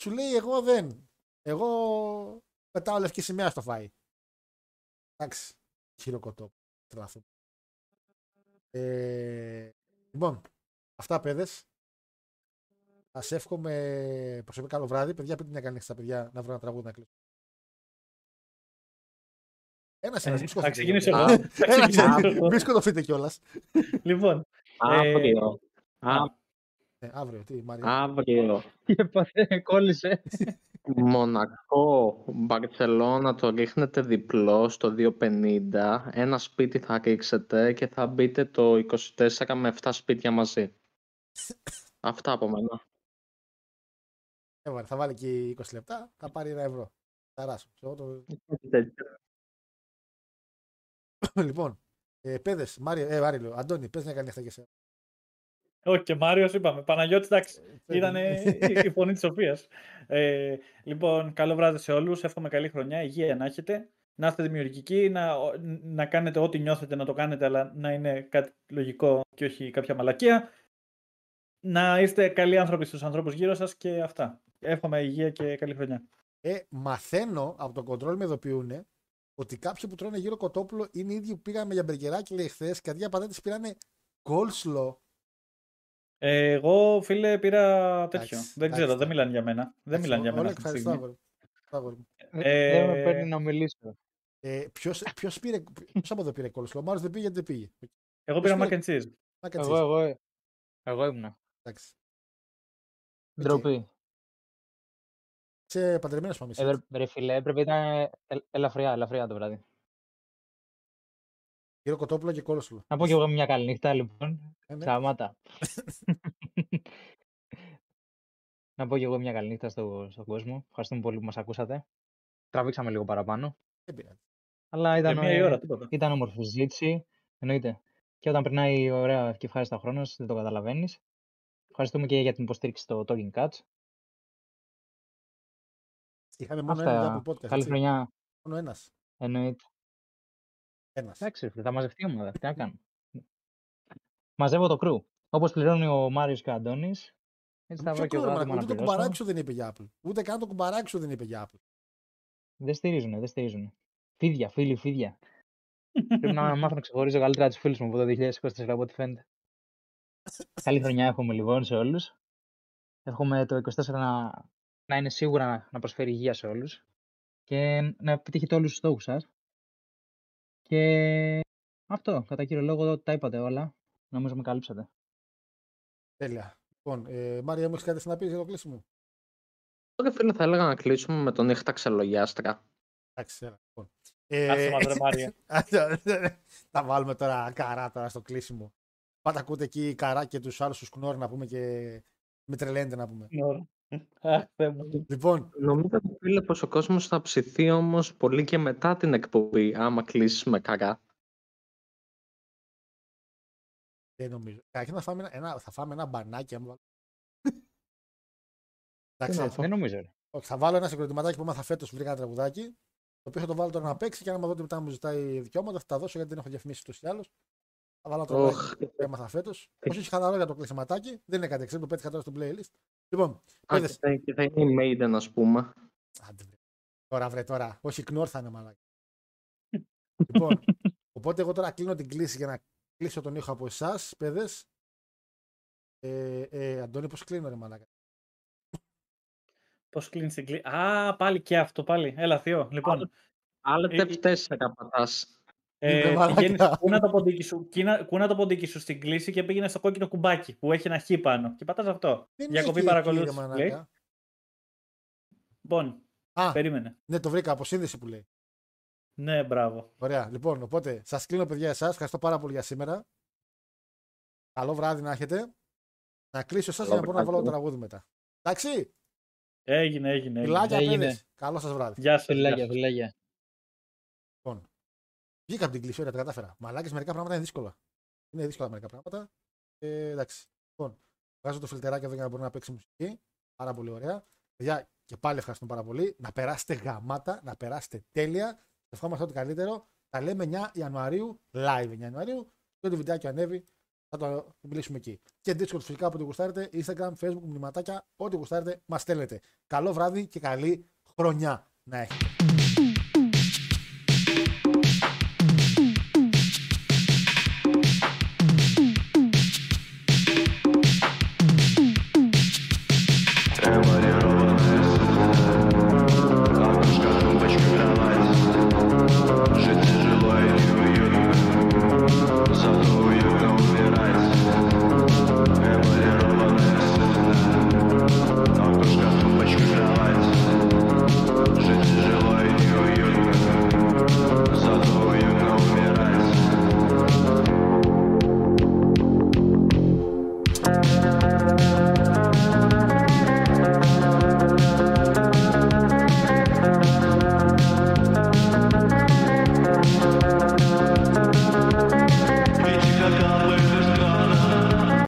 σου λέει εγώ δεν. Εγώ πετάω λευκή σημαία στο φάι. Εντάξει. Χειροκοτό. Τράθο. Ε, λοιπόν, αυτά παιδες. Σα εύχομαι προσωπικά καλό βράδυ. Παιδιά, πείτε μια καλή νύχτα στα παιδιά να βρω ένα τραγούδι να κλείσω. Ένα Ε, ένα, μην Θα σκοτωθείτε. ξεκινήσω κιόλας. εγώ. Θα Ένα, ξεκινήσω ένα, εγώ. Μην σκοτωθείτε κιόλας. Λοιπόν, Ε, Αύριο. Α- Ε, αύριο, τι, Μαρία. Αύριο. *laughs* Τι έπαθε, κόλλησε. *laughs* Μονακό, Μπαρσελόνα το ρίχνετε διπλό στο 2.50. Ένα σπίτι θα ρίξετε και θα μπείτε το 24 με 7 σπίτια μαζί. *laughs* Αυτά από μένα. Έβαλε, θα βάλει και 20 λεπτά, θα πάρει ένα ευρώ. Ταράσο. Εγώ το... λοιπόν, ε, παιδες, Μάρια, ε, Μάρια, λέω, Αντώνη, πες μια καλή νύχτα και σε. Όχι, και Μάριος είπαμε. Παναγιώτης, εντάξει. Ε, Ήταν η, η φωνή της Σοφίας. Ε, λοιπόν, καλό βράδυ σε όλους. Εύχομαι καλή χρονιά. Υγεία να έχετε. Να είστε δημιουργικοί, να, να κάνετε ό,τι νιώθετε να το κάνετε, αλλά να είναι κάτι λογικό και όχι κάποια μαλακία. Να είστε καλοί άνθρωποι στους ανθρώπους γύρω σας και αυτά. Εύχομαι υγεία και καλή χρονιά. Ε, μαθαίνω από το κοντρόλ με ειδοποιούνε ότι κάποιοι που τρώνε γύρω κοτόπουλο είναι οι ίδιοι που πήγαμε για μπεργκεράκι λέει χθες και αντί για πατάτες πήρανε κόλσλο. Ε, εγώ, φίλε, πήρα τέτοιο. Εντάξει, δεν ξέρω, εντάξει, δεν μιλάνε για μένα. Δεν μιλάνε για μένα. Όλα αυτή τη ευχαριστώ. στιγμή. αγόρι μου. Αγόρι μου. Ε, Δεν με παίρνει να μιλήσω. Ε, ποιος, ποιος, πήρε, ποιος από εδώ πήρε κόλσλο. Ο Μάρος δεν πήγε γιατί δεν πήγε. Εγώ πήρα Ποιος mac and cheese. Να κάτσεις. Εγώ, εγώ, εγώ ήμουνα. Εντάξει. Ντροπή. Είσαι παντρεμένος πάμε. Ε, ρε- ρε φίλε, έπρεπε να ήταν ε- ελαφριά, ελαφριά το βράδυ. Γύρω κοτόπουλο και κόλσλο. Να πω κι εγώ μια καλή νύχτα, λοιπόν. Ε, ναι. Σταμάτα. *laughs* να πω κι εγώ μια καλή νύχτα στο, στον κόσμο. Ευχαριστούμε πολύ που μας ακούσατε. Τραβήξαμε λίγο παραπάνω. Δεν πειράζει. Αλλά ήταν, Για μία η ε, ώρα, τίποτα. ήταν όμορφη συζήτηση. Εννοείται. Και όταν περνάει ωραία και ευχάριστα χρόνος, δεν το καταλαβαίνεις. Ευχαριστούμε και για την υποστήριξη στο Talking Cuts. Είχαμε μόνο ένα Αυτά. Apple podcast. Καλή έτσι. χρονιά. Μόνο ένας. Εννοείται. Ένας. Εντάξει, ρε φίλε, θα μαζευτεί η ομάδα. Τι να κάνω. Μαζεύω το κρου. Όπως πληρώνει ο Μάριος και ο Αντώνης, έτσι θα Ποιο βρω και εγώ κόλλημα, άτομα να Ούτε το πληρώσω. κουμπαράκι σου δεν είπε για Apple. Ούτε καν το κουμπαράκι σου δεν είπε για Apple. Δεν στηρίζουν, δεν στηρίζουν. Φίδια, φίλοι, φίδια. Πρέπει να μάθω να ξεχωρίζω καλύτερα τους φίλους μου από το 2024 από ό,τι φαίνεται. Καλή χρονιά εύχομαι λοιπόν σε όλους. Εύχομαι το 24 να, να είναι σίγουρα να, να προσφέρει υγεία σε όλους και να επιτύχετε όλους τους στόχους σας. Και αυτό, κατά κύριο λόγο, τα είπατε όλα. Νομίζω με καλύψατε. Τέλεια. Λοιπόν, ε, Μάρια, μου έχεις κάτι να πεις για το κλείσιμο; Τότε φίλε θα έλεγα να κλείσουμε με τον νύχτα ξελογιάστρα. Εντάξει, έλα. Λοιπόν. Άσε μας, ρε, Μάρια. *laughs* Θα βάλουμε τώρα καρά τώρα στο κλείσιμο. Πάτε ακούτε εκεί καρά και τους άλλους τους κνόρ να πούμε και με τρελαίνετε να πούμε. Ωραία. Αχ, Θεέ μου. Λοιπόν, Νομίζω φίλε πως ο κόσμος θα ψηθεί όμως πολύ και μετά την εκπομπή άμα κλείσει με καρά. δεν νομίζω. Καταρχήν θα φάμε ένα, ένα- θα φάμε ένα μπανάκι. άμα βάλω. Εντάξει, να έτσι. Δεν νομίζω. ρε. Όχι, θα βάλω ένα συγκροτηματάκι που έμαθα φέτος που βρήκα ένα τραγουδάκι. Το οποίο θα το βάλω τώρα να παίξει και αν δω ότι μετά μου ζητάει δικαιώματα θα τα δώσω γιατί δεν έχω διαφημίσει ούτως ή άλλως. Θα βάλω ένα Οχ. τραγουδάκι που έμαθα φέτος. Όσο έχει χαλαρό για το κλεισματάκι, δεν είναι κάτι εξαίρετο, το πέτυχα τώρα στο playlist. Λοιπόν, Α, είδες. και θα, και θα είναι η Maiden ας πούμε. Άντε, βρε. Τώρα βρε τώρα. Όχι κνόρ θα είναι μαλάκι. *laughs* λοιπόν, οπότε εγώ τώρα κλείνω την κλίση για να κλείσω τον ήχο από εσάς, παιδες. Ε, ε, Αντώνη, πώς κλείνω ρε μαλάκα; Πώς κλείνεις την κλή... Α, πάλι και αυτό, πάλι. Έλα, Θείο. Λοιπόν, Άλλα Ε, ε, F4 πατάς. Ε, Βρε μαλάκα. πηγαίνεις, κούνα το ποντίκι σου, κίνα- κούνα το ποντίκι σου στην κλίση και πήγαινε στο κόκκινο κουμπάκι που έχει ένα χ πάνω. Και πατάς αυτό. Δεν Διακοπή έχει παρακολούθησης. εκεί, ρε λέει. μαλάκα. Λοιπόν, Α, περίμενε. ναι, το βρήκα από σύνδεση που λέει. Ναι, μπράβο. Ωραία. Λοιπόν, οπότε σας κλείνω, παιδιά, εσάς. Ευχαριστώ πάρα πολύ για σήμερα. Καλό βράδυ να έχετε. Να κλείσω εσάς για να μπορώ να βάλω το τραγούδι μετά. Εντάξει. Έγινε, έγινε. έγινε. Φιλάκια, Έγινε. παιδες. Καλό σας βράδυ. Γεια σας. γεια Φιλάκια, σας. φιλάκια. Λοιπόν, βγήκα από την κλεισή, ωραία, τα κατάφερα. Μαλάκες, μερικά πράγματα είναι δύσκολα. Είναι δύσκολα μερικά πράγματα. Ε, εντάξει. Λοιπόν, βγάζω το φιλτεράκι εδώ για να μπορεί να παίξει μουσική. Πάρα πολύ ωραία. Παιδιά, και πάλι ευχαριστούμε πάρα πολύ. Να περάσετε γαμάτα, να περάσετε τέλεια. Ευχόμαστε ό,τι καλύτερο. Τα λέμε 9 Ιανουαρίου, live 9 Ιανουαρίου. Και ό,τι βιντεάκι ανέβει, θα το μιλήσουμε εκεί. Και Discord φυσικά που το γουστάρετε, Instagram, Facebook, μηνυματάκια, ό,τι γουστάρετε, μας στέλνετε. Καλό βράδυ και καλή χρονιά να έχετε.